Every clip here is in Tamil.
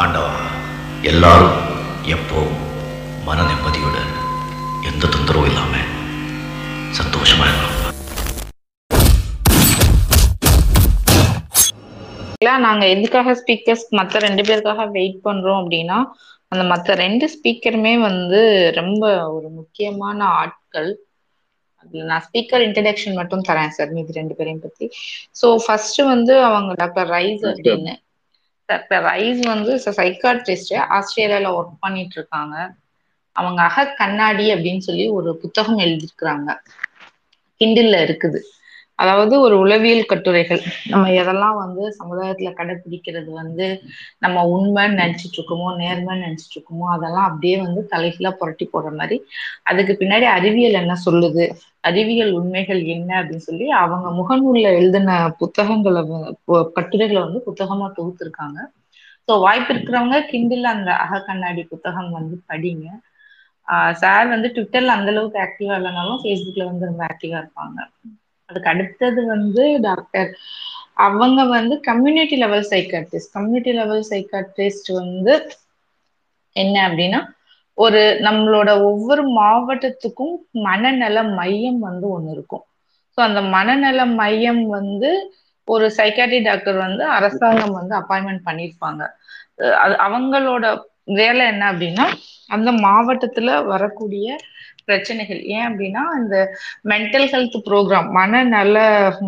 ஆண்டவா எல்லாரும் எப்போவும் மன நிம்மதியுடன் எந்த தொந்தரவும் இல்லாம சந்தோஷமா இருக்கணும் நாங்க எதுக்காக ஸ்பீக்கர்ஸ் மத்த ரெண்டு பேருக்காக வெயிட் பண்றோம் அப்படின்னா அந்த மத்த ரெண்டு ஸ்பீக்கருமே வந்து ரொம்ப ஒரு முக்கியமான ஆட்கள். நான் ஸ்பீக்கர் இன்ட்ரடக்ஷன் மட்டும் தரேன் சார் மீதி ரெண்டு பேரையும் பத்தி. ஸோ ஃபர்ஸ்ட் வந்து அவங்க டாக்டர் ரைஸ் அப்படின்னு. டாக்டர் ரைஸ் வந்து சைக்காட்ரிஸ்ட் ஆஸ்திரேலியால ஒர்க் பண்ணிட்டு இருக்காங்க அவங்க அக கண்ணாடி அப்படின்னு சொல்லி ஒரு புத்தகம் எழுதியிருக்கிறாங்க. கிண்டில்ல இருக்குது. அதாவது ஒரு உளவியல் கட்டுரைகள். நம்ம எதெல்லாம் வந்து சமுதாயத்துல கடைபிடிக்கிறது வந்து நம்ம உண்மைன்னு நினைச்சிட்டு இருக்கோமோ நேர்மைன்னு நினைச்சிட்டு இருக்கோமோ அதெல்லாம் அப்படியே வந்து தலைகீழா புரட்டி போடுற மாதிரி அதுக்கு பின்னாடி அறிவியல் என்ன சொல்லுது அறிவியல் உண்மைகள் என்ன அப்படின்னு சொல்லி அவங்க முகநூல்ல எழுதின புத்தகங்களை கட்டுரைகளை வந்து புத்தகமா தொகுத்திருக்காங்க. ஸோ வாய்ப்பு இருக்கிறவங்க கிண்டில் அந்த அக கண்ணாடி புத்தகம் வந்து படிங்க. சார் வந்து ட்விட்டர்ல அந்த அளவுக்கு ஆக்டிவா இல்லைனாலும் ஃபேஸ்புக்ல வந்து ரொம்ப ஆக்டிவா இருப்பாங்க. அதுக்கு அடுத்தது வந்து டாக்டர் அவங்க வந்து community level psychiatrist community level psychiatrist வந்து என்ன அப்படின்னா ஒரு நம்மளோட ஒவ்வொரு மாவட்டத்துக்கும் மனநல மையம் வந்து ஒன்று இருக்கும். ஸோ அந்த மனநல மையம் வந்து ஒரு சைக்காட்ரி டாக்டர் வந்து அரசாங்கம் வந்து அப்பாயின்மெண்ட் பண்ணியிருப்பாங்க அது அவங்களோட வேலை என்ன அப்படின்னா அந்த மாவட்டத்துல வரக்கூடிய பிரச்சனைகள். ஏன் அப்படின்னா இந்த மென்டல் ஹெல்த் ப்ரோக்ராம் மனநல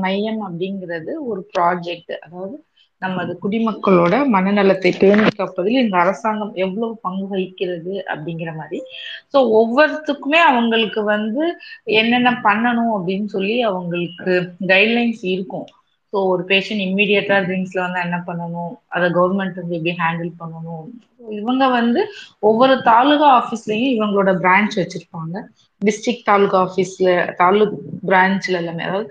மையம் அப்படிங்கிறது ஒரு ப்ராஜெக்ட் அதாவது நமது குடிமக்களோட மனநலத்தை பேணி காப்பதில் இந்த அரசாங்கம் எவ்வளவு பங்கு வகிக்கிறது அப்படிங்கிற மாதிரி. ஸோ ஒவ்வொருத்துக்குமே அவங்களுக்கு வந்து என்னென்ன பண்ணணும் அப்படின்னு சொல்லி அவங்களுக்கு கைட்லைன்ஸ் இருக்கும். ஸோ ஒரு பேஷண்ட் இம்மிடியட்டா ட்ரிங்க்ஸ்ல வந்து என்ன பண்ணணும்? அதை கவர்மெண்ட் வந்து எப்படி ஹேண்டில் பண்ணணும்? இவங்க வந்து ஒவ்வொரு தாலுகா ஆஃபீஸ்லயும் இவங்களோட பிரான்ச் வச்சிருப்பாங்க. டிஸ்ட்ரிக்ட் தாலுகா ஆஃபீஸ்ல தாலுக் பிரான்ச்ல எல்லாமே. அதாவது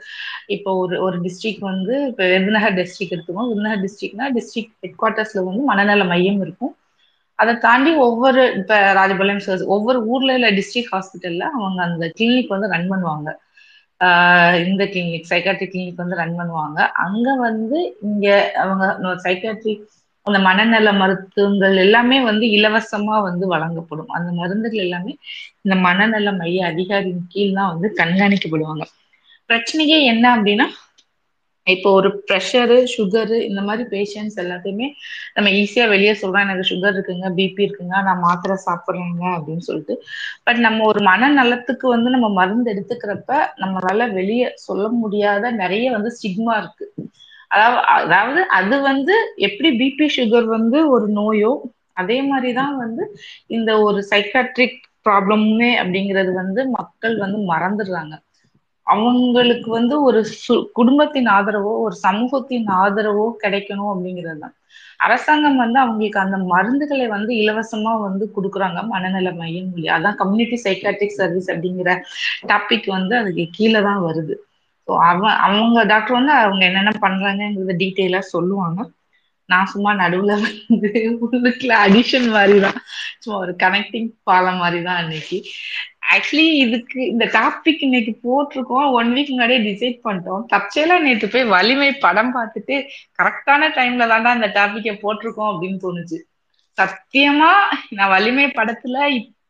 இப்போ ஒரு ஒரு டிஸ்ட்ரிக்ட் வந்து இப்போ விருதுநகர் டிஸ்ட்ரிக்ட் எடுத்துக்கோம் விருதுநகர் டிஸ்ட்ரிக்ட்னா டிஸ்ட்ரிக்ட் ஹெட் குவார்ட்டர்ஸ்ல வந்து மனநல மையம் இருக்கும். அதை தாண்டி ஒவ்வொரு இப்போ ராஜபாளையம் சார் ஒவ்வொரு ஊர்ல இல்லை டிஸ்ட்ரிக்ட் ஹாஸ்பிட்டல்ல அவங்க அந்த கிளினிக் வந்து ரன் பண்ணுவாங்க. இந்த கிளினிக் சைக்காட்ரி கிளினிக் வந்து ரன் பண்ணுவாங்க. அங்க வந்து இங்க அவங்க சைக்காட்ரி அந்த மனநல மருத்துவங்கள் எல்லாமே வந்து இலவசமா வந்து வழங்கப்படும். அந்த மருந்துகள் எல்லாமே இந்த மனநல மைய அதிகாரியின் கீழ் தான் வந்து கண்காணிக்கப்படுவாங்க. பிரச்சனையே என்ன அப்படின்னா இப்போ ஒரு ப்ரெஷரு சுகரு இந்த மாதிரி பேஷண்ட்ஸ் எல்லாத்தையுமே நம்ம ஈஸியா வெளியே சொல்றோம். எனக்கு சுகர் இருக்குங்க பிபி இருக்குங்க நான் மாத்திரை சாப்பிட்றேங்க அப்படின்னு சொல்லிட்டு. பட் நம்ம ஒரு மனநலத்துக்கு வந்து நம்ம மருந்து எடுத்துக்கிறப்ப நம்மளால வெளியே சொல்ல முடியாத நிறைய வந்து ஸ்டிக்மா இருக்கு. அதாவது அதாவது அது வந்து எப்படி பிபி சுகர் வந்து ஒரு நோயோ அதே மாதிரிதான் வந்து இந்த ஒரு சைக்காட்ரிக் ப்ராப்ளமுமே அப்படிங்கிறது வந்து மக்கள் வந்து மறந்துடுறாங்க. அவங்களுக்கு வந்து ஒரு சு- குடும்பத்தின் ஆதரவோ ஒரு சமூகத்தின் ஆதரவோ கிடைக்கணும் அப்படிங்கிறது தான். அரசாங்கம் வந்து அவங்களுக்கு அந்த மருந்துகளை வந்து இலவசமா வந்து கொடுக்குறாங்க மனநல மையம் மொழி அதான் கம்யூனிட்டி சைக்காட்ரிக் சர்வீஸ் அப்படிங்கிற டாபிக் வந்து அதுக்கு கீழே தான் வருது. ஸோ அவன் அவங்க டாக்டர் வந்து அவங்க என்னென்ன பண்றாங்கிறத டீட்டெயிலா சொல்லுவாங்க. நான் சும்மா நடுவுல வந்து உள்ளுக்குள்ள அடிஷன் மாதிரி தான் சும்மா ஒரு கனெக்டிங் பாலம் மாதிரி தான் அன்னைக்கு. ஆக்சுவலி இதுக்கு இந்த டாபிக் இன்னைக்கு போட்டிருக்கோம். ஒன் வீக் முன்னாடியே டிசைட் பண்ணிட்டோம். தற்செயலா நேற்று போய் வலிமை படம் பார்த்துட்டு கரெக்டான டைம்ல தாண்டா இந்த டாபிக்கை போட்டிருக்கோம் அப்படின்னு தோணுச்சு. சத்தியமா நான் வலிமை படத்துல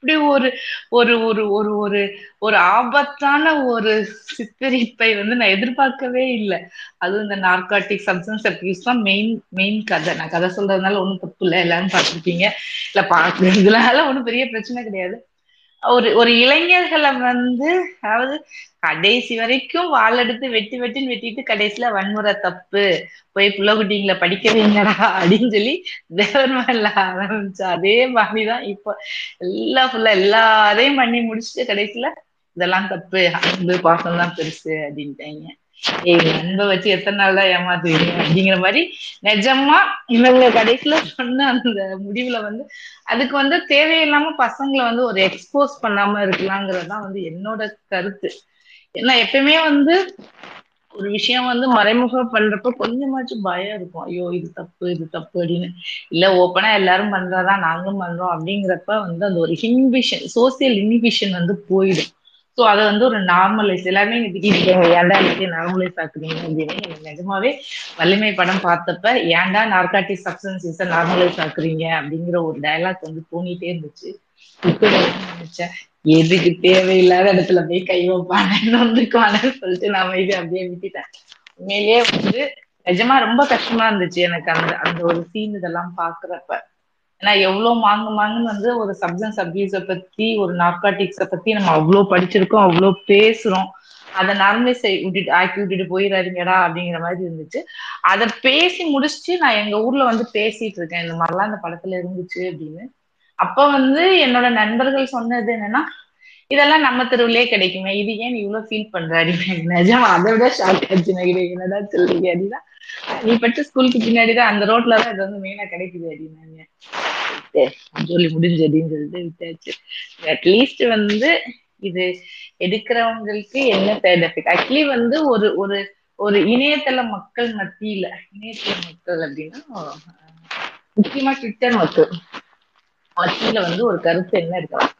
இப்படி ஒரு ஒரு ஒரு ஒரு ஒரு ஒரு ஆபத்தான ஒரு சித்தரிப்பை வந்து நான் எதிர்பார்க்கவே இல்லை. அதுவும் இந்த நார்காட்டிக் சப்ஸ்டன்ஸ் அப்யூஸ் தான் மெயின் மெயின் கதை. நான் கதை சொல்றதுனால ஒன்றும் தப்பு இல்லை. எல்லாரும் பார்த்துருப்பீங்க. இல்ல பாக்கு இதனால ஒன்றும் பெரிய பிரச்சனை கிடையாது. ஒரு ஒரு இளைஞர்களை வந்து அதாவது கடைசி வரைக்கும் வாள் எடுத்து வெட்டி வெட்டின்னு வெட்டிட்டு கடைசியில வன்முறை தப்பு. போய் புள்ளகுட்டிங்களை படிக்க வைங்கடா அப்படின்னு சொல்லி தேவன்மல்ல ஆரம்பிச்சா அதே மாதிரிதான் இப்போ எல்லா ஃபுல்லா எல்லாரையும் பண்ணி முடிச்சுட்டு கடைசியில இதெல்லாம் தப்பு அன்பு பாசம் தான் பெருசு அப்படின்ட்டாங்க. ஏய் அன்பை வச்சு எத்தனை நாள் தான் ஏமாத்துவீங்க அப்படிங்கிற மாதிரி நிஜமா இவங்க கடைசியில சொன்ன அந்த முடிவுல வந்து அதுக்கு வந்து தேவையில்லாம பசங்களை வந்து ஒரு எக்ஸ்போஸ் பண்ணாம இருக்கலாங்கிறதான் வந்து என்னோட கருத்து. ஏன்னா எப்பயுமே வந்து ஒரு விஷயம் வந்து மறைமுகம் பண்றப்ப கொஞ்சமாச்சும் பயம் இருக்கும். ஐயோ இது தப்பு இது தப்பு அப்படின்னு. இல்ல ஓப்பனா எல்லாரும் பண்றதா நாங்களும் பண்றோம் அப்படிங்கிறப்ப வந்து அந்த ஒரு இன்ஹிபிஷன் சோசியல் இன்ஹிபிஷன் வந்து போயிடும். ஸோ அதை வந்து ஒரு நார்மலைஸ் எல்லாருமே இங்க திட்டிருக்காங்க ஏன்டா எல்லாத்தையும் நார்மலைஸ் ஆக்குறீங்க அப்படின்னு. எனக்கு நிஜமாவே வலிமை படம் பார்த்தப்ப ஏன்டா நார்காட்டிக் சப்ஸ்டன்ஸ் நார்மலைஸ் ஆக்குறீங்க அப்படிங்கிற ஒரு டயலாக் வந்து தோணிட்டே இருந்துச்சு. இப்போ நினைச்சேன். எதுக்கு தேவையில்லாத இடத்துல போய் கை வைப்பானு வந்துக்குவானு சொல்லிட்டு நான் இது அப்படியே விட்டுட்டேன் உண்மையிலேயே வந்து நிஜமா ரொம்ப கஷ்டமா இருந்துச்சு எனக்கு அந்த அந்த ஒரு சீன் இதெல்லாம் பாக்குறப்ப. ஏன்னா எவ்வளவு மாங்கு மாங்குன்னு வந்து ஒரு சப்ஜன்ஸ் அபியூஸ பத்தி ஒரு நார்காட்டிக்ஸ பத்தி நம்ம அவ்வளவு படிச்சிருக்கோம் அவ்வளவு பேசுறோம். அதை நார்மலைஸ் விட்டுட்டு ஆக்கி விட்டுட்டு போயிடாதீங்கடா அப்படிங்கிற மாதிரி இருந்துச்சு. அதை பேசி முடிச்சுட்டு நான் எங்க ஊர்ல வந்து பேசிட்டு இருக்கேன். இந்த மாதிரிலாம் அந்த படத்துல இருந்துச்சு அப்படின்னு. அப்ப வந்து என்னோட நண்பர்கள் சொன்னது என்னன்னா இதெல்லாம் நம்ம தெருவிலே கிடைக்குமே. இது ஏன் இவ்வளவு ஃபீல் பண்ற? நிஜமா அதை விட ஷாக் ஆச்சு என்னடா சொல்றீங்க? அப்படின்னா நீ பட்டு ஸ்கூலுக்கு பின்னாடிதான் அந்த ரோட்ல தான் இது வந்து மெயினா கிடைக்குது அப்படின்னாங்க. சொல்லி முடிஞ்சு அப்படின்னு சொல்லிட்டு விட்டாச்சு. அட்லீஸ்ட் வந்து இது எடுக்கிறவங்களுக்கு என்ன சைட் எஃபெக்ட் ஆக்சுவலி வந்து ஒரு ஒரு ஒரு இணையதள மக்கள் மத்தியில இணையதள மக்கள் அப்படின்னா முக்கியமா ட்விட்டர் மக்கள் மத்தியில வந்து ஒரு கருத்து என்ன இருக்கலாம்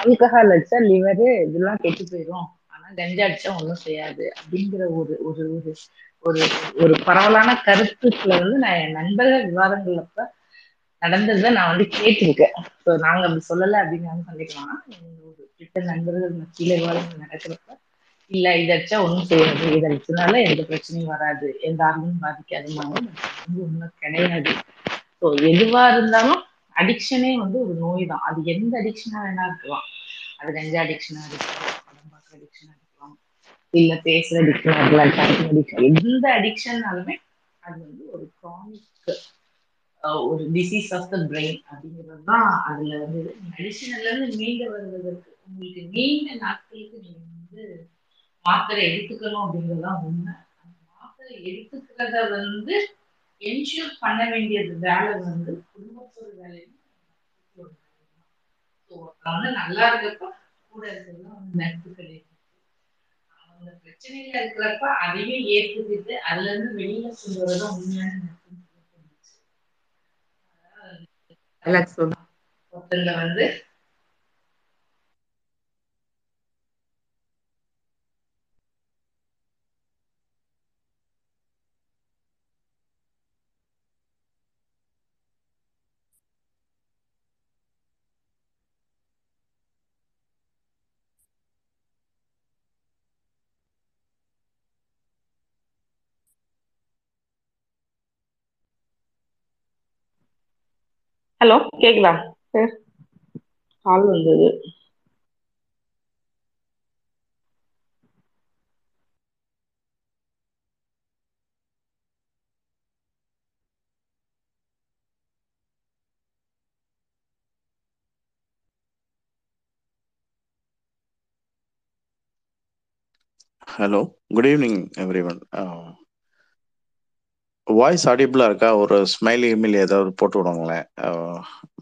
ஆல்கஹால் அடிச்சா லிவரு இதெல்லாம் கெட்டு போயிடும் ஆனா கஞ்சா அடிச்சா ஒன்றும் செய்யாது. அப்படிங்கிற ஒரு ஒரு ஒரு ஒரு ஒரு பரவலான கருத்துக்களை வந்து நான் என் நண்பர்கள் விவாதங்கள் அப்ப நடந்ததை நான் வந்து கேட்டிருக்கேன். ஸோ நாங்க அப்படி சொல்லலை அப்படின்னு வந்து சொல்லிக்கலாம் ஒரு கிட்ட நண்பர்கள் மத்தியில விவாதங்கள் நடக்கிறப்ப இல்ல இதை அடிச்சா ஒன்றும் செய்யாது. இதை அடிச்சதுனால எந்த பிரச்சனையும் வராது. எந்த ஆர்வமும் பாதிக்காதுமாவும் வந்து ஒன்றும் கிடையாது. ஸோ எதுவா இருந்தாலும் அடிக்ஷனே வந்து ஒரு நோய் தான் அது எந்த அடிக்ஷனா வேணா இருக்கலாம். அது கஞ்சா அடிக்ஷனா இருக்கலாம் படம் பார்க்குற அடிக்ஷனா இருக்கலாம் இல்ல பேசுற அடிக்ஷனா இருக்கலாம் டைப்பிங் அடிக்ஷன் எந்த அடிக்ஷன்னாலுமே அது வந்து ஒரு க்ரானிக் ஒரு டிசீஸ் ஆஃப் த பிரெயின் அப்படிங்கிறது தான் அதுல வந்து மெடிசின்ல இருந்து மீண்டு வருவதற்கு. உங்களுக்கு நீண்ட நாட்களுக்கு நீங்க வந்து மாத்திரை எடுத்துக்கணும் அப்படிங்கறதுதான் உண்மை. அந்த மாத்திரை எடுத்துக்கிறத வந்து என்ஷூர் பண்ண வேண்டியது வேலை வந்து குடும்பத்தோட வேலையும் வந்து நல்லா இருக்கப்ப கூட இருக்கிறது வந்து நட்புகள் அவங்க பிரச்சனையில இருக்கிறப்ப அதையும் ஏற்றுக்கிட்டு அதுல இருந்து வெளியில கொண்டு வரதான் உண்மையான நட்பு ஒருத்தங்க வந்து ஹலோ கேக்குதா? சார் கால் வந்தது. Hello good evening everyone voice ஆடிபிளாக இருக்கா? ஒரு ஸ்மைலி இமெயில் ஏதாவது போட்டு விடுங்களேன்.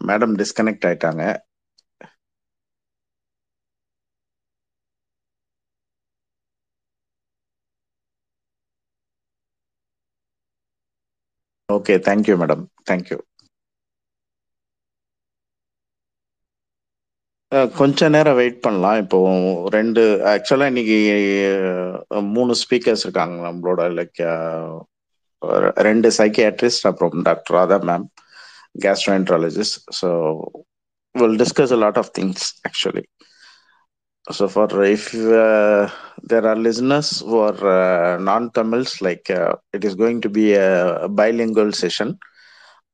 மேடம் டிஸ்கனெக்ட் ஆயிட்டாங்க. Okay thank you madam thank you கொஞ்ச நேரம் வெயிட் பண்ணலாம். இப்போ ரெண்டு ஆக்சுவலாக இன்னைக்கு மூணு ஸ்பீக்கர்ஸ் இருக்காங்க நம்மளோட லைக் ரெண்டு சைக்கியாட்ரிஸ்ட் அப்புறம் doctor Radha ma'am gastroenterologist so we'll discuss a lot of things actually so for if uh, there are listeners who are uh, non-tamils like uh, it is going to be a bilingual session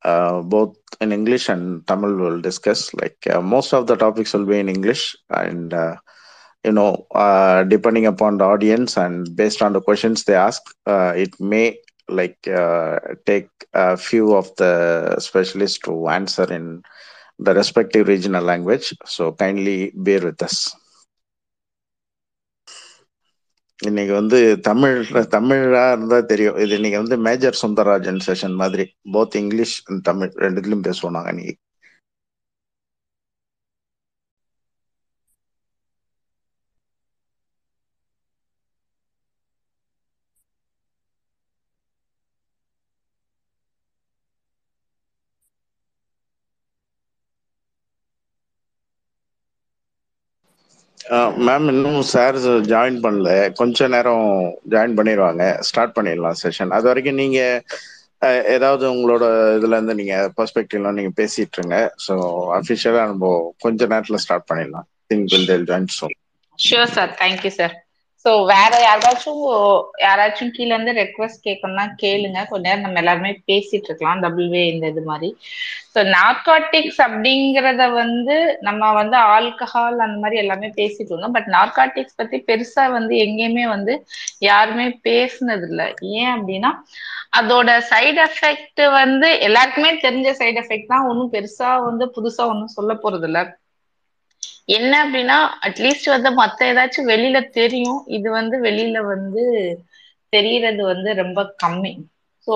uh, both in english and tamil will discuss like uh, most of the topics will be in english and uh, you know uh, depending upon the audience and based on the questions they ask uh, it may like uh, take a few of the specialists to answer in the respective regional language so kindly bear with us இன்னைக்கு வந்து தமிழ் தமிழா இருந்தா தெரியும் இது இன்னைக்கு வந்து மேஜர் சுந்தரராஜன் செஷன் மாதிரி போத் இங்கிலீஷ் தமிழ் ரெண்டுத்திலும் பேசுவோம் நாங்க இன்னைக்கு மேம் இன்னும் சார் ஜாயின் பண்ணல. கொஞ்ச நேரம் ஜாயின் பண்ணிடுவாங்க ஸ்டார்ட் பண்ணிடலாம் செஷன் அது வரைக்கும் நீங்க ஏதாவது உங்களோட இதுல இருந்து நீங்க பெர்ஸ்பெக்டிவ்ல நீங்க பேசிட்டு இருங்க. ஸோ அஃபிஷியலா நம்ம கொஞ்ச நேரத்துல ஸ்டார்ட் பண்ணிடலாம். Think will they'll join so sure sir thank you sir so வேற யாராச்சும் யாராச்சும் கீழ இருந்து ரெக்வஸ்ட் கேட்கணும்னா கேளுங்க. கொஞ்ச நேரம் நம்ம எல்லாருமே பேசிட்டு இருக்கலாம். டபுள் வே இந்த இது மாதிரி. ஸோ நார்காட்டிக்ஸ் அப்படிங்கிறத வந்து நம்ம வந்து ஆல்கஹால் அந்த மாதிரி எல்லாமே பேசிட்டு இருந்தோம். பட் நார்காட்டிக்ஸ் பத்தி பெருசா வந்து எங்கேயுமே வந்து யாருமே பேசுனது இல்லை ஏன் அப்படின்னா அதோட சைடு எஃபெக்ட் வந்து எல்லாருக்குமே தெரிஞ்ச சைடு எஃபெக்ட் தான். ஒன்றும் பெருசா வந்து புதுசா ஒன்றும் சொல்ல போறது இல்லை என்ன அப்படின்னா அட்லீஸ்ட் வந்து மத்த ஏதாச்சும் வெளியில தெரியும். இது வந்து வெளியில வந்து தெரியறது வந்து ரொம்ப கம்மி. ஸோ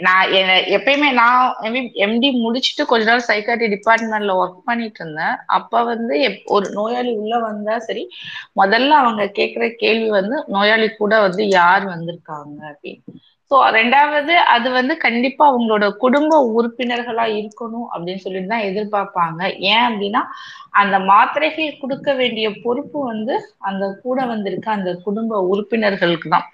நான் எப்பயுமே நான் எம்டி முடிச்சுட்டு கொஞ்ச நாள் சைக்காட்ரி டிபார்ட்மெண்ட்ல ஒர்க் பண்ணிட்டு இருந்தேன். அப்ப வந்து எப்- ஒரு நோயாளி உள்ள வந்தா சரி முதல்ல அவங்க கேக்குற கேள்வி வந்து நோயாளி கூட வந்து யார் வந்திருக்காங்க அப்படின்னு. சோ ரெண்டாவது அது வந்து கண்டிப்பா அவங்களோட குடும்ப உறுப்பினர்களா இருக்கணும் அப்படின்னு சொல்லிட்டு தான் எதிர்பார்ப்பாங்க. ஏன் அப்படின்னா அந்த மாத்திரைகள் கொடுக்க வேண்டிய பொறுப்பு வந்து அந்த கூட வந்திருக்க அந்த குடும்ப உறுப்பினர்களுக்கு தான்.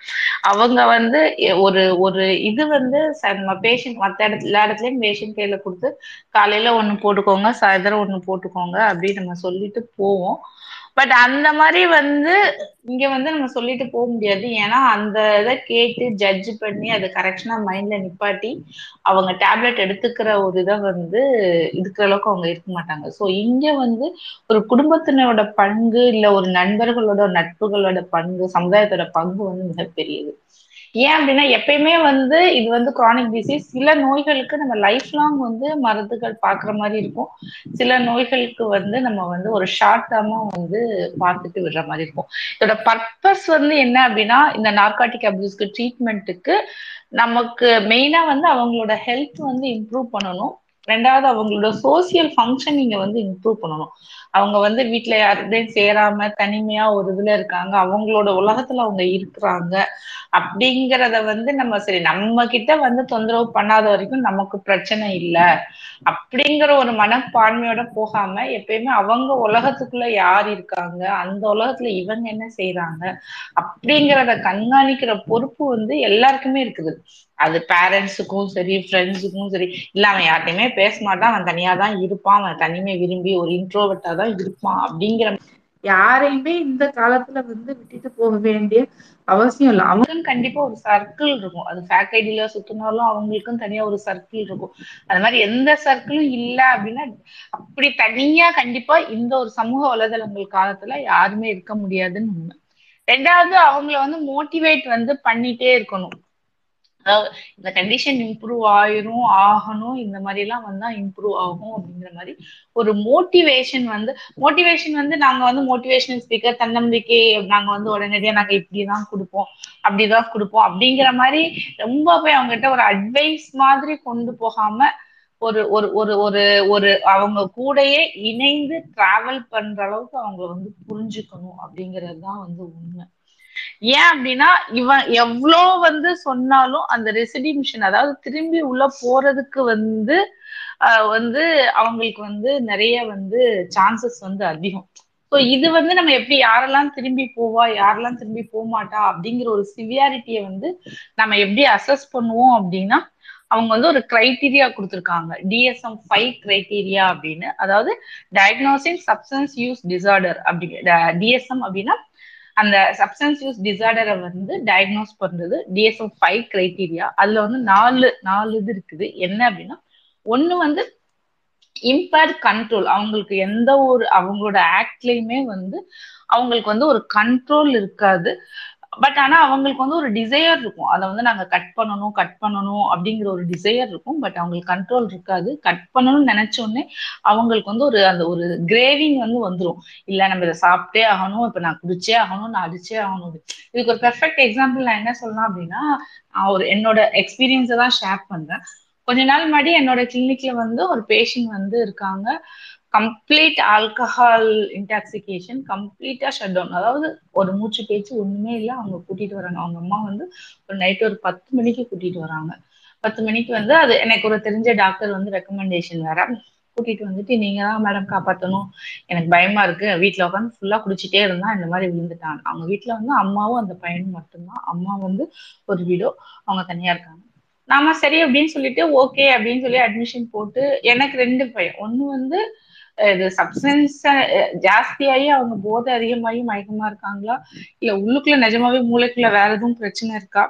அவங்க வந்து ஒரு ஒரு இது வந்து நம்ம பேஷண்ட் மற்ற இடத்துல எல்லா இடத்துலயும் பேஷண்ட் கையில கொடுத்து காலையில ஒண்ணு போட்டுக்கோங்க சாயந்தரம் ஒண்ணு போட்டுக்கோங்க அப்படின்னு நம்ம சொல்லிட்டு போவோம். பட் அந்த மாதிரி வந்து இங்க வந்து நம்ம சொல்லிட்டு போக முடியாது. ஏன்னா அந்த இதை கேட்டு ஜட்ஜ் பண்ணி அதை கரெக்ஷனா மைண்ட்ல நிப்பாட்டி அவங்க டேப்லெட் எடுத்துக்கிற ஒரு இதை வந்து இருக்கிற அளவுக்கு அவங்க இருக்க மாட்டாங்க. ஸோ இங்க வந்து ஒரு குடும்பத்தினரோட பங்கு இல்ல ஒரு நண்பர்களோட நட்புகளோட பங்கு சமுதாயத்தோட பங்கு வந்து மிகப்பெரியது. ஏன் அப்படின்னா எப்பயுமே வந்து இது வந்து குரானிக் டிசீஸ் சில நோய்களுக்கு நம்ம லைஃப் லாங் வந்து மருந்துகள் பாக்குற மாதிரி இருக்கும். சில நோய்களுக்கு வந்து நம்ம வந்து ஒரு ஷார்ட் டேர்மா வந்து பார்த்துட்டு விடுற மாதிரி இருக்கும். இதோட பர்பஸ் வந்து என்ன அப்படின்னா இந்த நார்காட்டிக் அபியூஸ்க்கு ட்ரீட்மெண்ட்டுக்கு நமக்கு மெயினா வந்து அவங்களோட ஹெல்த் வந்து இம்ப்ரூவ் பண்ணணும். ரெண்டாவது அவங்களோட சோசியல் ஃபங்க்ஷனிங்க வந்து இம்ப்ரூவ் பண்ணணும். அவங்க வந்து வீட்டுல யாருடையும் சேராம தனிமையா ஒரு இதுல இருக்காங்க. அவங்களோட உலகத்துல அவங்க இருக்கிறாங்க. அப்படிங்கிறத வந்து நம்ம சரி நம்ம கிட்ட வந்து தொந்தரவு பண்ணாத வரைக்கும் நமக்கு பிரச்சனை இல்லை. அப்படிங்கிற ஒரு மனப்பான்மையோட போகாம எப்பயுமே அவங்க உலகத்துக்குள்ள யார் இருக்காங்க அந்த உலகத்துல இவங்க என்ன செய்யறாங்க அப்படிங்கிறத கண்காணிக்கிற பொறுப்பு வந்து எல்லாருக்குமே இருக்குது. அது பேரண்ட்ஸுக்கும் சரி ஃப்ரெண்ட்ஸுக்கும் சரி இல்ல அவன் யார்ட்டையுமே பேச மாட்டான். அவன் தனியா தான் இருப்பான். அவன் தனிமை விரும்பி ஒரு இன்ட்ரோவர்ட்டா தான் இருப்பான் அப்படிங்கிற யாரையுமே இந்த காலத்துல வந்து விட்டுட்டு போக வேண்டிய அவசியம் இல்லை. அவங்களுக்கும் கண்டிப்பா ஒரு சர்க்கிள் இருக்கும். அது ஃபேக்கல்டில சுத்தினாலும் அவங்களுக்கும் தனியா ஒரு சர்க்கிள் இருக்கும். அது மாதிரி எந்த சர்க்கிளும் இல்ல அப்படின்னா அப்படி தனியா கண்டிப்பா இந்த ஒரு சமூக வலைதளங்கள் காலத்துல யாருமே இருக்க முடியாதுன்னு உண்மை. ரெண்டாவது அவங்கள வந்து மோட்டிவேட் வந்து பண்ணிட்டே இருக்கணும். அதாவது இந்த கண்டிஷன் இம்ப்ரூவ் ஆயிரும் ஆகணும் இந்த மாதிரி எல்லாம் வந்தா இம்ப்ரூவ் ஆகும் அப்படிங்கிற மாதிரி ஒரு மோட்டிவேஷன் வந்து மோட்டிவேஷன் வந்து நாங்க வந்து மோட்டிவேஷனல் ஸ்பீக்கர் தன்னம்பிக்கை நாங்க வந்து உடனடியா நாங்க இப்படிதான் கொடுப்போம் அப்படிதான் கொடுப்போம் அப்படிங்கிற மாதிரி ரொம்ப போய் அவங்ககிட்ட ஒரு அட்வைஸ் மாதிரி கொண்டு போகாம ஒரு ஒரு ஒரு ஒரு ஒரு அவங்க கூடயே இணைந்து டிராவல் பண்ற அளவுக்கு அவங்க வந்து புரிஞ்சுக்கணும் அப்படிங்கிறது தான் வந்து உண்மை. ஏன் அப்படின்னா இவன் எவ்வளோ வந்து சொன்னாலும் அந்த ரெசிடிமிஷன் அதாவது திரும்பி உள்ள போறதுக்கு வந்து வந்து அவங்களுக்கு வந்து நிறைய வந்து சான்சஸ் வந்து அதிகம். ஸோ இது வந்து நம்ம எப்படி யாரெல்லாம் திரும்பி போவா யாரெல்லாம் திரும்பி போக மாட்டா அப்படிங்கிற ஒரு சிவியாரிட்டியை வந்து நம்ம எப்படி அசஸ் பண்ணுவோம் அப்படின்னா அவங்க வந்து ஒரு கிரைட்டீரியா கொடுத்துருக்காங்க. டிஎஸ்எம் ஃபைவ் கிரைட்டீரியா அப்படின்னு. அதாவது டயக்னோசிங் சப்ஸ்டன்ஸ் யூஸ் டிசார்டர் அப்படி டிஎஸ்எம் அப்படின்னா அந்த சப்ஸ்டன்ஸ் யூஸ் டிசார்டரை வந்து டயக்னோஸ் பண்றது டிஎஸ்எம் ஃபைவ் கிரைட்டீரியா அதுல வந்து நாலு நாலு இது இருக்குது. என்ன அப்படின்னா ஒண்ணு வந்து இம்பேர்ட் கண்ட்ரோல் அவங்களுக்கு எந்த ஒரு அவங்களோட ஆக்ட்லயுமே வந்து அவங்களுக்கு வந்து ஒரு கண்ட்ரோல் இருக்காது. பட் ஆனா அவங்களுக்கு வந்து ஒரு டிசையர் இருக்கும். அதை வந்து நாங்க கட் பண்ணணும் கட் பண்ணணும் அப்படிங்கிற ஒரு டிசையர் இருக்கும். பட் அவங்களுக்கு கண்ட்ரோல் இருக்காது. கட் பண்ணணும்னு நினைச்ச உடனே அவங்களுக்கு வந்து ஒரு அந்த ஒரு கிரேவிங் வந்து வந்துடும் இல்ல நம்ம இதை சாப்பிட்டே ஆகணும். இப்ப நான் குடிச்சே ஆகணும் நான் அடிச்சே ஆகணும் இதுக்கு ஒரு பெர்ஃபெக்ட் எக்ஸாம்பிள் நான் என்ன சொல்லலாம் அப்படின்னா நான் ஒரு என்னோட எக்ஸ்பீரியன்ஸை தான் ஷேர் பண்றேன். கொஞ்ச நாள் முன்னாடி என்னோட கிளினிக்ல வந்து ஒரு பேஷண்ட் வந்து இருக்காங்க. கம்ப்ளீட் ஆல்கஹால் இன்டாக்சிகேஷன் கம்ப்ளீட்டா ஷட் டவுன் அதாவது ஒரு மூச்சு பேச்சு ஒண்ணுமே இல்லை அவங்க கூட்டிட்டு வராங்க. அவங்க அம்மா வந்து ஒரு நைட் ஒரு பத்து மணிக்கு கூட்டிட்டு வராங்க. பத்து மணிக்கு வந்து அது எனக்கு ஒரு தெரிஞ்ச டாக்டர் வந்து ரெக்கமெண்டேஷன் வேற. கூட்டிட்டு வந்துட்டு நீங்க தான் மேடம் காப்பாற்றணும் எனக்கு பயமா இருக்கு. வீட்டில் உட்காந்து ஃபுல்லா குடிச்சிட்டே இருந்தா இந்த மாதிரி விழுந்துட்டாங்க. அவங்க வீட்டில் வந்து அம்மாவும் அந்த பையனும் மட்டும்தான். அம்மா வந்து ஒரு வீடோ அவங்க தனியா இருக்காங்க. நாம சரி அப்படின்னு சொல்லிட்டு ஓகே அப்படின்னு சொல்லி அட்மிஷன் போட்டு எனக்கு ரெண்டு பையன். ஒன்று வந்து இது சப்ஸ்டன்ஸ் ஜாஸ்தியாகி அவங்க போதை அதிகமாகி மயக்கமா இருக்காங்களா? இல்ல உள்ளுக்குள்ள நிஜமாவே மூளைக்குள்ள வேற எதுவும் பிரச்சனை இருக்கா?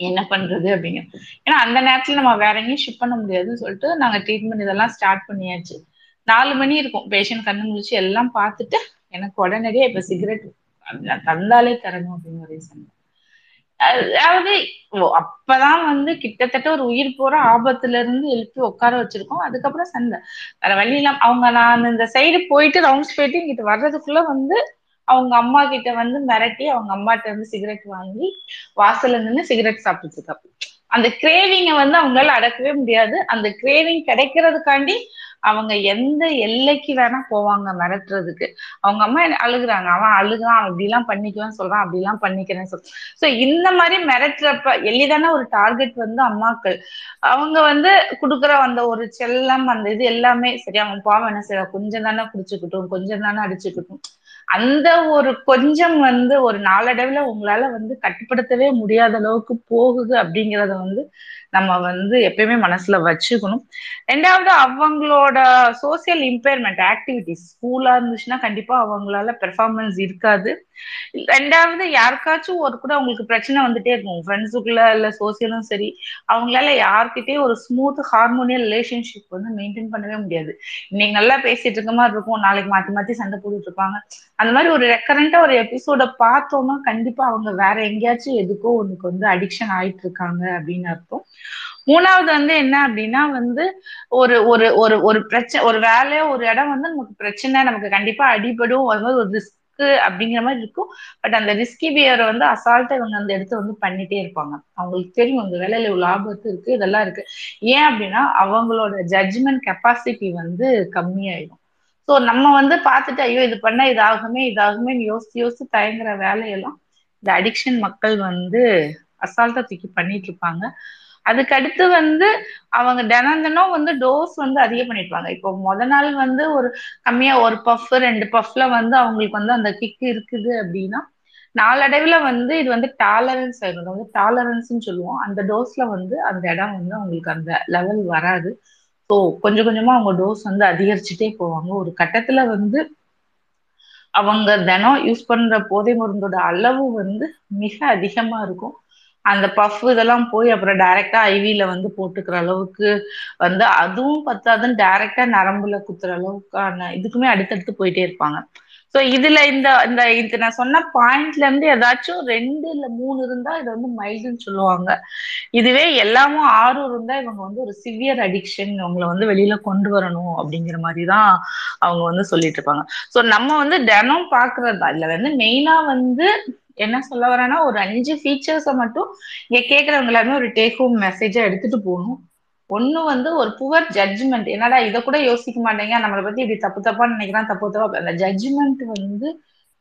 என்ன பண்றது அப்படிங்க. ஏன்னா அந்த நேரத்துல நம்ம வேற எங்கேயும் ஷிப் பண்ண முடியாதுன்னு சொல்லிட்டு நாங்க ட்ரீட்மெண்ட் இதெல்லாம் ஸ்டார்ட் பண்ணியாச்சு. நாலு மணி இருக்கும். பேஷண்ட் கண்ணு முடிச்சு எல்லாம் பார்த்துட்டு எனக்கு உடனடியே இப்ப சிகரெட் தந்தாலே தரணும் அப்படின்னு ரீசன் அதாவது அப்பதான் வந்து கிட்டத்தட்ட ஒரு உயிர் போற ஆபத்துல இருந்து எழுப்பி உட்கார வச்சிருக்கோம். அதுக்கப்புறம் சண்டை. வேற வழி இல்லாம அவங்க நான் இந்த சைடு போயிட்டு ரவுண்ட்ஸ் போயிட்டு இங்கிட்ட வர்றதுக்குள்ள வந்து அவங்க அம்மா கிட்ட வந்து மிரட்டி அவங்க அம்மாட்ட இருந்து சிகரெட் வாங்கி வாசல்ல நின்று சிகரெட் சாப்பிட்டு அந்த கிரேவிங்க வந்து அவங்களால அடக்கவே முடியாது. அந்த கிரேவிங் கிடைக்கிறதுக்காண்டி அவங்க எந்த எல்லைக்கு வேணா போவாங்க மிரட்டுறதுக்கு. அவங்க அம்மா அழுகுறாங்க? அவன் அழுகலாம் அப்படி எல்லாம் பண்ணிக்குவேன் சொல்றான் அப்படிலாம் பண்ணிக்கிறேன்னு சொல்றான் சோ இந்த மாதிரி மிரட்டுறப்ப எளிதான ஒரு டார்கெட் வந்து அம்மாக்கள். அவங்க வந்து கொடுக்குற அந்த ஒரு செல்லம் அந்த இது எல்லாமே சரி அவன் பாவம் என்ன செய்ய கொஞ்சம் தானே குடிச்சுக்கிட்டும் கொஞ்சம் தானே அடிச்சுக்கிட்டும். அந்த ஒரு கொஞ்சம் வந்து ஒரு நாளடைவுல உங்களால வந்து கட்டுப்படுத்தவே முடியாத அளவுக்கு போகுது அப்படிங்கறத வந்து நம்ம வந்து எப்பயுமே மனசுல வச்சுக்கணும். ரெண்டாவது அவங்களோட சோசியல் இம்பேர்மெண்ட் ஆக்டிவிட்டிஸ் ஸ்கூலா இருந்துச்சுன்னா கண்டிப்பா அவங்களால பெர்ஃபார்மன்ஸ் இருக்காது. ரெண்டாவது யாருக்காச்சும் ஒரு கூட அவங்களுக்கு பிரச்சனை வந்துட்டே இருக்கும். ஃப்ரெண்ட்ஸுக்குள்ள இல்ல சோசியலும் சரி அவங்களால யார்கிட்டயும் ஒரு ஸ்மூத் ஹார்மோனியல் ரிலேஷன்ஷிப் வந்து மெயின்டைன் பண்ணவே முடியாது. இன்னைக்கு நல்லா பேசிட்டு இருக்க மாதிரி இருக்கும் நாளைக்கு மாத்தி மாத்தி சண்டை போட்டுட்டு இருப்பாங்க. அந்த மாதிரி ஒரு ரெக்கரண்டா ஒரு எபிசோட பார்த்தோம்னா கண்டிப்பா அவங்க வேற எங்கேயாச்சும் எதுக்கோ உனக்கு வந்து அடிக்ஷன் ஆயிட்டு இருக்காங்க அப்படின்னு அர்த்தம். மூணாவது வந்து என்ன அப்படின்னா வந்து ஒரு ஒரு ஒரு ஒரு பிரச்சனை ஒரு வேலையோ ஒரு இடம் வந்து நமக்கு பிரச்சனை நமக்கு கண்டிப்பா அடிபடும். ஒரு மாதிரி ஒரு ரிஸ்க் அப்படிங்கிற மாதிரி இருக்கும். பட் அந்த ரிஸ்கி பியர் வந்து அசால்ட்டா இவங்க அந்த இடத்த வந்து பண்ணிட்டே இருப்பாங்க. அவங்களுக்கு தெரியும் இந்த வேலையில இவ்வளவு ஆபத்து இருக்கு இதெல்லாம் இருக்கு. ஏன் அப்படின்னா அவங்களோட ஜட்ஜ்மெண்ட் கெப்பாசிட்டி வந்து கம்மியாயிடும். ஸோ நம்ம வந்து பார்த்துட்டு ஐயோ இது பண்ண இதாகுமே இதாகுமே யோசிச்சு யோசிச்சு தயங்குற வேலையெல்லாம் இந்த அடிக்ஷன் மக்கள் வந்து அசால்ட்டா தூக்கி பண்ணிட்டு இருப்பாங்க. அதுக்கு அடுத்து வந்து அவங்க தினம் தினம் வந்து டோஸ் வந்து அதிகம் பண்ணிருப்பாங்க. இப்போ முத நாள் வந்து ஒரு கம்மியா ஒரு பஃப் ரெண்டு பஃப்ல வந்து அவங்களுக்கு வந்து அந்த கிக் இருக்குது அப்படின்னா நாளடைவுல வந்து இது வந்து டாலரன்ஸ் ஆயிடும். வந்து டாலரன்ஸ்னு சொல்லுவோம். அந்த டோஸ்ல வந்து அந்த இடம் வந்து அவங்களுக்கு அந்த லெவல் வராது. ஸோ கொஞ்சம் கொஞ்சமா அவங்க டோஸ் வந்து அதிகரிச்சுட்டே போவாங்க. ஒரு கட்டத்துல வந்து அவங்க தினம் யூஸ் பண்ற போதை மருந்தோட அளவு வந்து மிக அதிகமா இருக்கும். அந்த பஃப் இதெல்லாம் போய் அப்புறம் டைரக்டா ஐவியில வந்து போட்டுக்கிற அளவுக்கு வந்து அதுவும் பத்தாதுன்னு டைரக்டா நரம்புல குத்துற அளவுக்கான இதுக்குமே அடுத்தடுத்து போயிட்டே இருப்பாங்க. சோ இதுல இந்த இந்த இது நான் சொன்ன பாயிண்ட்ல இருந்து ஏதாச்சும் ரெண்டு இல்ல மூணு இருந்தா இது வந்து மைல்டுன்னு சொல்லுவாங்க. இதுவே எல்லாமும் ஆறு இருந்தா இவங்க வந்து ஒரு சிவியர் அடிக்ஷன் இவங்களை வந்து வெளியில கொண்டு வரணும் அப்படிங்கிற மாதிரி தான் அவங்க வந்து சொல்லிட்டு இருப்பாங்க. சோ நம்ம வந்து தினம் பாக்குறது இல்ல வந்து மெயினா வந்து என்ன சொல்ல வரேன்னா ஒரு அஞ்சு ஃபீச்சர்ஸை மட்டும் இங்க கேட்கறவங்க எல்லாருமே ஒரு டேக் ஹோம் மெசேஜா எடுத்துட்டு போகணும். ஒண்ணு வந்து ஒரு புவர் ஜட்ஜ்மெண்ட் என்னடா இதை கூட யோசிக்க மாட்டேங்க. நம்மளை பத்தி இப்படி தப்பு தப்பா நினைக்கிறான் தப்பு தப்பா அந்த ஜட்ஜ்மெண்ட் வந்து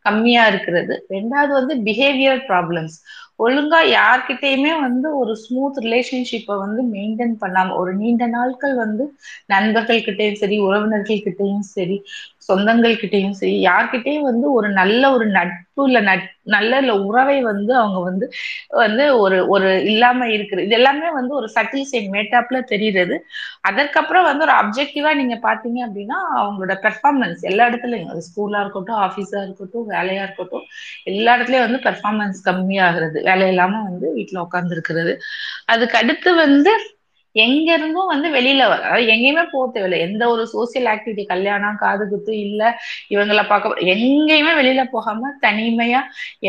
கம்மியா இருக்கிறது. ரெண்டாவது வந்து பிஹேவியர் ப்ராப்ளம்ஸ் ஒழுங்கா யார்கிட்டயுமே வந்து ஒரு ஸ்மூத் ரிலேஷன்ஷிப்பை வந்து மெயின்டைன் பண்ணாம ஒரு நீண்ட நாட்கள் வந்து நண்பர்கள் கிட்டயும் சரி உறவினர்கள் கிட்டயும் சரி சொந்தங்கள் கிட்டயும் சரி யார்கிட்டயும் வந்து ஒரு நல்ல ஒரு நட்பு இல்ல நட் நல்ல இல்ல உறவை வந்து அவங்க வந்து வந்து ஒரு ஒரு இல்லாம இருக்குது இது எல்லாமே வந்து ஒரு சட்டில் சைன் மேட்டாப்ல தெரியுறது அதற்கப்புறம் வந்து ஒரு அப்ஜெக்டிவா நீங்க பாத்தீங்க அப்படின்னா அவங்களோட பெர்ஃபார்மன்ஸ் எல்லா இடத்துலயும். ஸ்கூலா இருக்கட்டும் ஆபீஸா இருக்கட்டும் வேலையா இருக்கட்டும் எல்லா இடத்துலயும் வந்து பெர்ஃபார்மன்ஸ் கம்மியாகிறது. வேலை இல்லாம வந்து வீட்டுல உட்கார்ந்து இருக்கிறது அதுக்கு அடுத்து வந்து எங்க இருந்தும் வந்து வெளியில வர அதாவது எங்கேயுமே போக தேவையில்லை. எந்த ஒரு சோசியல் ஆக்டிவிட்டி கல்யாணம் காது குத்து இல்ல இவங்கள பார்க்க எங்கேயுமே வெளியில போகாம தனிமையா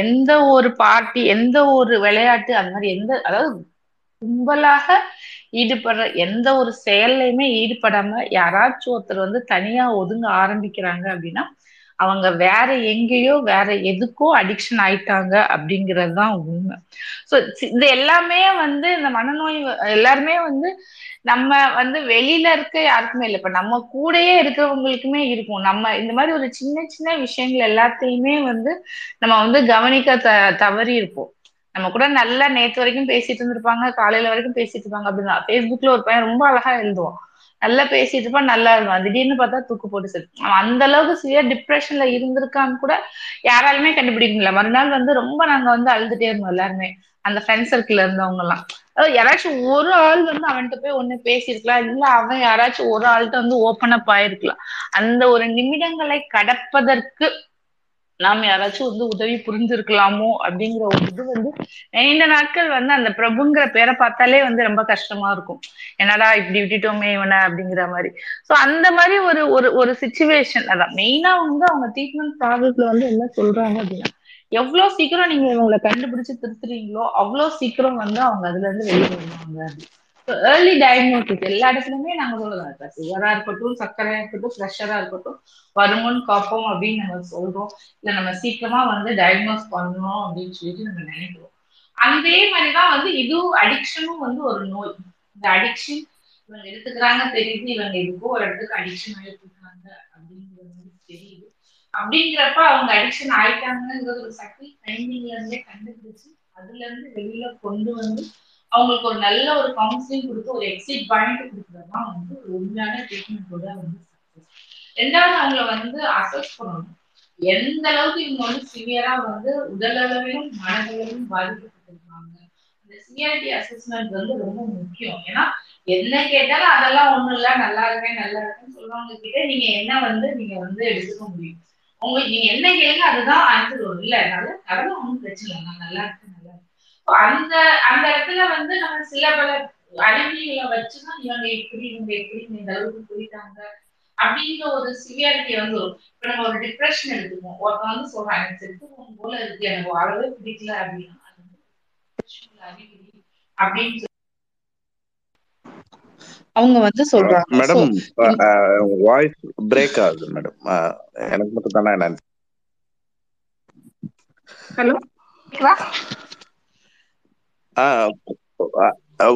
எந்த ஒரு பார்ட்டி எந்த ஒரு விளையாட்டு அந்த மாதிரி எந்த அதாவது கும்பலாக ஈடுபடுற எந்த ஒரு செயல்லையுமே ஈடுபடாம யாராச்சும் ஒருத்தர் வந்து தனியா ஒதுங்க ஆரம்பிக்கிறாங்க அப்படின்னா அவங்க வேற எங்கேயோ வேற எதுக்கோ அடிக்ஷன் ஆயிட்டாங்க அப்படிங்கிறது தான் உண்மை. ஸோ இது எல்லாமே வந்து இந்த மனநோய் எல்லாருமே வந்து நம்ம வந்து வெளியில இருக்க யாருக்குமே இல்லை. இப்ப நம்ம கூடயே இருக்கிறவங்களுக்குமே இருக்கும். நம்ம இந்த மாதிரி ஒரு சின்ன சின்ன விஷயங்கள் எல்லாத்தையுமே வந்து நம்ம வந்து கவனிக்க த தவறி இருப்போம். நம்ம கூட நல்லா நேத்து வரைக்கும் பேசிட்டு இருந்திருப்பாங்க காலையில வரைக்கும் பேசிட்டு இருப்பாங்க அப்படின்னா ஃபேஸ்புக்ல ஒரு பையன் ரொம்ப அழகா எழுதுவான். நல்லா பேசிட்டு இருப்பான் நல்லா இருக்கும் திடீர்னு பார்த்தா தூக்கு போட்டு செத்து அவன் அந்த அளவுக்கு சிவியர் டிப்ரெஷன்ல இருந்திருக்கான்னு கூட யாராலுமே கண்டுபிடிக்க முடியல மறுநாள் வந்து ரொம்ப நாங்க வந்து அழுதுட்டே இருந்தோம் எல்லாருமே. அந்த ஃப்ரெண்ட் சர்க்கிள் இருந்தவங்க எல்லாம் யாராச்சும் ஒரு ஆள் வந்து அவன்கிட்ட போய் ஒண்ணு பேசியிருக்கலாம். இல்ல அவன் யாராச்சும் ஒரு ஆள்கிட்ட வந்து ஓப்பன் அப் ஆயிருக்கலாம். அந்த ஒரு நிமிடங்களை கடப்பதற்கு நாம் யாராச்சும் வந்து உதவி புரிஞ்சிருக்கலாமோ அப்படிங்கிற ஒரு இது வந்து இந்த நாட்கள் வந்து அந்த பிரபுங்கிற பேரை பார்த்தாலே வந்து ரொம்ப கஷ்டமா இருக்கும். என்னடா இப்படி விட்டுட்டோமே இவனை அப்படிங்கிற மாதிரி. சோ அந்த மாதிரி ஒரு ஒரு ஒரு சுச்சுவேஷன் அதான் மெயினா வந்து அவங்க ட்ரீட்மெண்ட் ப்ராசஸ்ல வந்து என்ன சொல்றாங்க அப்படின்னா எவ்வளவு சீக்கிரம் நீங்க இவங்களை கண்டுபிடிச்சு திருத்துறீங்களோ அவ்வளவு சீக்கிரம் வந்து அவங்க அதுல இருந்து வெளியே வருவாங்க. ஏர்லி டயக்னோசிஸ் எல்லா இடத்துலயுமே நாங்க சொல்லலாம் இப்ப சுகரா இருக்கட்டும் சர்க்கரையா இருக்கட்டும் ப்ரெஷரா இருக்கட்டும் வருமுன் காப்போம் அப்படின்னு நம்ம சொல்றோம். இல்ல நம்ம சீக்கிரமா வந்து டயக்னோஸ் பண்ணணும் அப்படின்னு சொல்லிட்டு நம்ம நினைக்கிறோம். அதே மாதிரிதான் வந்து இதுவும் அடிக்ஷனும் வந்து ஒரு நோய். இந்த அடிக்ஷன் இவங்க எடுத்துக்கிறாங்க தெரியுது இவங்க இதுக்கோ ஒரு இடத்துக்கு அடிக்ஷன் ஆயிட்டுருக்காங்க அப்படிங்கிறது வந்து தெரியுது. அப்படிங்கிறப்ப அவங்க அடிக்ஷன் ஆயிட்டாங்கிறது ஒரு சக்தி டைமிங்ல இருந்தே கண்டுபிடிச்சு அதுல இருந்து வெளியில கொண்டு வந்து அவங்களுக்கு ஒரு நல்ல ஒரு கவுன்சிலிங் கொடுத்து ஒரு எக்ஸிட் பாயிண்ட் கொடுக்குறது தான் வந்து ஒரு உண்மையான ட்ரீட்மெண்ட்டோட வந்து ரெண்டாவது அவங்கள வந்து அசஸ் பண்ணணும். எந்த அளவுக்கு இவங்க வந்து சிவியரா வந்து உடலளவிலும் மனதளவிலும் பாதிக்கப்பட்டிருக்காங்க. இந்த சிவியாரிட்டி அசஸ்மெண்ட் வந்து ரொம்ப முக்கியம். ஏன்னா என்ன கேட்டாலும் அதெல்லாம் ஒண்ணும் இல்ல நல்லா இருக்கேன் நல்லா இருக்கேன்னு சொல்லுவாங்க கிட்ட நீங்க என்ன வந்து நீங்க வந்து எடுத்துக்க முடியும். உங்களுக்கு நீங்க என்ன கேளுங்க அதுதான் ஆன்சர் வரும். இல்ல அதனால அதெல்லாம் ஒன்றும் பிரச்சனை இல்லை. நான் நல்லா நல்லா இருக்கேன் அந்த அந்த இடத்துல வந்து நம்ம சில பல அறிவியலை வச்சுதான் இவங்க எப்படி இவங்க எப்படி இந்த அளவுக்கு போயிட்டாங்க அப்படிங்கிற ஒரு சிவியாரிட்டி வந்து இப்ப நம்ம ஒரு டிப்ரெஷன் எடுத்துப்போம் ஒருத்தன் வந்து சொல்றான் எனக்கு செத்து போகும் போல இருக்கு. எனக்கு வாழவே பிடிக்கல அப்படின்னா அது வந்து அறிகுறி அப்படின்னு அவங்க வந்து சொல்றாங்க. மேடம் வாய்ஸ் பிரேக் ஆகுது மேடம். எனக்கு மட்டும் தானே ஹலோ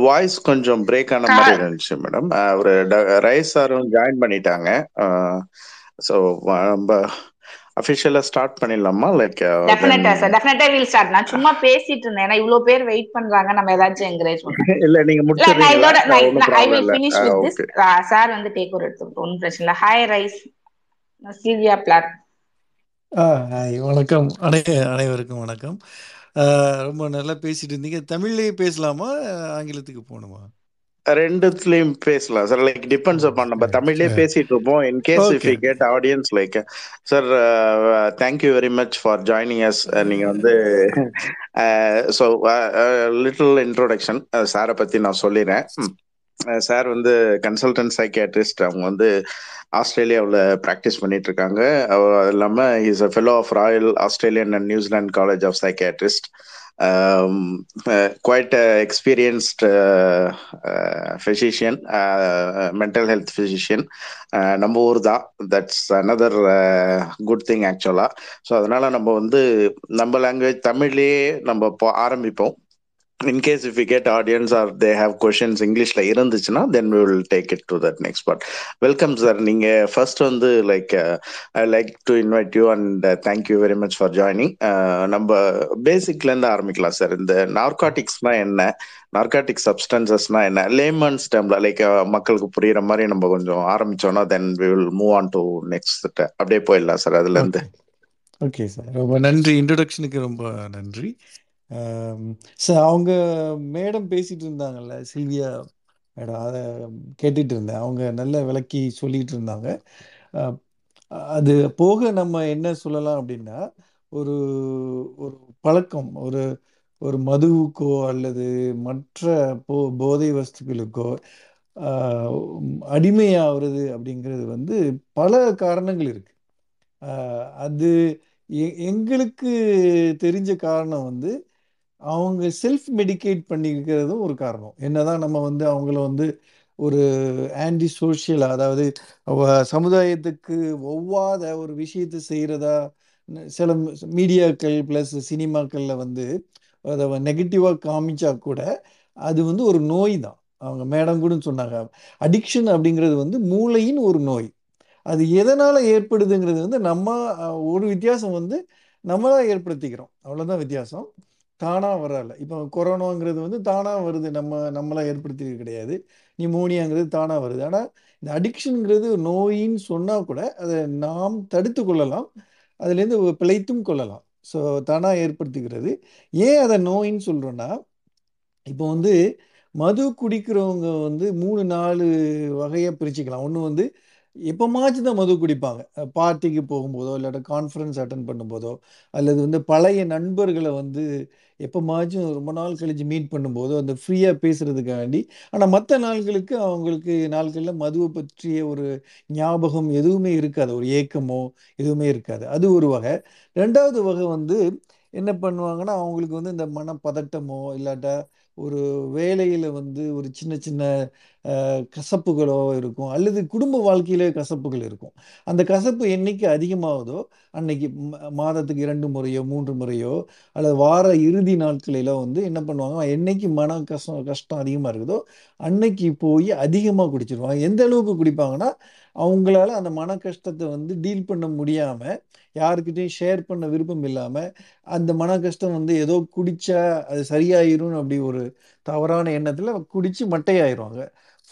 வாய்ஸ் கொஞ்சம் பிரேக் ஆன மாதிரி இருந்துச்சு மேடம் ஒரு ரைஸ் சாரும் ஜாயின் பண்ணிட்டாங்க. ஸோ நம்ம அஃபிஷியலா ஸ்டார்ட் பண்ணிடலாமா? லைக் டெஃபினட்டா சார் டெஃபினட்டா வில் ஸ்டார்ட் நான் சும்மா பேசிட்டு இருந்தேன். ஏன்னா இவ்வளவு பேர் வெயிட் பண்றாங்க. நம்ம ஏதாச்சும் என்கரேஜ் பண்ணுவோம் இல்ல நீங்க இல்ல நான் இதோட I will finish with this sir வந்து டேக் ஓவர் எடுத்துக்கிட்டோம் ஒன்றும் பிரச்சனை இல்லை. ஹாய் ரைஸ் சில்வியா பிளாட் வணக்கம். அனை அனைவருக்கும் வணக்கம். ரொம்ப நல்லா பேசிட்டு இருந்தீங்க. தமிழ்லயே பேசலாமா? ஆங்கிலத்துக்கு போகணுமா? ரெண்டுத்துலயும் பேசலாம் சார் லைக் டிபெண்ட்ஸ் அப்பான் நம்ம தமிழ்லயே பேசிட்டு இருப்போம். In case if you get audience like sir thank you very much for joining us நீங்க வந்து ஸோ லிட்டில் இன்ட்ரோடக்ஷன் சாரை பத்தி நான் சொல்லிடுறேன் சார் வந்து கன்சல்டன்ட் சைக்கியாட்ரிஸ்ட் அவங்க வந்து ஆஸ்திரேலியாவில் ப்ராக்டிஸ் பண்ணிட்டு இருக்காங்க. அது இல்லாமல் is a fellow of royal Australian and New Zealand college of psychiatrist quite experienced physician mental health physician நம்ம ஊர் தான். தட்ஸ் அனதர் குட் திங் ஆக்சுவலாக ஸோ அதனால நம்ம வந்து நம்ம லாங்குவேஜ் தமிழ்லேயே நம்ம இப்போ ஆரம்பிப்போம். In case if you get audience or they have questions இங்கிலீஷ்ல இருந்துச்சுன்னா then we will take it to that next part welcome sir நீங்க ஃபர்ஸ்ட் வந்து like I like to invite you and thank you very much for joining நம்ம பேசிக்ல இருந்து ஆரம்பிக்கலாம் சார் இந்த நார்காட்டிக்ஸ்னா என்ன? நார்காட்டிக் சப்ஸ்டன்சஸ்னா என்ன? லேமன்ஸ் டைம்ல லைக் மக்களுக்கு புரியுற மாதிரி நம்ம கொஞ்சம் ஆரம்பிச்சோம்னா then we will move on to next அப்படியே போயிடலாம் சார் அதுல இருந்து. ஓகே சார் ரொம்ப நன்றி. இன்ட்ரடக்ஷனுக்கு ரொம்ப நன்றி. சார் அவங்க மேடம் பேசிட்டு இருந்தாங்கல்ல சில்வியா மேடம் அதை கேட்டுட்டு இருந்தேன். அவங்க நல்ல விளக்கி சொல்லிட்டு இருந்தாங்க. அது போக நம்ம என்ன சொல்லலாம் அப்படின்னா ஒரு ஒரு பழக்கம் ஒரு ஒரு மதுவுக்கோ அல்லது மற்ற போ போதை வஸ்துக்களுக்கோ அடிமையாகிறது அப்படிங்கிறது வந்து பல காரணங்கள் இருக்கு. அது எ- எங்களுக்கு தெரிஞ்ச காரணம் வந்து அவங்க செல்ஃப் மெடிகேட் பண்ணிக்கிறதும் ஒரு காரணம். என்னதான் நம்ம வந்து அவங்கள வந்து ஒரு ஆன்டி சோஷியல் அதாவது அவ- சமுதாயத்துக்கு ஒவ்வாத ஒரு விஷயத்தை செய்கிறதா சில மீடியாக்கள் ப்ளஸ் சினிமாக்களில் வந்து அதை நெகட்டிவாக காமிச்சா கூட அது வந்து ஒரு நோய் தான். அவங்க மேடம் கூட சொன்னாங்க அடிக்ஷன் அப்படிங்கிறது வந்து மூளையின் ஒரு நோய். அது எதனால் ஏற்படுதுங்கிறது வந்து நம்ம அஹ், ஒரு வித்தியாசம் வந்து நம்ம தான் ஏற்படுத்திக்கிறோம். அவ்வளோதான் வித்தியாசம். தானாக வரல இப்போ கொரோனாங்கிறது வந்து தானாக வருது. நம்ம நம்மளாம் ஏற்படுத்தியது கிடையாது. நிமோனியாங்கிறது தானாக வருது. ஆனால் இந்த அடிக்ஷனுங்கிறது நோயின்னு சொன்னால் கூட அதை நாம் தடுத்து கொள்ளலாம். அதுலேருந்து பிழைத்தும் கொள்ளலாம். ஸோ தானா ஏற்படுத்திக்கிறது ஏன் அதை நோயின்னு சொல்கிறோன்னா இப்போ வந்து மது குடிக்கிறவங்க வந்து மூணு நாலு வகையாக பிரிச்சுக்கலாம். ஒன்று வந்து எப்போமாச்சும் தான் மது குடிப்பாங்க. பார்ட்டிக்கு போகும்போதோ இல்லாட்ட கான்ஃபரன்ஸ் அட்டன் பண்ணும்போதோ அல்லது வந்து பழைய நண்பர்களை வந்து எப்போமாச்சும் ரொம்ப நாள் கழித்து மீட் பண்ணும்போது அந்த ஃப்ரீயாக பேசுகிறதுக்காண்டி ஆனால் மற்ற நாள்களுக்கு அவங்களுக்கு நாட்களில் மதுவை பற்றிய ஒரு ஞாபகம் எதுவுமே இருக்காது. ஒரு ஏக்கமோ எதுவுமே இருக்காது. அது ஒரு வகை. ரெண்டாவது வகை வந்து என்ன பண்ணுவாங்கன்னா அவங்களுக்கு வந்து இந்த மனப்பதட்டமோ இல்லாட்டா ஒரு வேலையில் வந்து ஒரு சின்ன சின்ன கசப்புகளோ இருக்கும். அல்லது குடும்ப வாழ்க்கையிலே கசப்புகள் இருக்கும். அந்த கசப்பு என்றைக்கு அதிகமாகுதோ அன்னைக்கு மாதத்துக்கு இரண்டு முறையோ மூன்று முறையோ அல்லது வார இறுதி நாட்களிலோ வந்து என்ன பண்ணுவாங்க என்னைக்கு மன கஷ்டம் கஷ்டம் அதிகமாக இருக்குதோ அன்னைக்கு போய் அதிகமாக குடிச்சிருவாங்க. எந்த அளவுக்கு குடிப்பாங்கன்னா அவங்களால அந்த மன கஷ்டத்தை வந்து டீல் பண்ண முடியாமல் யாருக்கிட்டையும் ஷேர் பண்ண விருப்பம் இல்லாமல் அந்த மன கஷ்டம் வந்து ஏதோ குடிச்சா அது சரியாயிரும் அப்படி ஒரு தவறான எண்ணத்தில் குடிச்சு மட்டையாயிருவாங்க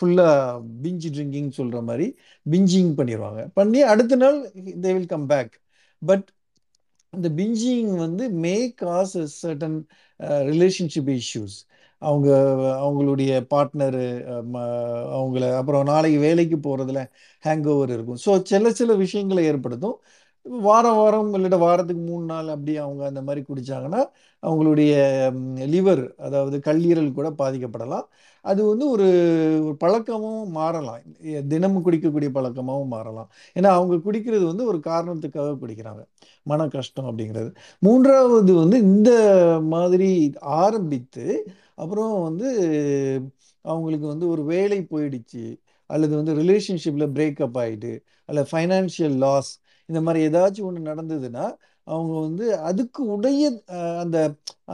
ஃபுல்லாக பிஞ்சு ட்ரிங்கிங் சொல்கிற மாதிரி பிஞ்சிங் பண்ணிடுவாங்க பண்ணி அடுத்த நாள் they will come back but இந்த பிஞ்சிங் வந்து may cause certain relationship issues அவங்க அவங்களுடைய பார்ட்னரு uh, அவங்கள அப்புறம் நாளைக்கு வேலைக்கு போகிறதுல ஹேங் ஓவர் இருக்கும். ஸோ சில சில விஷயங்களை ஏற்படுத்தும். வாரம் வாரம் இல்லாட்ட வாரத்துக்கு மூணு நாள் அப்படி அவங்க அந்த மாதிரி குடித்தாங்கன்னா அவங்களுடைய லிவர் அதாவது கல்லீரல் கூட பாதிக்கப்படலாம். அது வந்து ஒரு பழக்கமும் மாறலாம். தினமும் குடிக்கக்கூடிய பழக்கமாகவும் மாறலாம். ஏன்னா அவங்க குடிக்கிறது வந்து ஒரு காரணத்துக்காக குடிக்கிறாங்க. மன கஷ்டம் அப்படிங்கிறது. மூன்றாவது வந்து இந்த மாதிரி ஆரம்பித்து அப்புறம் வந்து அவங்களுக்கு வந்து ஒரு வேலை போயிடுச்சு. அல்லது வந்து ரிலேஷன்ஷிப்பில் பிரேக்கப் ஆகிட்டு அல்ல ஃபைனான்ஷியல் லாஸ் இந்த மாதிரி ஏதாச்சும் ஒன்று நடந்ததுன்னா அவங்க வந்து அதுக்கு உடைய அந்த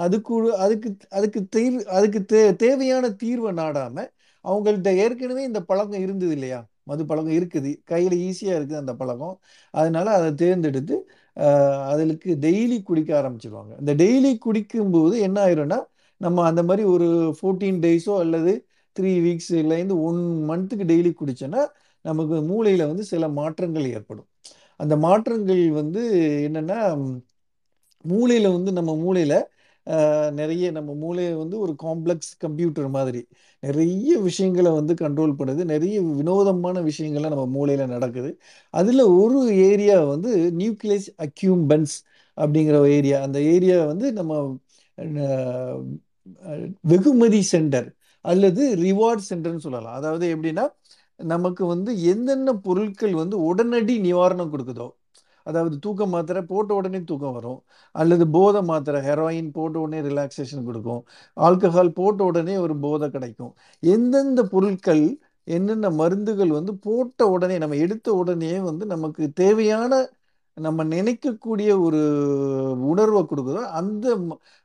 அதுக்கு அதுக்கு அதுக்கு தீர்வு அதுக்கு தே தேவையான தீர்வை நாடாமல் அவங்கள்ட்ட ஏற்கனவே இந்த பழக்கம் இருந்தது இல்லையா? மது பழக்கம் இருக்குது. கையில் ஈஸியாக இருக்குது அந்த பழக்கம். அதனால அதை தேர்ந்தெடுத்து அதுக்கு டெய்லி குடிக்க ஆரம்பிச்சிருவாங்க. இந்த டெய்லி குடிக்கும்போது என்ன ஆயிரும்னா நம்ம அந்த மாதிரி ஒரு ஃபோர்டீன் டேஸோ அல்லது த்ரீ வீக்ஸ்லேருந்து ஒன் மந்த்துக்கு டெய்லி குடித்தோன்னா நமக்கு மூளையில் வந்து சில மாற்றங்கள் ஏற்படும். அந்த மாற்றங்கள் வந்து என்னென்னா மூளையில் வந்து நம்ம மூளையில் நிறைய நம்ம மூளையை வந்து ஒரு காம்ப்ளெக்ஸ் கம்ப்யூட்டர் மாதிரி நிறைய விஷயங்களை வந்து கண்ட்ரோல் பண்ணுது நிறைய வினோதமான விஷயங்கள்லாம் நம்ம மூளையில் நடக்குது. அதில் ஒரு ஏரியா வந்து நியூக்ளியஸ் அக்யூம்பன்ஸ் அப்படிங்கிற ஏரியா அந்த ஏரியா வந்து நம்ம வெகுமதி சென்டர் அல்லது ரிவார்ட் சென்டர்னு சொல்லலாம். அதாவது எப்படின்னா நமக்கு வந்து எந்தென்ன பொருட்கள் வந்து உடனடி நிவாரணம் கொடுக்குதோ அதாவது தூக்க மாத்திரை போட்ட உடனே தூக்கம் வரும் அல்லது போதை மாத்திரை ஹெரோயின் போட்ட உடனே ரிலாக்ஸேஷன் கொடுக்கும் ஆல்கஹால் போட்ட உடனே ஒரு போதை கிடைக்கும். எந்தெந்த பொருட்கள் என்னென்ன மருந்துகள் வந்து போட்ட உடனே நம்ம எடுத்த உடனே வந்து நமக்கு தேவையான நம்ம நினைக்கக்கூடிய ஒரு உணர்வை கொடுக்குதோ அந்த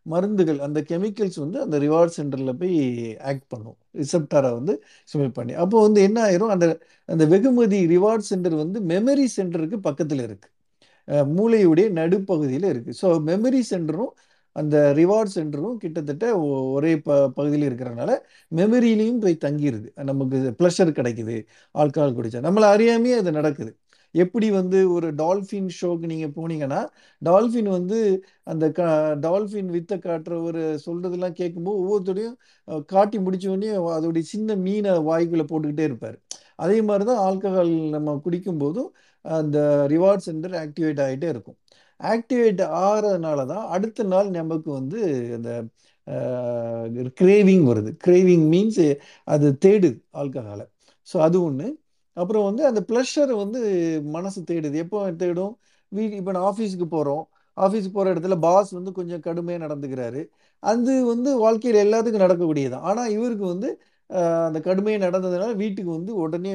மருந்துகள் அந்த கெமிக்கல்ஸ் வந்து அந்த ரிவார்ட் சென்டரில் போய் ஆக்ட் பண்ணும். ரிசப்டாரை வந்து ஸ்மெல் பண்ணி. அப்போ வந்து என்ன ஆயிரும்? அந்த அந்த வெகுமதி ரிவார்ட் சென்டர் வந்து மெமரி சென்டருக்கு பக்கத்தில் இருக்குது மூளையுடைய நடுப்பகுதியில் இருக்குது ஸோ மெமரி சென்டரும் அந்த ரிவார்ட் சென்டரும் கிட்டத்தட்ட ஒரே ப பகுதியில் இருக்கிறனால மெமரியிலையும் போய் தங்கிடுது நமக்கு ப்ளஷர் கிடைக்குது ஆல்கஹால் குடிச்சா. நம்மளை அறியாமையே அது நடக்குது. எப்படி வந்து ஒரு டால்ஃபின் ஷோக்கு நீங்கள் போனீங்கன்னா டால்ஃபின் வந்து அந்த க டால்ஃபின் வித்தை காட்டுறவர் சொல்கிறதெல்லாம் கேட்கும்போது ஒவ்வொருத்தரையும் காட்டி முடிச்ச உடனே அதோடைய சின்ன மீனை வாய்க்குள்ளே போட்டுக்கிட்டே இருப்பார். அதே மாதிரி தான் ஆல்கஹால் நம்ம குடிக்கும்போதும் அந்த ரிவார்ட் சென்டர் ஆக்டிவேட் ஆகிட்டே இருக்கும். ஆக்டிவேட் ஆகிறதுனால தான் அடுத்த நாள் நமக்கு வந்து அந்த கிரேவிங் வருது. கிரேவிங் மீன்ஸ் அது தேடுது ஆல்கஹாலை. ஸோ அது ஒன்று அப்புறம் வந்து அந்த ப்ளஷரை வந்து மனசு தேடுது. எப்போ தேடும்? வீ இப்போ நான் ஆஃபீஸுக்கு போகிறோம் ஆஃபீஸுக்கு போகிற இடத்துல பாஸ் வந்து கொஞ்சம் கடுமையாக நடந்துக்கிறாரு. அது வந்து வாழ்க்கையில் எல்லாத்துக்கும் நடக்கக்கூடியது. ஆனால் இவருக்கு வந்து அந்த கடுமையாக நடந்ததுனால வீட்டுக்கு வந்து உடனே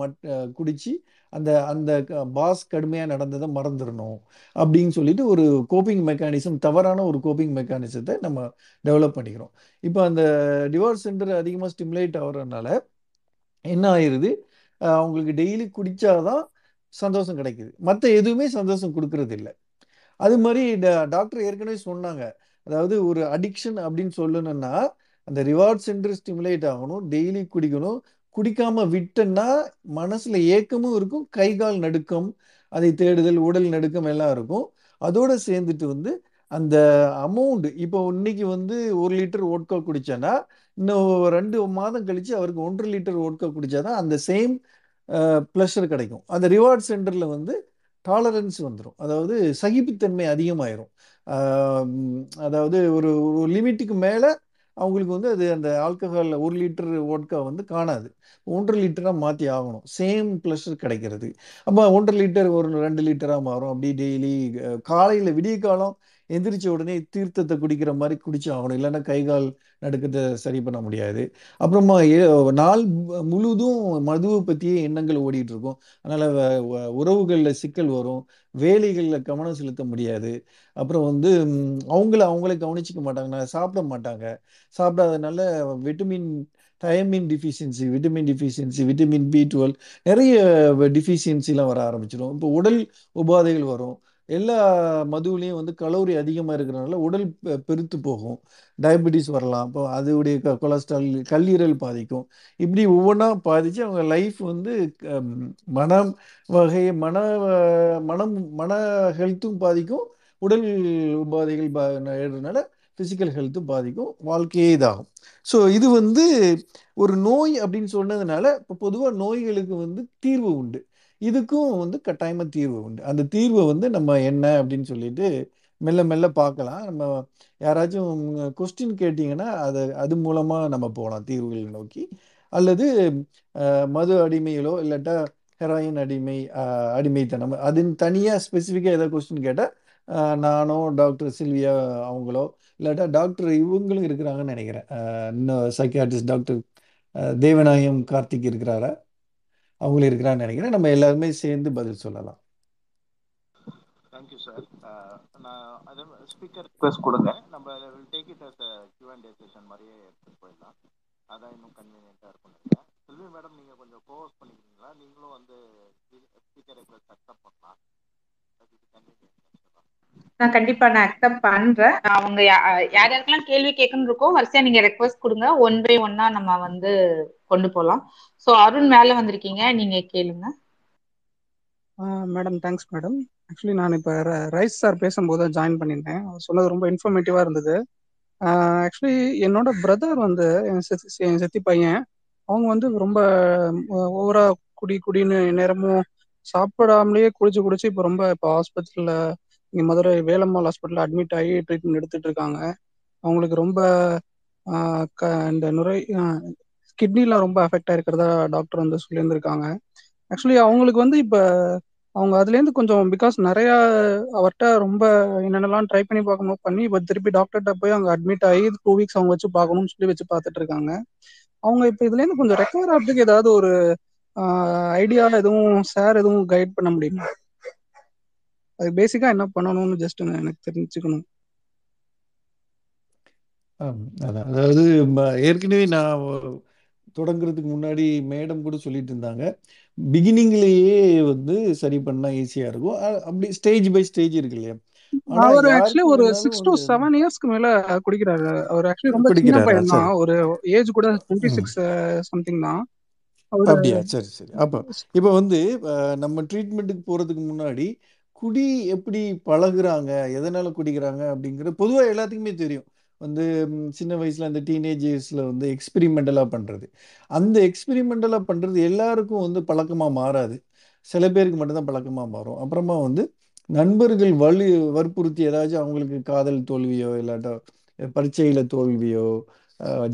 மட் குடித்து அந்த அந்த பாஸ் கடுமையாக நடந்ததை மறந்துடணும் அப்படின்னு சொல்லிட்டு ஒரு கோப்பிங் மெக்கானிசம் தவறான ஒரு கோப்பிங் மெக்கானிசத்தை நம்ம டெவலப் பண்ணிக்கிறோம். இப்போ அந்த டிவோர்ஸ் சென்டர் அதிகமாக ஸ்டிமுலேட் ஆகிறதுனால என்ன ஆயிடுது அவங்களுக்கு டெய்லி குடித்தாதான் சந்தோஷம் கிடைக்குது. மற்ற எதுவுமே சந்தோஷம் கொடுக்கறது இல்லை அது மாதிரி டாக்டர் ஏற்கனவே சொன்னாங்க. அதாவது ஒரு அடிக்ஷன் அப்படின்னு சொல்லணும்னா அந்த ரிவார்ட் சென்டர் ஸ்டிமுலேட் ஆகணும் டெய்லி குடிக்கணும். குடிக்காம விட்டேன்னா மனசுல ஏக்கமும் இருக்கும் கை கால் நடுக்கம் அதை தேடுதல் உடல் நடுக்கம் எல்லாம் இருக்கும். அதோட சேர்ந்துட்டு வந்து அந்த அமௌண்ட் இப்போ இன்னைக்கு வந்து ஒரு லிட்டர் ஓட்கா குடிச்சேன்னா இன்னும் ரெண்டு மாதம் கழித்து அவருக்கு ஒன்றரை லிட்டர் ஓட்கா குடித்தாதான் அந்த சேம் ப்ளஷர் கிடைக்கும். அந்த ரிவார்ட் சென்டரில் வந்து டாலரன்ஸ் வந்துடும் அதாவது சகிப்புத்தன்மை அதிகமாயிரும். அதாவது ஒரு ஒரு லிமிட்டுக்கு மேலே அவங்களுக்கு வந்து அது அந்த ஆல்கஹாலில் ஒரு லிட்டர் ஓட்கா வந்து காணாது. ஒன்றரை லிட்டராக மாற்றி ஆகணும். சேம் ப்ளஷர் கிடைக்கிறது. அப்போ ஒன்றரை லிட்டர் ஒரு ரெண்டு லிட்டராக மாறும். அப்படி டெய்லி காலையில் விடிய காலம் எந்திரிச்ச உடனே தீர்த்தத்தை குடிக்கிற மாதிரி குடிச்சு ஆகணும். இல்லைன்னா கை கால் நடுக்கத்தை சரி பண்ண முடியாது. அப்புறமா ஏ- நாள் முழுதும் மதுவை பற்றியே எண்ணங்கள் ஓடிட்டு இருக்கும். அதனால வ- உறவுகளில் சிக்கல் வரும். வேலைகளில் கவனம் செலுத்த முடியாது. அப்புறம் வந்து அவங்கள அவங்கள கவனிச்சிக்க மாட்டாங்க. சாப்பிட மாட்டாங்க. சாப்பிடாதனால vitamin thiamine deficiency vitamin deficiency vitamin B twelve நிறைய டிஃபிஷியன்சிலாம் வர ஆரம்பிச்சிடும் இப்போ உடல் உபாதைகள் வரும். எல்லா மதுவுலேயும் வந்து கலோரி அதிகமாக இருக்கிறனால உடல் பெ- பெருத்து போகும். டயபெட்டிஸ் வரலாம். இப்போ அதோடைய கொலஸ்ட்ரால் கல்லீரல் பாதிக்கும். இப்படி ஒவ்வொன்றா பாதித்து அவங்க லைஃப் வந்து மனம் வகை மன மனம் மன ஹெல்த்தும் பாதிக்கும். உடல் உபாதைகள் பா ஏறுறதுனால ஃபிசிக்கல் ஹெல்த்தும் பாதிக்கும். வாழ்க்கையே இதாகும். ஸோ இது வந்து ஒரு நோய் அப்படின்னு சொன்னதுனால இப்போ பொதுவாக நோய்களுக்கு வந்து தீர்வு உண்டு. இதுக்கும் வந்து கட்டாயமாக தீர்வு உண்டு. அந்த தீர்வை வந்து நம்ம என்ன அப்படின்னு சொல்லிட்டு மெல்ல மெல்ல பார்க்கலாம். நம்ம யாராச்சும் கொஸ்டின் கேட்டிங்கன்னா அது அது மூலமாக நம்ம போகலாம் தீர்வுகள் நோக்கி. அல்லது மது அடிமைகளோ இல்லாட்டா ஹெராயின் அடிமை அடிமைத்தனம் அதுன்னு தனியாக ஸ்பெசிஃபிக்காக ஏதாவது கொஸ்டின் கேட்டால் நானோ டாக்டர் சில்வியா அவங்களோ இல்லாட்டா டாக்டர் இவங்களும் இருக்கிறாங்கன்னு நினைக்கிறேன். இன்னும் சைக்கியாட்ரிஸ்ட் டாக்டர் தேவநாயகம் கார்த்திக் இருக்கிறாரா? அவங்களும் இருக்கிறான்னு நினைக்கிறேன். நம்ம எல்லாருமே சேர்ந்து பதில் சொல்லலாம். தேங்க்யூ சார் uh, நான் அதே ஸ்பீக்கர் ரிக்வெஸ்ட் கொடுங்க. நம்ம will take it as Q and A session மாதிரியே எடுத்துட்டு போயிடலாம். அதான் இன்னும் கன்வீனியன்ட்டாக இருக்கும் செல்வி மேடம் நீங்கள் கொஞ்சம் கோவஸ் பண்ணிக்கிறீங்களா? நீங்களும் வந்து ஸ்பீக்கர் ரிக்வெஸ்ட் அக்செப்ட் பண்ணலாம் அதுக்கு கன்வீனியன்ட் நான் கண்டிப்பா நான் அக்செப்ட் பண்றேன். அவங்க யா- யார் யாருக்கெல்லாம் கேள்வி கேட்கணும் இருக்கோ வரிசையா நீங்க ரெக்வஸ்ட் கொடுங்க. ஒன் பை ஒன்னா நம்ம வந்து கொண்டு போலாம். சோ அருண் மேல வந்திருக்கீங்க. நீங்க கேளுங்க. மேடம் தேங்க்ஸ் மேடம் ஆக்சுவலி நான் இப்போ ரைஸ் சார் பேசும்போது ஜாயின் பண்ணியிருந்தேன். அவர் சொன்னது ரொம்ப இன்ஃபர்மேட்டிவாக இருந்தது. ஆக்சுவலி என்னோட பிரதர் வந்து என் சித்தி என் சித்தி பையன் அவங்க வந்து ரொம்ப ஓவரா குடி குடின்னு நேரமும் சாப்பிடாமலேயே குடிச்சு குடிச்சு இப்போ ரொம்ப இப்போ ஹாஸ்பிட்டலில் இங்கே மதுரை வேலம்மாள் ஹாஸ்பிட்டலில் அட்மிட் ஆகி ட்ரீட்மெண்ட் எடுத்துட்டு இருக்காங்க அவங்களுக்கு ரொம்ப க இந்த நுரை கிட்னிலாம் ரொம்ப அஃபெக்ட் ஆயிருக்கிறதா டாக்டர் வந்து சொல்லியிருந்திருக்காங்க. ஆக்சுவலி அவங்களுக்கு வந்து இப்போ அவங்க அதுலேருந்து கொஞ்சம் பிகாஸ் நிறையா அவர்கிட்ட ரொம்ப என்னென்னலாம் ட்ரை பண்ணி பார்க்கணும் பண்ணி இப்போ திருப்பி டாக்டர்கிட்ட போய் அங்கே அட்மிட் ஆகி டூ வீக்ஸ் அவங்க வச்சு பார்க்கணும்னு சொல்லி வச்சு பார்த்துட்டு இருக்காங்க அவங்க இப்போ இதுலேருந்து கொஞ்சம் ரெக்கவர் ஆகிறதுக்கு ஏதாவது ஒரு ஐடியா எதுவும் சார் எதுவும் கைட் பண்ண முடியுமா? அது பேசிக்காக என்ன பண்ணணும்னு ஜஸ்ட் எனக்கு தெரிஞ்சுக்கணும். அதாவது ஏற்கனவே நான் தொடங்குறதுக்கு முன்னாடி மேடம் கூட சொல்லிட்டு இருந்தாங்க. பிகினிங்லேயே வந்து சரி பண்ணா ஈஸியா இருக்கும். அப்படி ஸ்டேஜ் பை ஸ்டேஜ் இருக்கு இல்லையா? அவர் ஆக்சுவலி ஒரு சிக்ஸ் டு செவன் இயர்ஸ்க்கு மேல குடிக்கிறாரு. அவர் ஆக்சுவலி ரொம்ப சின்ன பையன் தான். ஒரு ஏஜ் கூட டுவெண்ட்டி சிக்ஸ் சம்திங் தான். அப்படியா? சரி சரி. அப்போ இப்போ வந்து நம்ம ட்ரீட்மெண்ட்டுக்கு போகிறதுக்கு முன்னாடி குடி எப்படி பழகுறாங்க? எதனால குடிக்கிறாங்க? அப்படிங்கிற பொதுவாக எல்லாத்துக்குமே தெரியும். வந்து சின்ன வயசுல அந்த டீனேஜ் வந்து எக்ஸ்பெரிமெண்டலாக பண்ணுறது அந்த எக்ஸ்பெரிமெண்டலாக பண்ணுறது எல்லாருக்கும் வந்து பழக்கமாக மாறாது. சில பேருக்கு மட்டும்தான் பழக்கமாக மாறும். அப்புறமா வந்து நண்பர்கள் வலு வற்புறுத்தி ஏதாச்சும் அவங்களுக்கு காதல் தோல்வியோ இல்லாட்டா பரீட்சையில் தோல்வியோ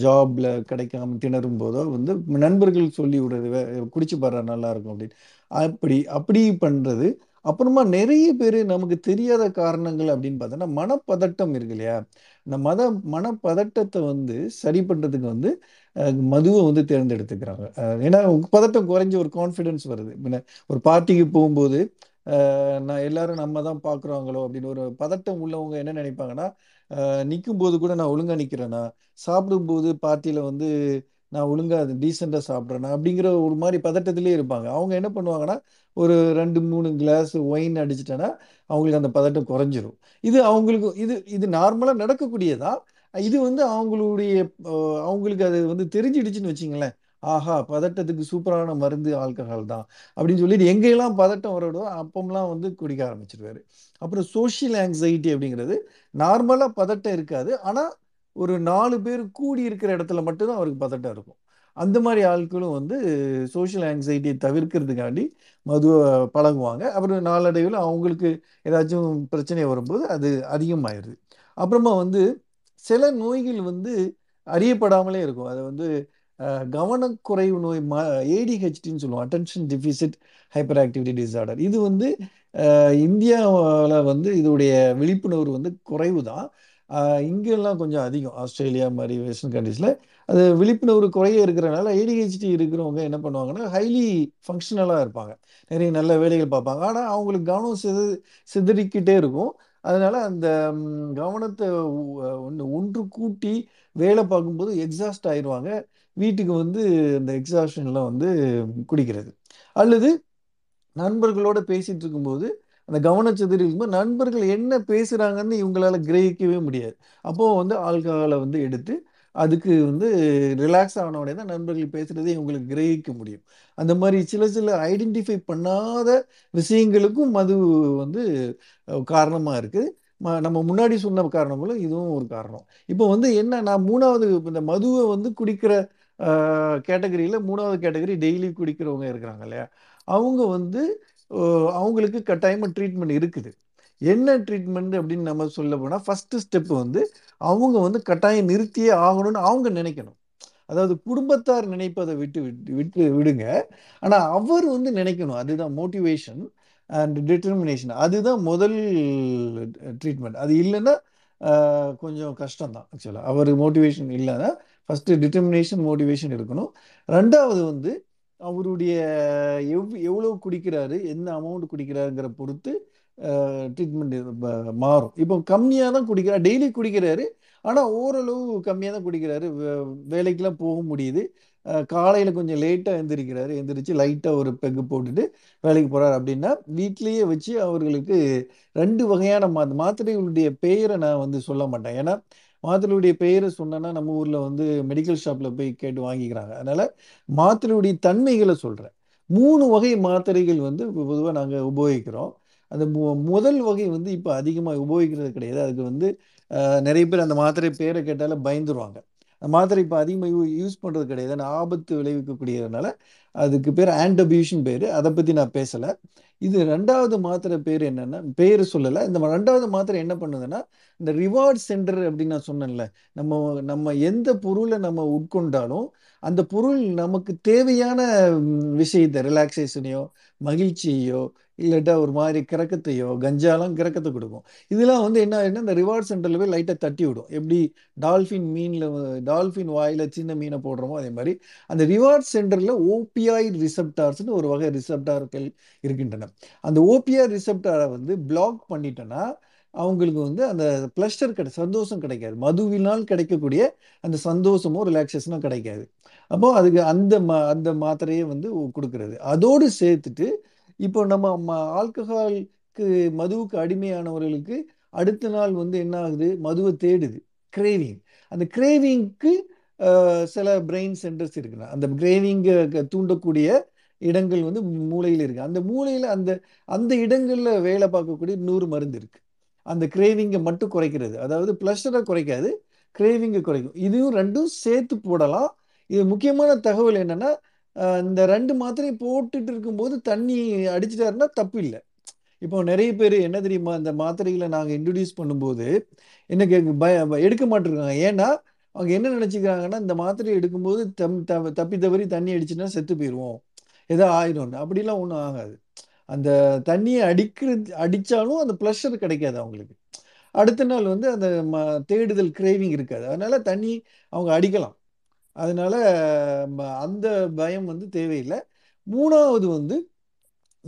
ஜாப்ல கிடைக்காம திணறும் போதோ வந்து நண்பர்கள் சொல்லி விடுறது "வே- குடிச்சு பாரு நல்லா இருக்கும் அப்படின்னு. அப்படி அப்படி பண்றது அப்புறமா நிறைய பேர் நமக்கு தெரியாத காரணங்கள் அப்படின்னு பார்த்தோன்னா மனப்பதட்டம் இருக்கு இல்லையா? இந்த மத மனப்பதட்டத்தை வந்து சரி பண்ணுறதுக்கு வந்து மதுவை வந்து தேர்ந்தெடுத்துக்கிறாங்க. ஏன்னா பதட்டம் குறைஞ்ச ஒரு கான்ஃபிடென்ஸ் வருது. முன்ன ஒரு பார்ட்டிக்கு போகும்போது நான் எல்லாரும் நம்ம தான் பார்க்குறாங்களோ அப்படின்னு ஒரு பதட்டம் உள்ளவங்க என்ன நினைப்பாங்கன்னா நிற்கும் போது கூட நான் ஒழுங்காக நிற்கிறேன்னா சாப்பிடும்போது பார்ட்டியில் வந்து நான் ஒழுங்காக அது டீசெண்டாக சாப்பிட்றேன்னா அப்படிங்கிற ஒரு மாதிரி பதட்டத்திலே இருப்பாங்க. அவங்க என்ன பண்ணுவாங்கன்னா ஒரு ரெண்டு மூணு கிளாஸ் ஒயின் அடிச்சிட்டேன்னா அவங்களுக்கு அந்த பதட்டம் குறைஞ்சிரும். இது அவங்களுக்கு இது இது நார்மலாக நடக்கக்கூடியதா? இது வந்து அவங்களுடைய அவங்களுக்கு அது வந்து தெரிஞ்சிடுச்சுன்னு வச்சுங்களேன். ஆஹா பதட்டத்துக்கு சூப்பரான மருந்து ஆல்கஹால் தான் அப்படின்னு சொல்லிட்டு எங்கெல்லாம் பதட்டம் வரடோ அப்பம்லாம் வந்து குடிக்க ஆரம்பிச்சிருவாரு. அப்புறம் சோஷியல் ஆங்ஸைட்டி அப்படிங்கிறது நார்மலாக பதட்டம் இருக்காது. ஆனால் ஒரு நாலு பேர் கூடி இருக்கிற இடத்துல மட்டும்தான் அவருக்கு பதட்டம் இருக்கும். அந்த மாதிரி ஆட்களும் வந்து சோஷியல் ஆங்ஸைட்டியை தவிர்க்கிறதுக்காண்டி மதுவை பழகுவாங்க. அப்புறம் நாளடைவில் அவங்களுக்கு ஏதாச்சும் பிரச்சனை வரும்போது அது அதிகமாயிருது அப்புறமா வந்து சில நோய்கள் வந்து அறியப்படாமலே இருக்கும். அது வந்து கவனக்குறைவு நோய் ஏடிஹெச்டின்னு சொல்லுவோம். Attention deficit hyperactivity disorder இது வந்து இந்தியாவில் வந்து இதோடைய விழிப்புணர்வு வந்து குறைவு தான் இங்கெல்லாம் கொஞ்சம் அதிகம். ஆஸ்திரேலியா மாதிரி வெஸ்டர்ன் கண்ட்ரீஸில். அது விழிப்புணர்வு குறைய இருக்கிறனால ஏடிஹெச்டி இருக்கிறவங்க என்ன பண்ணுவாங்கன்னா ஹைலி ஃபங்க்ஷனலாக இருப்பாங்க. நிறைய நல்ல வேலைகள் பார்ப்பாங்க. ஆனால் அவங்களுக்கு கவனம் சித சிதறிக்கிட்டே இருக்கும். அதனால் அந்த கவனத்தை ஒன்று ஒன்று கூட்டி வேலை பார்க்கும்போது எக்ஸாஸ்ட் ஆயிடுவாங்க வீட்டுக்கு வந்து அந்த எக்ஸாஸ்டன்லாம் வந்து குடிக்கிறது. அல்லது நண்பர்களோட பேசிகிட்டு இருக்கும்போது அந்த கவனச்சிதறி இருக்கும்போது நண்பர்கள் என்ன பேசுறாங்கன்னு இவங்களால கிரகிக்கவே முடியாது. அப்போ வந்து ஆல்கஹாலை வந்து எடுத்து அதுக்கு வந்து ரிலாக்ஸ் ஆன உடனே தான் நண்பர்கள் பேசுகிறதே இவங்களுக்கு கிரகிக்க முடியும். அந்த மாதிரி சில சில ஐடென்டிஃபை பண்ணாத விஷயங்களுக்கும் மது வந்து காரணமாக காரணமா இருக்கு. ம- நம்ம முன்னாடி சொன்ன காரணங்களும் இதுவும் ஒரு காரணம். இப்போ வந்து என்ன நான் மூணாவது இந்த மதுவை வந்து குடிக்கிற கேட்டகரியில் மூணாவது கேட்டகரி டெய்லி குடிக்கிறவங்க இருக்கிறாங்க இல்லையா? அவங்க வந்து அவங்களுக்கு கட்டாயமாக ட்ரீட்மெண்ட் இருக்குது. என்ன ட்ரீட்மெண்ட் அப்படின்னு நம்ம சொல்ல போனால் ஃபஸ்ட்டு ஸ்டெப் வந்து அவங்க வந்து கட்டாயம் நிறுத்தியே ஆகணும்னு அவங்க நினைக்கணும். அதாவது குடும்பத்தார் நினைப்பதை விட்டு விட்டு விட்டு விடுங்க. ஆனால் அவர் வந்து நினைக்கணும். அதுதான் மோட்டிவேஷன் அண்ட் டிட்டர்மினேஷன் அதுதான் முதல் ட்ரீட்மெண்ட் அது இல்லைன்னா கொஞ்சம் கஷ்டம்தான் ஆக்சுவலாக அவர் மோட்டிவேஷன் இல்லைன்னா ஃபஸ்ட்டு டிட்டர்மினேஷன் மோட்டிவேஷன் இருக்கணும். ரெண்டாவது வந்து அவருடைய எவ் எவ்வளோ குடிக்கிறாரு என்ன அமௌண்ட் குடிக்கிறாருங்கிற பொறுத்து ட்ரீட்மெண்ட் மாறும். இப்போ கம்மியாக தான் குடிக்கிறார் டெய்லி குடிக்கிறாரு ஆனால் ஓரளவு கம்மியாக தான் குடிக்கிறாரு. வே- போக முடியுது. காலையில் கொஞ்சம் லேட்டாக எந்திரிக்கிறாரு. எழுந்திரிச்சு லைட்டாக ஒரு பெக்கு போட்டுட்டு வேலைக்கு போகிறாரு அப்படின்னா வீட்லேயே வச்சு அவர்களுக்கு ரெண்டு வகையான மா மாத்திரைகளுடைய பெயரை நான் வந்து சொல்ல மாட்டேன். ஏன்னா மாத்திரையுடைய பெயரை சொன்னேன்னா நம்ம ஊரில் வந்து மெடிக்கல் ஷாப்பில் போய் கேட்டு வாங்கிக்கிறாங்க. அதனால மாத்திரையுடைய தன்மைகளை சொல்கிறேன் மூணு வகை மாத்திரைகள் வந்து பொதுவாக நாங்கள் உபயோகிக்கிறோம். அந்த மு- முதல் வகை வந்து இப்போ அதிகமாக உபயோகிக்கிறது கிடையாது. அதுக்கு வந்து நிறைய பேர் அந்த மாத்திரை பேரை கேட்டால பயந்துருவாங்க. மாத்திரை இப்போ அதிகமாக யூஸ் பண்ணுறது கிடையாது. ஏன்னா ஆபத்து விளைவிக்கக்கூடியதுனால அதுக்கு பேர் ஆன்டபியூஷன் பேர். அதை பற்றி நான் பேசலை. இது ரெண்டாவது மாத்திரை பேர் என்னென்னா பேர் சொல்லலை. இந்த ரெண்டாவது மாத்திரை என்ன பண்ணுதுன்னா இந்த ரிவார்ட் சென்டர் அப்படின்னு நான் சொன்னேன்ல. நம்ம நம்ம எந்த பொருளை நம்ம உட்கொண்டாலும் அந்த பொருள் நமக்கு தேவையான விஷயத்தை ரிலாக்ஸேஷனையோ மகிழ்ச்சியையோ இல்லாட்டா ஒரு மாதிரி கிறக்கத்தையோ கஞ்சாலாம் கிறக்கத்தை கொடுக்கும். இதெல்லாம் வந்து என்ன ஆகுதுன்னா இந்த ரிவார்ட் சென்டரில் போய் லைட்டாக தட்டி விடும். எப்படி டால்ஃபின் மீனில் டால்ஃபின் வாயில் சின்ன மீனை போடுறோமோ அதே மாதிரி அந்த ரிவார்ட் சென்டரில் ஓபிஐ ரிசப்டார்ஸ்னு ஒரு வகை ரிசப்டார்கள் இருக்கின்றன. அந்த ஓபிஐ ரிசப்டாரை வந்து பிளாக் பண்ணிட்டோன்னா அவங்களுக்கு வந்து அந்த ப்ளஷர் கிடை சந்தோஷம் கிடைக்காது. மதுவினால் கிடைக்கக்கூடிய அந்த சந்தோஷமோ ரிலாக்ஸேஷனோ கிடைக்காது. அப்போ அதுக்கு அந்த மா அந்த மாத்திரையே வந்து கொடுக்கறது. அதோடு சேர்த்துட்டு இப்போ நம்ம ம- ஆல்கஹாலுக்கு மதுவுக்கு அடிமையானவர்களுக்கு அடுத்த நாள் வந்து என்ன ஆகுது? மதுவை தேடுது. கிரேவிங் அந்த கிரேவிங்க்கு சில பிரெயின் சென்டர்ஸ் இருக்குண்ணா அந்த கிரேவிங்கை தூண்டக்கூடிய இடங்கள் வந்து மூளையில் இருக்கு. அந்த மூளையில் அந்த அந்த இடங்களில் வேலை பார்க்கக்கூடிய நூறு மருந்து இருக்கு. அந்த கிரேவிங்கை மட்டும் குறைக்கிறது. அதாவது ப்ளஷரை குறைக்காது கிரேவிங்கை குறைக்கும். இதுவும் ரெண்டும் சேர்த்து போடலாம். இது முக்கியமான தகவல் என்னன்னா இந்த ரெண்டு மாத்திரை போட்டுட்டு இருக்கும்போது தண்ணி அடிச்சிட்டாருன்னா தப்பு இல்லை இப்போ நிறைய பேர் என்ன தெரியுமா இந்த மாத்திரைகளை நாங்கள் இன்ட்ரடியூஸ் பண்ணும்போது என்ன பய ப- எடுக்க மாட்டிருக்காங்க. ஏன்னா அவங்க என்ன நினச்சிக்கிறாங்கன்னா இந்த மாத்திரையை எடுக்கும்போது தம் த தப்பி தவறி தண்ணி அடிச்சுன்னா செத்து போயிடுவோம் ஏதோ ஆயிடும்னு. அப்படிலாம் ஒன்றும் ஆகாது. அந்த தண்ணியை அடிக்கிறது அடித்தாலும் அந்த ப்ளஷர் கிடைக்காது அவங்களுக்கு. அடுத்த நாள் வந்து அந்த ம தேடுதல் கிரேவிங் இருக்காது. அதனால தண்ணி அவங்க அடிக்கலாம். அதனால அந்த பயம் வந்து தேவையில்லை. மூணாவது வந்து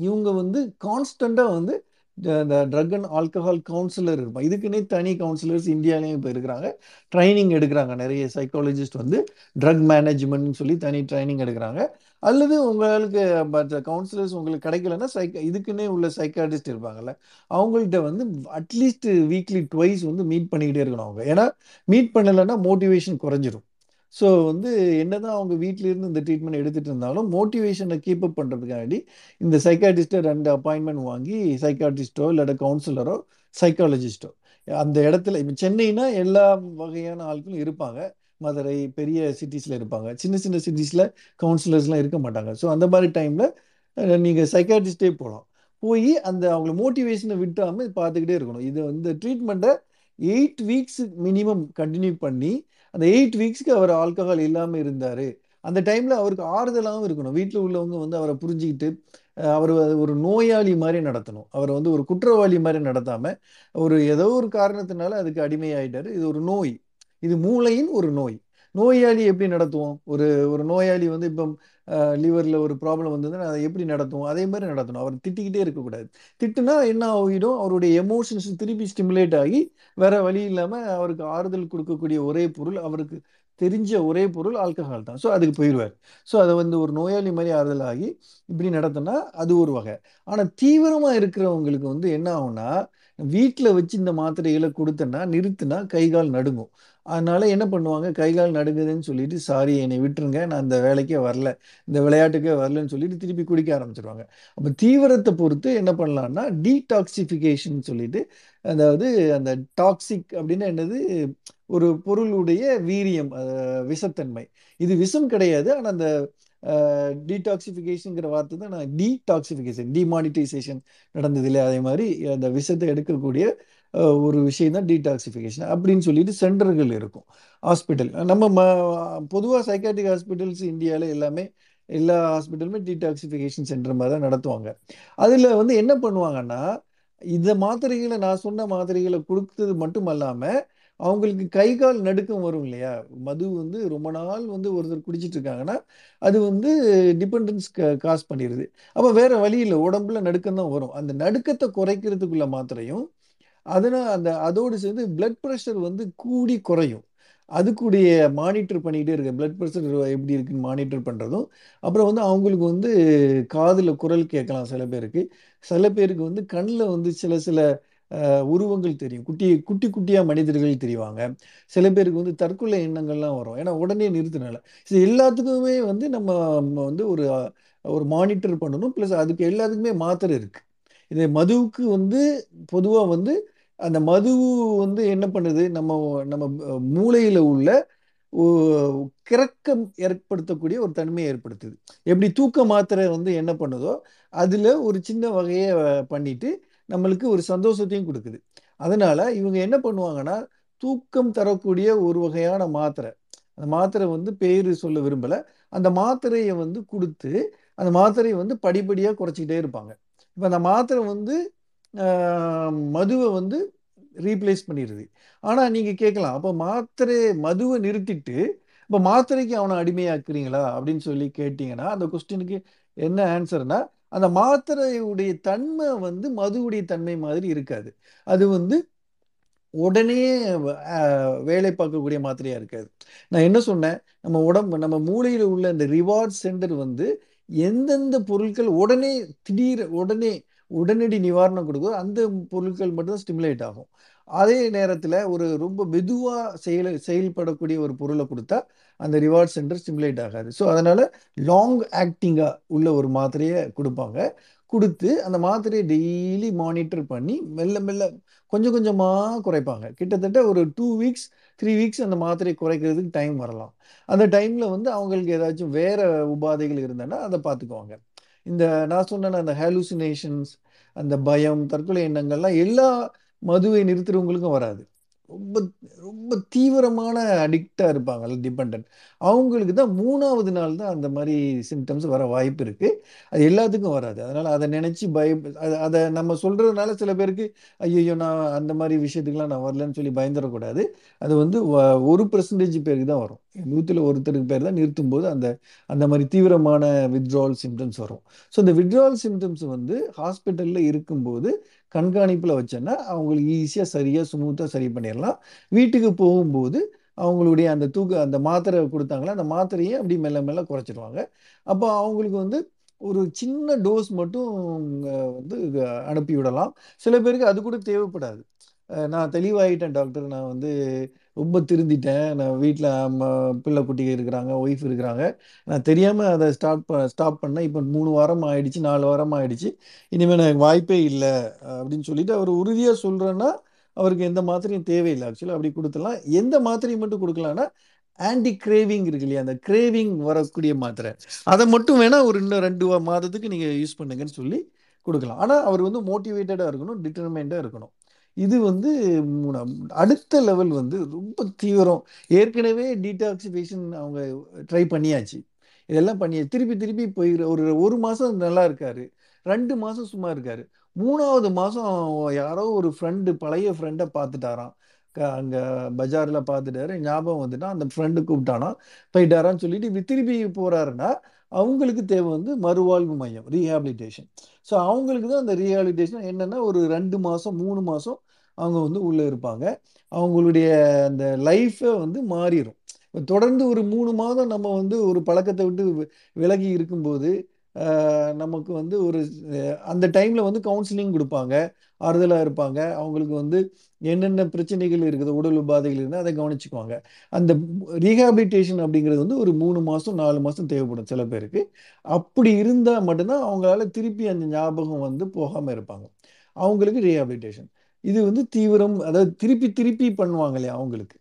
இவங்க வந்து கான்ஸ்டண்ட்டாக வந்து இந்த ட்ரக் அண்ட் ஆல்கஹால் கவுன்சிலர் இருப்பான் இதுக்குன்னே தனி கவுன்சிலர்ஸ் இந்தியாலையும் இப்போ இருக்கிறாங்க. ட்ரைனிங் எடுக்கிறாங்க. நிறைய சைக்காலஜிஸ்ட் வந்து ட்ரக் மேனேஜ்மெண்ட்னு சொல்லி தனி ட்ரைனிங் எடுக்கிறாங்க. அல்லது உங்களுக்கு பட் கவுன்சிலர்ஸ் உங்களுக்கு கிடைக்கலன்னா சைக்க இதுக்குன்னே உள்ள சைக்காட்டிஸ்ட் இருப்பாங்கல்ல. அவங்கள்ட்ட வந்து அட்லீஸ்ட் வீக்லி ட்வைஸ் வந்து மீட் பண்ணிக்கிட்டே இருக்கணும் அவங்க. ஏன்னா மீட் பண்ணலைன்னா மோட்டிவேஷன் குறைஞ்சிரும். ஸோ வந்து என்னதான் அவங்க வீட்டிலேருந்து இந்த ட்ரீட்மெண்ட் எடுத்துட்டு இருந்தாலும் மோட்டிவேஷனை கீப் அப் பண்ணுறதுக்காண்டி இந்த சைக்காட்டிஸ்ட்டை ரெண்டு அப்பாயின்மெண்ட் வாங்கி சைக்காட்டிஸ்ட்டோ இல்லாட்ட கவுன்சிலரோ சைக்காலஜிஸ்ட்டோ அந்த இடத்துல இப்போ சென்னைனா எல்லா வகையான ஆட்களும் இருப்பாங்க. மதுரை பெரிய சிட்டிஸில் இருப்பாங்க. சின்ன சின்ன சிட்டிஸில் கவுன்சிலர்ஸ்லாம் இருக்க மாட்டாங்க. ஸோ அந்த மாதிரி டைமில் நீங்கள் சைக்காட்டிஸ்டே போகலாம் போய் அந்த அவங்கள மோட்டிவேஷனை விட்டாமல் பார்த்துக்கிட்டே இருக்கணும். இது வந்து ட்ரீட்மெண்ட்டை எயிட் வீக்ஸ் மினிமம் கண்டினியூ பண்ணி அந்த எயிட் வீக்ஸ்க்கு அவர் ஆல்கஹால் இல்லாமல் இருந்தார். அந்த டைமில் அவருக்கு ஆறுதலாகவும் இருக்கணும். வீட்டில் உள்ளவங்க வந்து அவரை புரிஞ்சுக்கிட்டு அவர் ஒரு நோயாளி மாதிரி நடத்தணும். அவரை வந்து ஒரு குற்றவாளி மாதிரி நடத்தாமல் ஒரு ஏதோ ஒரு காரணத்தினால அதுக்கு அடிமையாயிட்டார். இது ஒரு நோய். இது மூளையின் ஒரு நோய். நோயாளி எப்படி நடத்துவோம்? ஒரு ஒரு நோயாளி வந்து இப்போ லிவரில் ஒரு ப்ராப்ளம் வந்ததுன்னா அதை எப்படி நடத்துவோம்? அதே மாதிரி நடத்தணும். அவர் திட்டிக்கிட்டே இருக்கக்கூடாது. திட்டுனா என்ன ஆகிடும்? அவருடைய எமோஷன்ஸ் திருப்பி ஸ்டிமுலேட் ஆகி வேற வழி இல்லாமல் அவருக்கு ஆறுதல் கொடுக்கக்கூடிய ஒரே பொருள் அவருக்கு தெரிஞ்ச ஒரே பொருள் ஆல்கஹால் தான். ஸோ அதுக்கு போயிடுவார். ஸோ அதை வந்து ஒரு நோயாளி மாதிரி ஆறுதல் ஆகி இப்படி நடத்தினா அது ஒரு வகை. ஆனால் தீவிரமாக இருக்கிறவங்களுக்கு வந்து என்ன ஆகும்னா வீட்டில் வச்சு இந்த மாத்திரைகளை கொடுத்தனா நிறுத்தினா கை கால் நடுங்கும். அதனால என்ன பண்ணுவாங்க? கை கால் நடுங்குதுன்னு சொல்லிட்டு சாரி என்னை விட்டுருங்க. நான் இந்த வேலைக்கே வரல. இந்த விளையாட்டுக்கே வரலன்னு சொல்லிட்டு திருப்பி குடிக்க ஆரம்பிச்சிருவாங்க. அப்போ தீவிரத்தை பொறுத்து என்ன பண்ணலாம்னா டீடாக்சிஃபிகேஷன் சொல்லிட்டு அதாவது அந்த டாக்ஸிக் அப்படின்னா என்னது? ஒரு பொருளுடைய வீரியம் விஷத்தன்மை. இது விஷம் கிடையாது. ஆனால் அந்த டீடாக்சிஃபிகேஷனுங்கிற வார்த்தை தான் நான் டீடாக்சிஃபிகேஷன் டிமானிட்டைசேஷன் நடந்தது இல்லையா? அதே மாதிரி அந்த விஷத்தை எடுக்கக்கூடிய ஒரு விஷயம் தான் டீடாக்சிஃபிகேஷன் அப்படின்னு சொல்லிட்டு சென்டர்கள் இருக்கும். ஹாஸ்பிட்டல் நம்ம ம பொதுவாக சைக்காட்டிக் ஹாஸ்பிட்டல்ஸ் இந்தியாவில் எல்லாமே எல்லா ஹாஸ்பிட்டலுமே டீடாக்சிஃபிகேஷன் சென்டர் மாதிரி தான் நடத்துவாங்க. அதில் வந்து என்ன பண்ணுவாங்கன்னா இந்த மாத்திரைகளை நான் சொன்ன மாத்திரைகளை கொடுத்தது மட்டும் அல்லாமல் அவங்களுக்கு கை கால் நடுக்கம் வரும் இல்லையா? மது வந்து ரொம்ப நாள் வந்து ஒருத்தர் குடிச்சிட்டு இருக்காங்கன்னா அது வந்து டிபெண்டன்ஸ் காஸ் பண்ணிடுது அப்போ வேற வழி இல்லை. உடம்புல நடுக்கம் தான் வரும். அந்த நடுக்கத்தை குறைக்கிறதுக்குள்ள மாத்திரையும் அதனால் அந்த அதோடு சேர்ந்து பிளட் ப்ரெஷர் வந்து கூடி குறையும். அதுக்குடைய மானிட்டர் பண்ணிகிட்டே இருக்க பிளட் ப்ரெஷர் எப்படி இருக்குன்னு மானிட்டர் பண்ணுறதும் அப்புறம் வந்து அவங்களுக்கு வந்து காதில் குரல் கேட்கலாம் சில பேருக்கு. சில பேருக்கு வந்து கண்ணில் வந்து சில சில உருவங்கள் தெரியும். குட்டி குட்டி குட்டியாக மனிதர்கள் தெரிவாங்க. சில பேருக்கு வந்து தற்கொலை எண்ணங்கள்லாம் வரும். ஏன்னா உடனே நிறுத்தினால. இது எல்லாத்துக்குமே வந்து நம்ம வந்து ஒரு ஒரு மானிட்டர் பண்ணணும். ப்ளஸ் அதுக்கு எல்லாத்துக்குமே மாத்திரை இருக்குது இது மதுவுக்கு வந்து பொதுவாக வந்து அந்த மது வந்து என்ன பண்ணுது? நம்ம நம்ம மூளையில் உள்ள கிறக்கம் ஏற்படுத்தக்கூடிய ஒரு தன்மையை ஏற்படுத்துது. எப்படி தூக்க மாத்திரை வந்து என்ன பண்ணுதோ அதில் ஒரு சின்ன வகையை பண்ணிட்டு நம்மளுக்கு ஒரு சந்தோஷத்தையும் கொடுக்குது. அதனால இவங்க என்ன பண்ணுவாங்கன்னா தூக்கம் தரக்கூடிய ஒரு வகையான மாத்திரை அந்த மாத்திரை வந்து பேர் சொல்ல விரும்பலை அந்த மாத்திரையை வந்து கொடுத்து அந்த மாத்திரையை வந்து படிப்படியாக குறைச்சிக்கிட்டே இருப்பாங்க. இப்போ அந்த மாத்திரை வந்து மதுவை வந்து ரீப்ளேஸ் பண்ணிடுது ஆனால் நீங்கள் கேட்கலாம். அப்போ மாத்திரை மதுவை நிறுத்திட்டு இப்போ மாத்திரைக்கு அவனை அடிமையாக்குறீங்களா? அப்படின்னு சொல்லி கேட்டிங்கன்னா அந்த கொஸ்டினுக்கு என்ன ஆன்சர்னா அந்த மாத்திரையுடைய தன்மை வந்து மதுவுடைய தன்மை மாதிரி இருக்காது. அது வந்து உடனே வேலை பார்க்கக்கூடிய மாத்திரையாக இருக்காது. நான் என்ன சொன்னேன்? நம்ம உடம்பு நம்ம மூளையில் உள்ள இந்த ரிவார்ட் சென்டர் வந்து எந்தெந்த பொருட்கள் உடனே திடீர் உடனே உடனடி நிவாரணம் கொடுக்குதோ அந்த பொருட்கள் மட்டும்தான் ஸ்டிமுலேட் ஆகும். அதே நேரத்தில் ஒரு ரொம்ப மெதுவாக செயல் செயல்படக்கூடிய ஒரு பொருளை கொடுத்தா அந்த ரிவார்ட் சென்டர் ஸ்டிமுலேட் ஆகாது. ஸோ அதனால் லாங் ஆக்டிங்காக உள்ள ஒரு மாத்திரையை கொடுப்பாங்க. கொடுத்து அந்த மாத்திரையை டெய்லி மானிட்டர் பண்ணி மெல்ல மெல்ல கொஞ்சம் கொஞ்சமாக குறைப்பாங்க. கிட்டத்தட்ட ஒரு டூ வீக்ஸ் த்ரீ வீக்ஸ் அந்த மாத்திரையை குறைக்கிறதுக்கு டைம் வரலாம். அந்த டைமில் வந்து அவங்களுக்கு ஏதாச்சும் வேறு உபாதைகள் இருந்ததுன்னா அதை பார்த்துக்குவாங்க இந்த நான் சொன்ன அந்த ஹாலுசினேஷன்ஸ் அந்த பயம் தற்கொலை எண்ணங்கள்லாம் எல்லா மதுவை நிறுத்துறவங்களுக்கும் வராது. ரொம்ப ரொம்ப தீவிரமான அடிக்டாக இருப்பாங்கல்ல டிபெண்ட் அவங்களுக்கு தான் மூணாவது நாள் தான் அந்த மாதிரி சிம்டம்ஸ் வர வாய்ப்பு இருக்குது அது எல்லாத்துக்கும் வராது. அதனால் அதை நினச்சி பய அதை நம்ம சொல்கிறதுனால சில பேருக்கு ஐயோ நான் அந்த மாதிரி விஷயத்துக்கெலாம் நான் வரலன்னு சொல்லி பயந்துடக்கூடாது. அது வந்து ஒரு பர்சன்டேஜ் பேருக்கு தான் வரும். நூற்றில் ஒருத்தருக்கு பேர் தான் நிறுத்தும் போது அந்த அந்த மாதிரி தீவிரமான வித்ட்ராவல் சிம்டம்ஸ் வரும். ஸோ இந்த வித்ட்ராவல் சிம்டம்ஸ் வந்து ஹாஸ்பிட்டலில் இருக்கும்போது கண்காணிப்பில் வச்சேன்னா அவங்களுக்கு ஈஸியாக சரியாக ஸ்மூத்தாக சரி பண்ணிடலாம். வீட்டுக்கு போகும்போது அவங்களுடைய அந்த தூக்க அந்த மாத்திரை கொடுத்தாங்களா அந்த மாத்திரையே அப்படி மெல்ல மெல்ல குறைச்சிடுவாங்க அப்போ அவங்களுக்கு வந்து ஒரு சின்ன டோஸ் மட்டும் வந்து அனுப்பி விடலாம் சில பேருக்கு அது கூட தேவைப்படாது. நான் தெளிவாயிட்டேன் டாக்டர். நான் வந்து ரொம்ப திருந்திட்டேன். நான் வீட்டில் பிள்ளை குட்டிகள் இருக்கிறாங்க ஒய்ஃப் இருக்கிறாங்க. நான் தெரியாமல் அதை ஸ்டார்ட் ப ஸ்டாப் பண்ணேன். இப்போ மூணு வாரம் ஆயிடுச்சு நாலு வாரம் ஆயிடுச்சு. இனிமேல் எனக்கு வாய்ப்பே இல்லை அப்படின்னு சொல்லிட்டு அவர் உறுதியாக சொல்கிறேன்னா அவருக்கு எந்த மாத்திரையும் தேவையில்லை. ஆக்சுவலாக அப்படி கொடுத்துலாம் எந்த மாத்திரையும் மட்டும் கொடுக்கலான்னா ஆன்டி கிரேவிங் இருக்கு இல்லையா? அந்த கிரேவிங் வரக்கூடிய மாத்திரை. அதை மட்டும் வேணால் ஒரு இன்னும் ரெண்டு மாதத்துக்கு நீங்கள் யூஸ் பண்ணுங்கன்னு சொல்லி கொடுக்கலாம். ஆனால் அவர் வந்து மோட்டிவேட்டடாக இருக்கணும் டிட்டர்மைண்டாக இருக்கணும். இது வந்து மூணாம் அடுத்த லெவல் வந்து ரொம்ப தீவிரம். ஏற்கனவே டீடாக்சிஃபிகேஷன் அவங்க ட்ரை பண்ணியாச்சு. இதெல்லாம் பண்ணியாச்சு திருப்பி திருப்பி போய் ஒரு ஒரு மாதம் நல்லா இருக்காரு. ரெண்டு மாதம் சும்மா இருக்காரு. மூணாவது மாதம் யாரோ ஒரு ஃப்ரெண்டு பழைய ஃப்ரெண்டை பார்த்துட்டாராம். க- பஜாரில் பார்த்துட்டாரு. ஞாபகம் வந்துட்டா அந்த ஃப்ரெண்டு கூப்பிட்டானா போயிட்டாரான்னு சொல்லிட்டு திருப்பி போகிறாருன்னா அவங்களுக்கு தேவை வந்து மறுவாழ்வு மையம் ரீஹாபிலிட்டேஷன் ஸோ அவங்களுக்கு தான் அந்த ரீஹாபிலிட்டேஷன் என்னென்னா ஒரு ரெண்டு மாதம் மூணு மாதம் அவங்க வந்து உள்ளே இருப்பாங்க. அவங்களுடைய அந்த லைஃபை வந்து மாறிடும் தொடர்ந்து ஒரு மூணு மாதம் நம்ம வந்து ஒரு பழக்கத்தை விட்டு விலகி இருக்கும்போது நமக்கு வந்து ஒரு அந்த டைமில் வந்து கவுன்சிலிங் கொடுப்பாங்க. ஆறுதலாக இருப்பாங்க. அவங்களுக்கு வந்து என்னென்ன பிரச்சனைகள் இருக்குது உடல் உபாதைகள் இருந்தால் அதை கவனிச்சுக்குவாங்க. அந்த ரீஹாபிலிட்டேஷன் அப்படிங்கிறது வந்து ஒரு மூணு மாதம் நாலு மாதம் தேவைப்படும் சில பேருக்கு. அப்படி இருந்தால் மட்டும்தான் அவங்களால திருப்பி அந்த ஞாபகம் வந்து போகாம இருப்பாங்க. அவங்களுக்கு ரீஹாபிலிட்டேஷன் இது வந்து தீவிரம் அதாவது திருப்பி திருப்பி பண்ணுவாங்க இல்லையா அவங்களுக்கு.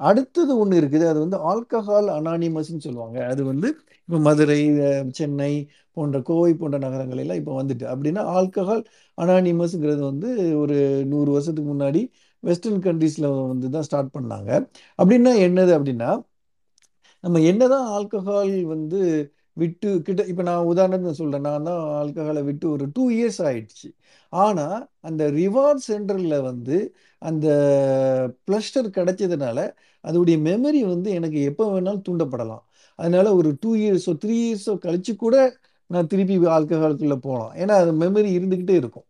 அடுத்தது ஒன்று இருக்குது. அது வந்து ஆல்கஹால் அனானிமஸ்ன்னு சொல்லுவாங்க. அது வந்து இப்போ மதுரை சென்னை போன்ற கோவை போன்ற நகரங்களெல்லாம் இப்போ வந்துட்டு. அப்படின்னா ஆல்கஹால் அனானிமஸ்ங்கிறது வந்து ஒரு நூறு வருஷத்துக்கு முன்னாடி வெஸ்டர்ன் கண்ட்ரீஸில் வந்து தான் ஸ்டார்ட் பண்ணாங்க. அப்படின்னா என்னது அப்படின்னா நம்ம என்னதான் ஆல்கஹால் வந்து விட்டு கிட்ட இப்போ நான் உதாரணத்துக்கு சொல்கிறேன் நான் தான் ஆல்கஹாலை விட்டு ஒரு டூ இயர்ஸ் ஆயிடுச்சு. ஆனால் அந்த ரிவார்ட் சென்டரில் வந்து அந்த ப்ளஸ்டர் கிடைச்சதுனால அதோடைய மெமரி வந்து எனக்கு எப்போ வேணாலும் தூண்டப்படலாம். அதனால ஒரு டூ இயர்ஸோ த்ரீ இயர்ஸோ கழிச்சு கூட நான் திருப்பி ஆல்கஹாலுக்குள்ளே போகலாம். ஏன்னா அது மெமரி இருந்துக்கிட்டே இருக்கும்.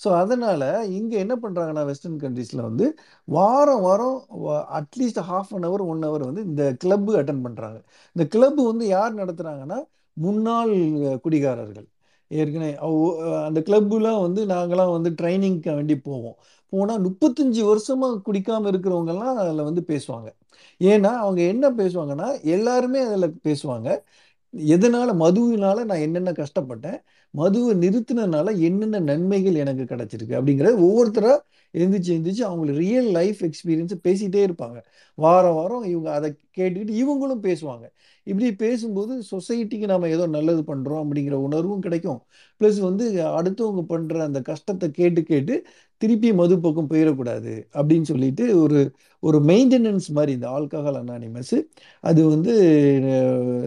ஸோ அதனால் இங்கே என்ன பண்ணுறாங்கன்னா வெஸ்டர்ன் கண்ட்ரிஸில் வந்து வாரம் வாரம் at least half an hour one hour வந்து இந்த கிளப்பு அட்டன் பண்ணுறாங்க இந்த கிளப்பு வந்து யார் நடத்துறாங்கன்னா முன்னாள் குடிகாரர்கள். ஏற்கனவே அந்த கிளப்புலாம் வந்து நாங்களாம் வந்து ட்ரைனிங்க்கு வேண்டி போவோம். போனால் முப்பத்தஞ்சு வருஷமாக குடிக்காமல் இருக்கிறவங்கலாம் அதில் வந்து பேசுவாங்க. ஏன்னா அவங்க என்ன பேசுவாங்கன்னா எல்லாருமே அதில் பேசுவாங்க. எதனால் மதுவினால் நான் என்னென்ன கஷ்டப்பட்டேன் மதுவை நிறுத்தினனால என்னென்ன நன்மைகள் எனக்கு கிடைச்சிருக்கு அப்படிங்கிறத ஒவ்வொருத்தரா எழுந்திரிச்சு எழுந்திரிச்சு அவங்களுக்கு ரியல் லைஃப் எக்ஸ்பீரியன்ஸை பேசிட்டே இருப்பாங்க. வாரம் வாரம் இவங்க அதை கேட்டுக்கிட்டு இவங்களும் பேசுவாங்க. இப்படி பேசும்போது சொசைட்டிக்கு நம்ம ஏதோ நல்லது பண்றோம் அப்படிங்கிற உணர்வும் கிடைக்கும். ப்ளஸ் வந்து அடுத்தவங்க பண்ற அந்த கஷ்டத்தை கேட்டு கேட்டு திருப்பி மது பக்கம் போயிடக்கூடாது அப்படின்னு சொல்லிட்டு ஒரு ஒரு மெயின்டெனன்ஸ் மாதிரி இந்த ஆல்கஹால் அனானிமஸ் அது வந்து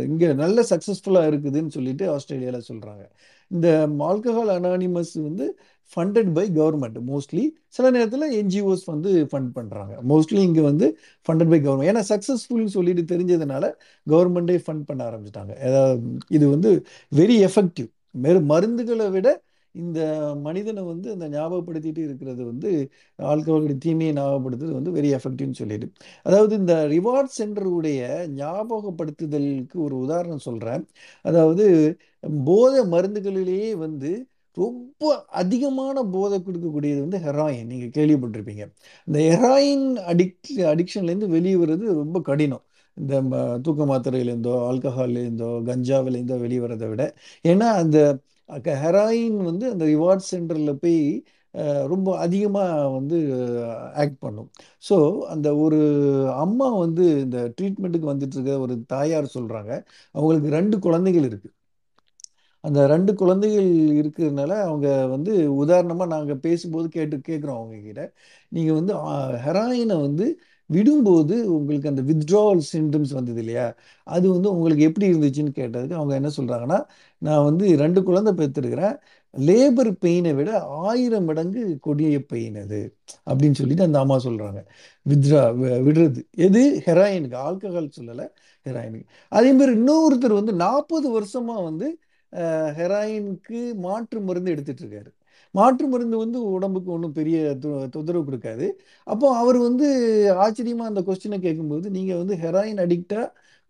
இங்கே இங்க நல்ல சக்சஸ்ஃபுல்லா இருக்குதுன்னு சொல்லிட்டு ஆஸ்திரேலியால சொல்றாங்க. இந்த ஆல்கஹால் அனானிமஸ் வந்து ஃபண்டட் பை கவர்மெண்ட் மோஸ்ட்லி சில நேரத்தில் என்ஜிஓஸ் வந்து ஃபண்ட் பண்ணுறாங்க மோஸ்ட்லி இங்கே வந்து ஃபண்டட் பை கவர்மெண்ட் ஏன்னா சக்ஸஸ்ஃபுல்னு சொல்லிட்டு தெரிஞ்சதுனால கவர்மெண்டே ஃபண்ட் பண்ண ஆரம்பிச்சிட்டாங்க. இது வந்து வெரி எஃபெக்டிவ் மேலும் மருந்துகளை விட இந்த மனிதனை வந்து அந்த ஞாபகப்படுத்திட்டு இருக்கிறது வந்து ஆல்கஹாலுடைய தீமையை ஞாபகப்படுத்துறது வந்து வெரி எஃபெக்டிவ்னு சொல்லிடு அதாவது இந்த ரிவார்ட் சென்டருடைய ஞாபகப்படுத்துதலுக்கு ஒரு உதாரணம் சொல்கிறேன் அதாவது போதை மருந்துகளிலேயே வந்து ரொம்ப அதிகமான போதை கொடுக்கக்கூடியது வந்து ஹெராயின் நீங்கள் கேள்விப்பட்டிருப்பீங்க. இந்த ஹெராயின் அடிக் அடிக்ஷன்லேருந்து வெளியே வர்றது ரொம்ப கடினம். இந்த ம- தூக்க மாத்திரையிலேருந்தோ ஆல்கஹால்லேருந்தோ கஞ்சாவிலேருந்தோ வெளியே வரதை விட. ஏன்னா அந்த ஹெராயின் வந்து அந்த ரிவார்ட் சென்டரில் போய் ரொம்ப அதிகமாக வந்து ஆக்ட் பண்ணும். ஸோ அந்த ஒரு அம்மா வந்து இந்த ட்ரீட்மெண்ட்டுக்கு வந்துட்டுருக்க ஒரு தாயார் சொல்கிறாங்க அவங்களுக்கு ரெண்டு குழந்தைகள் இருக்குது அந்த ரெண்டு குழந்தைகள் இருக்கிறதுனால அவங்க வந்து உதாரணமாக நாங்கள் பேசும்போது கேட்டு கேட்குறோம் அவங்க கிட்ட. நீங்கள் வந்து ஹெராயினை வந்து விடும்போது உங்களுக்கு அந்த வித்ட்ராவல் சிம்டம்ஸ் வந்தது இல்லையா? அது வந்து உங்களுக்கு எப்படி இருந்துச்சுன்னு கேட்டதுக்கு அவங்க என்ன சொல்கிறாங்கன்னா நான் வந்து ரெண்டு குழந்தை பெற்றுருக்கிறேன். லேபர் பெயினை விட ஆயிரம் மடங்கு கொடிய பெயின் அது அப்படின்னு சொல்லிட்டு அந்த அம்மா சொல்கிறாங்க வித்ரா விடுறது. எது? ஹெராயினுக்கு ஆல்கஹால் சொல்லலை ஹெராயினுக்கு அதே மாதிரி இன்னொருத்தர் வந்து நாற்பது வருஷமாக வந்து ஹெராயினுக்கு மாற்று மருந்து எடுத்துகிட்டு இருக்காரு. மாற்று மருந்து வந்து உடம்புக்கு ஒன்றும் பெரிய தொந்தரவு கொடுக்காது. அப்போ அவர் வந்து ஆச்சரியமா அந்த கொஸ்டினை கேட்கும்போது நீங்க வந்து ஹெராயின் அடிக்டா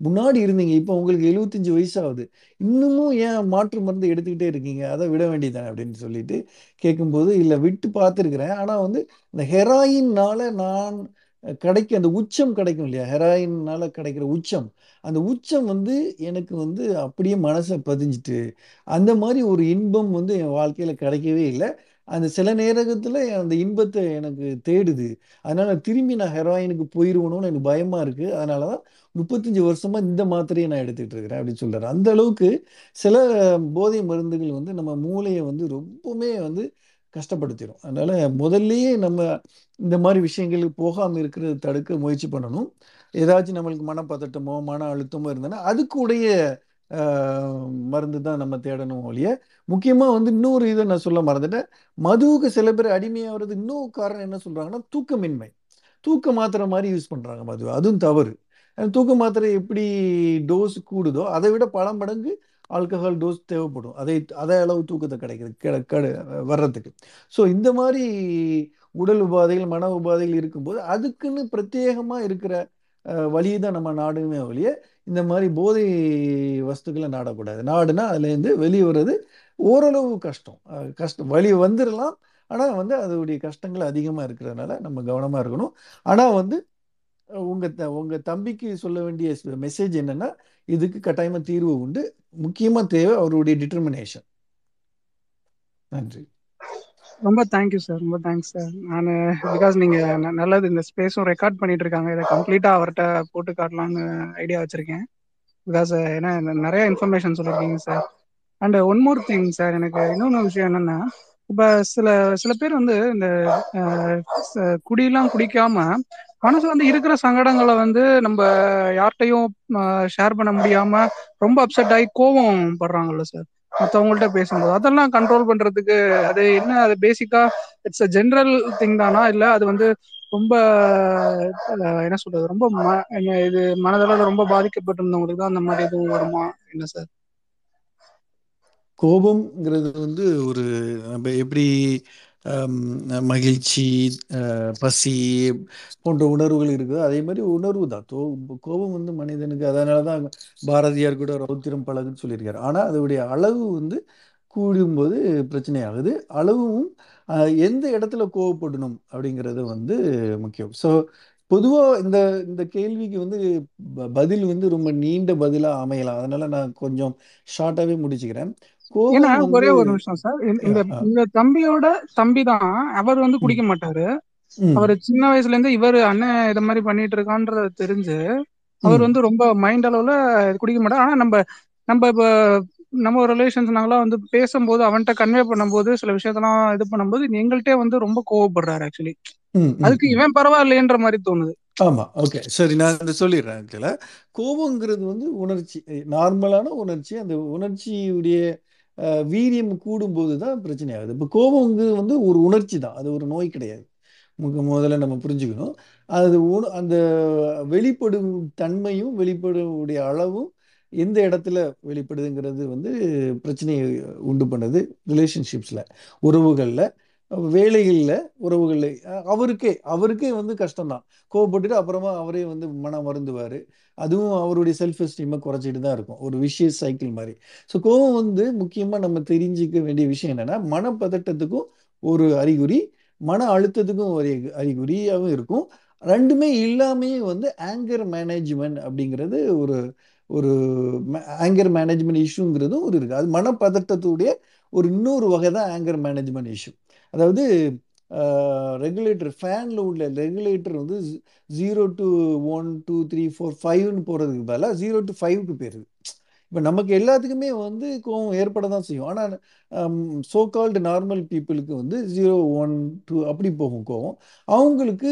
முன்னாடி இருந்தீங்க. இப்போ உங்களுக்கு எழுபத்தஞ்சு வயசாகுது. இன்னமும் ஏன் மாற்று மருந்து எடுத்துக்கிட்டே இருக்கீங்க? அதை விட வேண்டியதானே அப்படின்னு சொல்லிட்டு கேட்கும்போது இல்லை விட்டு பார்த்துருக்குறேன். ஆனால் வந்து இந்த ஹெராயின்னால நான் கிடைக்க அந்த உச்சம் கிடைக்கும் இல்லையா? ஹெராயின்னால கிடைக்கிற உச்சம். அந்த உச்சம் வந்து எனக்கு வந்து அப்படியே மனசை பதிஞ்சிட்டு அந்த மாதிரி ஒரு இன்பம் வந்து என் வாழ்க்கையில் கிடைக்கவே இல்லை. அந்த சில நேரத்தில் அந்த இன்பத்தை எனக்கு தேடுது. அதனால் திரும்பி நான் ஹெராயினுக்கு போயிடுவணும்னு எனக்கு பயமாக இருக்குது அதனால தான் முப்பத்தஞ்சு வருஷமாக இந்த மாத்திரையை நான் எடுத்துகிட்டு இருக்கிறேன் அப்படின்னு சொல்கிறார் அந்த அளவுக்கு சில போதை மருந்துகள் வந்து நம்ம மூளையை வந்து ரொம்பவுமே வந்து கஷ்டப்படுத்திடும் அதனால் முதல்லயே நம்ம இந்த மாதிரி விஷயங்களுக்கு போகாமல் இருக்கிறது தடுக்க முயற்சி பண்ணணும். ஏதாச்சும் நம்மளுக்கு மனப்பதட்டமோ மன அழுத்தமோ இருந்ததுன்னா அதுக்கு உடைய மருந்து தான் நம்ம தேடணும் ஒழிய முக்கியமாக வந்து இன்னொரு இதை நான் சொல்ல மறந்துட்டேன். மதுவுக்கு சில பேர் அடிமையாகிறது இன்னொரு காரணம் என்ன சொல்கிறாங்கன்னா தூக்கமின்மை. தூக்க மாத்திரை மாதிரி யூஸ் பண்ணுறாங்க மது. அதுவும் தவறு. தூக்க மாத்திரை எப்படி டோஸ் கூடுதோ அதை விட பல மடங்கு ஆல்கஹால் டோஸ் தேவைப்படும். அதை அதே அளவு தூக்கத்தை கிடைக்குது கெ- வர்றதுக்கு. ஸோ இந்த மாதிரி உடல் உபாதைகள் மன உபாதைகள் இருக்கும்போது அதுக்குன்னு பிரத்யேகமாக இருக்கிற வழியை தான் நம்ம நாடுமே ஒழிய இந்த மாதிரி போதை வஸ்துக்களை நாடக்கூடாது. நாடுனா அதுலேருந்து வெளியே வர்றது ஓரளவு கஷ்டம். கஷ்டம் வழி வந்துடலாம் ஆனால் வந்து அதோடைய கஷ்டங்கள் அதிகமாக இருக்கிறதுனால நம்ம கவனமாக இருக்கணும். ஆனால் வந்து உங்கள் த- உங்கள் தம்பிக்கு சொல்ல வேண்டிய மெசேஜ் என்னென்னா இதுக்கு கட்டாயமாக தீர்வு உண்டு. முக்கியமாக தேவை அவருடைய டிட்டர்மினேஷன் நன்றி. ரொம்ப தேங்க்யூ சார் ரொம்ப தேங்க்ஸ் சார் நான் பிகாஸ் நீங்க நல்லது இந்த ஸ்பேஸும் ரெக்கார்ட் பண்ணிட்டு இருக்காங்க இதை கம்ப்ளீட்டா அவர்கிட்ட போட்டு காட்டலாம்னு ஐடியா வச்சிருக்கேன். பிகாஸ் ஏன்னா நிறைய இன்ஃபர்மேஷன் சொல்லியிருக்கீங்க sir and one more thing sir எனக்கு இன்னொன்று விஷயம் என்னன்னா இப்ப சில சில பேர் வந்து இந்த குடியெல்லாம் குடிக்காம மனசு வந்து இருக்கிற சங்கடங்களை வந்து நம்ம யார்கிட்டையும் ஷேர் பண்ண முடியாம ரொம்ப அப்செட் ஆகி கோவம் படுறாங்கல்ல சார் மற்றவங்கள்ட்ட பேசும்போது. அதெல்லாம் கண்ட்ரோல் பண்றதுக்கு அது என்ன அது பேசிக்கா இட்ஸ் அ ஜென்ரல் திங் தானா? இல்ல அது வந்து ரொம்ப அஹ், என்ன சொல்றது ரொம்ப ம- இது மனதளவில் ரொம்ப பாதிக்கப்பட்டிருந்தவங்களுக்கு தான் அந்த மாதிரி எதுவும் வருமா? என்ன சார் கோபம்ங்கிறது வந்து ஒரு நம்ம எப்படி மகிழ்ச்சி பசி போன்ற உணர்வுகள் இருக்குது. அதே மாதிரி உணர்வு தான். தோ கோபம் வந்து மனிதனுக்கு அதனால தான் பாரதியார் கூட ரௌத்திரம் பழகுன்னு சொல்லியிருக்காரு. ஆனால் அதோடைய அளவு வந்து கூடும்போது பிரச்சனை ஆகுது அளவும் எந்த இடத்துல கோவப்படணும் அப்படிங்கிறது வந்து முக்கியம். ஸோ பொதுவாக இந்த இந்த கேள்விக்கு வந்து ப- பதில் வந்து ரொம்ப நீண்ட பதிலாக அமையலாம். அதனால நான் கொஞ்சம் ஷார்ட்டாகவே முடிச்சுக்கிறேன். ஏன்னா ஒரே ஒரு நிமிஷம் சார். இந்த இந்த இந்த தம்பியோட தம்பி தான் அவர் வந்து குடிக்க மாட்டாரு. அவர் சின்ன வயசுல இருந்து இவர் அண்ணன் இத மாதிரி பண்ணிட்டு இருக்கான்றது தெரிஞ்சு அவர் வந்து ரொம்ப மைண்ட் அளவுல குடிக்க மாட்டார். ஆனா நம்ம நம்ம இப்ப நம்ம ரிலேஷன்ஸ் நாங்களாம் வந்து பேசும்போது அவன்கிட்ட கன்வே பண்ணும்போது சில விஷயத்தெல்லாம் இது பண்ணும்போது எங்கள்கிட்டே வந்து ரொம்ப கோவப்படுறாரு ஆக்சுவலி அதுக்கு. இவன் பரவாயில்லைன்ற மாதிரி தோணுது. ஆமா ஓகே சரி நான் இதை சொல்லிடுறேன் ஆக்சுவலா கோபங்கிறது வந்து உணர்ச்சி நார்மலான உணர்ச்சி. அந்த உணர்ச்சியுடைய வீரியம் கூடும்போது தான் பிரச்சனை ஆகுது இப்போ கோபங்கிறது வந்து ஒரு உணர்ச்சி தான் அது ஒரு நோய் கிடையாது. முதல்ல நம்ம புரிஞ்சுக்கணும். அது உண- அந்த வெளிப்படும் தன்மையும் வெளிப்படக்கூடிய அளவும் எந்த இடத்துல வெளிப்படுதுங்கிறது வந்து பிரச்சனையை உண்டு பண்ணுது. ரிலேஷன்ஷிப்ஸில் உறவுகளில். வேலைகளில் உறவுகளில் அவருக்கே அவருக்கே வந்து கஷ்டம்தான். கோவப்பட்டுட்டு அப்புறமா அவரே வந்து மனம் மருந்துவார் அதுவும் அவருடைய செல்ஃப் எஸ்டீமை குறைச்சிட்டு தான் இருக்கும். ஒரு விஷய சைக்கிள் மாதிரி. ஸோ கோவம் வந்து முக்கியமாக நம்ம தெரிஞ்சுக்க வேண்டிய விஷயம் என்னன்னா மனப்பதட்டத்துக்கும் ஒரு அறிகுறி மன அழுத்தத்துக்கும் ஒரு அறிகுறியாகவும் இருக்கும். ரெண்டுமே இல்லாமையே வந்து ஆங்கர் மேனேஜ்மெண்ட் அப்படிங்கிறது ஒரு ஒரு ஆங்கர் மேனேஜ்மெண்ட் இஷ்யூங்கிறதும் ஒரு இருக்குது அது மனப்பதட்டத்துடைய ஒரு இன்னொரு வகை தான் ஆங்கர் மேனேஜ்மெண்ட் இஷ்யூ அதாவது ரெகுலேட்டர் ஃபேனில் உள்ள ரெகுலேட்டர் வந்து zero to one two three four ஃபைவ்னு போகிறதுக்கு பதிலாக ஜீரோ டு ஃபைவ்க்கு போயிருது. இப்போ நமக்கு எல்லாத்துக்குமே வந்து கோவம் ஏற்பட தான் செய்யும். ஆனால் சோ கால்டு நார்மல் பீப்புளுக்கு வந்து ஜீரோ ஒன் டூ அப்படி போகும் கோவம். அவங்களுக்கு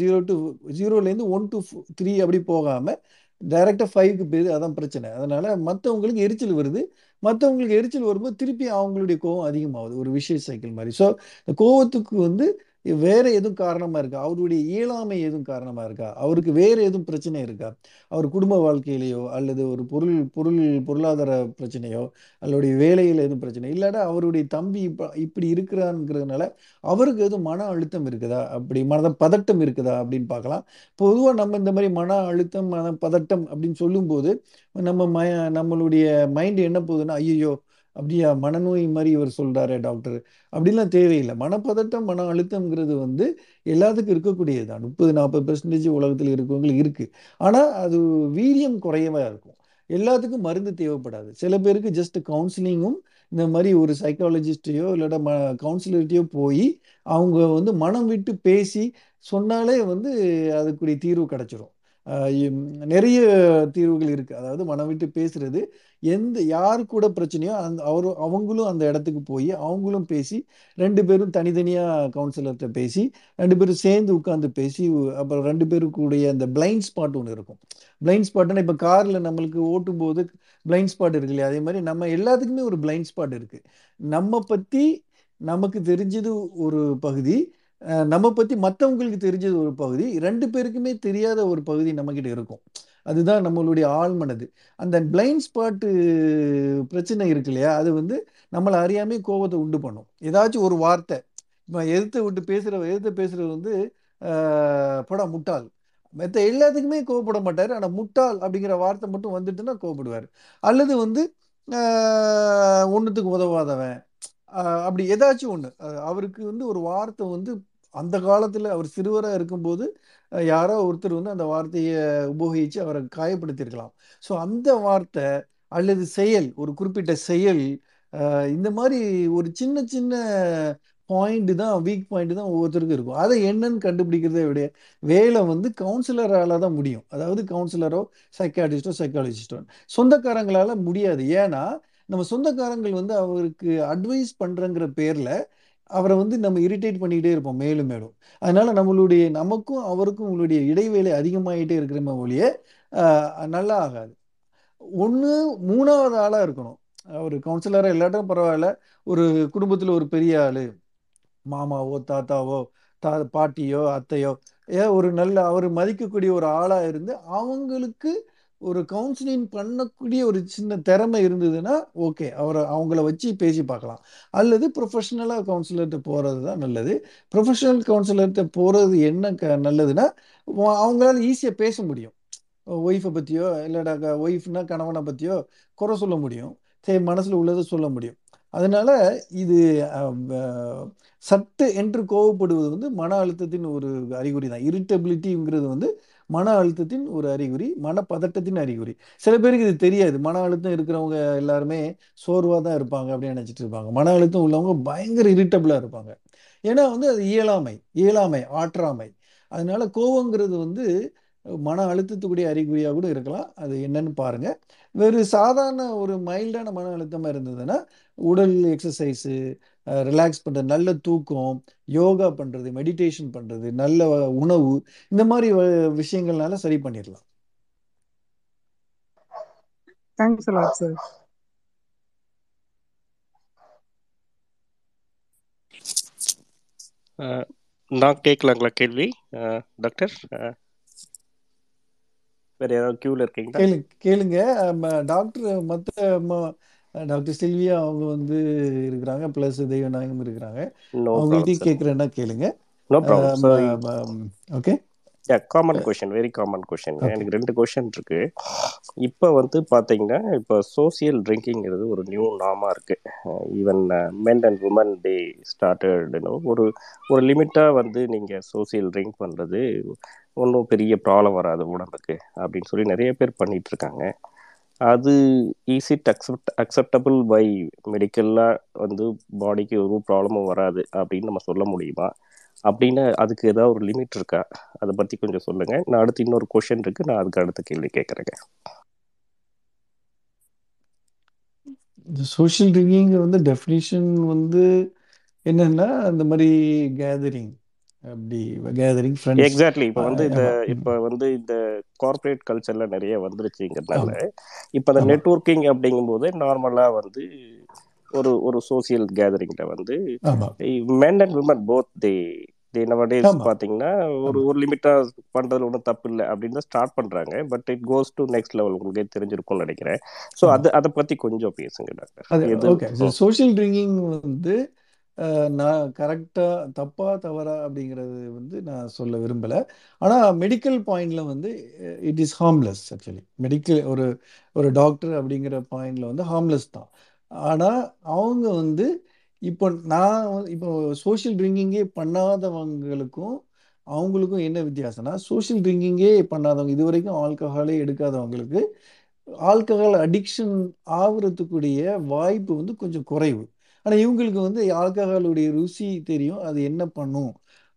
ஜீரோ டு ஜீரோலேருந்து ஒன் டு த்ரீ அப்படி போகாமல் டைரெக்டாக ஃபைவ்க்கு போயிருது. அதான் பிரச்சனை. அதனால் மற்றவங்களுக்கு எரிச்சல் வருது. மற்றவங்களுக்கு எரிச்சல் வரும்போது திருப்பி அவங்களுடைய கோவம் அதிகமாகுது. ஒரு விஷய சைக்கிள் மாதிரி. ஸோ இந்த கோவத்துக்கு வந்து வேற எதுவும் காரணமா இருக்கா? அவருடைய இயலாமை எதுவும் காரணமா இருக்கா? அவருக்கு வேற எதுவும் பிரச்சனை இருக்கா? அவர் குடும்ப வாழ்க்கையிலேயோ அல்லது ஒரு பொருள் பொருள் பொருளாதார பிரச்சனையோ அல்லது வேலையில் எதுவும் பிரச்சனை இல்லாட்டா அவருடைய தம்பி இப்ப இப்படி இருக்கிறாங்கிறதுனால அவருக்கு எதுவும் மன அழுத்தம் இருக்குதா? அப்படி மன பதட்டம் இருக்குதா? அப்படின்னு பார்க்கலாம். பொதுவாக நம்ம இந்த மாதிரி மன அழுத்தம் மன பதட்டம் அப்படின்னு சொல்லும்போது நம்ம ம நம்மளுடைய மைண்ட் என்ன போகுதுன்னா ஐயோ அப்படியா? மனநோய் மாதிரி இவர் சொல்கிறாரு டாக்டர். அப்படிலாம் தேவையில்லை. மனப்பதட்டம் மன அழுத்தம்ங்கிறது வந்து எல்லாத்துக்கும் இருக்கக்கூடியது தான் முப்பது நாற்பது பெர்சன்டேஜ் உலகத்தில் இருக்கவங்களுக்கு இருக்குது ஆனால் அது வீரியம் குறையவாக இருக்கும். எல்லாத்துக்கும் மருந்து தேவைப்படாது. சில பேருக்கு ஜஸ்ட் கவுன்சிலிங்கும் இந்த மாதிரி ஒரு சைக்காலஜிஸ்டையோ இல்லாட்டா ம கவுன்சிலர்கிட்டயோ போய் அவங்க வந்து மனம் விட்டு பேசி சொன்னாலே வந்து அதுக்குரிய தீர்வு கிடச்சிரும். நிறைய தீர்வுகள் இருக்குது அதாவது மனம் விட்டு பேசுறது எந்த யாரு கூட பிரச்சனையோ அந்த அவர் அவங்களும் அந்த இடத்துக்கு போய் அவங்களும் பேசி ரெண்டு பேரும் தனித்தனியாக கவுன்சிலர்கிட்ட பேசி ரெண்டு பேரும் சேர்ந்து உட்காந்து பேசி அப்புறம் ரெண்டு பேருக்குடைய அந்த பிளைண்ட் ஸ்பாட் ஒன்று இருக்கும். பிளைண்ட் ஸ்பாட்னா இப்போ காரில் நம்மளுக்கு ஓட்டும் போது பிளைண்ட் ஸ்பாட் இருக்கு இல்லையா? அதே மாதிரி நம்ம எல்லாத்துக்குமே ஒரு பிளைண்ட் ஸ்பாட் இருக்குது நம்ம பற்றி நமக்கு தெரிஞ்சது ஒரு பகுதி நம்ம பற்றி மற்றவங்களுக்கு தெரிஞ்சது ஒரு பகுதி ரெண்டு பேருக்குமே தெரியாத ஒரு பகுதி நம்மக்கிட்ட இருக்கும். அதுதான் நம்மளுடைய ஆழ்மனது. அந்த பிளைண்ட் ஸ்பாட்டு பிரச்சனை இருக்கு இல்லையா? அது வந்து நம்மளை அறியாமே கோபத்தை உண்டு பண்ணும். ஏதாச்சும் ஒரு வார்த்தை இப்போ எதிர்த்து விட்டு பேசுகிற எதிர்த்து பேசுகிறது வந்து படா முட்டாள். மற்ற எல்லாத்துக்குமே கோவப்பட மாட்டார். ஆனால் முட்டாள் அப்படிங்கிற வார்த்தை மட்டும் வந்துட்டுன்னா கோவப்படுவார் அல்லது வந்து ஒன்றுத்துக்கு உதவாதவன். அப்படி ஏதாச்சும் ஒன்று அவருக்கு வந்து ஒரு வார்த்தை வந்து அந்த காலத்தில் அவர் சிறுவராக இருக்கும்போது யாரோ ஒருத்தர் வந்து அந்த வார்த்தையை உபயோகித்து அவரை காயப்படுத்தியிருக்கலாம். ஸோ அந்த வார்த்தை அல்லது செயல் ஒரு குறிப்பிட்ட செயல் இந்த மாதிரி ஒரு சின்ன சின்ன பாயிண்ட் தான் வீக் பாயிண்ட் தான் ஒவ்வொருத்தருக்கும் இருக்கும். அதை என்னன்னு கண்டுபிடிக்கிறதை விட வேலை வந்து கவுன்சிலரால தான் முடியும். அதாவது கவுன்சிலரோ சைக்காட்டிஸ்டோ சைக்காலஜிஸ்டோ. சொந்தக்காரங்களால முடியாது. ஏன்னா நம்ம சொந்தக்காரங்கள் வந்து அவருக்கு அட்வைஸ் பண்ணுறங்கிற பேரில் அவரை வந்து நம்ம இரிட்டேட் பண்ணிக்கிட்டே இருப்போம் மேலும் மேலும். அதனால நம்மளுடைய நமக்கும் அவருக்கும் உங்களுடைய இடைவேளை அதிகமாகிட்டே இருக்கிற ஒழிய நல்லா ஆகாது. ஒன்று மூணாவது ஆளாக இருக்கணும். ஒரு கவுன்சிலராக எல்லாட்டும் பரவாயில்ல. ஒரு குடும்பத்தில் ஒரு பெரிய ஆள். மாமாவோ தாத்தாவோ தா பாட்டியோ அத்தையோ ஏ ஒரு நல்ல அவர் மதிக்கக்கூடிய ஒரு ஆளாக இருந்து அவங்களுக்கு ஒரு கவுன்சிலிங் பண்ணக்கூடிய ஒரு சின்ன திறமை இருந்ததுன்னா ஓகே அவரை அவங்கள வச்சு பேசி பார்க்கலாம். அல்லது ப்ரொஃபஷனலாக கவுன்சிலர்கிட்ட போகிறது தான் நல்லது. ப்ரொஃபஷனல் கவுன்சிலர்கிட்ட போகிறது என்ன க நல்லதுன்னா அவங்களால ஈஸியாக பேச முடியும். ஒய்ஃபை பற்றியோ இல்லைடா ஒய்ஃப்னா கணவனை பற்றியோ குறை சொல்ல முடியும். சரி மனசில் உள்ளதை சொல்ல முடியும். அதனால இது சட்டு என்று கோவப்படுவது வந்து மன அழுத்தத்தின் ஒரு அறிகுறி தான். இரிட்டபிலிட்டிங்கிறது வந்து மன அழுத்தத்தின் ஒரு அறிகுறி மன பதட்டத்தின் அறிகுறி. சில பேருக்கு இது தெரியாது. மன அழுத்தம் இருக்கிறவங்க எல்லாருமே சோர்வாக தான் இருப்பாங்க அப்படின்னு நினச்சிட்டு இருப்பாங்க. மன அழுத்தம் உள்ளவங்க பயங்கர இரிட்டபிளாக இருப்பாங்க. ஏன்னா வந்து அது இயலாமை இயலாமை ஆற்றாமை. அதனால கோவங்கிறது வந்து மன அழுத்தத்துக்குரிய அறிகுறியாக கூட இருக்கலாம். அது என்னன்னு பாருங்கள் வேறு சாதாரண ஒரு மைல்டான மன அழுத்தமாக இருந்ததுன்னா உடல் எக்ஸசைஸு ரிலாக்ஸ் பண்ணுறது நல்ல தூக்கம் யோகா பண்ணுறது மெடிடேஷன் பண்ணுறது நல்ல உணவு இந்த மாதிரி விஷயங்கள்னால சரி பண்ணிடலாம். தேங்க்ஸ் சார் நான் கேட்கலாங்களா கேள்வி. டாக்டர் வேற ஏதாவது கியூல இருக்கீங்களா? கேளு கேளுங்க. டாக்டர் மற்ற டாக்டர் சில்வியா அவங்க வந்து இருக்கிறாங்க ப்ளஸ் தெய்வநாயகம் இருக்கிறாங்க. அவங்கள்ட்டையும் கேட்குறேன்னா கேளுங்க. No problem so okay common question very common question எனக்கு ரெண்டு கொஷின் இருக்கு. இப்போ வந்து பார்த்தீங்கன்னா இப்போ சோசியல் ட்ரிங்கிங்கிறது ஒரு நியூ நாமாக இருக்கு. Even men and women they ஸ்டார்டட்னு ஒரு ஒரு லிமிட்டாக வந்து நீங்கள் சோசியல் ட்ரிங்க் பண்ணுறது ஒன்றும் பெரிய ப்ராப்ளம் வராது உடம்புக்கு அப்படின்னு சொல்லி நிறைய பேர் பண்ணிட்டு இருக்காங்க. அது ஈஸி அக்செப்ட் அக்செப்டபிள் பை மெடிக்கலாக வந்து பாடிக்கு ஒரு ப்ராப்ளமும் வராது அப்படின்னு நம்ம சொல்ல முடியுமா? அப்படின்னு அதுக்கு ஏதாவது ஒரு லிமிட் இருக்கா? அதை பற்றி கொஞ்சம் சொல்லுங்க. நான் அடுத்து இன்னொரு கொஷின் இருக்கு. நான் அதுக்கு அடுத்த கேள்வி கேட்குறேங்க இந்த சோஷியல் ட்ரிங்கிங் வந்து டெஃபினிஷன் வந்து என்னென்னா அந்த மாதிரி கேதரிங் அப்படி கேதரிங் ஃப்ரெண்ட்ஸ் எக்ஸாக்ட்லி இப்போ வந்து இந்த இப்போ வந்து இந்த கார்ப்பரேட் கல்ச்சர்ல நிறைய வந்துருச்சுங்கிறதுனால இப்போ அந்த ஆமாம் நெட்வொர்க்கிங் அப்படிங்கும்போது நார்மலாக வந்து ஒரு ஒரு சோசியல் கேதரிங்கில் வந்து men and women both they the nowadays ஆமா. பார்த்தீங்கன்னா ஒரு ஒரு லிமிட்டாக பண்ணுறதுல ஒன்றும் தப்பு இல்லை அப்படின்னு தான் ஸ்டார்ட் பண்ணுறாங்க but it goes to next level உங்களுக்கே தெரிஞ்சிருக்கும்னு நினைக்கிறேன். ஸோ அது அதை பற்றி கொஞ்சம் பேசுங்க டாக்டர். ஓகே சோஷியல் ட்ரிங்கிங் வந்து நான் கரெக்டாக தப்பா தவறா அப்படிங்கிறது வந்து நான் சொல்ல விரும்பலை. ஆனால் மெடிக்கல் பாயிண்டில் வந்து it is harmless actually medical ஒரு ஒரு டாக்டர் அப்படிங்கிற பாயிண்டில் வந்து ஹார்ம்லெஸ் தான். ஆனால் அவங்க வந்து இப்போ நான் இப்போ சோஷியல் ட்ரிங்கிங்கே பண்ணாதவங்களுக்கும் அவங்களுக்கும் என்ன வித்தியாசம்னா சோஷியல் ட்ரிங்கிங்கே பண்ணாதவங்க இது வரைக்கும் ஆல்கஹாலே எடுக்காதவங்களுக்கு ஆல்கஹால் அடிக்ஷன் ஆகுறதுக்குரிய வாய்ப்பு வந்து கொஞ்சம் குறைவு. ஆனால் இவங்களுக்கு வந்து ஆல்கஹாலுடைய ருசி தெரியும். அது என்ன பண்ணும்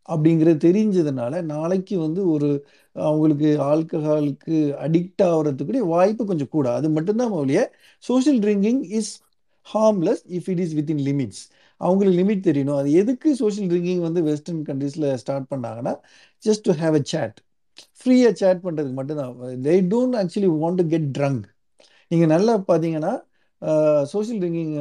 அப்படிங்கிறது தெரிஞ்சதுனால நாளைக்கு வந்து ஒரு அவங்களுக்கு ஆல்கஹாலுக்கு அடிக்ட் ஆகிறதுக்குடைய வாய்ப்பு கொஞ்சம் கூட. அது மட்டும்தான் ஒழிய social drinking is harmless if it is within limits அவங்களுக்கு லிமிட் தெரியணும். அது எதுக்கு சோஷியல் ட்ரிங்கிங் வந்து வெஸ்டர்ன் கண்ட்ரீஸில் ஸ்டார்ட் பண்ணாங்கன்னா just to have a chat ஃப்ரீயாக சேட் பண்ணுறதுக்கு மட்டும்தான். They don't actually want to get drunk நீங்கள் நல்லா பார்த்தீங்கன்னா சோஷியல் ட்ரிங்கிங்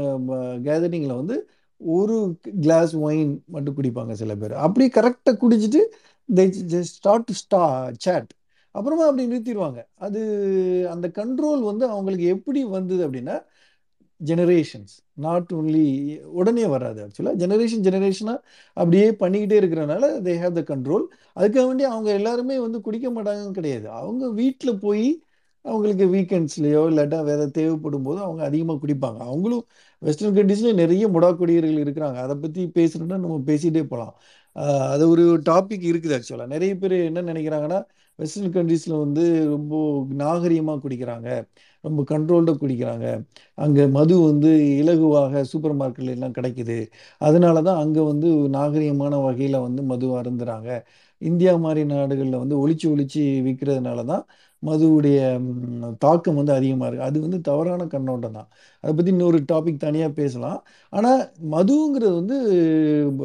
கேதரிங்கில் வந்து ஒரு கிளாஸ் ஒயின் மட்டும் குடிப்பாங்க சில பேர். அப்படி கரெக்டாக குடிச்சிட்டு தே ஸ்டார்ட் டு ஸ்டா சேட் அப்புறமா அப்படி நிறுத்திடுவாங்க. அது அந்த கண்ட்ரோல் வந்து அவங்களுக்கு எப்படி வந்தது அப்படின்னா ஜெனரேஷன்ஸ் நாட் ஓன்லி உடனே வராது ஆக்சுவலாக ஜெனரேஷன் ஜெனரேஷனாக அப்படியே பண்ணிக்கிட்டே இருக்கிறனால தே ஹேவ் த கண்ட்ரோல் அதுக்காக வேண்டி அவங்க எல்லாருமே வந்து குடிக்க மாட்டாங்கன்னு கிடையாது. அவங்க வீட்டில் போய் அவங்களுக்கு வீக்கெண்ட்ஸ்லேயோ இல்லாட்டா வேற தேவைப்படும் போது அவங்க அதிகமாக குடிப்பாங்க. அவங்களும் வெஸ்டர்ன் கண்ட்ரீஸ்லேயும் நிறைய முடாக்குடியர்கள் இருக்கிறாங்க. அதை பற்றி பேசணுன்னா நம்ம பேசிகிட்டே போகலாம். அது ஒரு டாபிக் இருக்குது ஆக்சுவலாக நிறைய பேர் என்ன நினைக்கிறாங்கன்னா வெஸ்டர்ன் கண்ட்ரீஸில் வந்து ரொம்ப நாகரிகமாக குடிக்கிறாங்க. ரொம்ப கண்ட்ரோல்டாக குடிக்கிறாங்க. அங்கே மது வந்து இலகுவாக சூப்பர் மார்க்கெட்ல எல்லாம் கிடைக்குது. அதனால தான் அங்கே வந்து நாகரீகமான வகையில் வந்து மது அருந்துறாங்க. இந்தியா மாதிரி நாடுகளில் வந்து ஒழிச்சு ஒழிச்சு விற்கிறதுனால தான் மதுவுடைய தாக்கம் வந்து அதிகமாக இருக்குது அது வந்து தவறான கண்ணோட்டம் தான். அதை பற்றி இன்னொரு டாபிக் தனியாக பேசலாம். ஆனால் மதுங்கிறது வந்து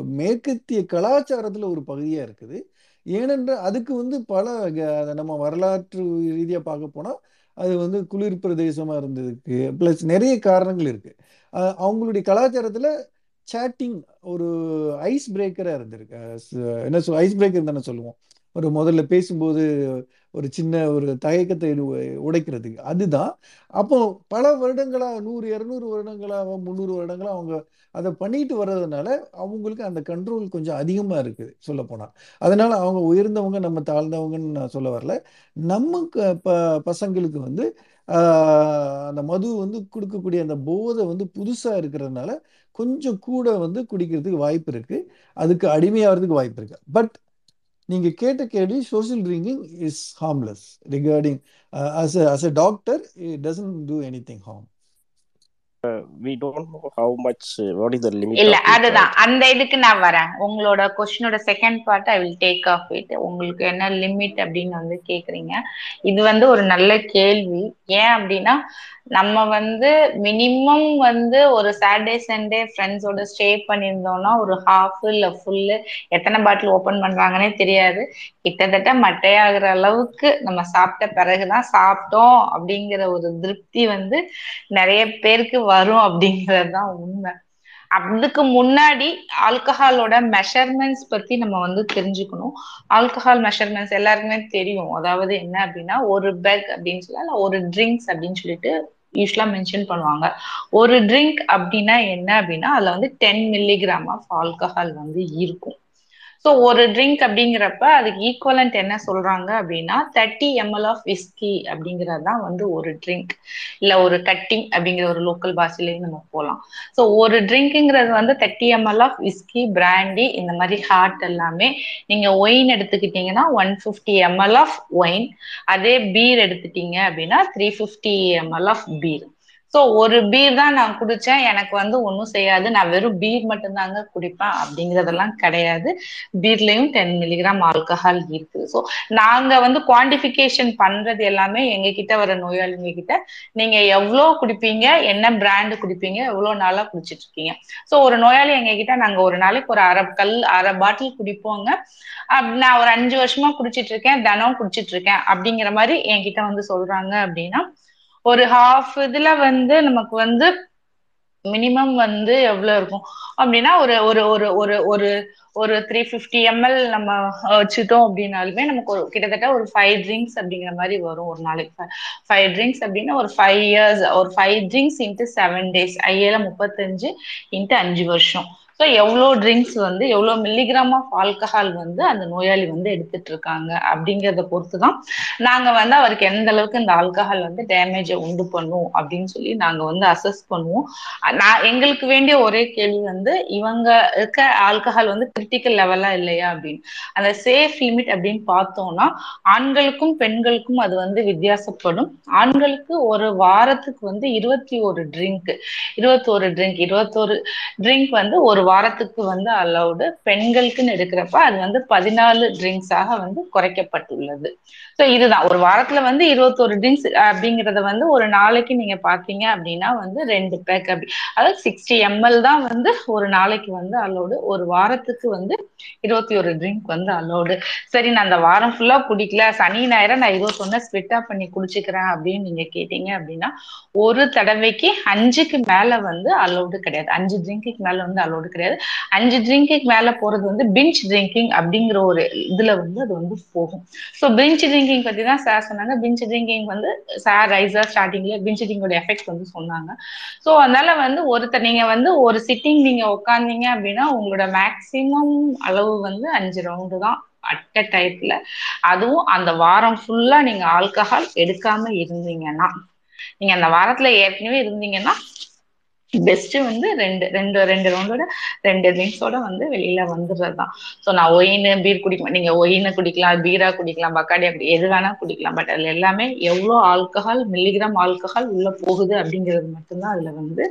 மேற்கத்திய கலாச்சாரத்தில் ஒரு பகுதியாக இருக்குது. ஏனென்றால் அதுக்கு வந்து பல க- அதை நம்ம வரலாற்று ரீதியாக பார்க்க போனால் அது வந்து குளிர் பிரதேசமாக இருந்ததுக்கு ப்ளஸ் நிறைய காரணங்கள் இருக்குது அவங்களுடைய கலாச்சாரத்தில் சேட்டிங் ஒரு ஐஸ் பிரேக்கராக இருந்திருக்கு என்ன சொல் ஐஸ் பிரேக்கர் தானே சொல்லுவோம். ஒரு முதல்ல பேசும்போது ஒரு சின்ன ஒரு தயக்கத்தை உடைக்கிறதுக்கு அதுதான். அப்போ பல வருடங்களா நூறு இரநூறு வருடங்களா முந்நூறு வருடங்களா அவங்க அதை பண்ணிட்டு வர்றதுனால அவங்களுக்கு அந்த கண்ட்ரோல் கொஞ்சம் அதிகமாக இருக்குது சொல்ல அதனால் அதனால அவங்க உயர்ந்தவங்க நம்ம தாழ்ந்தவங்கன்னு நான் சொல்ல வரல. நமக்கு ப பசங்களுக்கு வந்து அந்த மது வந்து கொடுக்கக்கூடிய அந்த போதை வந்து புதுசாக இருக்கிறதுனால கொஞ்சம் கூட வந்து குடிக்கிறதுக்கு வாய்ப்பு இருக்குது அதுக்கு அடிமையாகிறதுக்கு வாய்ப்பு இருக்குது பட் நீங்க கேட்ட கேள்வி social drinking is harmless regarding as as a doctor it doesn't do anything harm we don't know how much what is the limit இல்ல அதுதான். அந்த இதுக்கு நான் வரேன். உங்களோட கொஸ்டினோட second part I will take off it உங்களுக்கு என்ன லிமிட் அப்படின்னு வந்து கேக்குறீங்க. இது வந்து ஒரு நல்ல கேள்வி. ஏன் அப்படின்னா நம்ம வந்து மினிமம் வந்து ஒரு சாட்டர்டே சண்டே ஃப்ரெண்ட்ஸோட ஸ்டே பண்ணியிருந்தோம்னா ஒரு ஹாஃப் இல்ல ஃபுல்லு எத்தனை பாட்டில் ஓபன் பண்றாங்கன்னே தெரியாது. கிட்டத்தட்ட மட்டையாகிற அளவுக்கு நம்ம சாப்பிட்ட பிறகுதான் சாப்பிட்டோம் அப்படிங்கிற ஒரு திருப்தி வந்து நிறைய பேருக்கு வரும் அப்படிங்கிறது தான் உண்மை. அதுக்கு முன்னாடி ஆல்கஹாலோட மெஷர்மெண்ட்ஸ் பத்தி நம்ம வந்து தெரிஞ்சுக்கணும். ஆல்கஹால் மெஷர்மெண்ட்ஸ் எல்லாருக்குமே தெரியும். அதாவது என்ன அப்படின்னா ஒரு பெக் அப்படின்னு சொல்லலாம் ஒரு ட்ரிங்க்ஸ் அப்படின்னு சொல்லிட்டு யூஸ்வலா மென்ஷன் பண்ணுவாங்க. ஒரு ட்ரிங்க் அப்படின்னா என்ன அப்படின்னா அதுல வந்து டென் மில்லிகிராம் ஆஃப் ஆல்கஹால் வந்து இருக்கும். ஸோ ஒரு ட்ரிங்க் அப்படிங்கிறப்ப அதுக்கு ஈக்குவலண்ட் என்ன சொல்றாங்க அப்படின்னா தேர்ட்டி எம்எல் ஆஃப் விஸ்கி அப்படிங்கிறது தான் வந்து ஒரு ட்ரிங்க் இல்லை ஒரு கட்டிங் அப்படிங்கிற ஒரு லோக்கல் பாஷையிலையும் நம்ம போகலாம் ஸோ ஒரு ட்ரிங்க்குங்கிறது வந்து thirty ML of whisky brandy இந்த மாதிரி ஹார்ட் எல்லாமே நீங்க ஒயின் எடுத்துக்கிட்டீங்கன்னா one fifty ML of wine அதே பீர் எடுத்துட்டீங்க அப்படின்னா three fifty ML of beer so ஒரு பீர் தான் நான் குடிச்சேன். எனக்கு வந்து ஒன்றும் செய்யாது. நான் வெறும் பீர் மட்டும்தாங்க குடிப்பேன். அப்படிங்கிறதெல்லாம் கிடையாது. பீர்லயும் டென் மில்லிகிராம் ஆல்கஹால் இருக்குது ஸோ நாங்க வந்து குவான்டிபிகேஷன் பண்றது எல்லாமே எங்க கிட்ட வர நோயாளிங்க கிட்ட நீங்க எவ்வளோ குடிப்பீங்க? என்ன பிராண்டு குடிப்பீங்க? எவ்வளோ நாளா குடிச்சிட்டு இருக்கீங்க ஸோ ஒரு நோயாளி எங்க கிட்ட நாங்க ஒரு நாளைக்கு ஒரு அரை கல் அரை பாட்டில் குடிப்போங்க. அப்~ நான் ஒரு அஞ்சு வருஷமா குடிச்சிட்டு இருக்கேன் தினம் குடிச்சிட்டு இருக்கேன் அப்படிங்கிற மாதிரி என்கிட்ட வந்து சொல்றாங்க அப்படின்னா ஒரு ஹாஃப் இதுல வந்து நமக்கு வந்து மினிமம் வந்து எவ்வளவு இருக்கும்? அப்படின்னா ஒரு ஒரு ஒரு ஒரு ஒரு ஒரு த்ரீ ஃபிஃப்டி எம்எல் நம்ம வச்சுட்டோம் அப்படின்னாலுமே நமக்கு ஒரு கிட்டத்தட்ட ஒரு ஃபைவ் ட்ரிங்க்ஸ் அப்படிங்கிற மாதிரி வரும் ஒரு நாளைக்கு. ஃபைவ் ட்ரிங்க்ஸ் அப்படின்னா ஒரு ஃபைவ் இயர்ஸ் ஒரு five drinks into seven days ஐஏல முப்பத்தஞ்சு இன்ட்டு அஞ்சு வருஷம். ஸோ எவ்வளோ ட்ரிங்க்ஸ் வந்து எவ்வளோ மில்லிகிராம் ஆஃப் ஆல்கஹால் வந்து அந்த நோயாளி வந்து எடுத்துட்டு இருக்காங்க அப்படிங்கிறத பொறுத்து தான் நாங்கள் வந்து அவருக்கு எந்த அளவுக்கு இந்த ஆல்கஹால் வந்து டேமேஜை உண்டு பண்ணும் அப்படின்னு சொல்லி நாங்கள் வந்து அசஸ் பண்ணுவோம். நான் எங்களுக்கு வேண்டிய ஒரே கேள்வி வந்து இவங்க இருக்க ஆல்கஹால் வந்து கிரிட்டிக்கல் லெவலா இல்லையா அப்படின்னு. அந்த சேஃப் லிமிட் அப்படின்னு பார்த்தோம்னா ஆண்களுக்கும் பெண்களுக்கும் அது வந்து வித்தியாசப்படும். ஆண்களுக்கு ஒரு வாரத்துக்கு வந்து இருபத்தி ஒரு ட்ரிங்க் இருபத்தோரு ட்ரிங்க் இருபத்தோரு ட்ரிங்க் வந்து ஒரு வாரத்துக்கு வந்து அலௌடு பெண்களுக்குன்னு எடுக்கிறப்ப அது வந்து பதினாலு ட்ரிங்க்ஸாக வந்து குறைக்கப்பட்டுள்ளது. ஸோ இதுதான். ஒரு வாரத்துல வந்து இருபத்தோரு ட்ரிங்க்ஸ் அப்படிங்கிறத வந்து ஒரு நாளைக்கு நீங்க பாத்தீங்க அப்படின்னா வந்து ரெண்டு பேக் அப்படி. அதாவது சிக்ஸ்டி எம்எல் தான் வந்து ஒரு நாளைக்கு வந்து அலௌடு ஒரு வாரத்துக்கு வந்து இருபத்தி ஒரு ட்ரிங்க் வந்து அலௌடு சரி நான் அந்த வாரம் ஃபுல்லா குடிக்கல. சனி ஞாயிறு நான் இருபத்தொன்னு ஸ்பிட்டா பண்ணி குடிச்சுக்கிறேன் அப்படின்னு நீங்க கேட்டீங்க அப்படின்னா ஒரு தடவைக்கு அஞ்சுக்கு மேல வந்து அலௌடு கிடையாது. அஞ்சு ட்ரிங்க்குக்கு மேல வந்து அலௌடு கிடையாது. அஞ்சு ட்ரிங்கிங் மேல போறது வந்து பிஞ்ச் ட்ரிங்கிங் அப்படிங்கிற ஒரு இதுல வந்து அது வந்து போகும். ஸோ பிஞ்ச் ட்ரிங்கிங் பத்தி தான் சார் சொன்னாங்க. பிஞ்ச் ட்ரிங்கிங் வந்து சார் ரைஸா ஸ்டார்டிங்ல பிஞ்ச் ட்ரிங்கோட எஃபெக்ட் வந்து சொன்னாங்க. ஸோ அதனால வந்து ஒருத்தர் நீங்க வந்து ஒரு சிட்டிங் நீங்க உட்காந்தீங்க அப்படின்னா உங்களோட மேக்சிமம் அளவு வந்து அஞ்சு ரவுண்டு தான் அட்ட டயத்துல அதுவும் அந்த வாரம் ஃபுல்லா நீங்க ஆல்கஹால் எடுக்காம இருந்தீங்கன்னா நீங்க அந்த வாரத்துல ஏற்கனவே இருந்தீங்கன்னா பெஸ்ட் வந்து ரெண்டு ரெண்டு ரெண்டு ரவுண்டோட ரெண்டு ட்ரிங்க்ஸோட வந்து வெளியில வந்துடுறது தான் ஸோ நான் ஒயின் பீர் குடிக்க நீங்க ஒயினை குடிக்கலாம் பீரா குடிக்கலாம் பக்காடி அப்படி எது வேணா குடிக்கலாம் பட் அதுல எல்லாமே எவ்வளோ ஆல்கஹால் மில்லிகிராம் ஆல்கஹால் உள்ள போகுது அப்படிங்கிறது மட்டும்தான் அதுல வந்து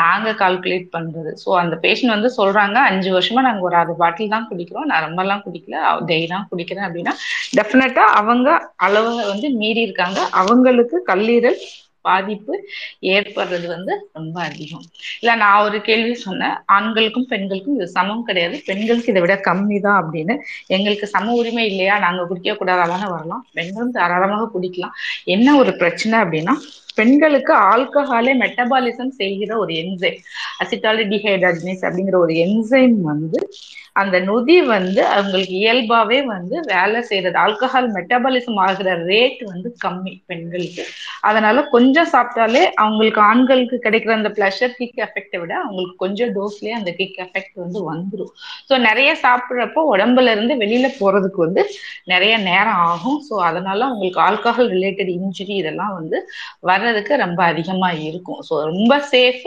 நாங்க கால்குலேட் பண்றது. ஸோ அந்த பேஷண்ட் வந்து சொல்றாங்க அஞ்சு வருஷமா நாங்க ஒரு ஆறு பாட்டில் தான் குடிக்கிறோம். நான் ரொம்பலாம் குடிக்கல. டெய்லாம் குடிக்கிறேன் அப்படின்னா டெஃபினட்டா அவங்க அளவு வந்து மீறி இருக்காங்க. அவங்களுக்கு கல்லீரல் பாதிப்பு ஏற்படுறது வந்து ரொம்ப அதிகம். இல்ல நான் ஒரு கேள்வி சொன்னேன். ஆண்களுக்கும் பெண்களுக்கும் இது சமம் கிடையாது. பெண்களுக்கு இதை விட கம்மி தான் அப்படின்னு. எங்களுக்கு சம உரிமை இல்லையா? நாங்க குடிக்க கூடாதான வரலாம். பெண்களும் தாராளமாக குடிக்கலாம். என்ன ஒரு பிரச்சனை அப்படின்னா பெண்களுக்கு ஆல்கஹாலே மெட்டபாலிசம் செய்கிற ஒரு என்சைம் அசிட்டாலிடிஹைட்ரஜனேஸ் அப்படிங்கிற ஒரு என்சைம் வந்து அந்த நொதி வந்து அவங்களுக்கு இயல்பாவே வந்து வேலை செய்யறது. ஆல்கஹால் மெட்டபாலிசம் ஆகிற ரேட் வந்து கம்மி பெண்களுக்கு. அதனால கொஞ்சம் சாப்பிட்டாலே அவங்களுக்கு ஆண்களுக்கு கிடைக்கிற அந்த பிளஷர் கிக் எஃபெக்டை விட அவங்களுக்கு கொஞ்சம் டோஸ்லயே அந்த கிக் எஃபெக்ட் வந்து வந்துடும் ஸோ நிறைய சாப்பிட்றப்போ உடம்புல இருந்து வெளியில போறதுக்கு வந்து நிறைய நேரம் ஆகும். ஸோ அதனால அவங்களுக்கு ஆல்கஹால் ரிலேட்டட் இன்ஜுரி இதெல்லாம் வந்து வர வர்றதுக்கு ரொம்ப அதிகமா இருக்கும். ஸோ ரொம்ப சேஃப்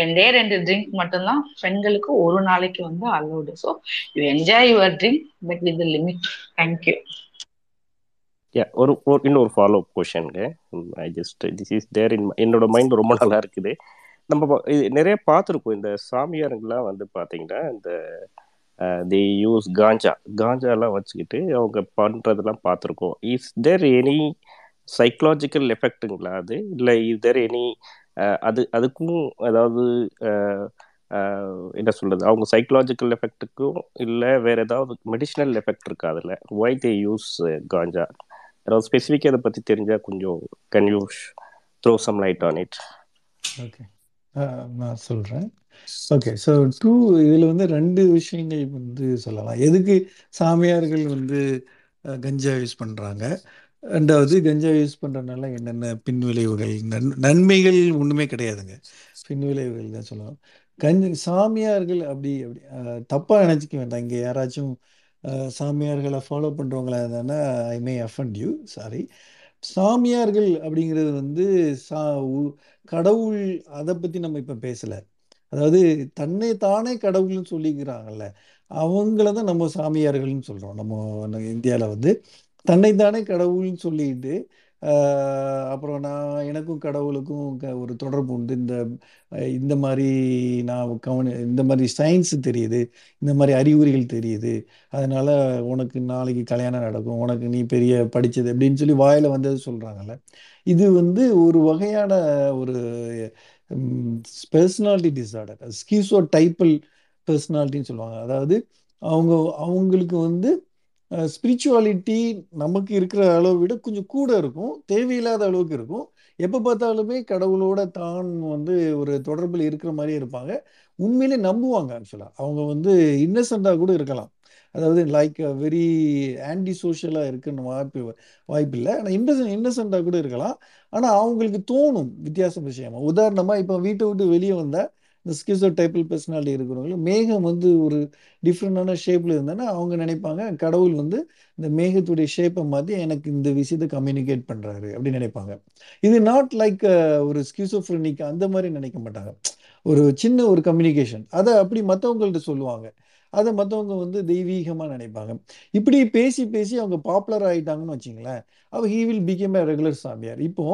ரெண்டே ரெண்டு ட்ரிங்க் மட்டும்தான் பெண்களுக்கு ஒரு நாளைக்கு வந்து allowed so you enjoy your drink but with limit thank you yeah ஒரு இன்னொரு follow up கொஷனுங்க I just this is there in என்னோட மைண்ட் ரொம்ப நல்லா இருக்குது. நம்ம இது நிறைய பார்த்துருக்கோம். இந்த சாமியாருங்கெல்லாம் வந்து பார்த்தீங்கன்னா இந்த தி யூஸ் காஞ்சா காஞ்சாலாம் வச்சுக்கிட்டு அவங்க பண்ணுறதெல்லாம் பார்த்துருக்கோம். இஸ் தேர் எனி சைக்கலாஜிக்கல் எஃபெக்ட்டுங்களா அது? இல்லை இதர் எனி அது அதுக்கும் அதாவது என்ன சொல்றது? அவங்க சைக்கலாஜிக்கல் எஃபெக்ட்டுக்கும் இல்லை வேற ஏதாவது மெடிசினல் எஃபெக்ட் இருக்கா அதில்? ஒய் தே யூஸ் காஞ்சா ஏதாவது ஸ்பெசிஃபிக்காக அதை பற்றி தெரிஞ்சால் கொஞ்சம் can you throw some light on it okay நான் சொல்கிறேன் ஓகே ஸோ டூ இதில் வந்து ரெண்டு விஷயங்கள் வந்து சொல்லலாம். எதுக்கு சாமியார்கள் வந்து கஞ்சா யூஸ் பண்ணுறாங்க ரெண்டாவது கஞ்சா யூஸ் பண்ணுறதுனால என்னென்ன பின்விளைவுகள்? நன் நன்மைகள் ஒன்றுமே கிடையாதுங்க. பின்விளைவுகள் தான் சொல்லலாம் கஞ்ச சாமியார்கள் அப்படி அப்படி தப்பாக நினச்சிக்க வேண்டாம். இங்கே யாராச்சும் சாமியார்களை ஃபாலோ பண்ணுறவங்களா இருந்தானா I may offend you sorry சாமியார்கள் அப்படிங்கிறது வந்து சா உ- கடவுள் அதை பற்றி நம்ம இப்போ பேசலை. அதாவது தன்னை தானே கடவுள்னு சொல்லிக்கிறாங்கல்ல அவங்கள தான் நம்ம சாமியார்கள்னு சொல்கிறோம் நம்ம இந்தியாவில் வந்து தன்னைத்தானே கடவுள்னு சொல்லிட்டு அப்புறம் நான் எனக்கும் கடவுளுக்கும் க- ஒரு தொடர்பு உண்டு. இந்த இந்த மாதிரி நான் கவனி இந்த மாதிரி சயின்ஸ் தெரியுது இந்த மாதிரி அறிகுறிகள் தெரியுது. அதனால உனக்கு நாளைக்கு கல்யாணம் நடக்கும் உனக்கு நீ பெரிய படித்தது அப்படின்னு சொல்லி வாயில் வந்தது சொல்கிறாங்கல்ல இது வந்து ஒரு வகையான ஒரு பர்சனாலிட்டி டிசார்டர் ஸ்கீசோ டைப்பல் பர்சனாலிட்டின்னு சொல்லுவாங்க. அதாவது அவங்க அவங்களுக்கு வந்து ஸ்பிரிச்சுவாலிட்டி நமக்கு இருக்கிற அளவை விட கொஞ்சம் கூட இருக்கும். தேவையில்லாத அளவுக்கு இருக்கும். எப்போ பார்த்தாலுமே கடவுளோட தான் வந்து ஒரு தொடர்பில் இருக்கிற மாதிரியே இருப்பாங்க. உண்மையிலே நம்புவாங்க ஆக்சுவலாக அவங்க வந்து இன்னசென்ட்டாக கூட இருக்கலாம். அதாவது லைக் வெரி ஆன்டி சோஷியலாக இருக்குன்னு வாய்ப்பு வாய்ப்பு இல்லை. ஆனால் இன்னசென்ட் இன்னசென்ட்டாக கூட இருக்கலாம். ஆனால் அவங்களுக்கு தோணும் வித்தியாச விஷயமா. உதாரணமாக இப்போ வீட்டை விட்டு வெளியே வந்தால் இந்த ஸ்கிசோ டைப்பில் பர்சனாலிட்டி இருக்கிறவங்களும் மேகம் வந்து ஒரு டிஃப்ரெண்டான ஷேப்பில் இருந்தேன்னா அவங்க நினைப்பாங்க கடவுள் வந்து இந்த மேகத்துடைய ஷேப்பை மாற்றி எனக்கு இந்த விஷயத்தை கம்யூனிகேட் பண்ணுறாரு அப்படின்னு நினைப்பாங்க. இது நாட் லைக் ஒரு ஸ்கிசோஃப்ரெனிக் அந்த மாதிரி நினைக்க மாட்டாங்க. ஒரு சின்ன ஒரு கம்யூனிகேஷன் அதை அப்படி மற்றவங்கள்ட்ட சொல்லுவாங்க. அதை மற்றவங்க வந்து தெய்வீகமாக நினைப்பாங்க. இப்படி பேசி பேசி அவங்க பாப்புலர் ஆகிட்டாங்கன்னு வச்சிங்களேன் அவ he will become a regular சாமியார். இப்போ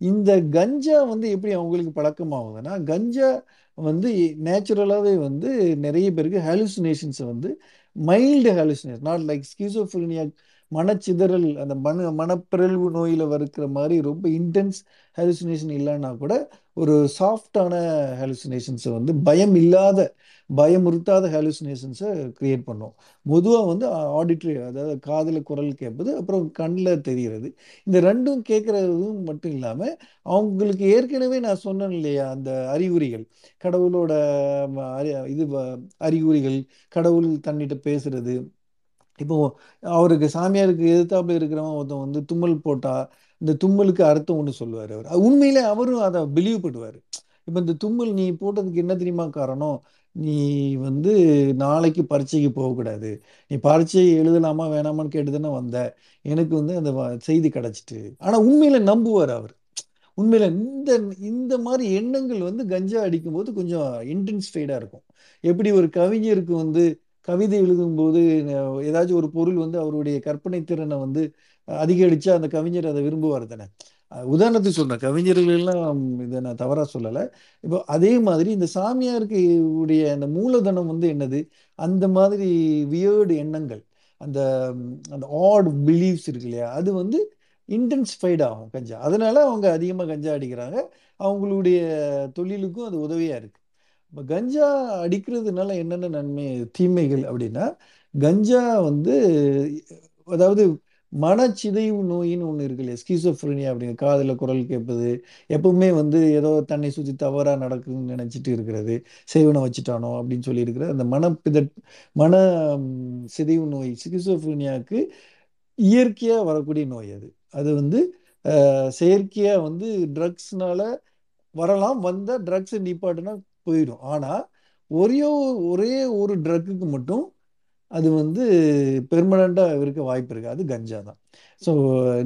இந்த கஞ்சா வந்து எப்படி அவங்களுக்கு பழக்கமாகுதுன்னா கஞ்சா வந்து நேச்சுரலாகவே வந்து நிறைய பேருக்கு ஹாலுசினேஷன்ஸை வந்து mild hallucination not like schizophrenia மனச்சிதறல் அந்த மன மனப்பிறழ்வு நோயில் வருக்கிற மாதிரி ரொம்ப இன்டென்ஸ் ஹாலுசினேஷன் இல்லைன்னா கூட ஒரு சாஃப்டான ஹாலுசினேஷன்ஸை வந்து பயம் இல்லாத பயமுறுத்தாத ஹாலுசினேஷன்ஸை க்ரியேட் பண்ணும். பொதுவாக வந்து ஆடிட்ரி அதாவது காதில் குரல் கேட்பது அப்புறம் கண்ணில் தெரிகிறது. இந்த ரெண்டும் கேட்குறதும் மட்டும் இல்லாமல் அவங்களுக்கு ஏற்கனவே நான் சொன்னேன் இல்லையா அந்த அறிகுறிகள். கடவுளோட அறி இது அறிகுறிகள் கடவுள் தன்னிட்ட பேசுறது. இப்போ அவருக்கு சாமியாருக்கு எதிர்த்தாப்புல இருக்கிறவன் ஒருத்தன் வந்து தும்மல் போட்டா இந்த தும்மலுக்கு அர்த்தம் ஒன்று சொல்லுவார் அவர். உண்மையிலே அவரும் அதை பிலீவ் பண்ணுவார் இப்போ இந்த தும்மல் நீ போட்டதுக்கு என்ன தெரியுமா காரணம்? நீ வந்து நாளைக்கு பரீட்சைக்கு போகக்கூடாது நீ பரீட்சை எழுதலாமா வேணாமான்னு கேட்டு தானே வந்த. எனக்கு வந்து அந்த செய்தி கிடச்சிட்டு. ஆனால் உண்மையில நம்புவார் அவர். உண்மையில இந்த இந்த மாதிரி எண்ணங்கள் வந்து கஞ்சா அடிக்கும்போது கொஞ்சம் இன்டென்ஸ்ஃபைடாக இருக்கும். எப்படி ஒரு கவிஞருக்கு வந்து கவிதை எழுதும்போது ஏதாச்சும் ஒரு பொருள் வந்து அவருடைய கற்பனை திறனை வந்து அதிகரிச்சா அந்த கவிஞர் அதை விரும்புவார் தானே. உதாரணத்துக்கு சொல்றேன். கவிஞர்கள் எல்லாம் இதை நான் தவறா சொல்லலை. இப்போ அதே மாதிரி இந்த சாமியாருக்கு உடைய அந்த மூலதனம் வந்து என்னது? அந்த மாதிரி வியர்டு எண்ணங்கள் அந்த அந்த ஆட் பிலீவ்ஸ் இருக்கு இல்லையா? அது வந்து இன்டென்சிஃபைட் ஆகும் கஞ்சா. அதனால அவங்க அதிகமாக கஞ்சா அடிக்கிறாங்க. அவங்களுடைய தொழிலுக்கும் அது உதவியா இருக்கு. இப்போ கஞ்சா அடிக்கிறதுனால என்னென்ன நன்மை தீமைகள் அப்படின்னா கஞ்சா வந்து அதாவது மனச்சிதைவு நோயின்னு ஒன்று இருக்கு இல்லையா? ஸ்கீசோஃப்ரினியா அப்படிங்க காதில் குரல் கேட்பது எப்பவுமே வந்து ஏதோ தன்னை சுற்றி தவறாக நடக்குதுன்னு நினச்சிட்டு இருக்கிறது சேவனை வச்சுட்டானோ அப்படின்னு சொல்லி இருக்கிற அந்த மனப்பித மன சிதைவு நோய் ஸ்கிசோஃப்ரினியாவுக்கு இயற்கையாக வரக்கூடிய நோய் அது. அது வந்து செயற்கையாக வந்து ட்ரக்ஸ்னால வரலாம் வந்தால் ட்ரக்ஸை நிப்பாட்டுனா போயிடும். ஆனால் ஒரே ஒரே ஒரு ட்ரக்குக்கு மட்டும் அது வந்து பெர்மனண்ட்டாக இருக்க வாய்ப்பு இருக்குது அது கஞ்சா தான். ஸோ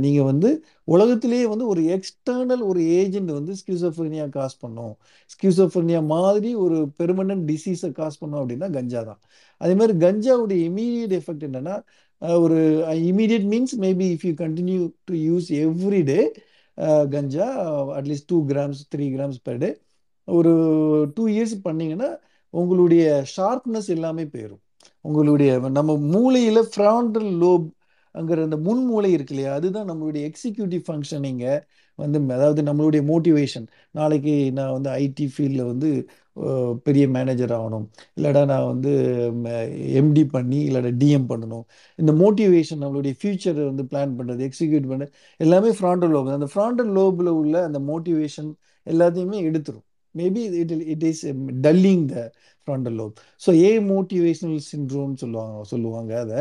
நீங்கள் வந்து உலகத்திலேயே வந்து ஒரு எக்ஸ்டர்னல் ஒரு ஏஜென்ட் வந்து ஸ்கியூசோஃபர்னியா காஸ் பண்ணும். ஸ்கியூசோஃபர்னியா மாதிரி ஒரு பெர்மனன்ட் டிசீஸை காஸ் பண்ணும் அப்படின்னா கஞ்சா தான். அதே மாதிரி கஞ்சாவுடைய இமீடியட் எஃபெக்ட் என்னென்னா ஒரு immediate means maybe if you continue to use every day ganja at least two grams three grams per day ஒரு டூ இயர்ஸ் பண்ணிங்கன்னா உங்களுடைய ஷார்ப்னஸ் எல்லாமே போயிடும் உங்களுடைய நம்ம மூளையில் ஃப்ராண்டல் லோப் அங்கிற அந்த முன் மூளை இருக்கு இல்லையா? அதுதான் நம்மளுடைய எக்ஸிக்யூட்டிவ் ஃபங்க்ஷனிங்க வந்து அதாவது நம்மளுடைய மோட்டிவேஷன் நாளைக்கு நான் வந்து ஐடி ஃபீல்டில் வந்து பெரிய மேனேஜர் ஆகணும். இல்லைடா நான் வந்து எம்டி பண்ணி இல்லைடா டிஎம் பண்ணணும். இந்த மோட்டிவேஷன் நம்மளுடைய ஃப்யூச்சரை வந்து பிளான் பண்ணுறது எக்ஸிக்யூட் பண்ண எல்லாமே ஃப்ராண்டல் லோப் அந்த ஃப்ராண்டல் லோபில் உள்ள அந்த மோட்டிவேஷன் எல்லாத்தையுமே எடுத்துரும். Maybe it it is dulling the frontal lobe so a motivational சின்ட்ரோம்னு சொல்லுவாங்க சொல்லுவாங்க அதை.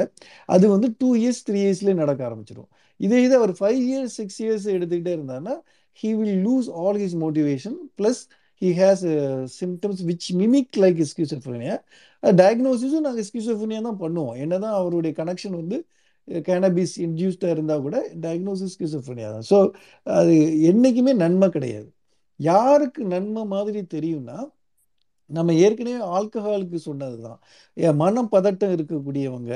அது வந்து டூ இயர்ஸ் த்ரீ இயர்ஸ்லேயே நடக்க ஆரம்பிச்சிடும். இதே இதை அவர் ஃபைவ் இயர்ஸ் சிக்ஸ் இயர்ஸ் எடுத்துக்கிட்டே இருந்தாருன்னா he will lose all his motivation plus he has symptoms which mimic like schizophrenia டயக்னோசிஸும் நாங்கள் ஸ்கியூசோஃபோனியா தான் பண்ணுவோம். என்ன தான் அவருடைய கனெக்ஷன் வந்து கேனபிஸ் இன்டியூஸ்டாக இருந்தால் கூட டயக்னோசிஸ் ஸ்கியூசோஃபோனியா தான். ஸோ அது என்றைக்குமே நன்மை கிடையாது. யாருக்கு நன்மை மாதிரி தெரியும்னா நம்ம ஏற்கனவே ஆல்கஹாலுக்கு சொன்னது தான் மனம் பதட்டம் இருக்கக்கூடியவங்க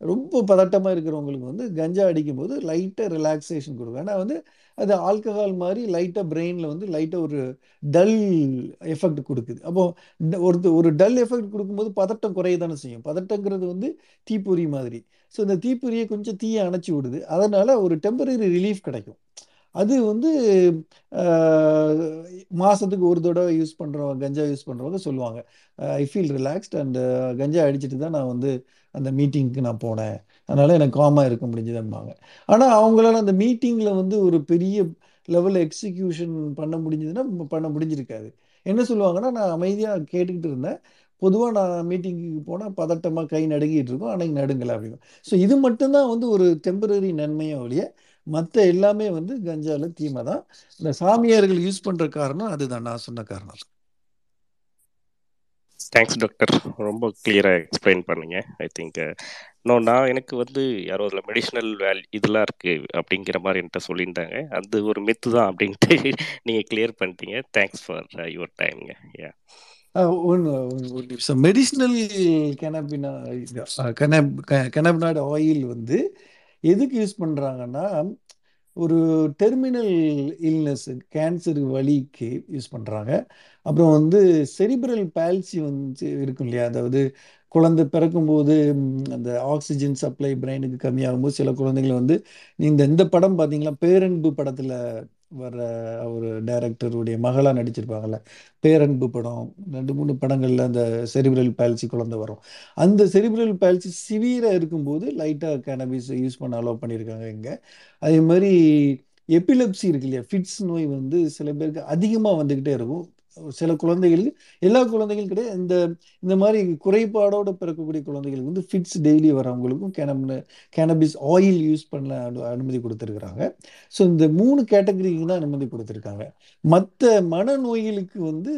ரொம்ப பதட்டமாக இருக்கிறவங்களுக்கு வந்து கஞ்சா அடிக்கும்போது லைட்டாக ரிலாக்ஸேஷன் கொடுக்கும் ஏன்னா வந்து அது ஆல்கஹால் மாதிரி லைட்டாக பிரெயினில் வந்து லைட்டாக ஒரு டல் எஃபெக்ட் கொடுக்குது. அப்போது ஒருத்தர் ஒரு டல் எஃபெக்ட் கொடுக்கும்போது பதட்டம் குறைய தானே செய்யும். பதட்டங்கிறது வந்து தீப்பொறி மாதிரி. ஸோ இந்த தீப்பொறியை கொஞ்சம் தீயை அணைச்சி விடுது. அதனால் ஒரு டெம்பரரி ரிலீஃப் கிடைக்கும். அது வந்து மாதத்துக்கு ஒரு தடவை யூஸ் பண்ணுறவங்க கஞ்சா யூஸ் பண்ணுறவங்க சொல்லுவாங்க. ஐ ஃபீல் ரிலாக்ஸ்ட் அண்ட் கஞ்சா அடிச்சுட்டு தான் நான் வந்து அந்த மீட்டிங்க்கு நான் போனேன். அதனால் எனக்கு காமாக இருக்க முடிஞ்சதும்பாங்க ஆனால் அவங்களால அந்த மீட்டிங்கில் வந்து ஒரு பெரிய லெவலில் எக்ஸிக்யூஷன் பண்ண முடிஞ்சதுன்னா பண்ண முடிஞ்சிருக்காது. என்ன சொல்லுவாங்கன்னா நான் அமைதியாக கேட்டுக்கிட்டு இருந்தேன். பொதுவாக நான் மீட்டிங்க்கு போனால் பதட்டமாக கை நடுங்கிட்டு இருக்கோம். அன்னைக்கு நடுங்கலை அப்படின்னு ஸோ இது மட்டும்தான் வந்து ஒரு டெம்பரரி நன்மையை ஒழிய மற்ற எல்லாமே வந்து கஞ்சால தீமை தான். இந்த சாமியார்கள் யூஸ் பண்ணுற காரணம் அதுதான். நான் சொன்ன காரணம். தேங்க்ஸ் டாக்டர் ரொம்ப கிளியராக எக்ஸ்பிளைன் பண்ணீங்க. ஐ திங்க் இன்னும் நான் எனக்கு வந்து யாரோ அதில் மெடிஷனல் வேல் இதெல்லாம் இருக்குது அப்படிங்கிற மாதிரி என்கிட்ட சொல்லியிருந்தாங்க. அது ஒரு மித்து தான் அப்படின்ட்டு நீங்கள் கிளியர் பண்ணிட்டீங்க. தேங்க்ஸ் ஃபார் யுவர் டைம்ங்க யா மெடிசினல் கெனபினா கெனப் கெனபினாய்டு ஆயில் வந்து எதுக்கு யூஸ் பண்ணுறாங்கன்னா ஒரு டெர்மினல் இல்னஸ் கேன்சர் வலிக்கு யூஸ் பண்ணுறாங்க அப்புறம் வந்து செரிப்ரல் பால்சி வந்து இருக்கும் இல்லையா? அதாவது குழந்தை பிறக்கும்போது அந்த ஆக்சிஜன் சப்ளை பிரெயினுக்கு கம்மியாகும்போது சில குழந்தைகள் வந்து இந்த இந்த படம் பார்த்தீங்களா? பேரன்பு படத்தில் வர்ற ஒரு டைரக்டருடைய மகளாக நடிச்சிருப்பாங்கல்ல. பேரன்பு படம். ரெண்டு மூணு படங்களில் அந்த செரிப்ரல் பால்சி குழந்தை வரும். அந்த செரிப்ரல் பால்சி சிவியராக இருக்கும்போது லைட்டாக கேனபிஸ் யூஸ் பண்ண அலோவ் பண்ணியிருக்காங்க இங்கே. அதே மாதிரி எபிலப்சி இருக்கு இல்லையா? ஃபிட்ஸ் நோய் வந்து சில பேருக்கு அதிகமாக வந்துக்கிட்டே இருக்கும். சில குழந்தைகளுக்கு எல்லா குழந்தைகளும் கிடையாது. இந்த இந்த மாதிரி குறைபாடோடு பிறக்கக்கூடிய குழந்தைகளுக்கு வந்து ஃபிட்ஸ் டெய்லி வரவங்களுக்கும் கேனப் கேனபிஸ் ஆயில் யூஸ் பண்ண அனு அனுமதி கொடுத்துருக்குறாங்க. ஸோ இந்த மூணு கேட்டகரிக்கு தான் அனுமதி கொடுத்துருக்காங்க. மற்ற மனநோய்களுக்கு வந்து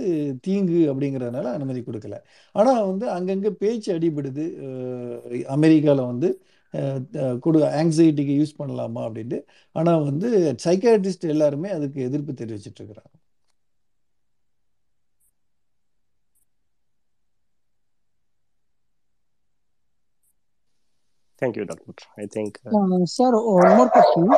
தீங்கு அப்படிங்கிறதுனால அனுமதி கொடுக்கல. ஆனால் வந்து அங்கங்கே பேச்சு அடிபடுது. அமெரிக்காவில் வந்து கொடு ஆங்ஸைட்டிக்கு யூஸ் பண்ணலாமா அப்படின்ட்டு. ஆனால் வந்து சைக்காட்ரிஸ்ட் எல்லாருமே அதுக்கு எதிர்ப்பு தெரிவிச்சிட்டு இருக்கிறாங்க thank you doctor I think sir one more question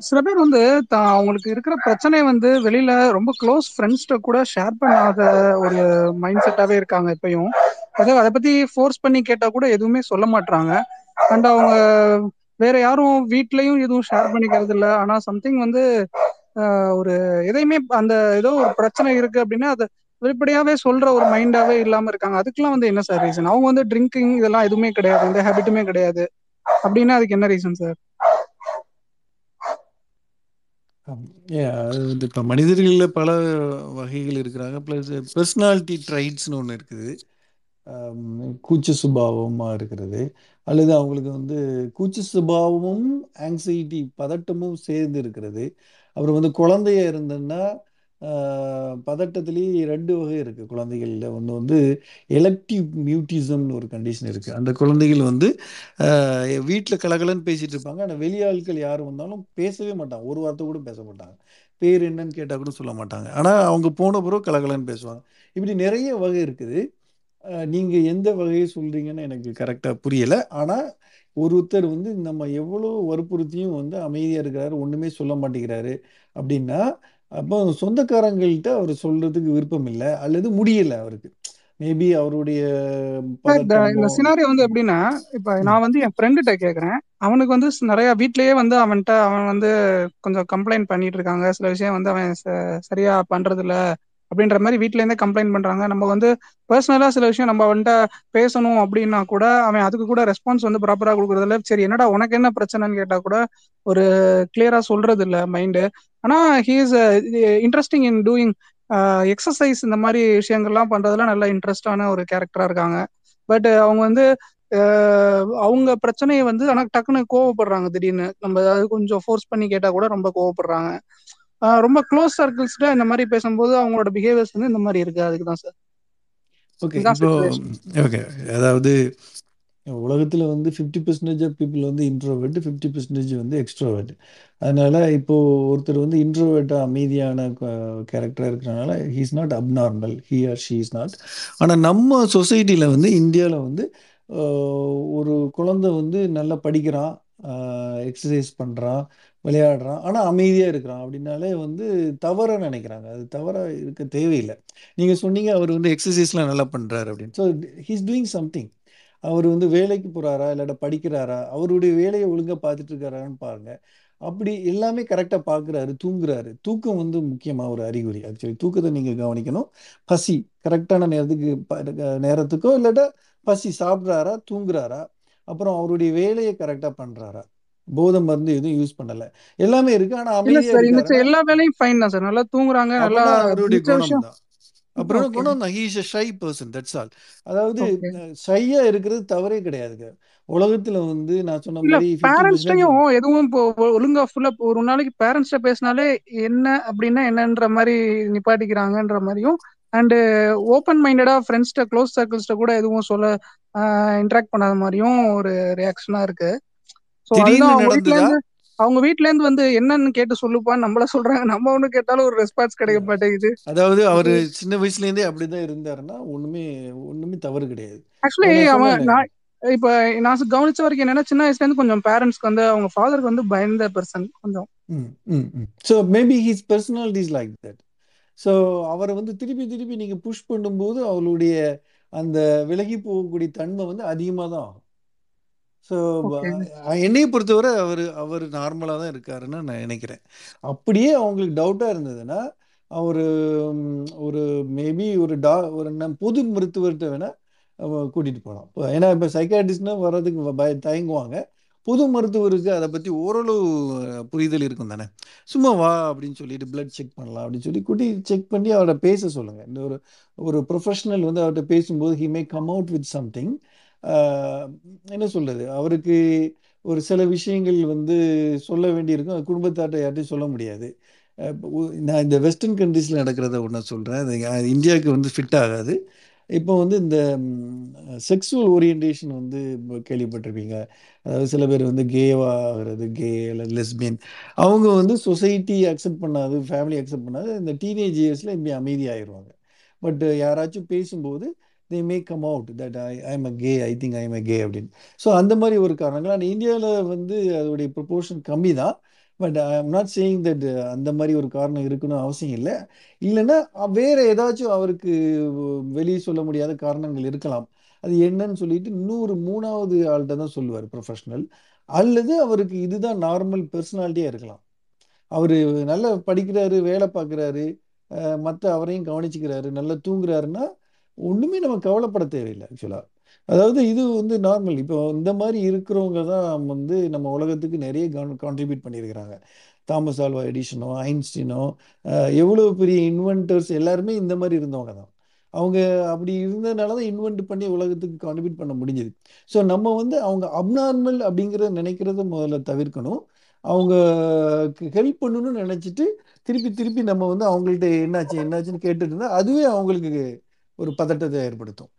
சில பேர் வந்து தான் அவங்களுக்கு இருக்கிற பிரச்சனை வந்து வெளியில ரொம்ப க்ளோஸ் ஃப்ரெண்ட்ஸ்கிட்ட கூட ஷேர் பண்ணாத ஒரு மைண்ட் செட்டாவே இருக்காங்க இப்பயும். அதாவது அதை பத்தி ஃபோர்ஸ் பண்ணி கேட்டா கூட எதுவுமே சொல்ல மாட்றாங்க. அண்ட் அவங்க வேற யாரும் வீட்லயும் எதுவும் ஷேர் பண்ணிக்கிறது இல்ல. ஆனா சம்திங் வந்து ஆஹ், ஒரு எதையுமே அந்த ஏதோ ஒரு பிரச்சனை இருக்கு அப்படின்னா அதை வெளிப்படையாவே சொல்ற ஒரு மைண்டாவே இல்லாம இருக்காங்க. அதுக்கெல்லாம் வந்து என்ன சார் ரீசன் அவங்க வந்து ட்ரிங்கிங் இதெல்லாம் எதுவுமே கிடையாது. எந்த ஹேபிட்டுமே கிடையாது. அப்படின்னா அதுக்கு என்ன ரீசன் சார்? ஏன் அது வந்து இப்போ மனிதர்களில் பல வகைகள் இருக்கிறாங்க. ப்ளஸ் பர்சனாலிட்டி ட்ரைட்ஸ்னு ஒன்று இருக்குது. கூச்ச சுபாவமாக இருக்கிறது. அல்லது அவங்களுக்கு வந்து கூச்ச சுபாவமும் ஆங்ஸைட்டி பதட்டமும் சேர்ந்து இருக்கிறது. அப்புறம் வந்து குழந்தைய இருந்ததுன்னா பதட்டத்திலேயே ரெண்டு வகை இருக்குது குழந்தைகளில். ஒன்று வந்து எலக்டிவ் மியூட்டிசம்னு ஒரு கண்டிஷன் இருக்குது அந்த குழந்தைகள் வந்து வீட்டில் கலகலன்னு பேசிகிட்டு இருப்பாங்க. ஆனால் வெளியாட்கள் யார் வந்தாலும் பேசவே மாட்டாங்க. ஒரு வார்த்தை கூட பேச மாட்டாங்க. பேர் என்னன்னு கேட்டால் கூட சொல்ல மாட்டாங்க. ஆனால் அவங்க போன பிறகு கலகலன்னு பேசுவாங்க. இப்படி நிறைய வகை இருக்குது. நீங்கள் எந்த வகையை சொல்கிறீங்கன்னு எனக்கு கரெக்டாக புரியலை. ஆனால் ஒருத்தர் வந்து நம்ம எவ்வளோ வற்புறுத்தியும் வந்து அமைதியாக இருக்கிறாரு ஒன்றுமே சொல்ல மாட்டேங்கிறாரு அப்படின்னா அப்போ சொந்தக்காரங்கள்ட்ட அவர் சொல்றதுக்கு விருப்பம் இல்லை அல்லது முடியல அவருக்கு. மேபி அவருடைய சார் இந்த சினாரியோ வந்து எப்படின்னா இப்ப நான் வந்து என் ஃப்ரெண்டுகிட்ட கேக்குறேன். அவனுக்கு வந்து நிறைய வீட்லயே வந்து அவன்கிட்ட அவன் வந்து கொஞ்சம் கம்ப்ளைண்ட் பண்ணிட்டு இருக்காங்க. சில விஷயம் வந்து அவன் சரியா பண்றது இல்ல அப்படின்ற மாதிரி வீட்ல இருந்தே கம்ப்ளைண்ட் பண்றாங்க. நம்ம வந்து பர்சனலா சில விஷயம் நம்ம அவன்கிட்ட பேசணும் அப்படின்னா கூட அவன் அதுக்கு கூட ரெஸ்பான்ஸ் வந்து ப்ராப்பரா கொடுக்கறது சரி என்னடா உனக்கு என்ன பிரச்சனைன்னு கேட்டா கூட ஒரு கிளியரா சொல்றது இல்ல மைண்டு ஆனா he is interesting in doing exercise இந்த மாதிரி விஷயங்கள்லாம் பண்றதுல நல்ல இன்ட்ரெஸ்டான ஒரு கேரக்டரா இருக்காங்க. பட் uh, அவங்க வந்து uh, அவங்க பிரச்சனையை வந்து ஆனா டக்குன்னு கோவப்படுறாங்க திடீர்னு. நம்ம அதாவது கொஞ்சம் ஃபோர்ஸ் பண்ணி கேட்டா கூட ரொம்ப கோவப்படுறாங்க. ரொம்ப க்ளோஸ் சர்க்கிள்ஸ்ல இந்த மாதிரி பேசும்போது அவங்களோட பிஹேவியர்ஸ் வந்து இந்த மாதிரி இருக்கு. அதுக்கு தான் சார் ஓகே அதாவது உலகத்தில் வந்து ஃபிஃப்டி பர்சன்டேஜ் ஆஃப் பீப்புள் வந்து இன்ட்ரோவெர்ட் ஃபிஃப்டி பர்சன்டேஜ் வந்து எக்ஸ்ட்ரோவெர்ட் அதனால இப்போ ஒருத்தர் வந்து இன்ட்ரோவெர்ட்டாக அமைதியான கேரக்டராக இருக்கிறனால he is not abnormal he or she is not ஆனால் நம்ம சொசைட்டியில் வந்து இந்தியாவில் வந்து ஒரு குழந்தை வந்து நல்லா படிக்கிறான் எக்ஸசைஸ் பண்ணுறான் விளையாடுறான். ஆனால் அமைதியாக இருக்கிறான். அப்படின்னாலே வந்து தவற நினைக்கிறாங்க. அது தவறாக இருக்க தேவையில்லை. நீங்கள் சொன்னீங்க அவர் வந்து எக்ஸசைஸ்லாம் நல்லா பண்ணுறாரு அப்படின்னு. ஸோ ஹீஸ் டூயிங் சம்திங் அவர் வந்து வேலைக்கு போகிறாரா இல்லாட்ட படிக்கிறாரா அவருடைய வேலையை ஒழுங்காக பார்த்துட்டு இருக்காரான்னு பாருங்க. அப்படி எல்லாமே கரெக்டாக பார்க்குறாரு தூங்குறாரு. தூக்கம் வந்து முக்கியமாக ஒரு அறிகுறி. ஆக்சுவலி தூக்கத்தை நீங்கள் கவனிக்கணும். பசி கரெக்டான நேரத்துக்கு ப- நேரத்துக்கோ இல்லாட்டா பசி சாப்பிட்றாரா தூங்குறாரா அப்புறம் அவருடைய வேலையை கரெக்டாக பண்ணுறாரா போதை மருந்து எதுவும் யூஸ் பண்ணல. எல்லாமே இருக்கு. ஆனா அமைதியா சார் இந்த இருக்காருன்னா எல்லா வேலையும் ஃபைன் தான் சார் நல்லா தூங்குறாங்க நல்லா அவருடைய குணம் தான். அப்புறம் குணம் தான். He's shy person that's all அதாவது ஷையா இருக்கிறது தவறே கிடையாதுங்க உலகத்துல வந்து நான் சொன்ன மாதிரி பேரண்ட்ஸ்டையும் எதுவும் இப்போ ஒழுங்கா ஃபுல்லா ஒரு நாளைக்கு பேரண்ட்ஸ்ட பேசினாலே என்ன அப்படின்னா என்னன்ற மாதிரி நிப்பாட்டிக்கிறாங்கன்ற மாதிரியும் அண்ட் ஓப்பன் மைண்டடா ஃப்ரெண்ட்ஸ்ட க்ளோஸ் சர்க்கிள்ஸ்ட கூட எதுவும் சொல்ல இன்ட்ராக்ட் பண்ணாத மாதிரியும் ஒரு ரியாக்ஷனா இருக்கு. அவங்க வீட்ல இருந்து வந்து என்னன்னு கேட்டு சொல்லுப்பான்னு நம்மள சொல்றாங்க. நம்ம ஒண்ணு கேட்டாலும் ஒரு ரெஸ்பான்ஸ் கிடைக்க மாட்டேங்குது. அதாவது அவரு சின்ன வயசுல இருந்தே அப்படிதான் இருந்தாருன்னா ஒண்ணுமே ஒண்ணுமே தவறு கிடையாது. ஆக்சுவலி அவன் இப்ப நான் கவனிச்ச வரைக்கும் என்னன்னா சின்ன வயசுல இருந்து கொஞ்சம் பேரண்ட்ஸ்க்கு வந்து அவங்க ஃபாதருக்கு வந்து பயந்த பர்சன் கொஞ்சம். So maybe his personality is like that so அவரை வந்து திருப்பி திருப்பி நீங்கள் புஷ் பண்ணும்போது அவளுடைய அந்த விலகி போகக்கூடிய தன்மை வந்து அதிகமாக தான் ஆகும். ஸோ என்னையை பொறுத்தவரை அவர் அவர் நார்மலாக தான் இருக்காருன்னு நான் நினைக்கிறேன். அப்படியே அவங்களுக்கு டவுட்டாக இருந்ததுன்னா அவர் ஒரு மேபி ஒரு டா ஒரு நம் பொது மருத்துவர்கிட்ட வேணால் கூட்டிகிட்டு போகலாம் இப்போ ஏன்னா இப்போ சைக்காட்ரிஸ்ட்னா வர்றதுக்கு பய தயங்குவாங்க. பொது மருத்துவருக்கு அதை பற்றி ஓரளவு புரிதல் இருக்கும் தானே? சும்மா வா அப்படின்னு சொல்லிட்டு பிளட் செக் பண்ணலாம் அப்படின்னு சொல்லி கூட்டி செக் பண்ணி அவரை பேச சொல்லுங்கள் இந்த ஒரு ஒரு ப்ரொஃபஷனல் வந்து அவர்கிட்ட பேசும்போது he may come out with something என்ன சொல்றது? அவருக்கு ஒரு சில விஷயங்கள் வந்து சொல்ல வேண்டியிருக்கும். அது குடும்பத்தார்ட்ட யார்ட்டையும் சொல்ல முடியாது. நான் இந்த வெஸ்டர்ன் கண்ட்ரீஸில் நடக்கிறத ஒன்று சொல்கிறேன் அது இந்தியாவுக்கு வந்து ஃபிட் ஆகாது. இப்போ வந்து இந்த செக்ஸுவல் ஓரியன்டேஷன் வந்து கேள்விப்பட்டிருப்பீங்க. அதாவது சில பேர் வந்து கேவா ஆகிறது கே இல்லை லெஸ்பியன். அவங்க வந்து சொசைட்டி அக்செப்ட் பண்ணாது ஃபேமிலி அக்செப்ட் பண்ணாது. இந்த டீனேஜ் இயர்ஸில் இப்படி அமைதியாகிடுவாங்க பட் யாராச்சும் பேசும்போது they may come out that I I'm a gay I think I'm a gay அப்படின்னு. ஸோ அந்த மாதிரி ஒரு காரணங்கள். ஆனால் இந்தியாவில் வந்து அதோடைய ப்ரொபோர்ஷன் கம்மி தான் but I am not saying that அந்த மாதிரி ஒரு காரணம் இருக்கணும் அவசியம் இல்லை. இல்லைன்னா வேறு ஏதாச்சும் அவருக்கு வெளியே சொல்ல முடியாத காரணங்கள் இருக்கலாம். அது என்னன்னு சொல்லிட்டு இன்னொரு மூணாவது ஆள்கிட்ட தான் சொல்லுவார் ப்ரொஃபஷனல் அல்லது அவருக்கு இதுதான் நார்மல் பர்சனாலிட்டியாக இருக்கலாம். அவர் நல்லா படிக்கிறாரு வேலை பார்க்குறாரு மற்ற அவரையும் கவனிச்சுக்கிறாரு நல்லா தூங்குறாருன்னா ஒன்றுமே நம்ம கவலைப்பட தேவையில்லை ஆக்சுவலாக அதாவது இது வந்து நார்மல் இப்போ இந்த மாதிரி இருக்கிறவங்க தான் வந்து நம்ம உலகத்துக்கு நிறைய கான்ட்ரிபியூட் பண்ணியிருக்கிறாங்க. தாமஸ் ஆல்வா எடிஷனோ ஐன்ஸ்டீனோ எவ்வளோ பெரிய இன்வென்டர்ஸ் எல்லாருமே இந்த மாதிரி இருந்தவங்க தான். அவங்க அப்படி இருந்ததுனால தான் இன்வென்ட் பண்ணி உலகத்துக்கு கான்ட்ரிபியூட் பண்ண முடிஞ்சது. ஸோ நம்ம வந்து அவங்க அப்நார்மல் அப்படிங்கிறத நினைக்கிறத முதல்ல தவிர்க்கணும். அவங்க ஹெல்ப் பண்ணணும்னு நினச்சிட்டு திருப்பி திருப்பி நம்ம வந்து அவங்கள்ட்ட என்னாச்சு என்னாச்சுன்னு கேட்டுட்டு இருந்தால் அதுவே அவங்களுக்கு ஒரு பதட்டத்தை ஏற்படுத்தும்.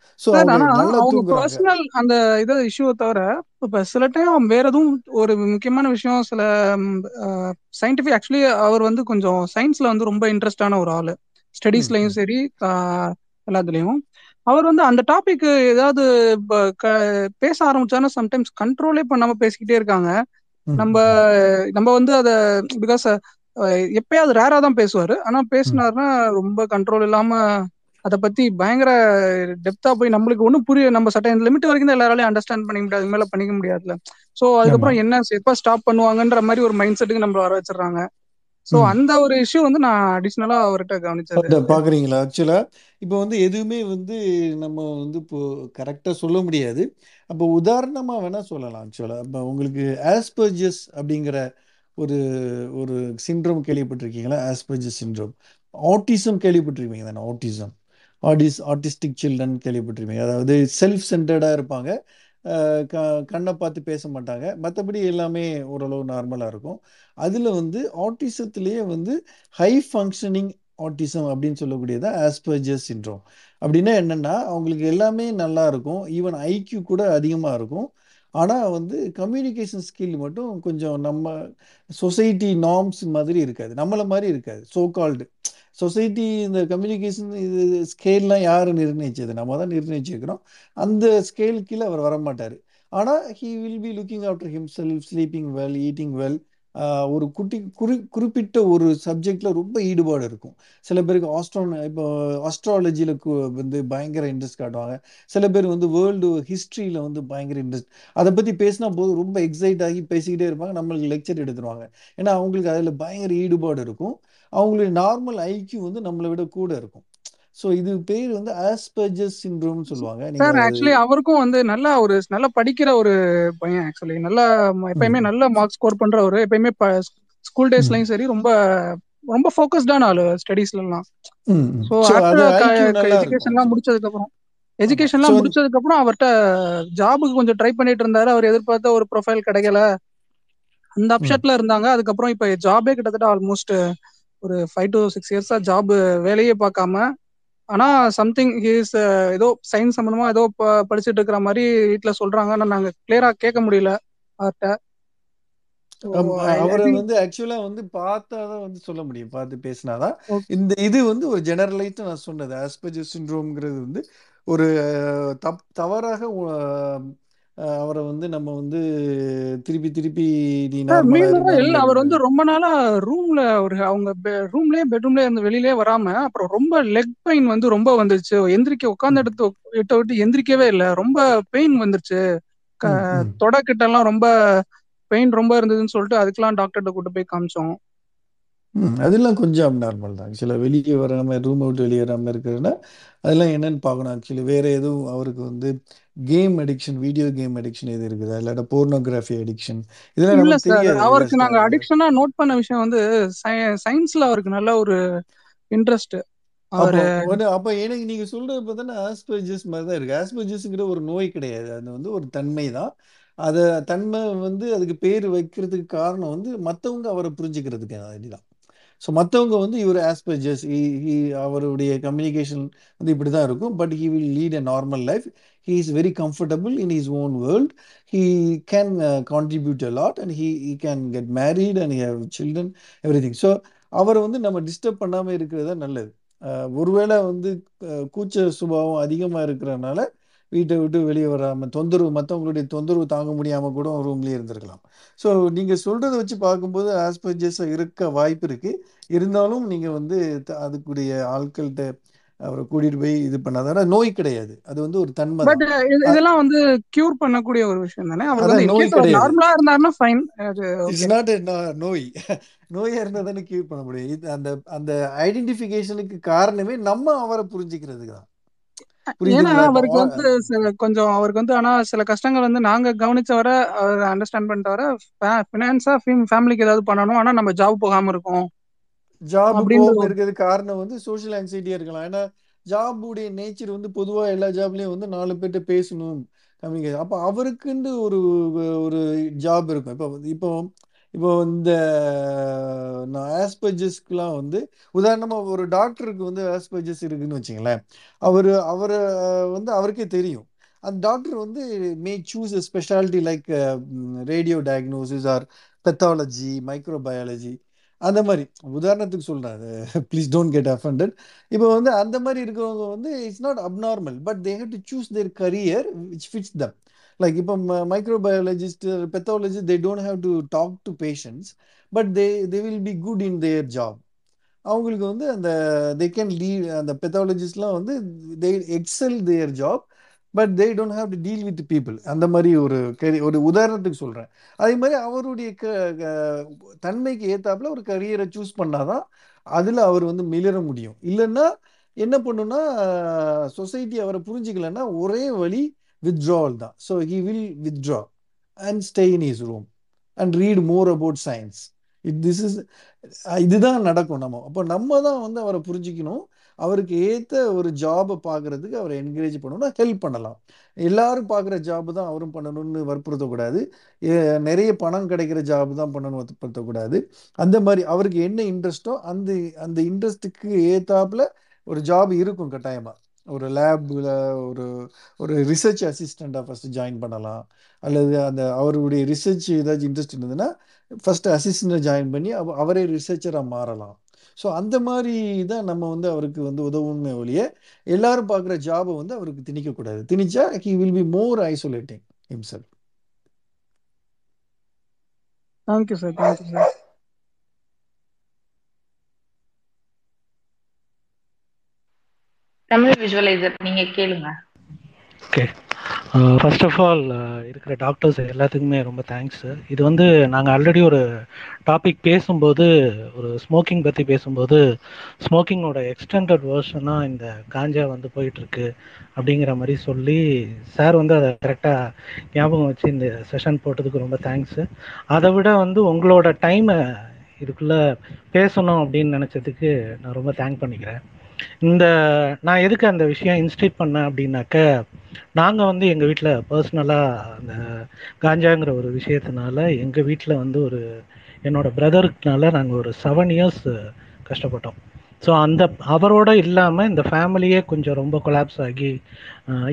தூங்குறாங்க. பர்சனல் அந்த இதை இஷ்யூவை தவிர இப்ப சில டைம் வேற எதுவும் ஒரு முக்கியமான விஷயம் சில சயின்டிஃபிக் ஆக்சுவலி அவர் வந்து கொஞ்சம் சயின்ஸ்ல வந்து ரொம்ப இன்ட்ரெஸ்டான ஒரு ஆளு. ஸ்டடீஸ்லயும் சரி எல்லாத்துலயும். அவர் வந்து அந்த டாபிக் ஏதாவது பேச ஆரம்பிச்சாருன்னா சம்டைம்ஸ் கண்ட்ரோலே பண்ணாம பேசிக்கிட்டே இருக்காங்க. நம்ம நம்ம வந்து அதை பிகாஸ் எப்பயாவது ரேரா தான் பேசுவாரு. ஆனா பேசினாருன்னா ரொம்ப கண்ட்ரோல் இல்லாம அதை பத்தி பயங்கர டெப்தா போய் நம்மளுக்கு ஒன்றும் புரிய நம்ம சட்டம் லிமிட் வரைக்கும் தான் எல்லாராலையும் அண்டர்ஸ்டாண்ட் பண்ணிக்க முடியாது. அதுக்கு மேல பண்ணிக்க முடியாதுல ஸோ ஆமா. அதுக்கப்புறம் என்ன எப்ப ஸ்டாப் பண்ணுவாங்கன்ற மாதிரி ஒரு மைண்ட் செட்டுக்கு நம்ம வர வச்சிடுறாங்க. ஸோ ம். அந்த ஒரு இஷ்யூ வந்து நான் அடிஷ்னலா அவர்கிட்ட கவனிச்சது. அதை இருக்கு பார்க்குறீங்களா ஆக்சுவலாக இப்போ வந்து எதுவுமே வந்து நம்ம வந்து இப்போ கரெக்டாக சொல்ல முடியாது. அப்போ உதாரணமாக வேணால் சொல்லலாம் ஆக்சுவலாக இப்போ உங்களுக்கு ஆஸ்பர்ஜஸ் அப்படிங்கிற ஒரு ஒரு சிண்ட்ரோம் கேள்விப்பட்டிருக்கீங்களா? ஆஸ்பர்ஜஸ் சிண்ட்ரோம் ஆட்டிசம் கேள்விப்பட்டிருக்கீங்க தானே? ஆட்டிசம் ஆட்டிஸ் ஆர்டிஸ்டிக் சில்ட்ரன் கேள்விப்பட்டிருப்பீங்க. அதாவது செல்ஃப் சென்டர்டாக இருப்பாங்க. க கண்ணை பார்த்து பேச மாட்டாங்க. மற்றபடி எல்லாமே ஓரளவு நார்மலாக இருக்கும். அதில் வந்து ஆட்டிசத்துலேயே வந்து ஹை ஃபங்க்ஷனிங் ஆட்டிசம் அப்படின்னு சொல்லக்கூடியதான் ஆஸ்பர்ஜஸ் சிண்ட்ரோம் அப்படின்னா என்னென்னா அவங்களுக்கு எல்லாமே நல்லா இருக்கும். ஈவன் ஐக்யூ கூட அதிகமாக இருக்கும். ஆனால் வந்து கம்யூனிகேஷன் ஸ்கில் மட்டும் கொஞ்சம் நம்ம சொசைட்டி நார்ம்ஸ் மாதிரி இருக்காது. நம்மளை மாதிரி இருக்காது. சோ கால்டு சொசைட்டி இந்த கம்யூனிகேஷன் இது ஸ்கேல்லாம் யார் நிர்ணயிச்சது? நம்ம தான் நிர்ணயிச்சிருக்கிறோம். அந்த ஸ்கேல் கீழே அவர் வரமாட்டார். ஆனால் he will be looking after himself sleeping well eating well ஒரு குட்டி குறி குறிப்பிட்ட ஒரு சப்ஜெக்டில் ரொம்ப ஈடுபாடு இருக்கும். சில பேருக்கு ஆஸ்ட்ரோ இப்போ ஆஸ்ட்ராலஜியில் வந்து பயங்கர இன்ட்ரெஸ்ட் காட்டுவாங்க. சில பேர் வந்து வேர்ல்டு ஹிஸ்ட்ரியில் வந்து பயங்கர இன்ட்ரெஸ்ட் அதை பற்றி பேசினா போதும் ரொம்ப எக்ஸைட் ஆகி பேசிக்கிட்டே இருப்பாங்க. நம்மளுக்கு லெக்சர் எடுத்துருவாங்க. ஏன்னா அவங்களுக்கு அதில் பயங்கர ஈடுபாடு இருக்கும். அவங்களுடைய நார்மல் ஐக்கியூ வந்து நம்மளை விட கூட இருக்கும். ஸோ இது பேர் வந்து ஆஸ்பர்ஜஸ் சிண்ட்ரோம் சொல்லுவாங்க. சார் ஆக்சுவலி அவருக்கும் வந்து நல்லா ஒரு நல்லா படிக்கிற ஒரு பையன் ஆக்சுவலி நல்லா எப்பயுமே நல்ல மார்க் ஸ்கோர் பண்ற ஒரு எப்பயுமே ஸ்கூல் டேஸ்லயும் சரி ரொம்ப ரொம்ப ஃபோக்கஸ்டான ஆளு ஸ்டடீஸ்ல எல்லாம். ம் ஸோ ஸோ அது ஆஃப்டர் ஐக்யூ நல்லா இருக்கும். எஜுகேஷன்லாம் ஆக்சுவலி முடிச்சதுக்கு அப்புறம் ஆமா ஸோ எஜுகேஷன்லாம் முடிச்சதுக்கு அப்புறம் அவர்கிட்ட ஜாபுக்கு கொஞ்சம் ட்ரை பண்ணிட்டு இருந்தாரு. அவர் எதிர்பார்த்த ஒரு ப்ரொஃபைல் கிடைக்கல. அந்த அப்செட்ல இருந்தாங்க. அதுக்கப்புறம் இப்ப ஜாபே கிட்டத்தட்ட ஆல்மோஸ்ட் ஒரு ஃபைவ் டு சிக்ஸ் இயர்ஸா ஜாப் வேலையே பார்க்காம ஆனா சம்திங் ஹீஸ் ஏதோ சயின்ஸ் சம்பந்தமா ஏதோ படிச்சுட்டு இருக்கிற மாதிரி வீட்ல சொல்றாங்க. ஆனா நாங்க கிளியரா கேட்க முடியல அவர்கிட்ட அவரை வந்து ஆக்சுவலா வந்து பார்த்தாதான் வந்து சொல்ல முடியும். பார்த்து பேசினாதான். இந்த இது வந்து ஒரு ஜெனரலைஸ்ட் நான் சொன்னது. ஆஸ்பெஜர் சிண்ட்ரோம்ங்கிறது வந்து ஒரு தப் தவறாக அவரை வந்து நம்ம வந்து திருப்பி திருப்பி இல்ல. அவர் வந்து ரொம்ப நாளா ரூம்ல ஒரு அவங்க ரூம்லயே பெட்ரூம்லயே இருந்து வெளியிலே வராம அப்புறம் ரொம்ப லெக் பெயின் வந்து ரொம்ப வந்துருச்சு. எந்திரிக்க உட்கார்ந்த ம், இடத்து விட்டு விட்டு எந்திரிக்கவே இல்லை. ரொம்ப பெயின் வந்துருச்சு. தொடை கிட்ட எல்லாம் ரொம்ப பெயின் ரொம்ப இருந்ததுன்னு சொல்லிட்டு அதுக்கெல்லாம் டாக்டர்கிட்ட கூட்டு போய் காமிச்சோம். ம், அதெல்லாம் கொஞ்சம் அப்நார்மல் தான். ஆக்சுவலாக வெளியே வராம ரூம் விட்டு வெளியே வராமல் இருக்கிறதுனா அதெல்லாம் என்னன்னு பார்க்கணும் ஆக்சுவலி வேற எதுவும் அவருக்கு வந்து game addiction video game addiction எது இருக்குதா? இல்லாட்டா போர்னோகிராஃபி அடிக்ஷன் இதெல்லாம் இல்ல நமக்கு சார் தெரியாது அவருக்கு நாங்க அடிக்ஷனா நோட் பண்ண விஷயம் வந்து சயின்ஸ்ல அவருக்கு நல்ல ஒரு இன்ட்ரெஸ்ட் அப்போ அவரு ஒன்று அப்போ எனக்கு நீங்க சொல்றது பார்த்தோன்னா ஆஸ்பர்ஜஸ் மாதிரி தான் இருக்கு. ஆஸ்பர்ஜஸ்ங்கிற ஒரு நோய் கிடையாது. அது வந்து ஒரு தன்மை தான். அதை தன்மை வந்து அதுக்கு பேர் வைக்கிறதுக்கு காரணம் வந்து மற்றவங்க அவரை புரிஞ்சுக்கிறதுக்கு தான். ஸோ மற்றவங்க வந்து இவர் ஆஸ்பெஜஸ் அவருடைய கம்யூனிகேஷன் வந்து இப்படி தான் இருக்கும் but he will lead a normal life he is very comfortable in his own world he can contribute a lot and he he can get married and have children everything so அவரை வந்து நம்ம டிஸ்டர்ப் பண்ணாமல் இருக்கிறது தான் நல்லது. Uh, ஒருவேளை வந்து uh, கூச்ச சுபாவம் அதிகமாக இருக்கிறனால வீட்டை விட்டு வெளியே வராமல் தொந்தரவு மற்றவங்களுடைய தொந்தரவு தாங்க முடியாமல் கூட ரூம்லேயே இருந்திருக்கலாம். ஸோ நீங்கள் சொல்கிறத வச்சு பார்க்கும்போது ஆஸ்பர்ஜஸ் இருக்க வாய்ப்பு இருக்குது இருந்தாலும் நீங்கள் வந்து அதுக்குரிய ஆட்கள்கிட்ட அவரை கூட்டிகிட்டு போய் இது பண்ணாதான் நோய் கிடையாது. அது வந்து ஒரு தன்மை பட் இதெல்லாம் வந்து கியூர் பண்ணக்கூடிய ஒரு விஷயம் தானே? அவர் நோய் கிடையாது. நார்மலா இருந்தாருன்னா ஃபைன் இட்ஸ் நாட் நோய். நோயா இருந்தால் தானே கியூர் பண்ண முடியும். இது அந்த அந்த ஐடென்டிஃபிகேஷனுக்கு காரணமே நம்ம அவரை புரிஞ்சுக்கிறதுக்கு தான். ஏன்னா அவருக்கு வந்து சில கொஞ்சம் அவருக்கு வந்து ஆனா சில கஷ்டங்கள் வந்து நாங்க கவனிச்ச வர அவர் அண்டர்ஸ்டாண்ட் பண்ணிட்டு வர ஃபினான்ஸா ஃபேமிலிக்கு ஏதாவது பண்ணணும். ஆனா நம்ம ஜாப் போகாம இருக்கோம். ஜாப் போகாம ஒரு இருக்கிறது காரணம் வந்து சோஷியல் ஆங்ஸைட்டியா இருக்கலாம். ஏன்னா ஜாபுடைய நேச்சர் வந்து பொதுவா எல்லா ஜாப்லயும் வந்து நாலு பேர்கிட்ட பேசணும். கம்யூனிகேஷன் அப்போ அவருக்குன்னு ஒரு ஒரு ஜாப் இருக்கும். இப்போ இப்போ இப்போ இந்த ஆஸ்பர்ஜஸ்க்குலாம் வந்து உதாரணமாக ஒரு டாக்டருக்கு வந்து ஆஸ்பர்ஜஸ் இருக்குன்னு வச்சுங்களேன் அவர் அவரை வந்து அவருக்கே தெரியும். அந்த டாக்டர் வந்து may choose a speciality like radio diagnosis or pathology microbiology அந்த மாதிரி. உதாரணத்துக்கு சொல்கிறேன் ப்ளீஸ் டோன்ட் கெட் அஃபண்டட் இப்போ வந்து அந்த மாதிரி இருக்கிறவங்க வந்து it's not abnormal but they have to choose their career which fits them like இப்போ microbiologist pathology they don't have to talk to patients but they they will be good in their job அவங்களுக்கு வந்து அந்த தே கேன் லீவ் அந்த பெத்தாலஜிஸ்ட்லாம் வந்து they excel their job but they don't have to deal with people அந்த மாதிரி ஒரு கரி ஒரு உதாரணத்துக்கு சொல்கிறேன் அதே மாதிரி அவருடைய க க- தன்மைக்கு ஏற்றாப்புல ஒரு கரியரை சூஸ் பண்ணாதான் அதில் அவர் வந்து மிளிர முடியும். இல்லைன்னா என்ன பண்ணுன்னா சொசைட்டி அவரை புரிஞ்சுக்கலன்னா ஒரே வழி withdrawal தான் so he will withdraw and stay in his room and read more about science it this is இதுதான் நடக்கும் நம்ம. அப்போ நம்ம தான் வந்து அவரை புரிஞ்சுக்கணும். அவருக்கு ஏற்ற ஒரு ஜாபை பார்க்கறதுக்கு அவரை என்கரேஜ் பண்ணணும். ஹெல்ப் பண்ணலாம். எல்லாரும் பார்க்குற ஜாப் தான் அவரும் பண்ணணும்னு வற்புறுத்தக்கூடாது. நிறைய பணம் கிடைக்கிற ஜாப் தான் பண்ணணும் வற்புறுத்தக்கூடாது. அந்த மாதிரி அவருக்கு என்ன இன்ட்ரெஸ்ட்டோ அந்த அந்த இன்ட்ரெஸ்ட்டுக்கு ஏற்றாப்புல ஒரு ஜாப் இருக்கும் கட்டாயமாக ஒரு லேபில் ஒரு ஒரு ரிசர்ச் அசிஸ்டண்ட்டாக ஃபஸ்ட்டு ஜாயின் பண்ணலாம். அல்லது அந்த அவருடைய ரிசர்ச் ஏதாச்சும் இன்ட்ரெஸ்ட் இருந்ததுன்னா ஃபஸ்ட்டு அசிஸ்டண்ட்டை ஜாயின் பண்ணி அவ அவரே ரிசர்ச்சராக மாறலாம். ஸோ அந்த மாதிரி தான் நம்ம வந்து அவருக்கு வந்து உதவுமே ஒழிய எல்லாரும் பார்க்குற ஜாபை வந்து அவருக்கு திணிக்கக்கூடாது திணிச்சா he will be more isolating himself. Thank you sir thank you sir Tamil visualizer நீங்க கேளுங்க. ஓகே ஃபர்ஸ்ட் ஆஃப் ஆல் இருக்கிற டாக்டர்ஸ் எல்லாத்துக்குமே ரொம்ப தேங்க்ஸ் இது வந்து நாங்கள் ஆல்ரெடி ஒரு டாபிக் பேசும்போது ஒரு ஸ்மோக்கிங் பற்றி பேசும்போது ஸ்மோக்கிங்கோட எக்ஸ்டெண்டட் வேர்ஷனாக இந்த காஞ்சா வந்து போயிட்டுருக்கு அப்படிங்கிற மாதிரி சொல்லி சார் வந்து அதை கரெக்டாக ஞாபகம் வச்சு இந்த செஷன் போட்டதுக்கு ரொம்ப தேங்க்ஸு அதை விட வந்து உங்களோட டைமை இதுக்குள்ளே பேசணும் அப்படின்னு நினச்சதுக்கு நான் ரொம்ப தேங்க் பண்ணிக்கிறேன். இந்த நான் எதுக்கு அந்த விஷயம் இன்ஸ்டிட் பண்ணேன் அப்படின்னாக்க நாங்கள் வந்து எங்கள் வீட்டில் பர்சனலாக அந்த காஞ்சாங்கிற ஒரு விஷயத்தினால எங்கள் வீட்டில் வந்து ஒரு என்னோட பிரதருக்குனால நாங்கள் ஒரு செவன் இயர்ஸ் கஷ்டப்பட்டோம். ஸோ அந்த அவரோட இல்லாமல் இந்த ஃபேமிலியே கொஞ்சம் ரொம்ப கொலாப்ஸ் ஆகி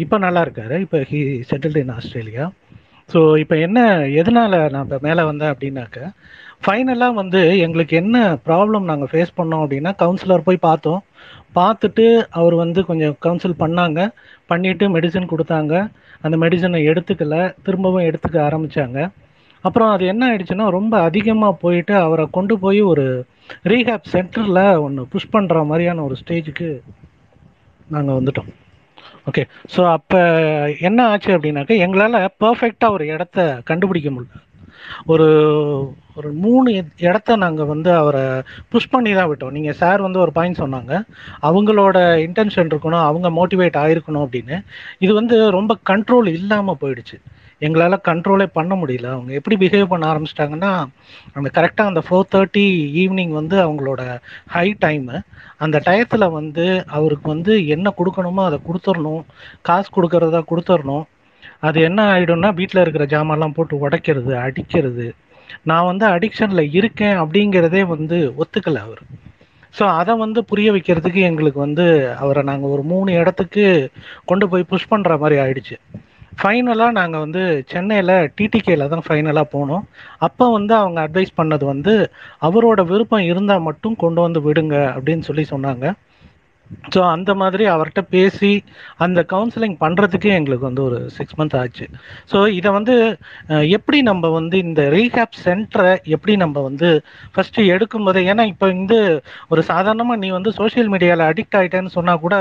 இப்போ நல்லா இருக்காரு. இப்போ he settled in Australia so இப்போ என்ன எதனால் நான் இப்போ மேலே வந்தேன் அப்படின்னாக்க ஃபைனலாக வந்து எங்களுக்கு என்ன ப்ராப்ளம் நாங்கள் ஃபேஸ் பண்ணோம் அப்படின்னா கவுன்சிலர் போய் பார்த்தோம். பார்த்துட்டு அவர் வந்து கொஞ்சம் கவுன்சில் பண்ணாங்க. பண்ணிவிட்டு மெடிசன் கொடுத்தாங்க. அந்த மெடிசனை எடுத்துக்கல. திரும்பவும் எடுத்துக்க ஆரம்பிச்சாங்க. அப்புறம் அது என்ன ஆயிடுச்சுன்னா ரொம்ப அதிகமாக போயிட்டு அவரை கொண்டு போய் ஒரு ரீஹேப் சென்டரில் ஒன்று புஷ் பண்ணுற மாதிரியான ஒரு ஸ்டேஜுக்கு நாங்கள் வந்துட்டோம். ஓகே ஸோ அப்போ என்ன ஆச்சு அப்படின்னாக்க எங்களால் பர்ஃபெக்டாக ஒரு இடத்த கண்டுபிடிக்க முடியல. ஒரு ஒரு மூணு இடத்த நாங்கள் வந்து அவரை புஷ் பண்ணி தான் விட்டோம். நீங்கள் சார் வந்து ஒரு பாயிண்ட் சொன்னாங்க. அவங்களோட இன்டென்ஷன் இருக்கணும் அவங்க மோட்டிவேட் ஆயிருக்கணும் அப்படின்னு. இது வந்து ரொம்ப கண்ட்ரோல் இல்லாமல் போயிடுச்சு. எங்களால் கண்ட்ரோலே பண்ண முடியல. அவங்க எப்படி பிஹேவ் பண்ண ஆரம்பிச்சிட்டாங்கன்னா அந்த கரெக்டாக அந்த ஃபோர் தேர்ட்டி ஈவினிங் வந்து அவங்களோட ஹை டைமு அந்த டயத்தில் வந்து அவருக்கு வந்து என்ன கொடுக்கணுமோ அதை கொடுத்துடணும் காசு கொடுக்கறதா கொடுத்துடணும் அது என்ன ஆகிடும்னா வீட்டில் இருக்கிற ஜாமான்லாம் போட்டு உடைக்கிறது அடிக்கிறது. நான் வந்து அடிக்ஷனில் இருக்கேன் அப்படிங்கிறதே வந்து ஒத்துக்கலை அவர். ஸோ அதை வந்து புரிய வைக்கிறதுக்கு எங்களுக்கு வந்து அவரை நாங்கள் ஒரு மூணு இடத்துக்கு கொண்டு போய் புஷ் பண்ணுற மாதிரி ஆயிடுச்சு. ஃபைனலாக நாங்கள் வந்து சென்னையில் டிடிகேல தான் ஃபைனலாக போனோம். அப்போ வந்து அவங்க அட்வைஸ் பண்ணது வந்து அவரோட விருப்பம் இருந்தால் மட்டும் கொண்டு வந்து விடுங்க அப்படின்னு சொல்லி சொன்னாங்க. ஸோ அந்த மாதிரி அவர்கிட்ட பேசி அந்த கவுன்சிலிங் பண்ணுறதுக்கே எங்களுக்கு வந்து ஒரு சிக்ஸ் மந்த் ஆச்சு. ஸோ இதை வந்து எப்படி நம்ம வந்து இந்த ரீஹேப் சென்டரை எப்படி நம்ம வந்து ஃபஸ்ட்டு எடுக்கும்போது ஏன்னா இப்போ வந்து ஒரு சாதாரணமாக நீ வந்து சோஷியல் மீடியாவில் அடிக்ட் ஆகிட்டேன்னு சொன்னால் கூட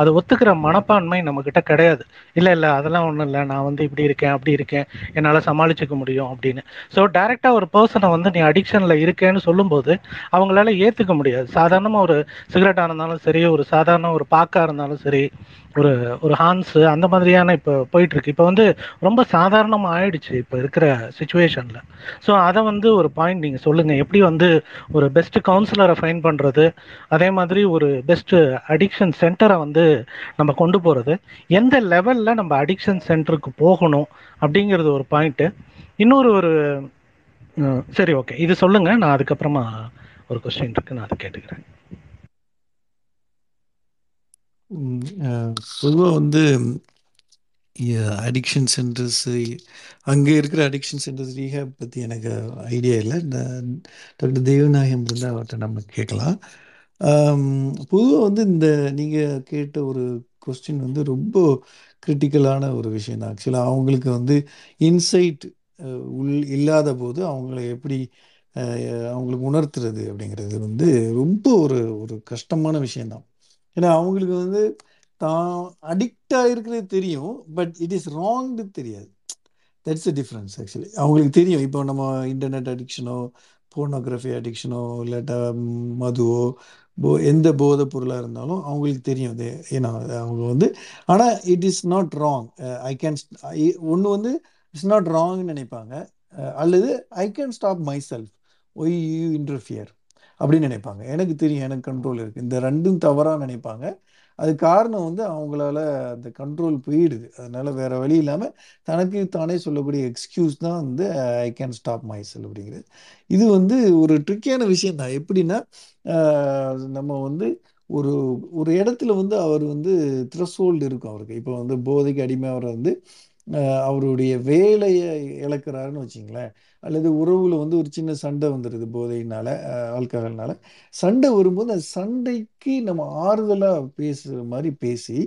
அதை ஒத்துக்கிற மனப்பான்மை நம்மக்கிட்ட கிடையாது. இல்லை இல்லை அதெல்லாம் ஒன்றும் இல்லை. நான் வந்து இப்படி இருக்கேன் அப்படி இருக்கேன். என்னால் சமாளிச்சுக்க முடியும் அப்படின்னு. ஸோ டைரெக்டாக ஒரு பர்சனை வந்து நீ அடிக்ஷனில் இருக்கேன்னு சொல்லும்போது அவங்களால ஏற்றுக்க முடியாது. சாதாரணமாக ஒரு சிகரெட்டாக இருந்தாலும் சரி ஒரு சாதாரண ஒரு பாக்கா இருந்தாலும் சரி ஒரு ஒரு ஹான்ஸு அந்த மாதிரியான இப்போ போயிட்டுருக்கு. இப்போ வந்து ரொம்ப சாதாரணமாக ஆயிடுச்சு இப்போ இருக்கிற சுச்சுவேஷனில் ஸோ அதை வந்து ஒரு பாயிண்ட் நீங்கள் சொல்லுங்கள் எப்படி வந்து ஒரு பெஸ்ட் கவுன்சிலரை ஃபைன் பண்ணுறது அதே மாதிரி ஒரு பெஸ்ட்டு அடிக்ஷன் சென்டரை வந்து நம்ம கொண்டு போகிறது எந்த லெவலில் நம்ம அடிக்ஷன் சென்டருக்கு போகணும்? அப்படிங்கிறது ஒரு பாயிண்ட்டு இன்னொரு ஒரு சரி ஓகே இது சொல்லுங்கள் நான் அதுக்கப்புறமா ஒரு கொஸ்டின் இருக்கு. நான் அதை கேட்டுக்கிறேன். பொதுவாக வந்து அடிக்ஷன் சென்டர்ஸு அங்கே இருக்கிற அடிக்ஷன் சென்டர்ஸ் ரீஹேப் பற்றி எனக்கு ஐடியா இல்லை. டாக்டர் தேவநாயகம் இருந்தால் அவர்கிட்ட நம்ம கேட்கலாம். பொதுவாக வந்து இந்த நீங்கள் கேட்ட ஒரு கொஸ்டின் வந்து ரொம்ப கிரிட்டிக்கலான ஒரு விஷயம் தான். ஆக்சுவலாக அவங்களுக்கு வந்து இன்சைட் உள் இல்லாத போது அவங்கள எப்படி அவங்களுக்கு உணர்த்துறது அப்படிங்கிறது வந்து ரொம்ப ஒரு ஒரு கஷ்டமான விஷயம்தான் ஏன்னா அவங்களுக்கு வந்து தான் அடிக்டாக இருக்கிறது தெரியும் பட் இட் இஸ் ராங்னு தெரியாது. தட்ஸ் அ டிஃப்ரென்ஸ் ஆக்சுவலி அவங்களுக்கு தெரியும். இப்போ நம்ம இன்டர்நெட் அடிக்ஷனோ போர்னோகிராஃபி அடிக்ஷனோ இல்லாட்டா மதுவோ போ எந்த போதை பொருளாக இருந்தாலும் அவங்களுக்கு தெரியும் அது. ஏன்னா அவங்க வந்து ஆனால் it is not wrong I can ஒன்று வந்து இட்ஸ் நாட் ராங்னு நினைப்பாங்க. அல்லது I can stop myself why you interfere அப்படின்னு நினைப்பாங்க. எனக்கு தெரியும் எனக்கு கண்ட்ரோல் இருக்குது இந்த ரெண்டும் தவறாக நினைப்பாங்க. அது காரணம் வந்து அவங்களால அந்த கண்ட்ரோல் போயிடுது. அதனால வேற வழி இல்லாமல் தனக்கு தானே சொல்லக்கூடிய எக்ஸ்கியூஸ் தான் வந்து I can stop myself அப்படிங்கிறது. இது வந்து ஒரு ட்ரிக்கியான விஷயம் தான். எப்படின்னா நம்ம வந்து ஒரு ஒரு இடத்துல வந்து அவர் வந்து த்ரெஸ்ஹோல்டு இருக்கும் அவருக்கு. இப்போ வந்து போதைக்கு அடிமை அவரை வந்து அவருடைய வேலையை இழக்கிறாருன்னு வச்சிங்களேன். அல்லது உறவுல வந்து ஒரு சின்ன சண்டை வந்துடுது போதையினால ஆல்கஹால்னால சண்டை வரும்போது அந்த சண்டைக்கு நம்ம ஆறுதலாக பேசுகிற மாதிரி பேசி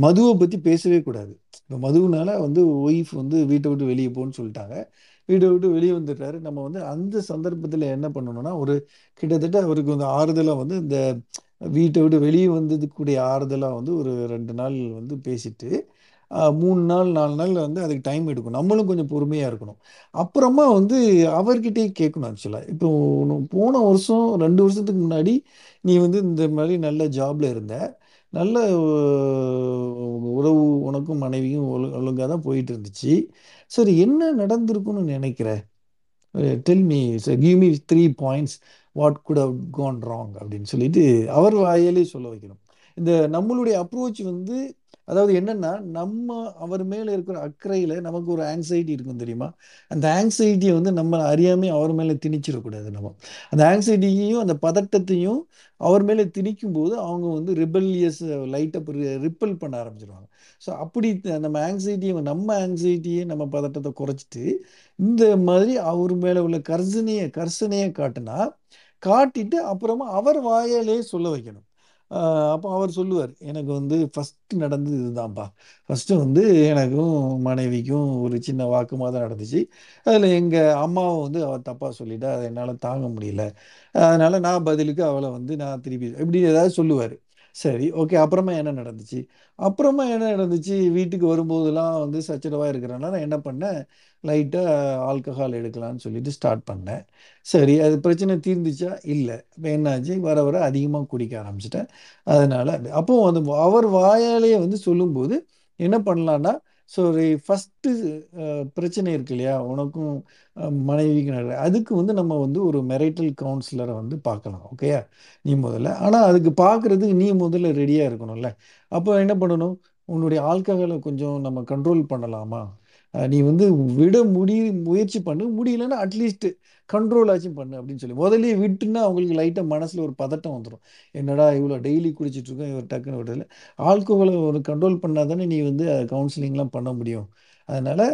மதுவை பற்றி பேசவே கூடாது. இப்போ மதுவுனால வந்து ஒய்ஃப் வந்து வீட்டை விட்டு வெளியே போன்னு சொல்லிட்டாங்க. வீட்டை விட்டு வெளியே வந்துட்டாரு நம்ம வந்து அந்த சந்தர்ப்பத்தில் என்ன பண்ணணும்னா ஒரு கிட்டத்தட்ட அவருக்கு வந்து ஆறுதலாக வந்து இந்த வீட்டை விட்டு வெளியே வந்ததுக்குடைய ஆறுதலாக வந்து ஒரு ரெண்டு நாள் வந்து பேசிட்டு மூணு நாள் நாலு நாள் வந்து அதுக்கு டைம் எடுக்கும் நம்மளும் கொஞ்சம் பொறுமையாக இருக்கணும். அப்புறமா வந்து அவர்கிட்டயே கேட்கணும் ஆக்சுவலாக இப்போ போன வருஷம் ரெண்டு வருஷத்துக்கு முன்னாடி நீ வந்து இந்த மாதிரி நல்ல ஜாப்ல இருந்த. நல்ல உறவு உனக்கும் மனைவியும் ஒழு ஒழுங்காக தான் போயிட்டு இருந்துச்சு. சரி என்ன நடந்திருக்குன்னு நினைக்கிற? Tell me give me three points what good have gone wrong அப்படின்னு சொல்லிட்டு அவர் வாயிலே சொல்ல வைக்கணும். இந்த நம்மளுடைய அப்ரோச் வந்து அதாவது என்னன்னா நம்ம அவர் மேல இருக்கிற அக்கறையில நமக்கு ஒரு ஆங்ஸைட்டி இருக்கும் தெரியுமா? அந்த ஆங்ஸைட்டியை வந்து நம்ம அறியாமே அவர் மேல திணிச்சிடக்கூடாது நம்ம. அந்த ஆங்ஸைட்டியையும் அந்த பதட்டத்தையும் அவர் மேல திணிக்கும் போது அவங்க வந்து ரிபல்லியஸ் லைட்டை ரிப்பல் பண்ண ஆரம்பிச்சிருவாங்க. ஸோ அப்படி நம்ம ஆங்ஸைட்டியை நம்ம ஆங்ஸைட்டியை நம்ம பதட்டத்தை குறைச்சிட்டு இந்த மாதிரி அவர் மேல உள்ள கர்சனையை கர்சனையை காட்டினா காட்டிட்டு அப்புறமா அவர் வாயாலே சொல்ல வைக்கணும். அப்போ அவர் சொல்லுவார் எனக்கு வந்து ஃபஸ்ட்டு நடந்தது இதுதான்ப்பா. ஃபஸ்ட்டு வந்து எனக்கும் மனைவிக்கும் ஒரு சின்ன வாக்குமாக தான் நடந்துச்சு. அதில் எங்கள் அம்மாவை வந்து அவள் தப்பாக சொல்லிட்டா அதை என்னால் தாங்க முடியல. அதனால் நான் பதிலுக்கு அவளை வந்து நான் திருப்பி இப்படி ஏதாவது சொல்லுவார். சரி ஓகே அப்புறமா என்ன நடந்துச்சு? அப்புறமா என்ன நடந்துச்சு? வீட்டுக்கு வரும்போதெல்லாம் வந்து சச்சரவாக இருக்கிறனால நான் என்ன பண்ணேன்? லைட்டாக ஆல்கஹால் எடுக்கலாம்னு சொல்லிட்டு ஸ்டார்ட் பண்ணேன். சரி அது பிரச்சனை தீர்ந்துச்சா? இல்லை. இப்போ என்னாச்சு? வர வர அதிகமாக குடிக்க ஆரம்பிச்சிட்டேன். அதனால் அப்போ அந்த அவர் வாயாலேயே வந்து சொல்லும்போது என்ன பண்ணலான்னா ஸோ ஃபஸ்ட்டு பிரச்சனை இருக்கு இல்லையா? உனக்கும் அஹ், மனைவிக்கும் அதுக்கு வந்து நம்ம வந்து ஒரு மெரைட்டல் கவுன்சிலரை வந்து பார்க்கலாம் ஓகேயா நீ முதல்ல. ஆனால் அதுக்கு பார்க்குறதுக்கு நீ முதல்ல ரெடியாக இருக்கணும்ல. அப்போ என்ன பண்ணணும்? உன்னுடைய ஆல்கஹாலை கொஞ்சம் நம்ம கண்ட்ரோல் பண்ணலாமா? நீ வந்து விட முடி முயற்சி பண்ணு. முடியலன்னா அட்லீஸ்ட் கண்ட்ரோல் ஆச்சும் பண்ணு அப்படின்னு சொல்லி. முதல்ல விட்டுன்னா அவங்களுக்கு லைட்டாக மனசில் ஒரு பதட்டம் வந்துடும் என்னடா இவ்வளோ டெய்லி குடிச்சிட்டு இருக்கோம் இவர் டக்குன்னு விடல ஆல்கஹாலை ஒரு கண்ட்ரோல் பண்ணால் தானே நீ வந்து கவுன்சிலிங்லாம் பண்ண முடியும். அதனால்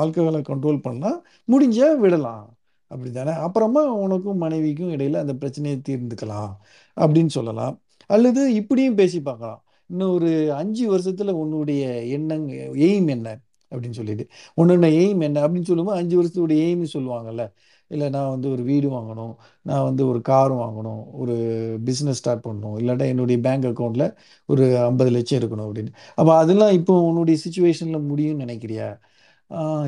ஆல்கஹாலை கண்ட்ரோல் பண்ணலாம் முடிஞ்சால் விடலாம். அப்படி தானே அப்புறமா உனக்கும் மனைவிக்கும் இடையில் அந்த பிரச்சனையை தீர்ந்துக்கலாம் அப்படின்னு சொல்லலாம். அல்லது இப்படியும் பேசி பார்க்கலாம். இன்னும் ஒரு அஞ்சு வருஷத்தில் உன்னுடைய எண்ணங்க எய்ம் என்ன? அப்படின்னு சொல்லிட்டு. உன்னோட எய்ம் என்ன? அப்படின்னு சொல்லும்போது அஞ்சு வருஷத்துடைய எய்ம் சொல்லுவாங்கல்ல. இல்லை நான் வந்து ஒரு வீடு வாங்கணும். நான் வந்து ஒரு கார் வாங்கணும். ஒரு பிஸ்னஸ் ஸ்டார்ட் பண்ணணும். இல்லாட்டா என்னுடைய பேங்க் அக்கௌண்ட்டில் ஒரு ஐம்பது லட்சம் இருக்கணும் அப்படின்னு. அப்போ அதெல்லாம் இப்போ உன்னுடைய சுச்சுவேஷனில் முடியும்னு நினைக்கிறியா?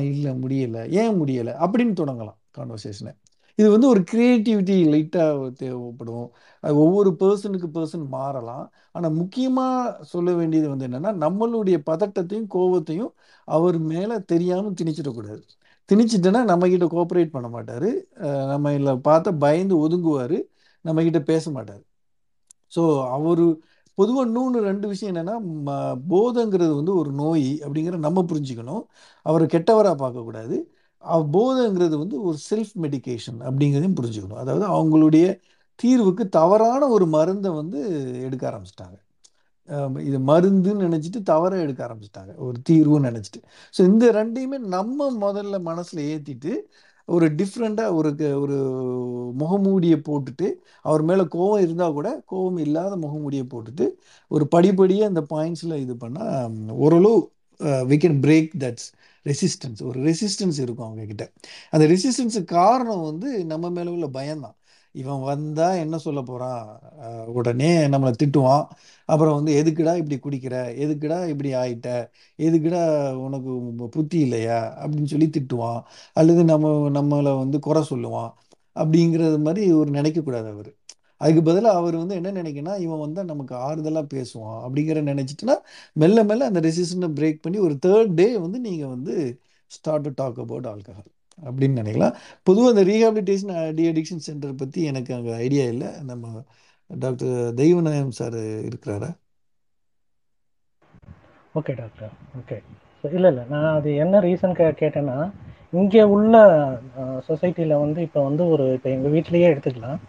இல்லை முடியலை. ஏன் முடியலை? அப்படின்னு தொடங்கலாம் கான்வர்சேஷனை இது வந்து ஒரு க்ரியேட்டிவிட்டி லைட்டாக தேவைப்படும். அது ஒவ்வொரு பர்சனுக்கு பர்சன் மாறலாம். ஆனால் முக்கியமாக சொல்ல வேண்டியது வந்து என்னென்னா நம்மளுடைய பதட்டத்தையும் கோபத்தையும் அவர் மேலே தெரியாமல் திணிச்சிடக்கூடாது திணிச்சிட்டேன்னா நம்மக்கிட்ட கோஆப்ரேட் பண்ண மாட்டார். நம்ம இல்லை பார்த்தா பயந்து ஒதுங்குவார். நம்மக்கிட்ட பேச மாட்டார். ஸோ அவர் பொதுவாக இன்னொன்று ரெண்டு விஷயம் என்னென்னா போதைங்கிறது வந்து ஒரு நோய் அப்படிங்கிற நம்ம புரிஞ்சுக்கணும். அவரை கெட்டவராக பார்க்கக்கூடாது போதைங்கிறது வந்து ஒரு செல்ஃப் மெடிகேஷன் அப்படிங்கிறதையும் புரிஞ்சுக்கணும். அதாவது அவங்களுடைய தீர்வுக்கு தவறான ஒரு மருந்தை வந்து எடுக்க ஆரம்பிச்சிட்டாங்க. இது மருந்துன்னு நினச்சிட்டு தவற எடுக்க ஆரம்பிச்சிட்டாங்க. ஒரு தீர்வுன்னு நினச்சிட்டு. ஸோ இந்த ரெண்டையுமே நம்ம முதல்ல மனசில் ஏற்றிட்டு ஒரு டிஃப்ரெண்ட்டாக ஒரு க- ஒரு முகமூடியை போட்டுட்டு அவர் மேலே கோவம் இருந்தால் கூட கோவம் இல்லாத முகமூடியை போட்டுட்டு ஒரு படிப்படியாக அந்த பாயிண்ட்ஸில் இது பண்ணால் ஓரளவு we can break that's resistance ஒரு ரெசிஸ்டன்ஸ் இருக்கும் அவங்க கிட்ட அந்த ரெசிஸ்டன்ஸுக்கு காரணம் வந்து நம்ம மேலே உள்ள பயம்தான். இவன் வந்தா என்ன சொல்ல போறான்? உடனே நம்மளை திட்டுவான். அப்புறம் வந்து எதுக்குடா இப்படி குடிக்கிற? எதுக்குடா இப்படி ஆயிட்ட? எதுக்குடா உனக்கு புத்தி இல்லையா? அப்படின்னு சொல்லி திட்டுவான். அல்லது நம்ம நம்மளை வந்து குறை சொல்லுவான். அப்படிங்கிறது மாதிரி ஒரு நினைக்கக்கூடாது அவர். அதுக்கு பதிலாக அவர் வந்து என்ன நினைக்கினா இவன் வந்து நமக்கு ஆறுதலாக பேசுவான் அப்படிங்கிற நினைச்சிட்டுனா மெல்ல மெல்ல அந்த ரெசிஸ்டன்ஸை பிரேக் பண்ணி ஒரு தேர்ட் டே வந்து நீங்கள் வந்து start to talk about alcohol அப்படின்னு நினைக்கலாம். பொதுவாக அந்த ரீஹாபிலிட்டேஷன் டி அடிக்ஷன் சென்டர் பற்றி எனக்கு அங்கே ஐடியா இல்லை. நம்ம டாக்டர் தெய்வநாயம் சார் இருக்கிறாரா? ஓகே டாக்டர் ஓகே இல்லை இல்லை. நான் அது என்ன ரீசன் கே கேட்டேன்னா இங்கே உள்ள சொசைட்டியில் வந்து இப்போ வந்து ஒரு இப்போ எங்கள் வீட்லேயே எடுத்துக்கலாம்.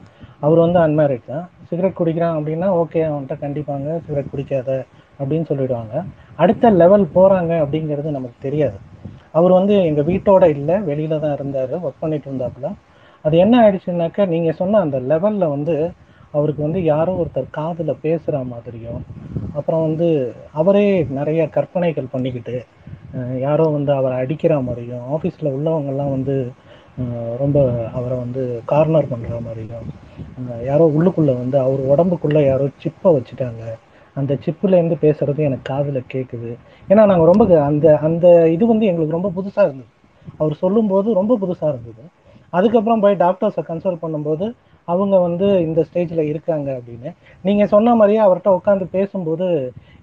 அவர் வந்து அன்மேரிட் தான். சிகரெட் குடிக்கிறான் அப்படின்னா ஓகே அவன்கிட்ட கண்டிப்பாங்க சிகரெட் குடிக்காத அப்படின்னு சொல்லிடுவாங்க. அடுத்த லெவல் போகிறாங்க அப்படிங்கிறது நமக்கு தெரியாது. அவர் வந்து எங்கள் வீட்டோட இல்லை வெளியில தான் இருந்தார் ஒர்க் பண்ணிட்டு இருந்தாப்புல. அது என்ன ஆயிடுச்சுனாக்கா நீங்கள் சொன்ன அந்த லெவலில் வந்து அவருக்கு வந்து யாரோ ஒருத்தர் காதில் பேசுகிற மாதிரியும் அப்புறம் வந்து அவரே நிறைய கற்பனைகள் பண்ணிக்கிட்டு யாரோ வந்து அவரை அடிக்கிற மாதிரியும் ஆஃபீஸில் உள்ளவங்கெல்லாம் வந்து ரொம்ப அவரை வந்து கார்னர் பண்ணுற மாதிரியும் யாரோ உள்ளுக்குள்ளே வந்து அவர் உடம்புக்குள்ளே யாரோ சிப்பை வச்சுட்டாங்க. அந்த சிப்புலேருந்து பேசுறது எனக்கு காதில் கேட்குது ஏன்னா நாங்கள் ரொம்ப அந்த அந்த இது வந்து எங்களுக்கு ரொம்ப புதுசாக இருந்தது. அவர் சொல்லும்போது ரொம்ப புதுசாக இருந்தது. அதுக்கப்புறம் போய் டாக்டர்ஸை கன்சல்ட் பண்ணும்போது அவங்க வந்து இந்த ஸ்டேஜில் இருக்காங்க அப்படின்னு. நீங்கள் சொன்ன மாதிரியே அவர்கிட்ட உட்காந்து பேசும்போது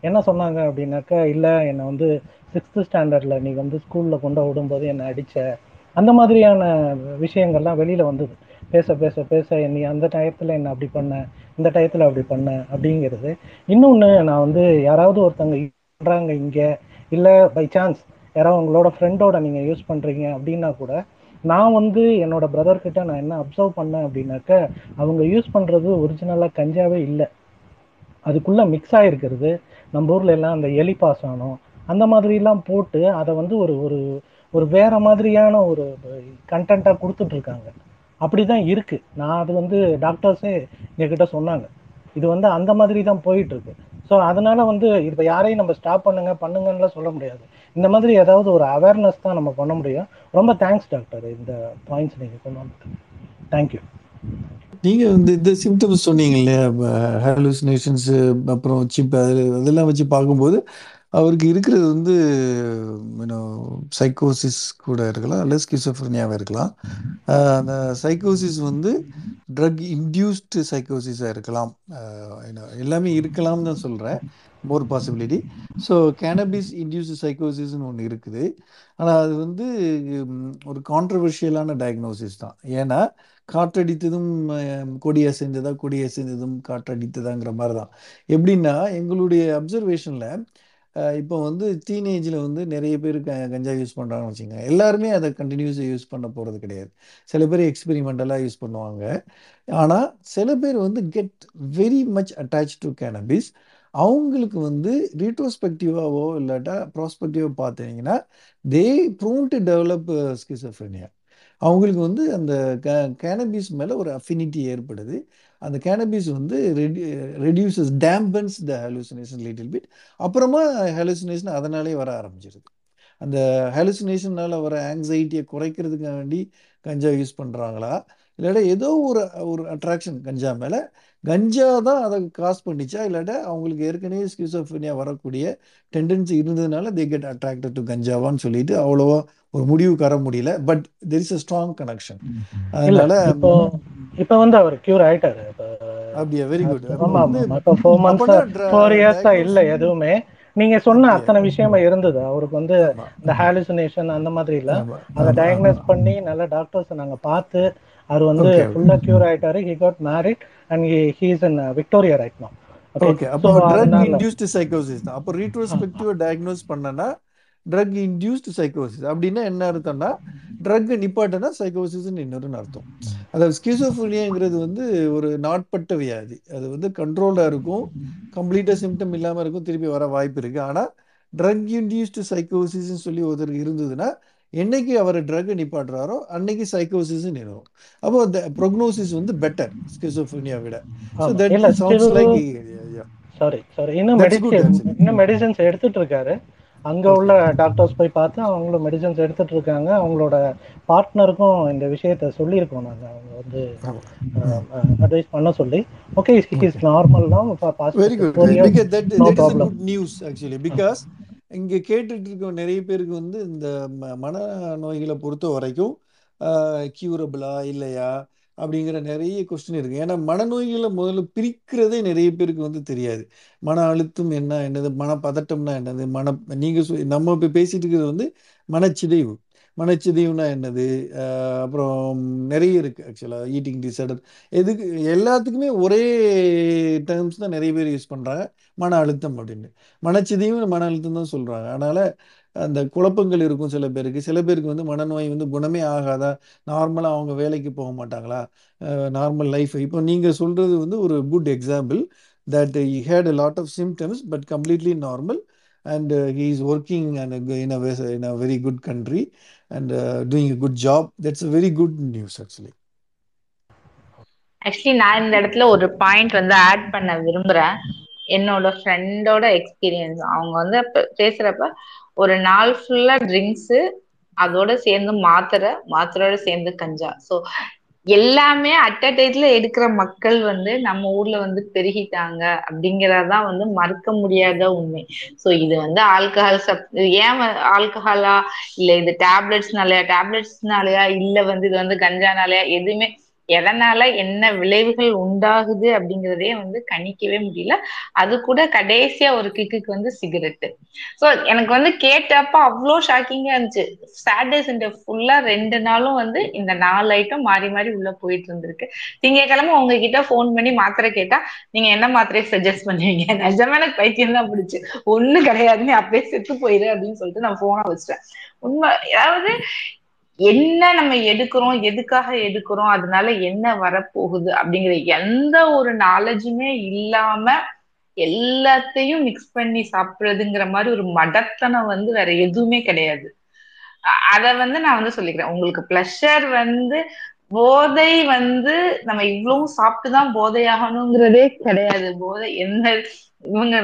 என்ன சொன்னாங்க அப்படின்னாக்கா இல்லை என்னை வந்து சிக்ஸ்த்து ஸ்டாண்டர்டில் நீ வந்து ஸ்கூலில் கொண்டு விடும்போது என்னை அடித்த அந்த மாதிரியான விஷயங்கள்லாம் வெளியில் வந்தது. பேச பேச பேச நீ அந்த டயத்தில் என்ன அப்படி பண்ண? இந்த டயத்தில் அப்படி பண்ண? அப்படிங்கிறது. இன்னொன்று நான் வந்து யாராவது ஒருத்தவங்க பண்ணுறாங்க இங்கே இல்லை பை சான்ஸ் யாராவது உங்களோட ஃப்ரெண்டோட நீங்கள் யூஸ் பண்ணுறீங்க அப்படின்னா கூட நான் வந்து என்னோட பிரதர்கிட்ட நான் என்ன அப்சர்வ் பண்ணேன் அப்படின்னாக்க அவங்க யூஸ் பண்ணுறது ஒரிஜினலாக கஞ்சாவே இல்லை. அதுக்குள்ளே மிக்ஸ் ஆகிருக்கிறது நம்ம ஊரில் எல்லாம் அந்த எலி பாசானம் அந்த மாதிரிலாம் போட்டு அதை வந்து ஒரு ஒரு ஒரு வேற மாதிரியான ஒரு கண்டென்ட்டாக கொடுத்துட்ருக்காங்க அப்படி தான் இருக்குது நான் அது வந்து டாக்டர்ஸே என்கிட்ட சொன்னாங்க. இது வந்து அந்த மாதிரி தான் போயிட்டுருக்கு. ஸோ அதனால் வந்து இப்போ யாரையும் நம்ம ஸ்டாப் பண்ணுங்க பண்ணுங்கன்னுலாம் சொல்ல முடியாது. இந்த மாதிரி ஏதாவது ஒரு அவேர்னஸ் தான் நம்ம பண்ண முடியும். ரொம்ப தேங்க்ஸ் டாக்டர் இந்த பாயிண்ட்ஸ் நீங்கள் கொண்டு வந்து தேங்க்யூ நீங்கள் வந்து இந்த சிம்டம்ஸ் சொன்னீங்க இல்லையா? ஹாலுசினேஷன்ஸு அப்புறம் சிப் அதெல்லாம் வச்சு பார்க்கும்போது அவருக்கு இருக்கிறது வந்து சைக்கோசிஸ் கூட இருக்கலாம் அல்ல ஸ்கிசோஃப்ரனியாவாக இருக்கலாம். அந்த சைக்கோசிஸ் வந்து ட்ரக் இன்டியூஸ்டு சைக்கோசிஸாக இருக்கலாம். எல்லாமே இருக்கலாம்னு தான் சொல்கிறேன் more possibility so cannabis induced சைக்கோசிஸ்னு ஒன்று இருக்குது. ஆனால் அது வந்து ஒரு கான்ட்ரவர்ஷியலான டயக்னோசிஸ் தான். ஏன்னா காற்றடித்ததும் கொடியை செஞ்சதா கொடியை செஞ்சதும் காற்றடித்ததாங்கிற மாதிரி தான். எப்படின்னா எங்களுடைய அப்சர்வேஷனில் இப்போ வந்து டீனேஜில் வந்து நிறைய பேர் க கஞ்சா யூஸ் பண்ணுறாங்கன்னு வச்சுக்கோங்க. எல்லாருமே அதை கண்டினியூஸாக யூஸ் பண்ண போகிறது கிடையாது. சில பேர் எக்ஸ்பெரிமெண்டலாக யூஸ் பண்ணுவாங்க. ஆனால் சில பேர் வந்து get very much attach to cannabis அவங்களுக்கு வந்து ரீட்ரோஸ்பெக்டிவாவோ இல்லாட்டா ப்ராஸ்பெக்டிவோ பார்த்தீங்கன்னா they prone to develop schizophrenia அவங்களுக்கு வந்து அந்த கே கேனபிஸ் மேலே ஒரு அஃபினிட்டி ஏற்படுது. அந்த கேனபிஸ் வந்து ready reduces dampens the hallucination little bit அப்புறமா ஹாலுசினேஷன் அதனாலே வர ஆரம்பிச்சிருது. அந்த ஹாலுசினேஷனால் வர ஆங்ஸைட்டியை குறைக்கிறதுக்காக வேண்டி கஞ்சா யூஸ் பண்ணுறாங்களா இல்லாட்டா ஏதோ ஒரு ஒரு அட்ராக்ஷன் கஞ்சா மேலே. கஞ்சா தான் அதை காஸ் பண்ணிச்சா? இல்லாட்டா அவங்களுக்கு ஏற்கனவே ஸ்கிசோஃபேனியா வரக்கூடிய டெண்டன்சி இருந்ததுனால தே கெட் அட்ராக்டட் டு கஞ்சாவான்னு சொல்லிட்டு அவ்வளோவா ஒரு முடிவுக்கு வர முடியல. But there is a strong connection அதனால இப்போ இப்போ வந்து அவர் கியூர் ஆயிட்டாரு. அப்படியா? வெரி குட் இப்போ ஃபோர் மந்த்ஸ் ஃபோர் இயர்ஸா இல்ல எதுவுமே. நீங்க சொன்ன அத்தனை விஷயமா இருந்தது. அவருக்கு வந்து இந்த ஹாலுசினேஷன் அந்த மாதிரி இல்ல. அதை டயக்னோஸ் பண்ணி நல்ல டாக்டர்ஸ் நாங்க பார்த்து அவர் வந்து ஃபுல்லா கியூர் ஆயிட்டாரு. He got married and he is in Victoria right no okay அப்போ ட்ரக் இன்டியூஸ்டு சைக்கோசிஸ் தான். அப்போ ரீட்ரோஸ்பெக்டிவ் டயக்னோஸ் பண்ணனா ட்ரக் இன்டியூஸ்டு சைக்கோசிஸ் அப்படின்னா என்ன அர்த்தம்னா ட்ரக் நிப்பாட்டினா சைக்கோசிஸ்ன்னு இன்னொரு அர்த்தம். அதாவது ஸ்கிசோஃபோனியாங்கிறது வந்து ஒரு நாட்பட்ட வியாதி. அது வந்து கண்ட்ரோல்டாக இருக்கும். கம்ப்ளீட்டாக சிம்டம் இல்லாமல் இருக்கும். திருப்பி வர வாய்ப்பு இருக்குது ஆனால் ட்ரக் இன்டியூஸ்டு சைக்கோசிஸ்ன்னு சொல்லி ஒருத்தருக்கு இருந்ததுன்னா என்னைக்கு அவர் ட்ரக் நிப்பாட்டுறாரோ அன்னைக்கு சைக்கோசிஸ் நிறுவும் அப்போ அந்த ப்ரொக்னோசிஸ் வந்து பெட்டர் ஸ்கிசோஃபோனியா விட. So that sounds like sorry sorry இன்னும் மெடிசன் இன்னும் மெடிசன்ஸ் எடுத்துட்டு இருக்காரு. அங்க உள்ள டாக்டர்ஸ் போய் பார்த்து அவங்களும் மெடிசன்ஸ் எடுத்துட்டு இருக்காங்க. அவங்களோட பார்ட்னருக்கும் இந்த விஷயத்த சொல்லியிருக்கோம் நாங்க. அவங்க வந்து அட்வைஸ் பண்ண சொல்லி. ஓகே இஸ் நார்மல் தான் very good that is good news actually because இங்கே கேட்டுட்டு இருக்க நிறைய பேருக்கு வந்து இந்த மன நோய்களை பொறுத்த வரைக்கும் கியூரபிளா இல்லையா? அப்படிங்கிற நிறைய கொஸ்டின் இருக்கு. ஏன்னா மனநோய்களை முதல்ல பிரிக்கிறதே நிறைய பேருக்கு வந்து தெரியாது. மன அழுத்தம் என்ன என்னது? மன பதட்டம்னா என்னது? மன நீங்க நம்ம இப்போ பேசிட்டு இருக்கிறது வந்து மனச்சிதைவு. மனச்சிதைவுனா என்னது? அப்புறம் நிறைய இருக்கு ஆக்சுவலாக ஈட்டிங் டிசார்டர் எதுக்கு எல்லாத்துக்குமே ஒரே டேர்ம்ஸ் தான் நிறைய பேர் யூஸ் பண்ணுறாங்க மன அழுத்தம் அப்படின்னு. மனச்சிதைவு மன அழுத்தம் தான் சொல்கிறாங்க அதனால் அந்த குழப்பங்கள் இருக்கும் சில பேருக்கு. சில பேருக்கு வந்து மனநோய் வந்து குணமே ஆகாதா? நார்மலாக அவங்க வேலைக்கு போக மாட்டாங்களா? நார்மல் லைஃப் இப்போ நீங்கள் சொல்கிறது வந்து ஒரு good example that he had a lot of symptoms but completely normal and he is working and in a in a in a very and uh, doing a good job. That's a very good news actually. Actually நான் இந்த இடத்துல ஒரு பாயிண்ட் வந்து ஆட் பண்ண விரும்புறேன். என்னோட ஃப்ரெண்டோட எக்ஸ்பீரியன்ஸ் அவங்க வந்து பேசுறப்ப ஒரு நாள் ஃபுல்லா ட்ரிங்க்ஸு அதோட சேர்ந்து மாத்திரை மாத்திரையோட சேர்ந்து கஞ்சா. ஸோ எல்லாமே அட் அ டைத்துல எடுக்கிற மக்கள் வந்து நம்ம ஊர்ல வந்து பெருகிட்டாங்க அப்படிங்கறதுதான் வந்து மறுக்க முடியாத உண்மை. சோ இது வந்து ஆல்கஹால் சப் ஏன் ஆல்கஹாலா இல்ல இது டேப்லெட்ஸ்னாலயா டேப்லெட்ஸ்னாலயா இல்ல வந்து இது வந்து கஞ்சானாலயா எதுவுமே எதனால என்ன விளைவுகள் உண்டாகுது அப்படிங்கிறதே வந்து கணிக்கவே முடியல. அது கூட கடைசியா ஒரு கிக்குக்கு வந்து சிகரெட்டு. சோ எனக்கு வந்து கேட்டப்ப அவ்வளோ ஷாக்கிங்கா இருந்துச்சு. சாட்டர்டே சண்டே ஃபுல்லா ரெண்டு நாளும் வந்து இந்த நாலு ஐட்டம் மாறி மாறி உள்ள போயிட்டு இருந்திருக்கு. திங்கக்கிழமை உங்ககிட்ட ஃபோன் பண்ணி மாத்திரை கேட்டா நீங்க என்ன மாத்திரையை சஜஸ்ட் பண்ணுவீங்க? நிஜமா எனக்கு பைத்தியம் தான் பிடிச்சு. ஒண்ணு கிடையாது நீ அப்படியே செத்து போயிரு அப்படின்னு சொல்லிட்டு நான் போனை வச்சிட்டேன். உண்மை அதாவது என்ன நம்ம எடுக்கிறோம் எதுக்காக எடுக்கிறோம் அதனால என்ன வரப்போகுது அப்படிங்கிற எந்த ஒரு நாலேஜுமே இல்லாம எல்லாத்தையும் மிக்ஸ் பண்ணி சாப்பிடுறதுங்கிற மாதிரி ஒரு மடத்தனம் வந்து வேற எதுவுமே கிடையாது. அத வந்து நான் வந்து சொல்லிக்கிறேன். உங்களுக்கு பிளஷர் வந்து போதை வந்து நம்ம இவ்வளவும் சாப்பிட்டுதான் போதையாகணுங்கிறதே கிடையாது. போதை என்ன இவங்க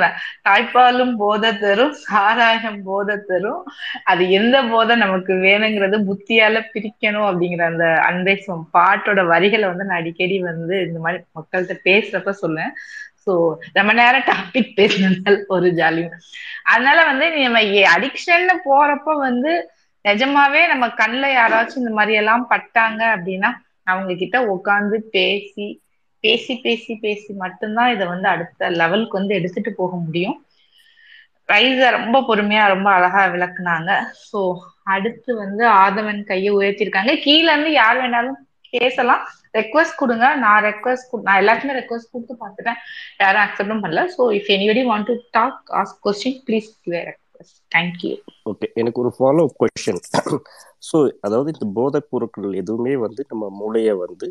தாய்ப்பாலும் போதை தரும் சாராயம் போதை தரும். அது எந்த போதை நமக்கு வேணுங்கிறது புத்தியால பிரிக்கணும் அப்படிங்கிற அந்த அன்பை பாட்டோட வரிகளை வந்து நான் அடிக்கடி வந்து இந்த மாதிரி மக்கள்கிட்ட பேசுறப்ப சொல்லேன் சோ ரொம்ப நேரம் டாபிக் பேசினதால் ஒரு ஜாலி அதனால வந்து நம்ம அடிக்ஷன்னு போறப்ப வந்து நிஜமாவே நம்ம கண்ணில் யாராச்சும் இந்த மாதிரி எல்லாம் பட்டாங்க அப்படின்னா அவங்க கிட்ட உட்காந்து பேசி பேசி பேசி பேசி மட்டும்தான் இதை வந்து அடுத்த லெவலுக்கு வந்து எடுத்துட்டு போக முடியும். ரைஸை ரொம்ப பொறுமையா ரொம்ப அழகா விளக்குனாங்க. ஸோ அடுத்து வந்து ஆதவன் கையை உயர்த்திருக்காங்க கீழே இருந்து யார் வேணாலும் பேசலாம். ரெக்வஸ்ட் கொடுங்க. நான் ரெக்வஸ்ட் நான் எல்லாருக்குமே ரெக்வஸ்ட் கொடுத்து பார்த்துட்டேன். யாரும் அக்செப்டும் பண்ணல. So if anybody want to talk ask question please request thank you okay எனக்கு ஒரு ஃபாலோ அப் கொஸ்டின் ஸோ அதாவது இந்த போதைப் பொருட்கள் எதுவுமே வந்து நம்ம மூளையை வந்து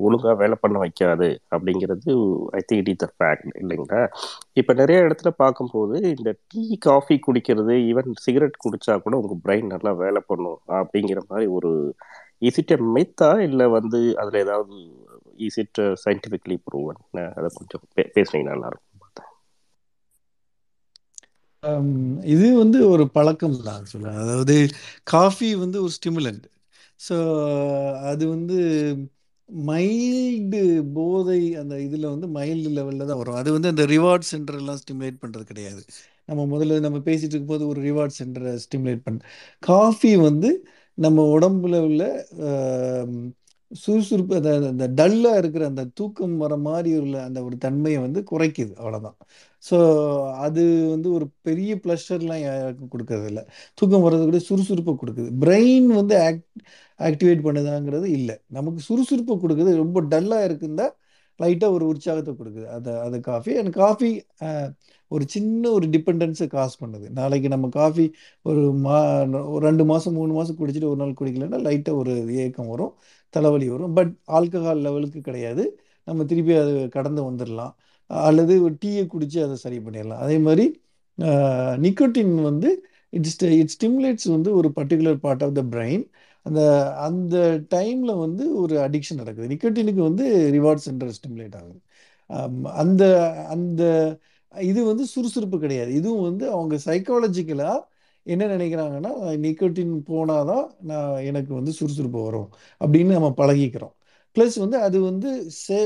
ஒழுங்காக வேலை பண்ண வைக்காது அப்படிங்கிறது I think it is a fact இல்லைங்களா? இப்போ நிறைய இடத்துல பார்க்கும்போது இந்த டீ காஃபி குடிக்கிறது ஈவன் சிகரெட் குடித்தா கூட உங்கள் பிரெயின் நல்லா வேலை பண்ணும் அப்படிங்கிற மாதிரி ஒரு இசிட்ட மெத்தா இல்லை வந்து அதில் ஏதாவது இசிட்ட சயின்டிஃபிக்லி ப்ரூவன் அதை கொஞ்சம் பே பேசுனீங்க நல்லாயிருக்கும். இது வந்து ஒரு பழக்கம் தான் சொல்ல அதாவது காஃபி வந்து ஒரு ஸ்டிமுலண்ட் ஸோ அது வந்து மைல்டு போதை அந்த இதில் வந்து மைல்டு லெவலில் தான் வரும். அது வந்து அந்த ரிவார்ட் சென்டர்லாம் ஸ்டிமுலேட் பண்ணுறது கிடையாது. நம்ம முதல்ல நம்ம பேசிகிட்டு இருக்கும்போது ஒரு ரிவார்ட் சென்டரை ஸ்டிமுலேட் பண்ண காஃபி வந்து நம்ம உடம்புல உள்ள சுறுசுறுப்பு அந்த அந்த டல்லாக இருக்கிற அந்த தூக்கம் வர மாதிரி உள்ள அந்த ஒரு தன்மையை வந்து குறைக்குது அவ்வளோதான் ஸோ அது வந்து ஒரு பெரிய ப்ளஷர்லாம் யாருக்கும் கொடுக்கறது இல்லை. தூக்கம் வர்றது கூட சுறுசுறுப்பை கொடுக்குது. பிரெயின் வந்து ஆக்ட் ஆக்டிவேட் பண்ணுதாங்கிறது இல்லை. நமக்கு சுறுசுறுப்பை கொடுக்குது ரொம்ப டல்லாக இருக்குந்தா லைட்டாக ஒரு உற்சாகத்தை கொடுக்குது. அதை அது காஃபி அண்ட் காஃபி ஒரு சின்ன ஒரு டிபெண்டன்ஸை காசு பண்ணுது. நாளைக்கு நம்ம காஃபி ஒரு மா ஒரு ரெண்டு மாதம் மூணு மாதம் குடிச்சிட்டு ஒரு நாள் குடிக்கலன்னா லைட்டாக ஒரு ஏக்கம் வரும். தலைவலி வரும். பட் ஆல்கஹால் லெவலுக்கு கிடையாது. நம்ம திருப்பி அது கடந்து வந்துடலாம் அல்லது ஒரு டீயை குடித்து அதை சரி பண்ணிடலாம் அதே மாதிரி நிக்கோட்டின் வந்து இட்ஸ் இட் ஸ்டிமுலேட்ஸ் வந்து ஒரு particular part of the brain அந்த அந்த டைமில் வந்து ஒரு அடிக்ஷன் நடக்குது. நிக்கோட்டினுக்கு வந்து ரிவார்ட் சென்டர் ஸ்டிமுலேட் ஆகுது. அந்த அந்த இது வந்து சுறுசுறுப்பு கிடையாது. இதுவும் வந்து அவங்க சைக்காலஜிக்கலாக என்ன நினைக்கிறாங்கன்னா நிக்கோட்டின் போனாதான் நான் எனக்கு வந்து சுறுசுறுப்பு வரும் அப்படின்னு நம்ம பழகிக்கிறோம். ப்ளஸ் வந்து அது வந்து சே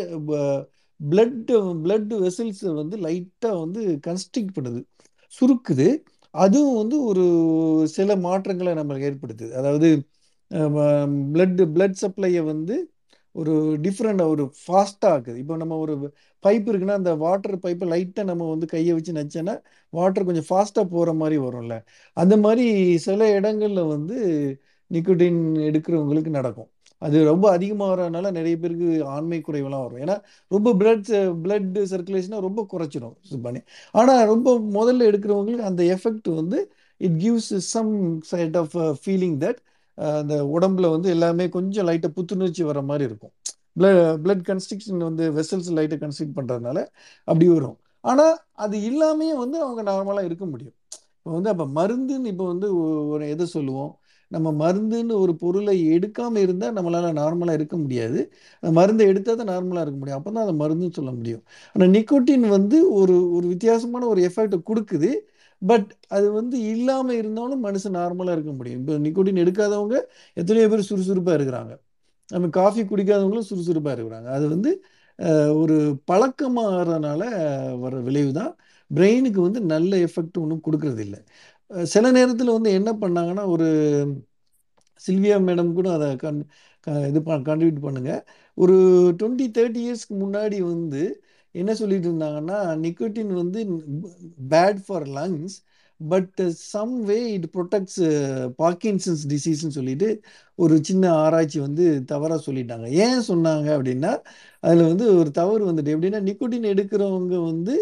பிளட் பிளட் வெசல்ஸை வந்து லைட்டாக வந்து கன்ஸ்ட்ரிக் பண்ணுது. சுருக்குது. அதுவும் வந்து ஒரு சில மாற்றங்களை நம்மளுக்கு ஏற்படுத்துது. அதாவது பிளட் பிளட் சப்ளையை வந்து ஒரு டிஃப்ரெண்டாக ஒரு ஃபாஸ்ட்டாக ஆக்குது இப்போ நம்ம ஒரு பைப் இருக்குன்னா அந்த வாட்டர் பைப்பை லைட்டாக நம்ம வந்து கையை வச்சு நச்சோன்னா வாட்டர் கொஞ்சம் ஃபாஸ்ட்டாக போகிற மாதிரி வரும்ல. அந்த மாதிரி சில இடங்களில் வந்து நிக்கோட்டின் எடுக்கிறவங்களுக்கு நடக்கும். அது ரொம்ப அதிகமாக வரனால நிறைய பேருக்கு ஆண்மை குறைவெல்லாம் வரும். ஏன்னா ரொம்ப பிளட் பிளட் சர்க்குலேஷனாக ரொம்ப குறைச்சிடும் பண்ணி ஆனால் ரொம்ப முதல்ல எடுக்கிறவங்களுக்கு அந்த எஃபெக்ட் வந்து it gives some side of feeling that அந்த உடம்புல வந்து எல்லாமே கொஞ்சம் லைட்டாக புத்துணர்ச்சி வர மாதிரி இருக்கும். பிளட் பிளட் கன்ஸ்ட்ரிக்ஷன் வந்து வெசல்ஸ் லைட்டை கன்ஸ்ட்ரக்ட் பண்ணுறதுனால அப்படி வரும். ஆனால் அது இல்லாமையே வந்து அவங்க நார்மலாக இருக்க முடியும். இப்போ வந்து அப்போ மருந்துன்னு இப்போ வந்து ஒரு எதை சொல்லுவோம்? நம்ம மருந்துன்னு ஒரு பொருளை எடுக்காமல் இருந்தால் நம்மளால் நார்மலாக இருக்க முடியாது. அந்த மருந்தை எடுத்தால் தான் நார்மலாக இருக்க முடியும். அப்போ தான் அந்த மருந்துன்னு சொல்ல முடியும். ஆனால் நிக்கோட்டின் வந்து ஒரு ஒரு வித்தியாசமான ஒரு எஃபெக்டை கொடுக்குது. பட் அது வந்து இல்லாமல் இருந்தாலும் மனுஷன் நார்மலாக இருக்க முடியும். இப்போ நிக்கோட்டின் எடுக்காதவங்க எத்தனையோ பேர் சுறுசுறுப்பாக இருக்கிறாங்க. நம்ம காஃபி குடிக்காதவங்களும் சுறுசுறுப்பாக இருக்கிறாங்க. அது வந்து ஒரு பழக்கமாகறதுனால வர விளைவு தான். பிரெயினுக்கு வந்து நல்ல எஃபெக்ட் ஒன்றும் கொடுக்கறது இல்லை. சில நேரத்தில் வந்து என்ன பண்ணாங்கன்னா ஒரு சில்வியா மேடம் கூட அதை கண் க- இது கான்ட்ரிபியூட் பண்ணுங்கள் ஒரு டுவெண்ட்டி தேர்ட்டி இயர்ஸ்க்கு முன்னாடி வந்து என்ன சொல்லிட்டு இருந்தாங்கன்னா நிக்கோட்டின் வந்து bad for lungs but some way it protects Parkinson's டிசீஸ்ன்னு சொல்லிட்டு ஒரு சின்ன ஆராய்ச்சி வந்து தவறாக சொல்லிட்டாங்க. ஏன் சொன்னாங்க அப்படின்னா அதில் வந்து ஒரு தவறு வந்துட்டு எப்படின்னா நிக்கோட்டின் எடுக்கிறவங்க வந்து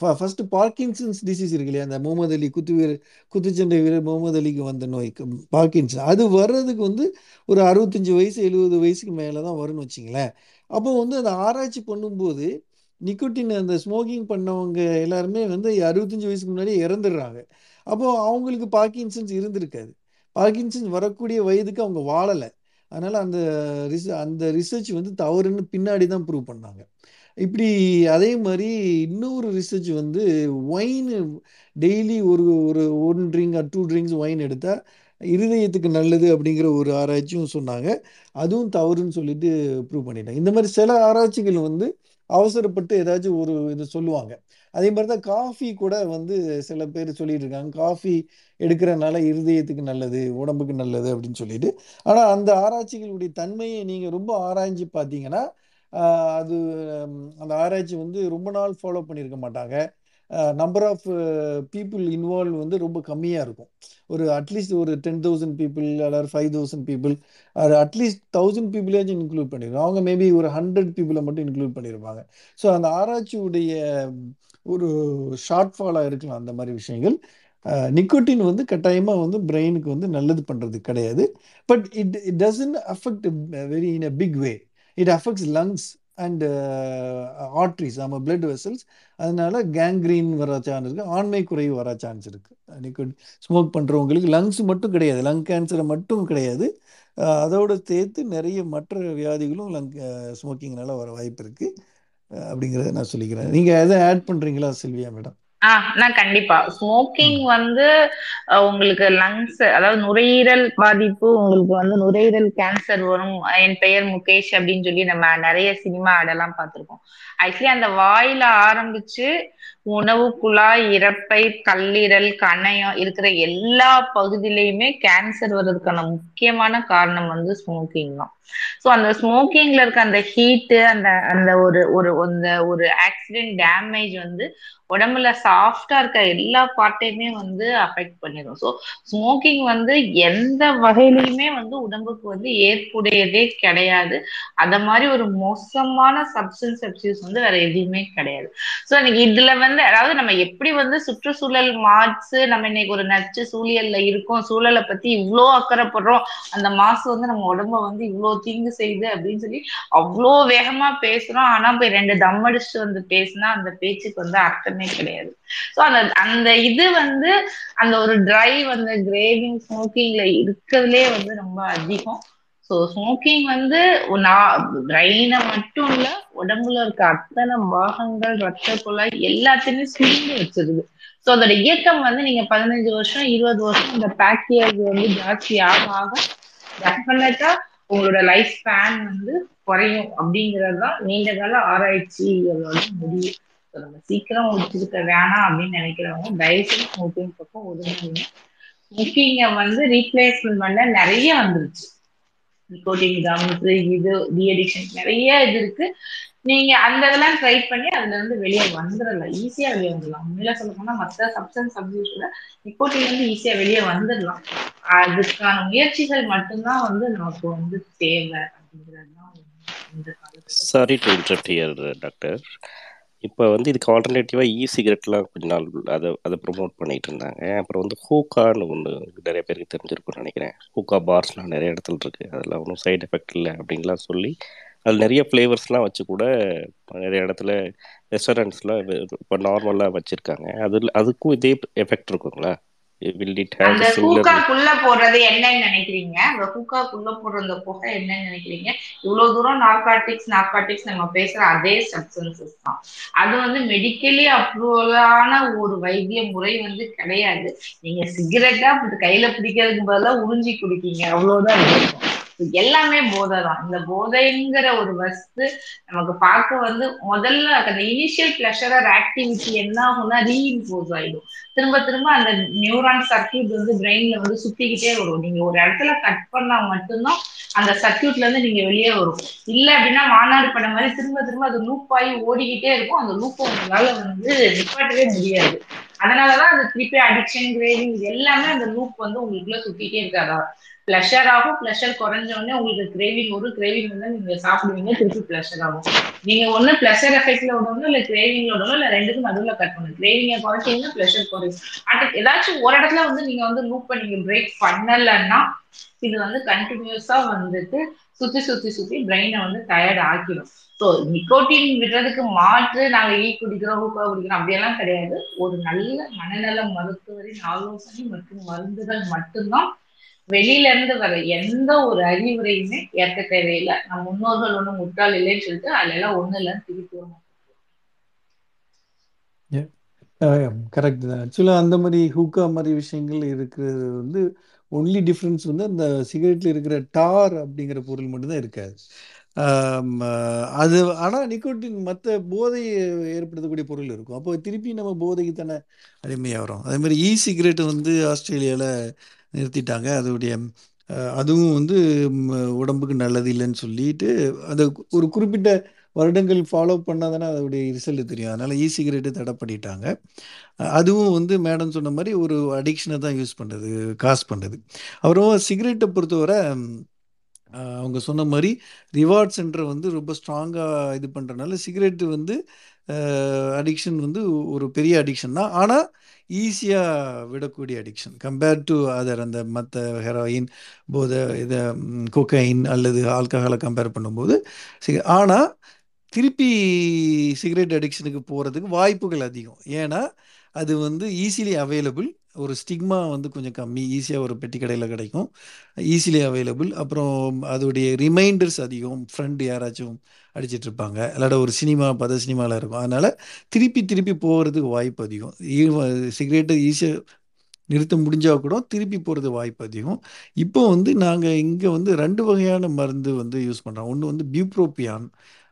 ஃபஸ்ட்டு பார்க்கின்சன்ஸ் டிசீஸ் இருக்கு இல்லையா? அந்த முகமது அலி குத்து வீரர் குத்துச்சண்டை வீரர் முகமது அலிக்கு வந்த நோய் பார்க்கின்சன் அது வர்றதுக்கு வந்து ஒரு அறுபத்தஞ்சு வயசு எழுபது வயசுக்கு மேலே தான் வரும்னு வச்சிங்களேன். அப்போ வந்து அந்த ஆராய்ச்சி பண்ணும்போது நிக்கோட்டின் அந்த ஸ்மோக்கிங் பண்ணவங்க எல்லாருமே வந்து அறுபத்தஞ்சு வயசுக்கு முன்னாடி இறந்துடுறாங்க. அப்போது அவங்களுக்கு பார்க்கின்சன்ஸ் இருந்திருக்காது. பார்க்கின்சன்ஸ் வரக்கூடிய வயதுக்கு அவங்க வாழலை. அதனால் அந்த ரிச அந்த ரிசர்ச் வந்து தவறுன்னு பின்னாடி தான் ப்ரூவ் பண்ணாங்க. இப்படி அதே மாதிரி இன்னொரு ரிசர்ச் வந்து ஒயின் டெய்லி ஒரு ஒரு one drink two drinks wine எடுத்தால் இருதயத்துக்கு நல்லது அப்படிங்கிற ஒரு ஆராய்ச்சியும் சொன்னாங்க. அதுவும் தவறுன்னு சொல்லிட்டு ப்ரூவ் பண்ணிட்டாங்க. இந்த மாதிரி சில ஆராய்ச்சிகள் வந்து அவசரப்பட்டு ஏதாச்சும் ஒரு இது சொல்லுவாங்க. அதே மாதிரி தான் காஃபி கூட வந்து சில பேர் சொல்லிட்டு இருக்காங்க காஃபி எடுக்கிறனால இருதயத்துக்கு நல்லது உடம்புக்கு நல்லது அப்படின்னு சொல்லிட்டு. ஆனால் அந்த ஆராய்ச்சிகளுடைய தன்மையை நீங்கள் ரொம்ப ஆராய்ஞ்சு பார்த்தீங்கன்னா அது அந்த ஆராய்ச்சி வந்து ரொம்ப நாள் ஃபாலோ பண்ணியிருக்க மாட்டாங்க. நம்பர் ஆஃப் பீப்புள் இன்வால்வ் வந்து ரொம்ப கம்மியாக இருக்கும். ஒரு அட்லீஸ்ட் ஒரு டென் தௌசண்ட் பீப்புள் அல்லது ஃபைவ் தௌசண்ட் பீப்புள் அது அட்லீஸ்ட் தௌசண்ட் பீப்புளேஜும் இன்க்ளூட் பண்ணிருக்கோம். அவங்க மேபி ஒரு ஹண்ட்ரட் பீப்புளை மட்டும் இன்க்ளூட் பண்ணியிருப்பாங்க ஸோ அந்த ஆராய்ச்சியுடைய ஒரு ஷார்ட்ஃபாலாக இருக்கலாம் அந்த மாதிரி விஷயங்கள். நிக்கோட்டின் வந்து கட்டாயமாக வந்து பிரெயினுக்கு வந்து நல்லது பண்ணுறது கிடையாது. But it it doesn't affect very in a big way it affects lungs and arteries uh, நம்ம பிளட் வெசல்ஸ் அதனால கேங்க்ரீன் வர சான்ஸ் இருக்குது ஆண்மை குறைவு வர சான்ஸ் இருக்குது நிக்கோட் ஸ்மோக் பண்ணுறவங்களுக்கு லங்ஸ் மட்டும் கிடையாது லங் கேன்சரை மட்டும் கிடையாது. அதோடு சேர்த்து நிறைய மற்ற வியாதிகளும் லங் ஸ்மோக்கிங்னால வர வாய்ப்பு இருக்குது அப்படிங்கிறத நான் சொல்லிக்கிறேன். நீங்கள் எதை ஆட் பண்ணுறீங்களா சில்வியா மேடம் நான் கண்டிப்பா. ஸ்மோக்கிங் வந்து உங்களுக்கு லங்ஸ் அதாவது நுரையீரல் பாதிப்பு உங்களுக்கு வந்து நுரையீரல் கேன்சர் வரும். என் பெயர் முகேஷ் அப்படின்னு சொல்லி நம்ம நிறைய சினிமா ஆடெல்லாம் பார்த்திருக்கோம். ஆக்சுவலி அந்த வாயில ஆரம்பிச்சு உணவு குழாய் இறப்பை கல்லீரல் கணையம் இருக்கிற எல்லா பகுதியிலையுமே கேன்சர் வர்றதுக்கான முக்கியமான காரணம் வந்து ஸ்மோக்கிங் தான். ஸோ அந்த ஸ்மோக்கிங்ல இருக்க அந்த ஹீட்டு அந்த அந்த ஒரு ஒரு அந்த ஒரு ஆக்சிடென்ட் டேமேஜ் வந்து உடம்புல சாஃப்டா இருக்க எல்லா பார்ட்டையுமே வந்து அஃபெக்ட் பண்ணிடும் ஸோ ஸ்மோக்கிங் வந்து எந்த வகையிலையுமே வந்து உடம்புக்கு வந்து ஏற்புடையதே கிடையாது. அத மாதிரி ஒரு மோசமான சப்ஸ்டன்ஸ் அப்யூஸ் வந்து வேற எதுவுமே கிடையாது. ஸோ எனக்கு இதுல வந்து அதாவது நம்ம எப்படி வந்து சுற்றுச்சூழல் மாசு நம்ம இன்னைக்கு ஒரு நச்சு சூழியல்ல இருக்கோம் சூழலை பத்தி இவ்வளோ அக்கறைப்படுறோம் அந்த மாசு வந்து நம்ம உடம்ப வந்து இவ்வளோ தீங்கு செய்யுது அப்படின்னு சொல்லி அவ்வளோ வேகமா பேசுறோம். ஆனா போய் ரெண்டு தம் அடிச்சுட்டு வந்து பேசினா அந்த பேச்சுக்கு வந்து அர்த்தமே கிடையாது. ஸோ அந்த அந்த இது வந்து அந்த ஒரு டிரைவ் அந்த கிரேவிங் ஸ்மோக்கிங்ல இருக்கிறதுலே வந்து ரொம்ப அதிகம். ஸோ ஸ்மோக்கிங் வந்து பிரெயினை மட்டும் இல்ல உடம்புல இருக்க அத்தனை பாகங்கள் ரத்த குழாய் எல்லாத்தையுமே சுருண்டு வச்சிருது. ஸோ அதோட இயக்கம் வந்து நீங்க பதினஞ்சு வருஷம் இருபது வருஷம் இந்த பேக்கேஜ் வந்து ஜாஸ்தி ஆக ஆக டெஃபினட்டா உங்களோட லைஃப் ஸ்பேன் வந்து குறையும். அப்படிங்கிறது தான் நீண்ட கால ஆராய்ச்சிகளோட முடிவு. ஸோ நம்ம சீக்கிரம் முடிச்சிருக்க வேணாம் அப்படின்னு நினைக்கிறவங்க தயவுசெய்து ஸ்மோக்கிங் பக்கம் ஒதுங்க ஸ்மோக்கிங்கை வந்து ரீப்ளேஸ்மெண்ட் பண்ண நிறைய வந்துருச்சு. நிக்கோட்டின் கம்ஸ் இது டி அடிக்ஷன் நிறைய இது இருக்கு. நீங்க அந்த இதெல்லாம் ட்ரை பண்ணி அதுல இருந்து வெளியே வந்துடலாம். ஈஸியா வெளியே வந்துடலாம். உண்மையில சொல்ல போனா மற்ற சப்ஸ்டன்ஸ் அப்யூஸ்ல நிக்கோட்டின் வந்து ஈஸியா வெளியே வந்துடலாம். அதுக்கான முயற்சிகள் மட்டும்தான் வந்து நமக்கு வந்து தேவை அப்படிங்கிறது தான் இந்த காலத்துல சாரி டு இன்டரப்ட் டாக்டர் இப்போ வந்து இதுக்கு ஆல்டர்னேட்டிவாக இ சிகரெட்லாம் கொஞ்ச நாள் அதை அதை ப்ரொமோட் பண்ணிட்டு இருந்தாங்க. அப்புறம் வந்து ஹூக்கான்னு ஒன்று நிறைய பேருக்கு தெரிஞ்சிருக்கும்னு நினைக்கிறேன். ஹூக்கா பார்ஸ்லாம் நிறைய இடத்துல இருக்குது அதில் ஒன்றும் சைட் எஃபெக்ட் இல்லை அப்படின்லாம் சொல்லி அதில் நிறைய ஃப்ளேவர்ஸ்லாம் வச்சு கூட நிறைய இடத்துல ரெஸ்டாரண்ட்ஸ்லாம் இப்போ நார்மலாக வச்சுருக்காங்க. அதில் அதுக்கும் இதே எஃபெக்ட் இருக்குங்களா? அந்த ஹூக்காக்குள்ள போடுறது என்னன்னு நினைக்கிறீங்க? அந்த ஹூக்காக்குள்ள போடுற அந்த புகை என்னன்னு நினைக்கிறீங்க? இவ்வளவு தூரம் நார்காட்டிக்ஸ் நார்காட்டிக்ஸ் நம்ம பேசுற அதே சப்ஸ்டன்சஸ் தான். அது வந்து மெடிக்கலி அப்ரூவலான ஒரு வைத்திய முறை வந்து கிடையாது. நீங்க சிகரெட்டா கையில பிடிக்கிறதுக்கு பதிலா உறிஞ்சி குடிக்கீங்க. அவ்வளவுதான் இருக்கும். எல்லாமே போதை தான் இந்த போதைங்கிற ஒரு வஸ்து நமக்கு பார்க்க வந்து முதல்ல அந்த இனிஷியல் பிளஷரர் ஆக்டிவிட்டி என்ன ஆகும்னா ரீஇன்போஸ் ஆயிடும். திரும்ப திரும்ப அந்த நியூரான் சர்க்கியூட் வந்து பிரெயின்ல வந்து சுத்திக்கிட்டே வரும். நீங்க ஒரு இடத்துல கட் பண்ணா மட்டும்தான் அந்த சர்க்கியூட்ல இருந்து நீங்க வெளியே வரும். இல்ல அப்படின்னா மாநாடு பண்ண மாதிரி திரும்ப திரும்ப அது லூப் ஆகி ஓடிக்கிட்டே இருக்கும். அந்த லூப்பை உங்களால வந்து நிப்பாட்டவே முடியாது. அதனாலதான் அந்த திருப்பி அடிக்ஷன் கிரேவிங் எல்லாமே அந்த லூப் வந்து உங்களுக்குள்ள சுத்திட்டே இருக்காதா? பிளஷர் ஆகும். பிளஷர் குறைஞ்ச உடனே உங்களுக்கு கிரேவிங் வரும் கிரேவிங் வந்து நீங்க சாப்பிடுவீங்க திருப்பி பிளஷர் ஆகும். நீங்க ஒண்ணு பிளஷர் எஃபெக்ட்ல விடணும் இல்ல கிரேவிங்ல விடணும் இல்ல ரெண்டுக்கும் நடுவில் கட் பண்ணணும் கிரேவிங்க குறைச்சிங்கன்னா பிளஷர் குறையும். அட் ஏதாச்சும் ஒரு இடத்துல வந்து நீங்க வந்து லூப் பண்ணி பிரேக் பண்ணலன்னா இது வந்து கண்டினியூஸா வந்துட்டு சுத்தி சுத்தி சுத்தி பிரெயினை வந்து டயர்ட் ஆக்கிடும். ஸோ நிக்கோட்டின் விடுறதுக்கு மாற்று நாங்க ஈ குடிக்கிறோம் ஹூக்கா குடிக்கிறோம் அப்படியெல்லாம் கிடையாது. ஒரு நல்ல மனநல மருத்துவரின் ஆலோசனை மற்றும் மருந்துகள் மட்டும்தான் வெளியில இருந்து வர எந்த ஒரு அறிவுரையுமே ஏற்க தேவையில்லை. நம்ம முன்னோர்கள் ஒண்ணும் முட்டாள் இல்லைன்னு சொல்லிட்டு அதுல எல்லாம் ஒண்ணு இல்லைன்னு திருப்பி வரணும் கரெக்ட் தான் ஆக்சுவலாக அந்த மாதிரி ஹூக்கா மாதிரி விஷயங்கள் இருக்கிறது வந்து ஒன்லி டிஃப்ரென்ஸ் வந்து அந்த சிகரெட்டில் இருக்கிற டார் அப்படிங்கிற பொருள் மட்டும்தான் இருக்காது. அது ஆனால் நிக்கோட்டின் மற்ற போதையை ஏற்படுத்தக்கூடிய பொருள் இருக்கும். அப்போ திருப்பி நம்ம போதைக்கு தானே அடிமையாக வரும் அதே மாதிரி இ சிகரெட் வந்து ஆஸ்திரேலியாவில் நிறுத்திட்டாங்க. அதோடைய அதுவும் வந்து உடம்புக்கு நல்லது இல்லைன்னு சொல்லிட்டு அந்த ஒரு குறிப்பிட்ட வருடங்கள் ஃபாலோ பண்ணால் தானே அதோடைய ரிசல்ட் தெரியும். அதனால் இ சிகரெட்டு தடை பண்ணிட்டாங்க. அதுவும் வந்து மேடம் சொன்ன மாதிரி ஒரு அடிக்ஷனை தான் யூஸ் பண்ணுறது காசு பண்ணுறது அப்புறம் சிகரெட்டை பொறுத்தவரை அவங்க சொன்ன மாதிரி ரிவார்ட் சென்டரை வந்து ரொம்ப ஸ்ட்ராங்காக இது பண்ணுறதுனால சிகரெட்டு வந்து அடிக்ஷன் வந்து ஒரு பெரிய அடிக்ஷன் தான். ஆனால் ஈஸியாக விடக்கூடிய அடிக்ஷன் கம்பேர்ட் டு அதர் அந்த மற்ற ஹெராயின் போதை இதை கொக்கைன் அல்லது ஆல்கஹாலை கம்பேர் பண்ணும்போது சிக ஆனால் திருப்பி சிகரெட் அடிக்ஷனுக்கு போகிறதுக்கு வாய்ப்புகள் அதிகம். ஏன்னா அது வந்து ஈஸிலி அவைலபிள் ஒரு ஸ்டிக்மா வந்து கொஞ்சம் கம்மி. ஈஸியாக ஒரு பெட்டி கடையில் கிடைக்கும். ஈஸிலி அவைலபிள் அப்புறம் அதோடைய ரிமைண்டர்ஸ் அதிகம். ஃப்ரெண்ட் யாராச்சும் அடிச்சிட்டு இருப்பாங்க இல்லாட்ட ஒரு சினிமா பத சினிமாவில் இருக்கும். அதனால் திருப்பி திருப்பி போகிறதுக்கு வாய்ப்பு அதிகம். சிகரெட்டு ஈஸியாக நிறுத்த முடிஞ்சால் கூட திருப்பி போகிறது வாய்ப்பு அதிகம். இப்போ வந்து நாங்கள் இங்கே வந்து ரெண்டு வகையான மருந்து வந்து யூஸ் பண்ணுறோம் ஒன்று வந்து பியூப்ரோபியான்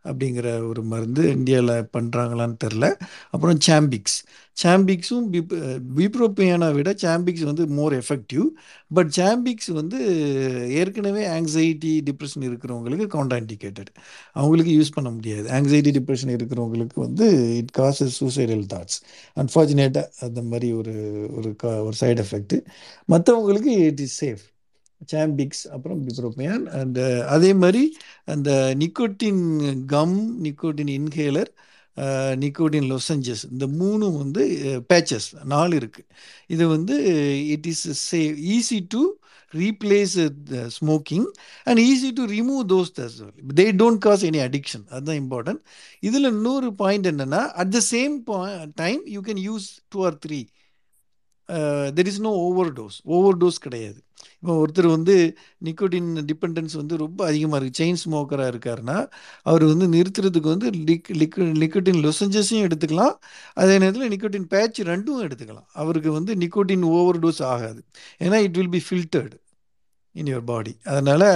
அப்படிங்கிற ஒரு மருந்து இந்தியாவில் பண்ணுறாங்களான்னு தெரில அப்புறம் சாம்பிக்ஸ். சாம்பிக்ஸும் பிப் பிப்ரோபியானை விட சாம்பிக்ஸ் வந்து மோர் எஃபெக்டிவ். பட் சாம்பிக்ஸ் வந்து ஏற்கனவே ஆங்ஸைட்டி டிப்ரெஷன் இருக்கிறவங்களுக்கு கவுண்டாண்டிகேட்டட் அவங்களுக்கு யூஸ் பண்ண முடியாது. ஆங்ஸைட்டி டிப்ரெஷன் இருக்கிறவங்களுக்கு வந்து இட் காசஸ் சூசைடல் தாட்ஸ் அன்ஃபார்ச்சுனேட்டாக அந்த மாதிரி ஒரு ஒரு கா ஒரு சைடு எஃபெக்ட் மற்றவங்களுக்கு இட் இஸ் சேஃப் சாம்பிக்ஸ் அப்புறம் பிப்ரோபியான் அண்ட் அதே மாதிரி அந்த nicotine gum nicotine inhaler nicotine lozenges இந்த மூணும் வந்து பேச்சஸ் நாலு இருக்குது இது வந்து it is say easy to replace smoking and easy to remove those they don't cause any addiction அதுதான் இம்பார்ட்டன்ட் இதில் இன்னொரு பாயிண்ட் என்னென்னா at the same time you can use two or three there is no overdose dose கிடையாது. இப்போ ஒருத்தர் வந்து நிக்கோட்டின் டிபெண்டன்ஸ் வந்து ரொம்ப அதிகமாக இருக்குது செயின் ஸ்மோக்கராக இருக்காருன்னா அவர் வந்து நிறுத்துறதுக்கு வந்து லிக் லிக்வி நிக்கோட்டின் லொசஞ்சஸையும் எடுத்துக்கலாம். அதே நேரத்தில் நிக்கோட்டின் பேட்ச் ரெண்டும் எடுத்துக்கலாம். அவருக்கு வந்து நிக்கோட்டின் ஓவர் டோஸ் ஆகாது. ஏன்னா it will be filtered. In your body. அதனால்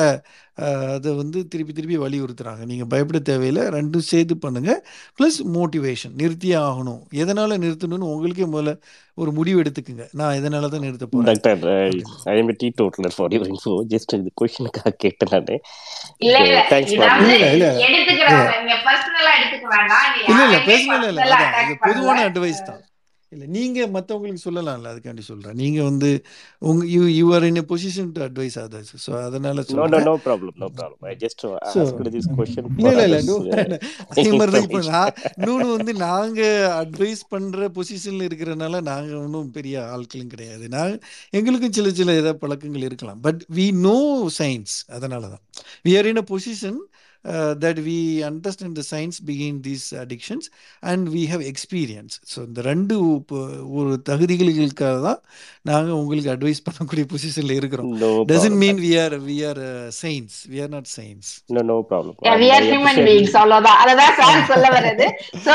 அதை வந்து திருப்பி திருப்பி வலியுறுத்துகிறாங்க நீங்கள் பயப்பட தேவையில்லை. ரெண்டும் சேர்த்து பண்ணுங்கள் ப்ளஸ் மோட்டிவேஷன் நிறுத்தியே ஆகணும். எதனால் நிறுத்தணும்னு உங்களுக்கே முதல்ல ஒரு முடிவு எடுத்துக்குங்க. நான் இதனால தான் நிறுத்த போகிறேன் doctor I am teetotaller for your info just இந்த கொஷனுக்காக கேட்டேன் நான். இல்ல இல்ல இல்லை. இல்லை. எடுத்துக்கிறவங்க நீங்க பர்சனலா எடுத்துக்க வேண்டாம். நீ இல்லை அதான். பொதுவான அட்வைஸ் தான். இல்லை நீங்கள் மற்றவங்களுக்கு சொல்லலாம்ல அதுக்காண்டி சொல்கிறேன் நீங்கள் வந்து உங்க you you are in a position to advise others so அதனால் no no no problem no problem I just asked this question இல்லை இல்லை அதர்ஸ் அதே மாதிரி தான் இப்போ நான் இன்னொன்று வந்து நாங்கள் அட்வைஸ் பண்ணுற பொசிஷனில் இருக்கிறனால நாங்கள் ஒன்றும் பெரிய ஆட்களும் கிடையாது. நான் எங்களுக்கும் சில சில ஏதாவது பழக்கங்கள் இருக்கலாம். பட் வி நோ சயின்ஸ் அதனால தான் we are in a position that we understand the science begin these addictions and we have experience so இந்த ரெண்டு இப்போ ஒரு தகுதிகளுக்காக தான் நாங்கள் உங்களுக்கு அட்வைஸ் பண்ணக்கூடிய பொசிஷனில் இருக்கிறோம். Doesn't mean we are we are science we are not science no no problem we are human beings அவ்வளவுதான். அததான் சார் சொல்ல வர்றது. சோ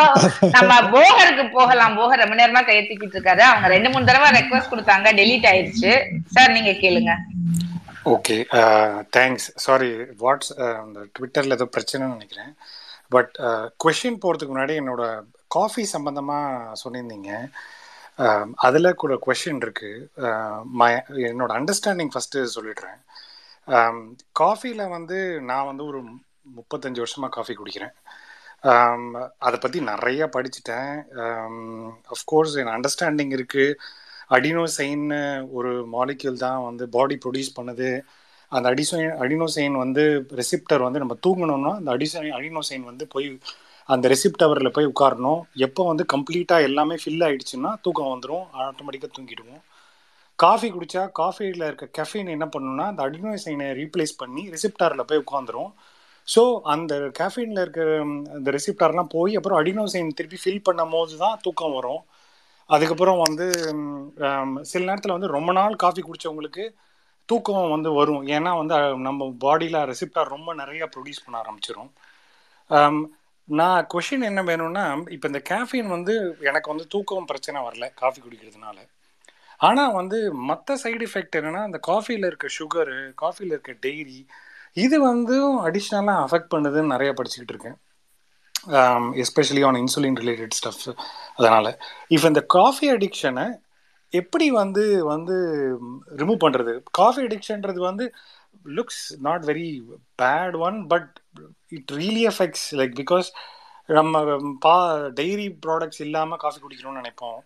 நம்ம போகருக்கு போகலாம். போகர் ரொம்ப நேரமா கையெழுத்திக்கிட்டு இருக்காரு. அவங்க ரெண்டு மூணு தடவை ரெக்வஸ்ட் கொடுத்தாங்க. டெலீட் ஆயிருச்சு. சார் நீங்க கேளுங்க. ஓகே தேங்க்ஸ் சாரி வாட்ஸ் அந்த ட்விட்டரில் ஏதோ பிரச்சனைன்னு நினைக்கிறேன். பட் கொஷின் uh, போகிறதுக்கு முன்னாடி என்னோட காஃபி சம்மந்தமாக சொல்லியிருந்தீங்க um, அதில் கூட கொஷின் இருக்குது மை என்னோட அண்டர்ஸ்டாண்டிங் ஃபஸ்ட்டு சொல்லிடுறேன். Um, காஃபியில் வந்து நான் வந்து ஒரு முப்பத்தஞ்சு வருஷமாக காஃபி குடிக்கிறேன். Um, அதை பற்றி நிறைய படிச்சுட்டேன். அஃப்கோர்ஸ் என் அண்டர்ஸ்டாண்டிங் இருக்குது அடினோசைன்னு ஒரு மாலிக்யூல் தான் வந்து பாடி ப்ரொடியூஸ் பண்ணுது. அந்த அடிசோயின் அடினோசைன் வந்து ரெசிப்டர் வந்து நம்ம தூங்கணும்னா அந்த அடிசோ அடினோசைன் வந்து போய் அந்த ரெசிப்டவரில் போய் உட்காரணும். எப்போ வந்து கம்ப்ளீட்டாக எல்லாமே ஃபில் ஆகிடுச்சுன்னா தூக்கம் வந்துடும் ஆட்டோமேட்டிக்காக தூங்கிடுவோம். காஃபி குடித்தா காஃபியில் இருக்க கெஃபைன் என்ன பண்ணணும்னா அந்த அடினோசைனை ரீப்ளேஸ் பண்ணி ரெசிப்டாரில் போய் உட்காந்துரும். ஸோ அந்த கேஃபீனில் இருக்கிற அந்த ரெசிப்டார்லாம் போய் அப்புறம் அடினோசைன் திருப்பி ஃபில் பண்ணும் போது தான் தூக்கம் வரும். அதுக்கப்புறம் வந்து சில நேரத்தில் வந்து ரொம்ப நாள் காஃபி குடித்தவங்களுக்கு தூக்கம் வந்து வரும். ஏன்னா வந்து நம்ம பாடியில் ரெசிப்டார் ரொம்ப நிறையா ப்ரொடியூஸ் பண்ண ஆரம்பிச்சிடும் நான் கொஷின் என்ன வேணும்னா இப்போ இந்த கேஃபீன் வந்து எனக்கு வந்து தூக்கம் பிரச்சனை வரல காஃபி குடிக்கிறதுனால. ஆனால் வந்து மற்ற சைடு எஃபெக்ட் என்னென்னா அந்த காஃபியில் இருக்க சுகரு காஃபியில் இருக்க டெய்ரி இது வந்து அடிஷ்னலாக அஃபெக்ட் பண்ணுதுன்னு நிறைய படிச்சுக்கிட்டு இருக்கேன். Especially on insulin related stuff அதனால் இப்போ இந்த காஃபி அடிக்ஷனை எப்படி வந்து வந்து ரிமூவ் பண்ணுறது காஃபி அடிக்ஷன்றது வந்து looks not very bad one but it really effects like because நம்ம பா டெய்ரி ப்ராடக்ட்ஸ் இல்லாமல் காஃபி குடிக்கணும்னு நினைப்போம்.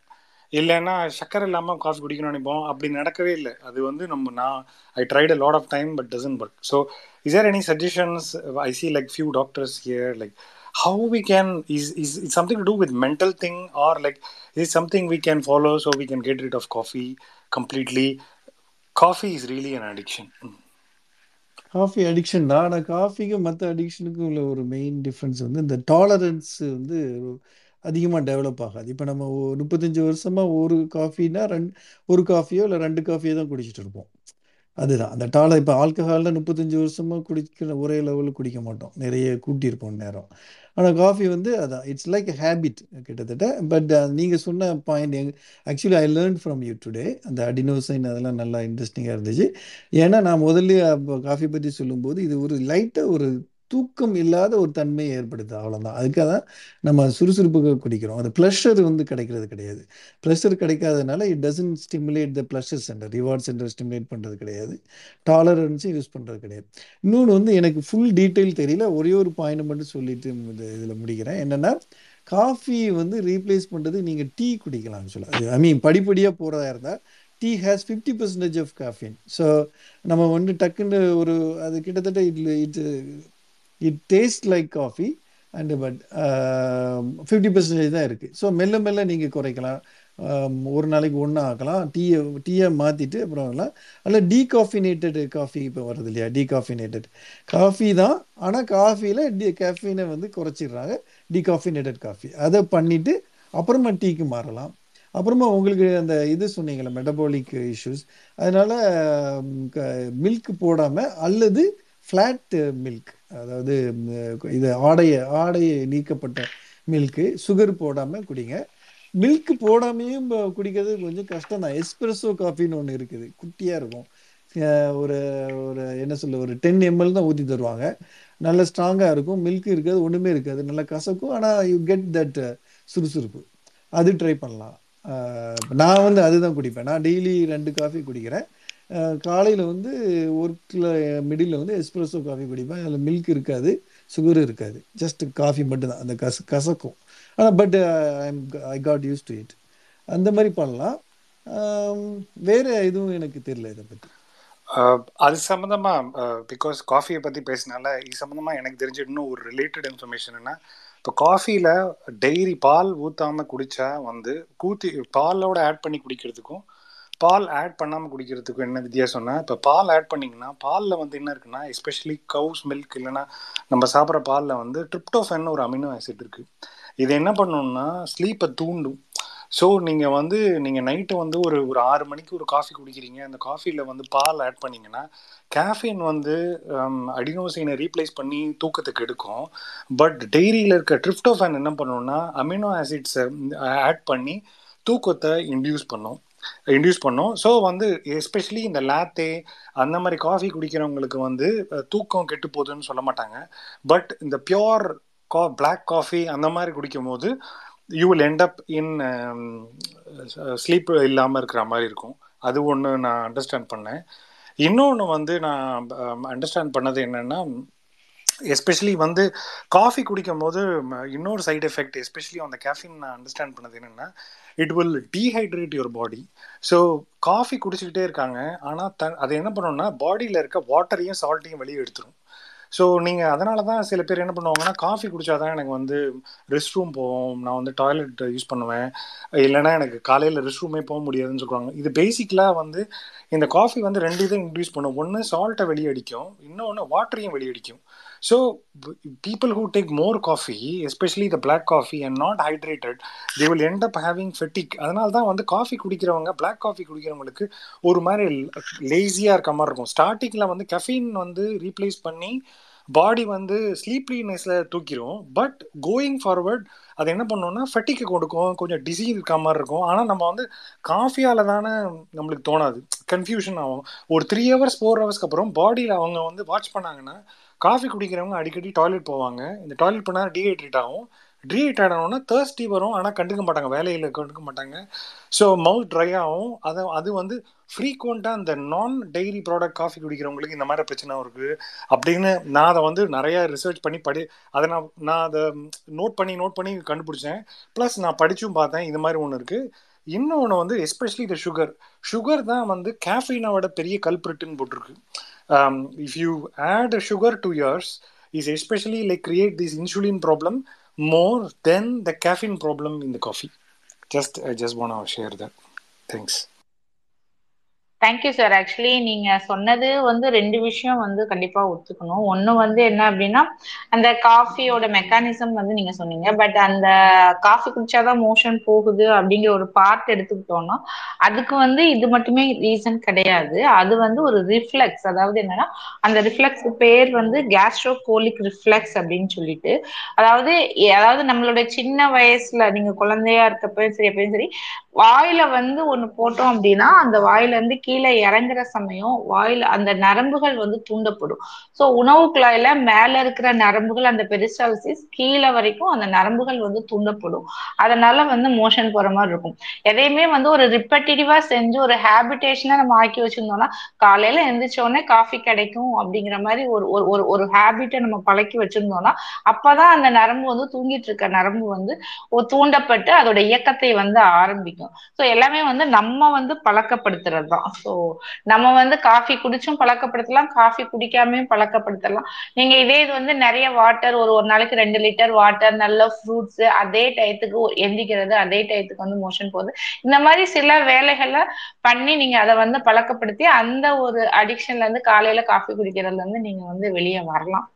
இல்லைன்னா சக்கரை இல்லாமல் காஃபி குடிக்கணும்னு நினைப்போம். அப்படி நடக்கவே இல்லை. அது வந்து நம்ம நான் I tried a lot of time but doesn't work so is are any suggestions I see like few doctors here like how we can is is it something to do with mental thing or like is it something we can follow so we can get rid of coffee completely coffee is really an addiction coffee addiction தான் ஆனால் காஃபிக்கும் மற்ற அடிக்ஷனுக்கும் உள்ள ஒரு மெயின் டிஃப்ரென்ஸ் வந்து இந்த டாலரன்ஸ் வந்து அதிகமாக டெவலப் ஆகாது இப்போ நம்ம முப்பத்தஞ்சு வருஷமாக ஒரு காஃபினா ரெண்டு ஒரு காஃபியோ இல்லை ரெண்டு காஃபியோ தான் குடிச்சிட்டு இருப்போம் அதுதான். அந்த டாலை இப்போ ஆல்கஹாலில் முப்பத்தஞ்சு வருஷமாக குடிக்கிற ஒரே லெவலில் குடிக்க மாட்டோம். நிறைய கூட்டியிருப்போம் நேரம். ஆனால் காஃபி வந்து அதான் இட்ஸ் லைக் ஹேபிட் கிட்டத்தட்ட. பட் நீங்கள் சொன்ன பாயிண்ட் எங் actually I learn from you today அந்த அடினோசைன் அதெல்லாம் நல்லா இன்ட்ரெஸ்டிங்காக இருந்துச்சு. ஏன்னா நான் முதல்ல காஃபி பற்றி சொல்லும்போது இது ஒரு லைட்டாக ஒரு தூக்கம் இல்லாத ஒரு தன்மையை ஏற்படுது. அவ்வளோதான் அதுக்காக தான் நம்ம சுறுசுறுப்புக்கு குடிக்கிறோம். அந்த ப்ளஷர் வந்து கிடைக்கிறது கிடையாது. Pleasure கிடைக்காதனால it doesn't stimulate the pleasure centre reward centre stimulate பண்ணுறது கிடையாது. டாலரன்ஸும் யூஸ் பண்ணுறது கிடையாது. இன்னொன்று வந்து எனக்கு ஃபுல் டீட்டெயில் தெரியல. ஒரே ஒரு பாயிண்ட் மட்டும் சொல்லிட்டு இந்த இதில் முடிக்கிறேன். என்னென்னா காஃபி வந்து ரீப்ளேஸ் பண்ணுறது நீங்கள் டீ குடிக்கலாம்னு சொல்லலாம் ஐ மீன் படிப்படியாக போகிறதா இருந்தால் tea has fifty percentage of caffeine so நம்ம வந்து டக்குன்னு ஒரு அது கிட்டத்தட்ட it it it taste like coffee and but fifty percentage தான் இருக்குது ஸோ மெல்ல மெல்ல நீங்கள் குறைக்கலாம். Um, ஒரு நாளைக்கு ஒன்றா ஆக்கலாம். டீயை டீயை மாற்றிட்டு அப்புறம் ஆகலாம் அல்ல டீகாஃபினேட்டட் காஃபி இப்போ வருது இல்லையா? டீகாஃபினேட்டட் காஃபி தான். ஆனால் காஃபியில் டி கேஃபீனை வந்து குறைச்சிடுறாங்க. டீகாஃபினேட்டட் காஃபி அதை பண்ணிவிட்டு அப்புறமா டீக்கு மாறலாம். அப்புறமா உங்களுக்கு அந்த இது சொன்னீங்களே மெட்டபாலிக் இஷ்யூஸ் அதனால் மில்க் போடாமல் அல்லது ஃப்ளாட் மில்க் அதாவது இது ஆடையை ஆடையை நீக்கப்பட்ட மில்க்கு சுகர் போடாமல் குடிங்க. மில்க் போடாமையும் குடிக்கிறது கொஞ்சம் கஷ்டம் தான். எஸ்பிரஸோ காஃபின்னு ஒன்று இருக்குது. குட்டியாக இருக்கும். ஒரு ஒரு என்ன சொல்ல ஒரு டென் எம்எல் தான் ஊற்றி தருவாங்க. நல்ல ஸ்ட்ராங்காக இருக்கும். மில்க் இருக்காது ஒன்றுமே இருக்காது. நல்லா கசக்கும். ஆனால் யூ கெட் தட் சுறுசுறுப்பு. அது ட்ரை பண்ணலாம். நான் வந்து அதுதான் குடிப்பேன். நான் டெய்லி ரெண்டு காஃபி குடிக்கிறேன். காலையில் வந்து ஒர்க்கில் மிடில் வந்து எஸ்ப்ரெஸோ காஃபி குடிப்பேன். அதில் மில்க் இருக்காது சுகர் இருக்காது. ஜஸ்ட் காஃபி மட்டும்தான். அந்த கச கசக்கும். ஆனால் but I got use to it அந்த மாதிரி பண்ணலாம். வேறு எதுவும் எனக்கு தெரியல இதை பற்றி அது சம்மந்தமாக பிகாஸ் காஃபியை பற்றி பேசினால இது சம்மந்தமாக எனக்கு தெரிஞ்ச இன்னும் ஒரு ரிலேட்டட் இன்ஃபர்மேஷன் என்ன இப்போ காஃபியில் டெய்ரி பால் ஊற்றாமல் குடித்தா வந்து கூத்தி பாலோட ஆட் பண்ணி குடிக்கிறதுக்கும் பால் ஆட் பண்ணாமல் குடிக்கிறதுக்கு என்ன வித்தியாசம்னா இப்போ பால் ஆட் பண்ணிங்கன்னா பாலில் வந்து என்ன இருக்குன்னா எஸ்பெஷலி கவுஸ் மில்க் இல்லைன்னா நம்ம சாப்பிட்ற பாலில் வந்து ட்ரிப்டோஃபன் ஒரு அமினோ ஆசிட் இருக்குது இது என்ன பண்ணணும்னா ஸ்லீப்பை தூண்டும். ஸோ நீங்கள் வந்து நீங்கள் நைட்டு வந்து ஒரு ஒரு ஆறு மணிக்கு ஒரு காஃபி குடிக்கிறீங்க. அந்த காஃபியில் வந்து பால் ஆட் பண்ணிங்கன்னா கேஃபின் வந்து அடினோசைனை ரீப்ளேஸ் பண்ணி தூக்கத்துக்கு எடுக்கும். பட் டெய்ரியில் இருக்க ட்ரிப்டோஃபேன் என்ன பண்ணணும்னா அமினோ ஆசிட்ஸை ஆட் பண்ணி தூக்கத்தை இன்டியூஸ் பண்ணும். இன்டியூஸ் பண்ணோம். ஸோ வந்து எஸ்பெஷலி இந்த லேத்தே அந்த மாதிரி காஃபி குடிக்கிறவங்களுக்கு வந்து தூக்கம் கெட்டு போகுதுன்னு சொல்ல மாட்டாங்க. பட் இந்த பியோர் கா பிளாக் காஃபி அந்த மாதிரி குடிக்கும் போது you will end up in sleep um, இல்லாமல் இருக்கிற மாதிரி இருக்கும். அது ஒன்று நான் அண்டர்ஸ்டாண்ட் பண்ணேன். இன்னொன்று வந்து நான் அண்டர்ஸ்டாண்ட் பண்ணது என்னென்னா எஸ்பெஷலி வந்து காஃபி குடிக்கும் போது இன்னொரு சைடு எஃபெக்ட் எஸ்பெஷலி அந்த கேஃபின் நான் அண்டர்ஸ்டாண்ட் பண்ணது என்னென்னா it will dehydrate your body so coffee குடிச்சிக்கிட்டே இருக்காங்க. ஆனால் த அது என்ன பண்ணணும்னா பாடியில் இருக்க வாட்டரையும் சால்ட்டையும் வெளியே எடுத்துரும். ஸோ நீங்கள் அதனால தான் சில பேர் என்ன பண்ணுவாங்கன்னா காஃபி குடிச்சாதான் எனக்கு வந்து ரெஸ்ட் ரூம் போவோம் நான் வந்து டாய்லெட் யூஸ் பண்ணுவேன். இல்லைன்னா எனக்கு காலையில் ரெஸ்ட் ரூமே போக முடியாதுன்னு சொல்லுவாங்க. இது பேசிக்கலாக வந்து இந்த காஃபி வந்து ரெண்டு இதை இன்க்ரீஸ் பண்ணும். ஒன்று சால்ட்டை வெளியடிக்கும் இன்னொன்று வாட்டரையும் வெளியடிக்கும் so people who take more coffee especially the black coffee and not hydrated they will end up having fatigue. அதனால தான் வந்து காஃபி குடிக்கிறவங்க black coffee குடிக்கிறவங்களுக்கு ஒரு மாதிரி லேசியாக இருக்க மாதிரி இருக்கும். ஸ்டார்டிங்கில் வந்து கெஃபீன் வந்து ரீப்ளேஸ் பண்ணி பாடி வந்து ஸ்லீப்லினஸில் தூக்கிடும் பட் கோயிங் ஃபார்வர்ட் அது என்ன பண்ணோம்னா ஃபட்டிக்கு கொடுக்கும். கொஞ்சம் டிசீஸ் இருக்க மாதிரி இருக்கும். ஆனால் நம்ம வந்து காஃபியால் தானே நம்மளுக்கு தோணாது. கன்ஃபியூஷன் ஆகும். ஒரு த்ரீ ஹவர்ஸ் ஃபோர் ஹவர்ஸ்க்கு அப்புறம் பாடியில் அவங்க வந்து வாட்ச் பண்ணாங்கன்னா காஃபி குடிக்கிறவங்க அடிக்கடி டாய்லெட் போவாங்க. இந்த டாய்லெட் பண்ணால் டீஹைட்ரேட் ஆகும். ட்ரீட் ஆனோன்னா தேர்ஸ்டி வரும். ஆனால் கண்டுக்க மாட்டாங்க. வேலையில் கண்டுக்க மாட்டாங்க. ஸோ மவுத் ட்ரை ஆகும். அதை அது வந்து ஃப்ரீக்வெண்ட்டாக அந்த நான் டெய்ரி ப்ராடக்ட் காஃபி குடிக்கிறவங்களுக்கு இந்த மாதிரி பிரச்சனை இருக்குது அப்படின்னு நான் அதை வந்து நிறையா ரிசர்ச் பண்ணி படி அதை நான் நான் அதை நோட் பண்ணி நோட் பண்ணி கண்டுபிடிச்சேன். ப்ளஸ் நான் படித்தும் பார்த்தேன். இது மாதிரி ஒன்று இருக்குது இன்னொன்று வந்து எஸ்பெஷலி இந்த சுகர் சுகர் தான் வந்து கேஃபீனை பெரிய கல்பிரிட்டுன்னு போட்டிருக்கு. um, if you add sugar to yours, is especially like create this insulin problem more than the caffeine problem in the coffee. Just I just want to share that. Thanks. Thank you sir actually நீங்க சொன்னது வந்து ரெண்டு விஷயம் வந்து கண்டிப்பா ஒத்துக்கணும். ஒண்ணு வந்து என்ன அப்படின்னா அந்த காஃபியோட மெக்கானிசம் வந்து நீங்க சொன்னீங்க. பட் அந்த காஃபி குடிச்சாதான் மோஷன் போகுது அப்படிங்கிற ஒரு பார்ட் எடுத்துக்கிட்டோம்னா அதுக்கு வந்து இது மட்டுமே ரீசன் கிடையாது. அது வந்து ஒரு ரிஃப்ளெக்ஸ் அதாவது என்னன்னா அந்த ரிஃப்ளெக்ஸ் பேர் வந்து கேஸ்ட்ரோகோலிக் ரிஃப்ளெக்ஸ் அப்படின்னு சொல்லிட்டு. அதாவது அதாவது நம்மளோட சின்ன வயசுல நீங்க குழந்தையா இருக்கப்பயும் சரி எப்பயும் சரி வாயில வந்து ஒண்ணு போட்டோம் அப்படின்னா அந்த வாயில இருந்து கீழே கீழே இறங்குற சமயம் வாயில் அந்த நரம்புகள் வந்து தூண்டப்படும். ஸோ உணவு குழாயில மேல இருக்கிற நரம்புகள் அந்த பெரிஸ்டாலிசிஸ் கீழே வரைக்கும் அந்த நரம்புகள் வந்து தூண்டப்படும். அதனால வந்து மோஷன் போற மாதிரி இருக்கும். எதையுமே வந்து ஒரு ரிப்பட்டிவா செஞ்சு ஒரு ஹேபிடேஷனா நம்ம ஆக்கி வச்சிருந்தோம்னா காலையில எந்திரிச்ச காஃபி கிடைக்கும் அப்படிங்கிற மாதிரி ஒரு ஒரு ஒரு ஹேபிட்டை நம்ம பழக்கி வச்சிருந்தோம்னா அப்பதான் அந்த நரம்பு வந்து தூங்கிட்டு இருக்க நரம்பு வந்து தூண்டப்பட்டு அதோட இயக்கத்தை வந்து ஆரம்பிக்கும். ஸோ எல்லாமே வந்து நம்ம வந்து பழக்கப்படுத்துறது தான் ஸோ நம்ம வந்து காஃபி குடிச்சும் பழக்கப்படுத்தலாம் காஃபி குடிக்காமையும் பழக்கப்படுத்தலாம். நீங்க இதே இது வந்து நிறைய வாட்டர் ஒரு ஒரு நாளைக்கு ரெண்டு லிட்டர் வாட்டர் நல்ல ஃப்ரூட்ஸ் அதே டயத்துக்கு எந்திக்கிறது அதே டயத்துக்கு வந்து மோஷன் போகுது. இந்த மாதிரி சில வேலைகளை பண்ணி நீங்க அதை வந்து பழக்கப்படுத்தி அந்த ஒரு அடிக்ஷன்ல இருந்து காலையில காஃபி குடிக்கிறதுல இருந்து நீங்க வந்து வெளியே வரலாம்.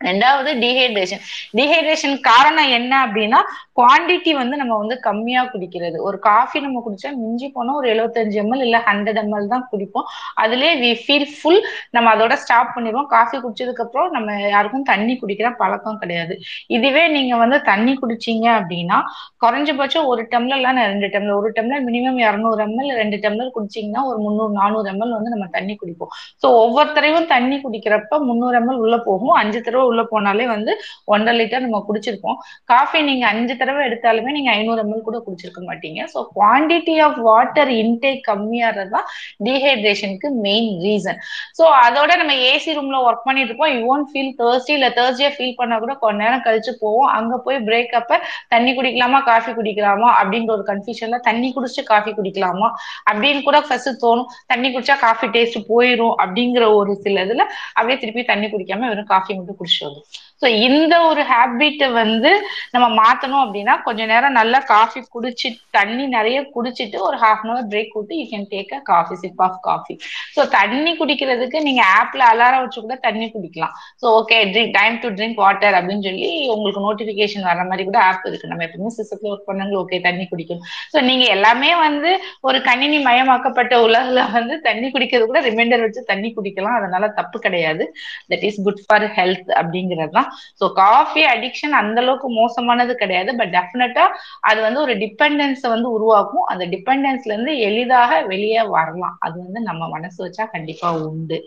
ரெண்டாவது டீஹைட்ரேஷன் டீஹைட்ரேஷன் காரணம் என்ன அப்படின்னா குவாண்டிட்டி வந்து நம்ம வந்து கம்மியா குடிக்கிறது. ஒரு காஃபி நம்ம குடிச்சா மிஞ்சி போனா ஒரு 75 எம்எல் இல்ல ஹண்ட்ரட் எம்எல் தான் குடிப்போம். அதுலயே வி ஃபீல் ஃபுல் நம்ம அதோட ஸ்டாப் பண்ணிடுவோம். காஃபி குடிச்சதுக்கு அப்புறம் நம்ம யாருக்கும் தண்ணி குடிக்கிற பழக்கம் கிடையாது. இதுவே நீங்க வந்து தண்ணி குடிச்சீங்க அப்படின்னா குறைஞ்சபட்சம் ஒரு டம்ளர் இல்ல ரெண்டு டம்ளர் ஒரு டம்ளர் மினிமம் இரநூறு எம்எல் ரெண்டு டம்ளர் குடிச்சீங்கன்னா ஒரு முந்நூறு நானூறு எம்எல் வந்து நம்ம தண்ணி குடிப்போம். ஸோ ஒவ்வொருத்தரையும் தண்ணி குடிக்கிறப்ப முந்நூறு எம்எல் உள்ள போகும். அஞ்சு தடவை உள்ள போனாலே வந்து ஒன்றரை லிட்டர் நம்ம குடிச்சிருப்போம். காஃபி நீங்க அஞ்சு தடவை எடுத்தாலுமே நீங்க ஐநூறு எம்எல் கூட குடிச்சிருக்க மாட்டீங்க. So quantity of water intake கம்மியாகிறது தான் டீஹைட்ரேஷனுக்கு மெயின் ரீசன் ஸோ அதோட நம்ம ஏசி ரூம்ல ஒர்க் பண்ணிட்டு இருப்போம். யூ ஒன்ட் ஃபீல் தேர்ஸ்டி இல்ல தேர்ஸ்டே ஃபீல் பண்ணா கூட கொஞ்ச நேரம் கழிச்சு போவோம். அங்க போய் பிரேக் அப்ப தண்ணி குடிக்கலாமா காஃபி குடிக்கலாமா அப்படின்ற ஒரு கன்ஃபியூஷன்ல தண்ணி குடிச்சு காஃபி குடிக்கலாமா அப்படின்னு கூட ஃபர்ஸ்ட் தோணும். தண்ணி குடிச்சா காஃபி டேஸ்ட் போயிடும் அப்படிங்கிற ஒரு சில இதுல அப்படியே திருப்பி தண்ணி குடிக்காம வெறும் காஃபி மட்டும் குடிச்சு வரும் ஸோ இந்த ஒரு ஹேபிட்டை வந்து நம்ம மாற்றணும் அப்படின்னா கொஞ்ச நேரம் நல்லா காஃபி குடிச்சு தண்ணி நிறைய குடிச்சிட்டு ஒரு ஹாஃப் அன் அவர் பிரேக் விட்டு you can take a coffee sip of coffee so தண்ணி குடிக்கிறதுக்கு நீங்க ஆப்ல அலாரம் வச்சு கூட தண்ணி குடிக்கலாம். So okay drink time to drink water அப்படின்னு சொல்லி உங்களுக்கு நோட்டிபிகேஷன் வர மாதிரி கூட ஆப் இருக்கு. நம்ம எப்பவுமே சிஸ்டத்துல ஒர்க் பண்ணாங்க ஓகே தண்ணி குடிக்கணும். ஸோ நீங்க எல்லாமே வந்து ஒரு கணினி மயமாக்கப்பட்ட உலகில் வந்து தண்ணி குடிக்கிறது கூட ரிமைண்டர் வச்சு தண்ணி குடிக்கலாம். அதனால தப்பு கிடையாது. That is good for health அப்படிங்கிறது தான். ஸோ காஃபி அடிக்ஷன் அந்த அளவுக்கு மோசமானது கிடையாது. பட் டெஃபினட்டா அது வந்து ஒரு டிபெண்டன்ஸை வந்து உருவாக்கும். அந்த டிபெண்டன்ஸ்ல இருந்து எளிதாக வெளியே வரலாம். அது வந்து நம்ம மனசு வச்சா கண்டிப்பா உண்டு.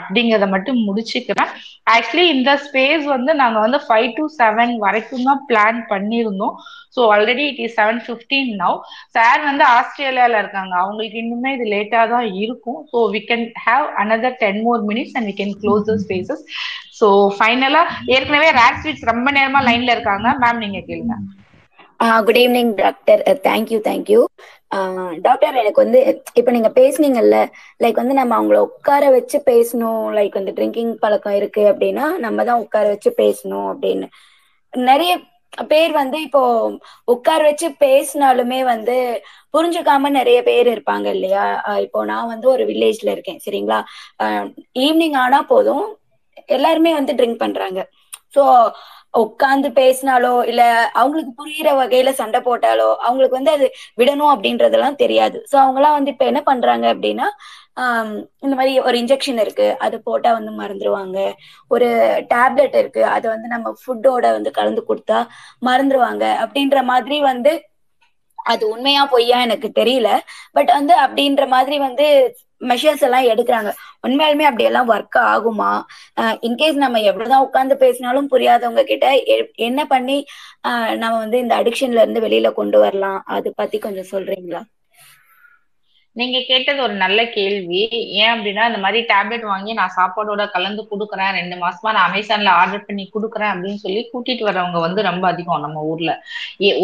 அப்படிங்கிறத மட்டும் முடிச்சுக்கிறேன். ஆக்சுவலி இந்த ஸ்பேஸ் வந்து நாங்க வந்து ஃபைவ் டு செவன் வரைக்கும் தான் பிளான் பண்ணியிருந்தோம். So already it is seven fifteen now sir வந்து ஆஸ்திரேலியால இருக்காங்க. அவங்களுக்கு இன்னுமே இது லேட்டா தான் இருக்கும். So we can have another ten more minutes and we can close the spaces so ஃபைனலா ஏற்கனவே ரேட் ஸ்வீட்ஸ் ரொம்ப நேரமா லைன்ல இருக்காங்க. மேம் நீங்க கேளுங்க. Good evening doctor thank you thank you doctor எனக்கு வந்து இப்போ நீங்க பேசுனீங்கல்ல லைக் வந்து நம்ம அவங்கள உட்கார வச்சு பேசணும். லைக் வந்து ட்ரிங்கிங் பழக்கம் இருக்கு அப்படின்னா நம்ம தான் உட்கார வச்சு பேசணும் அப்படின்னு. நிறைய பேர் வந்து இப்போ உட்கார வச்சு பேசினாலுமே வந்து புரிஞ்சுக்காம நிறைய பேர் இருப்பாங்க இல்லையா? இப்போ நான் வந்து ஒரு வில்லேஜ்ல இருக்கேன் சரிங்களா? ஈவினிங் ஆனா போதும். எல்லாருமே வந்து ட்ரிங்க் பண்றாங்க. ஸோ உட்காந்து பேசினாலோ இல்ல அவங்களுக்கு புரியுற வகையில சண்டை போட்டாலோ அவங்களுக்கு வந்து அது விடணும் அப்படின்றதெல்லாம் தெரியாது. ஸோ அவங்கலாம் வந்து இப்ப என்ன பண்றாங்க அப்படின்னா இந்த மாதிரி ஒரு இன்ஜெக்ஷன் இருக்கு அது போட்டா வந்து மறந்துடுவாங்க ஒரு டேப்லெட் இருக்கு அதை வந்து நம்ம ஃபுட்டோட வந்து கலந்து கொடுத்தா மறந்துடுவாங்க அப்படின்ற மாதிரி வந்து அது உண்மையா பொய்யா எனக்கு தெரியல. பட் வந்து அப்படின்ற மாதிரி வந்து மெஷர்ஸ் எல்லாம் எடுக்கிறாங்க. உண்மையாலுமே அப்படியெல்லாம் ஒர்க் ஆகுமா? இன்கேஸ் நம்ம எவ்வளவுதான் உட்காந்து பேசினாலும் புரியாதவங்க கிட்ட என்ன பண்ணி நம்ம வந்து இந்த அடிக்ஷன்ல இருந்து வெளியில கொண்டு வரலாம்? அது பத்தி கொஞ்சம் சொல்றீங்களா? நீங்க கேட்டது ஒரு நல்ல கேள்வி. ஏன் அப்படின்னா இந்த மாதிரி டேப்லெட் வாங்கி நான் சாப்பாடோட கலந்து கொடுக்குறேன். ரெண்டு மாசமா நான் அமேசான்ல ஆர்டர் பண்ணி கொடுக்குறேன் அப்படின்னு சொல்லி கூட்டிட்டு வரவங்க வந்து ரொம்ப அதிகம் நம்ம ஊர்ல.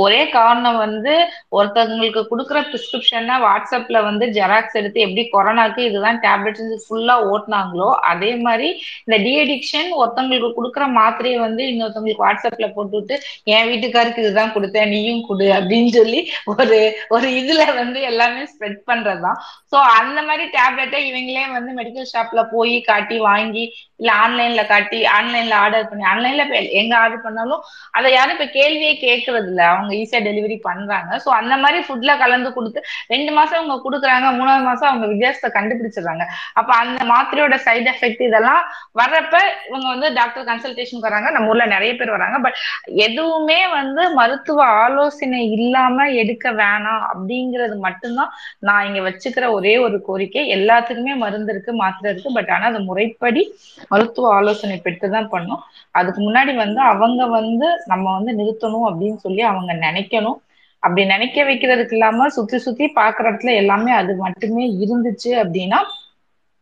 ஒரே காரணம் வந்து ஒருத்தவங்களுக்கு கொடுக்குற பிரிஸ்கிரிப்ஷன்னா வாட்ஸ்அப்ல வந்து ஜெராக்ஸ் எடுத்து எப்படி கொரோனாக்கு இதுதான் டேப்லெட்ஸ் ஃபுல்லா ஓட்டினாங்களோ அதே மாதிரி இந்த டிஎடிக்ஷன் ஒருத்தவங்களுக்கு கொடுக்குற மாத்திரையை வந்து இன்னொருத்தவங்களுக்கு வாட்ஸ்அப்ல போட்டுவிட்டு என் வீட்டுக்காருக்கு இதுதான் கொடுத்தேன் நீயும் கொடு அப்படின்னு சொல்லி ஒரு ஒரு இதுல வந்து எல்லாமே ஸ்ப்ரெட் பண்றது தான். ஸோ அந்த மாதிரி டேப்லெட்டை இவங்களே வந்து மெடிக்கல் ஷாப்ல போய் காட்டி வாங்கி இல்ல ஆன்லைன்ல காட்டி ஆன்லைன்ல ஆர்டர் பண்ணி ஆன்லைன்ல எங்க ஆர்டர் பண்ணாலும் அதை யாரும் இப்ப கேள்வியே கேட்கறது இல்ல. அவங்க ஈஸியா டெலிவரி பண்றாங்க. ஸோ அந்த மாதிரி ஃபுட்ல கலந்து கொடுத்து ரெண்டு மாசம் அவங்க கொடுக்குறாங்க மூணாவது மாசம் அவங்க வித்தியாசத்தை கண்டுபிடிச்சிடுறாங்க. அப்ப அந்த மாத்திரையோட சைடு எஃபெக்ட் இதெல்லாம் வர்றப்ப இவங்க வந்து டாக்டர் கன்சல்டேஷன் வராங்க. நம்ம ஊர்ல நிறைய பேர் வராங்க. பட் எதுவுமே வந்து மருத்துவ ஆலோசனை இல்லாம எடுக்க வேணாம் அப்படிங்கிறது மட்டும்தான் நான் இங்க வச்சுக்கிற ஒரே ஒரு கோரிக்கை எல்லாத்துக்குமே மருந்து இருக்கு மாத்திரை இருக்கு. பட் ஆனா அது முறைப்படி மருத்துவ ஆலோசனை பெற்றுதான் பண்ணும். அதுக்கு முன்னாடி வந்து அவங்க வந்து நம்ம வந்து நிறுத்தணும் அப்படின்னு சொல்லி அவங்க நினைக்கணும். அப்படி நினைக்க வைக்கிறதுக்கு இல்லாம சுத்தி சுத்தி பாக்குற இடத்துல எல்லாமே அது மட்டுமே இருந்துச்சு அப்படின்னா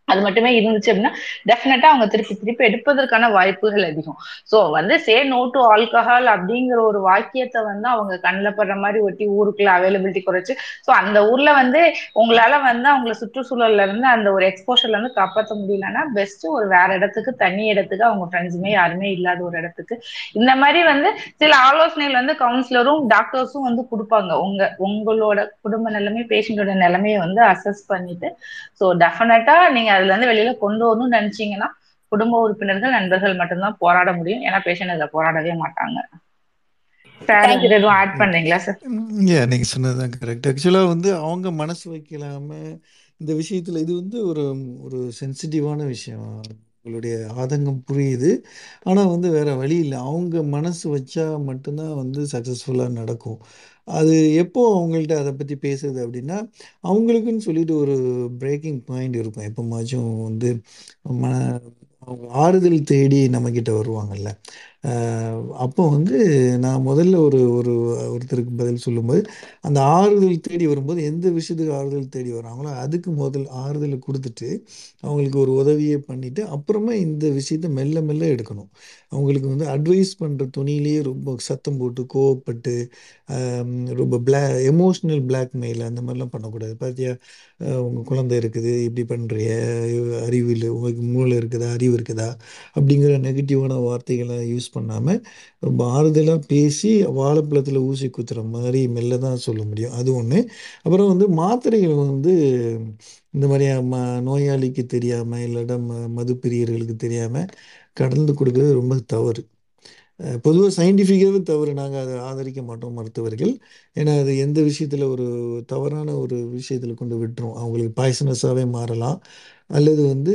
அது மட்டுமே இருந்துச்சு அப்படின்னா டெஃபினட்டா அவங்க திருப்பி திருப்பி எடுப்பதற்கான வாய்ப்புகள் அதிகம். ஸோ வந்து சே நோ டு ஆல்கஹால் அப்படிங்கிற ஒரு வாக்கியத்தை வந்து அவங்க கண்ணில் படுற மாதிரி ஒட்டி ஊருக்குள்ள அவைலபிலிட்டி குறைச்சு ஸோ அந்த ஊர்ல வந்து உங்களால வந்து அவங்கள சுற்றுச்சூழல்ல இருந்து அந்த ஒரு எக்ஸ்போஷர்ல இருந்து காப்பாற்ற முடியலன்னா பெஸ்ட் ஒரு வேற இடத்துக்கு தனி இடத்துக்கு அவங்க ஃப்ரெண்ட்ஸுமே யாருமே இல்லாத ஒரு இடத்துக்கு. இந்த மாதிரி வந்து சில ஆலோசனைகள் வந்து கவுன்சிலரும் டாக்டர்ஸும் வந்து கொடுப்பாங்க. உங்க உங்களோட குடும்ப நிலைமை பேஷண்டோட நிலைமையை வந்து அசஸ் பண்ணிட்டு ஸோ டெஃபினட்டா நீங்க அதுல இருந்து வெளியில கொண்டு வரணும்னு நினைச்சீங்கன்னா குடும்ப உறுப்பினர்கள் நண்பர்கள் மட்டும்தான் போராட முடியும். ஏன்னா பேஷண்ட் அதுல போராடவே மாட்டாங்க. நீங்க சொன்னதுதான் கரெக்ட் ஆக்சுவலா வந்து அவங்க மனசு வைக்கலாம இந்த விஷயத்துல இது வந்து ஒரு ஒரு சென்சிட்டிவான விஷயம். உங்களுடைய ஆதங்கம் புரியுது. ஆனால் வந்து வேற வழி இல்லை. அவங்க மனசு வச்சா மட்டும்தான் வந்து சக்ஸஸ்ஃபுல்லாக நடக்கும். அது எப்போ அவங்கள்ட்ட அதை பற்றி பேசுறது அப்படின்னா அவங்களுக்குன்னு சொல்லிட்டு ஒரு பிரேக்கிங் பாயிண்ட் இருக்கும். எப்போமாச்சும் வந்து மன அவங்க ஆறுதல் தேடி நம்மக்கிட்ட வருவாங்கல்ல. அப்போ வந்து நான் முதல்ல ஒரு ஒரு ஒருத்தருக்கு பதில் சொல்லும்போது அந்த ஆறுதல் தேடி வரும்போது எந்த விஷயத்துக்கு ஆறுதல் தேடி வராங்களோ அதுக்கு முதல் ஆறுதலை கொடுத்துட்டு அவங்களுக்கு ஒரு உதவியை பண்ணிவிட்டு அப்புறமா இந்த விஷயத்த மெல்ல மெல்ல எடுக்கணும். அவங்களுக்கு வந்து அட்வைஸ் பண்ணுற துணியிலேயே ரொம்ப சத்தம் போட்டு கோவப்பட்டு ரொம்ப பிளா எமோஷ்னல் பிளாக்மெயில் அந்த மாதிரிலாம் பண்ணக்கூடாது. பார்த்தியா உங்கள் குழந்தை இருக்குது இப்படி பண்ணுறிய அறிவில் உங்களுக்கு மூளை இருக்குதா அறிவு இருக்குதா அப்படிங்கிற நெகட்டிவான வார்த்தைகளை யூஸ் பண்ணாமல் ரொம்ப ஆறுதலாக பேசி வாழைப்பழத்தில் ஊசி குத்துற மாதிரி மெல்ல தான் சொல்ல முடியும். அது ஒன்று அப்புறம் வந்து மாத்திரைகள் வந்து இந்த மாதிரி ம நோயாளிக்கு தெரியாமல் இல்லாட்டா ம மது பிரியர்களுக்கு தெரியாமல் கடந்து கொடுக்குறது ரொம்ப தவறு. பொதுவாக சயின்டிஃபிக்காகவே தவறு. நாங்கள் அதை ஆதரிக்க மாட்டோம் மருத்துவர்கள். ஏன்னா அது எந்த விஷயத்தில் ஒரு தவறான ஒரு விஷயத்தில் கொண்டு விட்டுரும். அவங்களுக்கு பாய்சனஸாகவே மாறலாம். அல்லது வந்து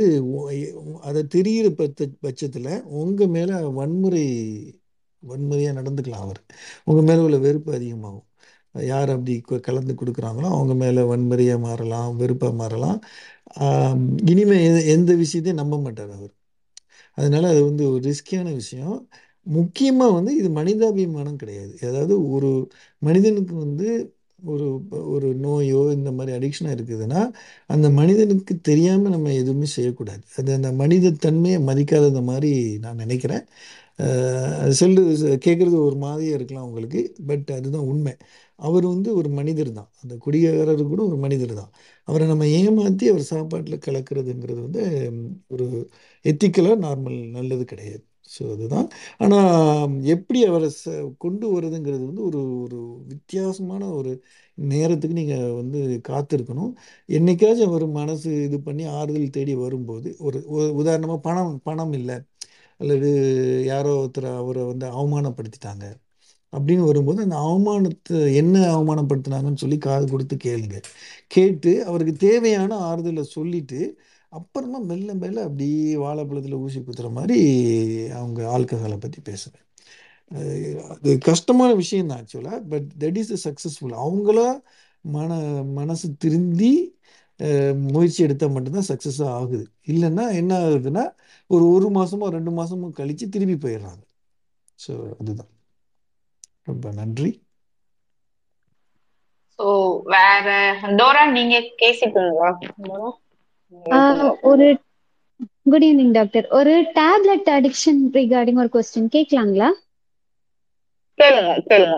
அதை தெரிகிற பட்ச பட்சத்தில் உங்கள் மேலே வன்முறை வன்முறையாக நடந்துக்கலாம் அவர். உங்கள் மேலே உள்ள வெறுப்பு அதிகமாகும். யார் அப்படி கலந்து கொடுக்குறாங்களோ அவங்க மேலே வன்முறையாக மாறலாம் வெறுப்பாக மாறலாம். இனிமே எ- எந்த விஷயத்தையும் நம்ப மாட்டார் அவர். அதனால் அது வந்து ஒரு ரிஸ்கியான விஷயம். முக்கியமாக வந்து இது மனிதாபிமானம் கிடையாது. அதாவது ஒரு மனிதனுக்கு வந்து ஒரு ஒரு நோயோ இந்த மாதிரி அடிக்ஷனாக இருக்குதுன்னா அந்த மனிதனுக்கு தெரியாமல் நம்ம எதுவுமே செய்யக்கூடாது. அது அந்த மனித தன்மையை மதிக்காதது மாதிரி நான் நினைக்கிறேன். அஹ் அது கேட்குறது ஒரு மாதிரியே இருக்கலாம் உங்களுக்கு பட் அதுதான் உண்மை. அவர் வந்து ஒரு மனிதர் தான். அந்த குடிகாரர் கூட ஒரு மனிதர் தான். அவரை நம்ம ஏமாற்றி அவர் சாப்பாட்டில் கலக்கிறதுங்கிறது வந்து ஒரு எத்திக்கலாக நார்மல் நல்லது கிடையாது. ஸோ அதுதான். ஆனால் எப்படி அவரை ச கொண்டு வருதுங்கிறது வந்து ஒரு ஒரு வித்தியாசமான ஒரு நேரத்துக்கு நீங்கள் வந்து காத்திருக்கணும். என்னைக்காச்சும் அவர் மனசு இது பண்ணி ஆறுதல் தேடி வரும்போது ஒரு உதாரணமாக பணம் பணம் இல்லை அல்லது யாரோ ஒருத்தர் அவரை வந்து அவமானப்படுத்திட்டாங்க அப்படின்னு வரும்போது அந்த அவமானத்தை என்ன அவமானப்படுத்தினாங்கன்னு சொல்லி காது கொடுத்து கேளுங்க. கேட்டு அவருக்கு தேவையான ஆறுதலை சொல்லிட்டு அப்புறமா மெல்ல மெல்ல அப்படியே வாழைப்பழத்தில் ஊசி குத்துற மாதிரி அவங்க ஆல்கஹாலை பற்றி பேசுகிறேன் அது கஷ்டமான விஷயம் தான் ஆக்சுவலாக பட் தட் இஸ் சக்ஸஸ்ஃபுல் அவங்களா மன மனசு திருந்தி முயற்சி எடுத்தால் மட்டும்தான் சக்ஸஸாக ஆகுது. இல்லைன்னா என்ன ஆகுதுன்னா ஒரு ஒரு மாதமோ ரெண்டு மாதமோ கழித்து திரும்பி போயிடுறாங்க. ஸோ அதுதான். ரொம்ப நன்றி. ஸோ வேற டோரா நீங்க கேசிட்டு ஒரு குட் ஈவினிங் டாக்டர் ஒரு டேப்லெட் அடிக்ஷன் ரிகார்டிங் ஒரு கொஸ்டின் கேட்கலாங்களா? கேளுங்க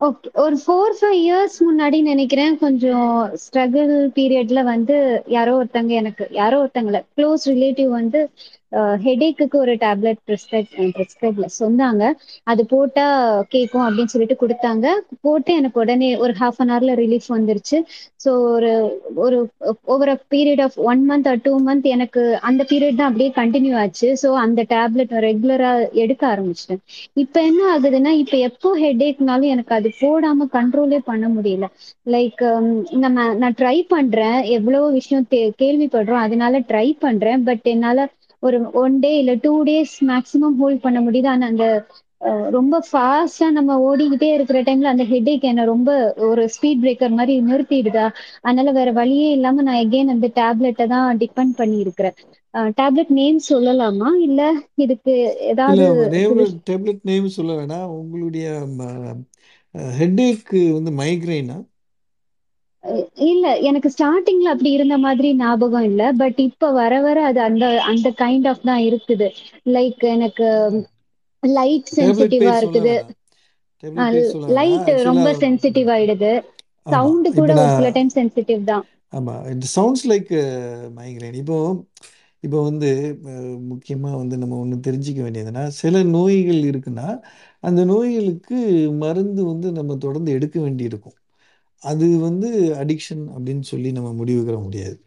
ஓகே ஒரு ஃபோர் ஃபைவ் இயர்ஸ் முன்னாடி நினைக்கிறேன் கொஞ்சம் ஸ்ட்ரகிள் பீரியட்ல வந்து யாரோ ஒருத்தங்க எனக்கு யாரோ ஒருத்தங்கள க்ளோஸ் ரிலேட்டிவ் வந்து ஹெடேக்குக்கு ஒரு டேப்லெட் ப்ரிஸ்கிரைப் ப்ரிஸ்கிரைப்ல சொன்னாங்க. அது போட்டா கேட்கும் அப்படின்னு சொல்லிட்டு கொடுத்தாங்க. போட்டு எனக்கு உடனே ஒரு ஹாஃப் அன் ஹவர்ல ரிலீஃப் வந்துருச்சு. ஸோ ஒரு ஒரு over a period of one month or two month எனக்கு அந்த பீரியட் தான் அப்படியே கண்டினியூ ஆச்சு. ஸோ அந்த டேப்லெட் ரெகுலரா எடுக்க ஆரம்பிச்சிட்டேன். இப்போ என்ன ஆகுதுன்னா இப்போ எப்போ ஹெடேக்னாலும் எனக்கு அது போடாம கண்ட்ரோலே பண்ண முடியல. லைக் நம்ம நான் ட்ரை பண்றேன். எவ்வளவோ விஷயம் தே- கேள்விப்படுறோம். அதனால ட்ரை பண்றேன். பட் என்னால ஒரு ஒன் டே இல்ல டூ டேஸ் மேக்ஸிமம் ஹோல்ட் பண்ண முடியுது. ஆனா அந்த ரொம்ப ஃபாஸ்டா நம்ம ஓடிக்கிட்டே இருக்கிற டைம்ல அந்த ஹெடேக் என்ன ரொம்ப ஒரு ஸ்பீட் பிரேக்கர் மாதிரி நிறுத்திடுதா? அதனால வேற வழியே இல்லாம நான் எகெயின் அந்த டேப்லெட்டை தான் டிபெண்ட் பண்ணி இருக்கிறேன் டேப்லெட் நேம் சொல்லலாமா? இல்ல இதுக்கு ஏதாவது டேப்லெட் நேம் சொல்ல வேணாம். உங்களுடைய ஹெட்டேக்கு வந்து மைக்ரைனா இல்ல எனக்கு ஸ்டார்டிங்ல அப்படி இருந்த மாதிரி ஞாபகம் இல்ல பட் இப்ப வர வர அது அந்த அந்த கைண்ட் ஆஃப் தான் இருக்குது. லைக் எனக்கு லைட் சென்சிட்டிவா இருக்குது. லைட் ரொம்ப சென்சிட்டிவ் ஆயிடுது. சவுண்ட் கூட ஒரு சில டைம் சென்சிட்டிவ் தான். ஆமாம் இட் சவுண்ட்ஸ் லைக் மைக்ரைன் இப்போ இப்போ வந்து முக்கியமாக வந்து நம்ம ஒன்று தெரிஞ்சுக்க வேண்டியதுன்னா சில நோய்கள் இருக்குன்னா அந்த நோய்களுக்கு மருந்து வந்து நம்ம தொடர்ந்து எடுக்க வேண்டியிருக்கும். அது வந்து அடிக்ஷன் அப்படின்னு சொல்லி நம்ம முடிவுக்கிற முடியாது.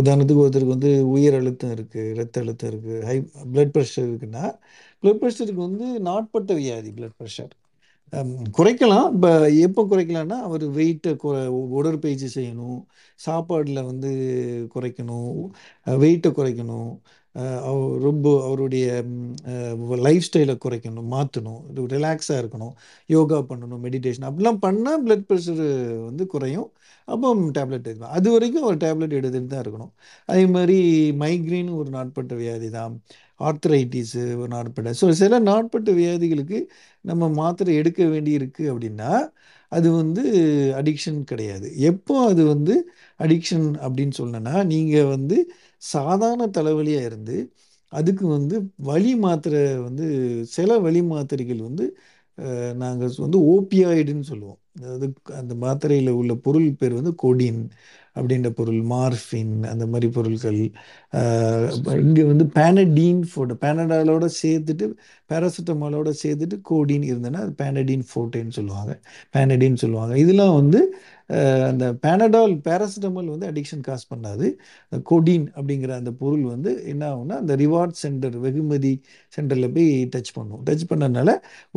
உதாரணத்துக்கு ஒருத்தருக்கு வந்து உயர் அழுத்தம் இருக்குது ரத்த அழுத்தம் இருக்குது ஹை பிளட் ப்ரெஷர் இருக்குன்னா பிளட் ப்ரெஷருக்கு வந்து நாட்பட்ட வியாதி பிளட் ப்ரெஷர் குறைக்கலாம். இப்போ எப்போ குறைக்கலாம்னா அவர் வெயிட்டை குறை உடற்பயிற்சி செய்யணும் சாப்பாடில் வந்து குறைக்கணும் வெயிட்டை குறைக்கணும் ரொம்ப அவருடைய லைஃப் ஸ்டைலை குறைக்கணும் மாற்றணும் ரிலாக்ஸாக இருக்கணும் யோகா பண்ணணும் மெடிடேஷன் அப்படிலாம் பண்ணால் பிளட் ப்ரெஷரு வந்து குறையும். அப்போ டேப்லெட் எடுக்கலாம் அது வரைக்கும் ஒரு டேப்லெட் எடுத்துகிட்டு தான் இருக்கணும். அதே மாதிரி மைக்ரேன் ஒரு நாட்பட்ட வியாதி தான். ஆர்த்தரைட்டிஸு ஒரு நாட்பட்ட. ஸோ சில நாட்பட்ட வியாதிகளுக்கு நம்ம மாத்திரை எடுக்க வேண்டி இருக்குது அப்படின்னா அது வந்து அடிக்ஷன் கிடையாது. எப்போ அது வந்து அடிக்ஷன் அப்படின்னு சொன்னேன்னா நீங்கள் வந்து சாதாரண தலைவலியாக இருந்து அதுக்கு வந்து வலி மாத்திரை வந்து சில வலி மாத்திரைகள் வந்து நாங்கள் வந்து ஓபியாய்டுன்னு சொல்லுவோம். அதாவது அந்த மாத்திரையில் உள்ள பொருள் பேர் வந்து கோடின் அப்படின்ற பொருள் மார்ஃபின் அந்த மாதிரி பொருட்கள் இங்கே வந்து பேனடீன் ஃபோட்டோ பேனடாலோட சேர்த்துட்டு பேராசிட்டமாலோட சேர்த்துட்டு கோடின் இருந்ததுன்னா அது பேனடீன் ஃபோட்டேன்னு சொல்லுவாங்க. பேனடின்னு சொல்லுவாங்க. இதெல்லாம் வந்து அந்த பேனடால் பேராசிட்டமால் வந்து அடிக்ஷன் காஸ் பண்ணாது. கொடின் அப்படிங்கிற அந்த பொருள் வந்து என்ன ஆகும்னா அந்த ரிவார்ட் சென்டர் வெகுமதி சென்டரில் போய் டச் பண்ணும். டச் பண்ணனால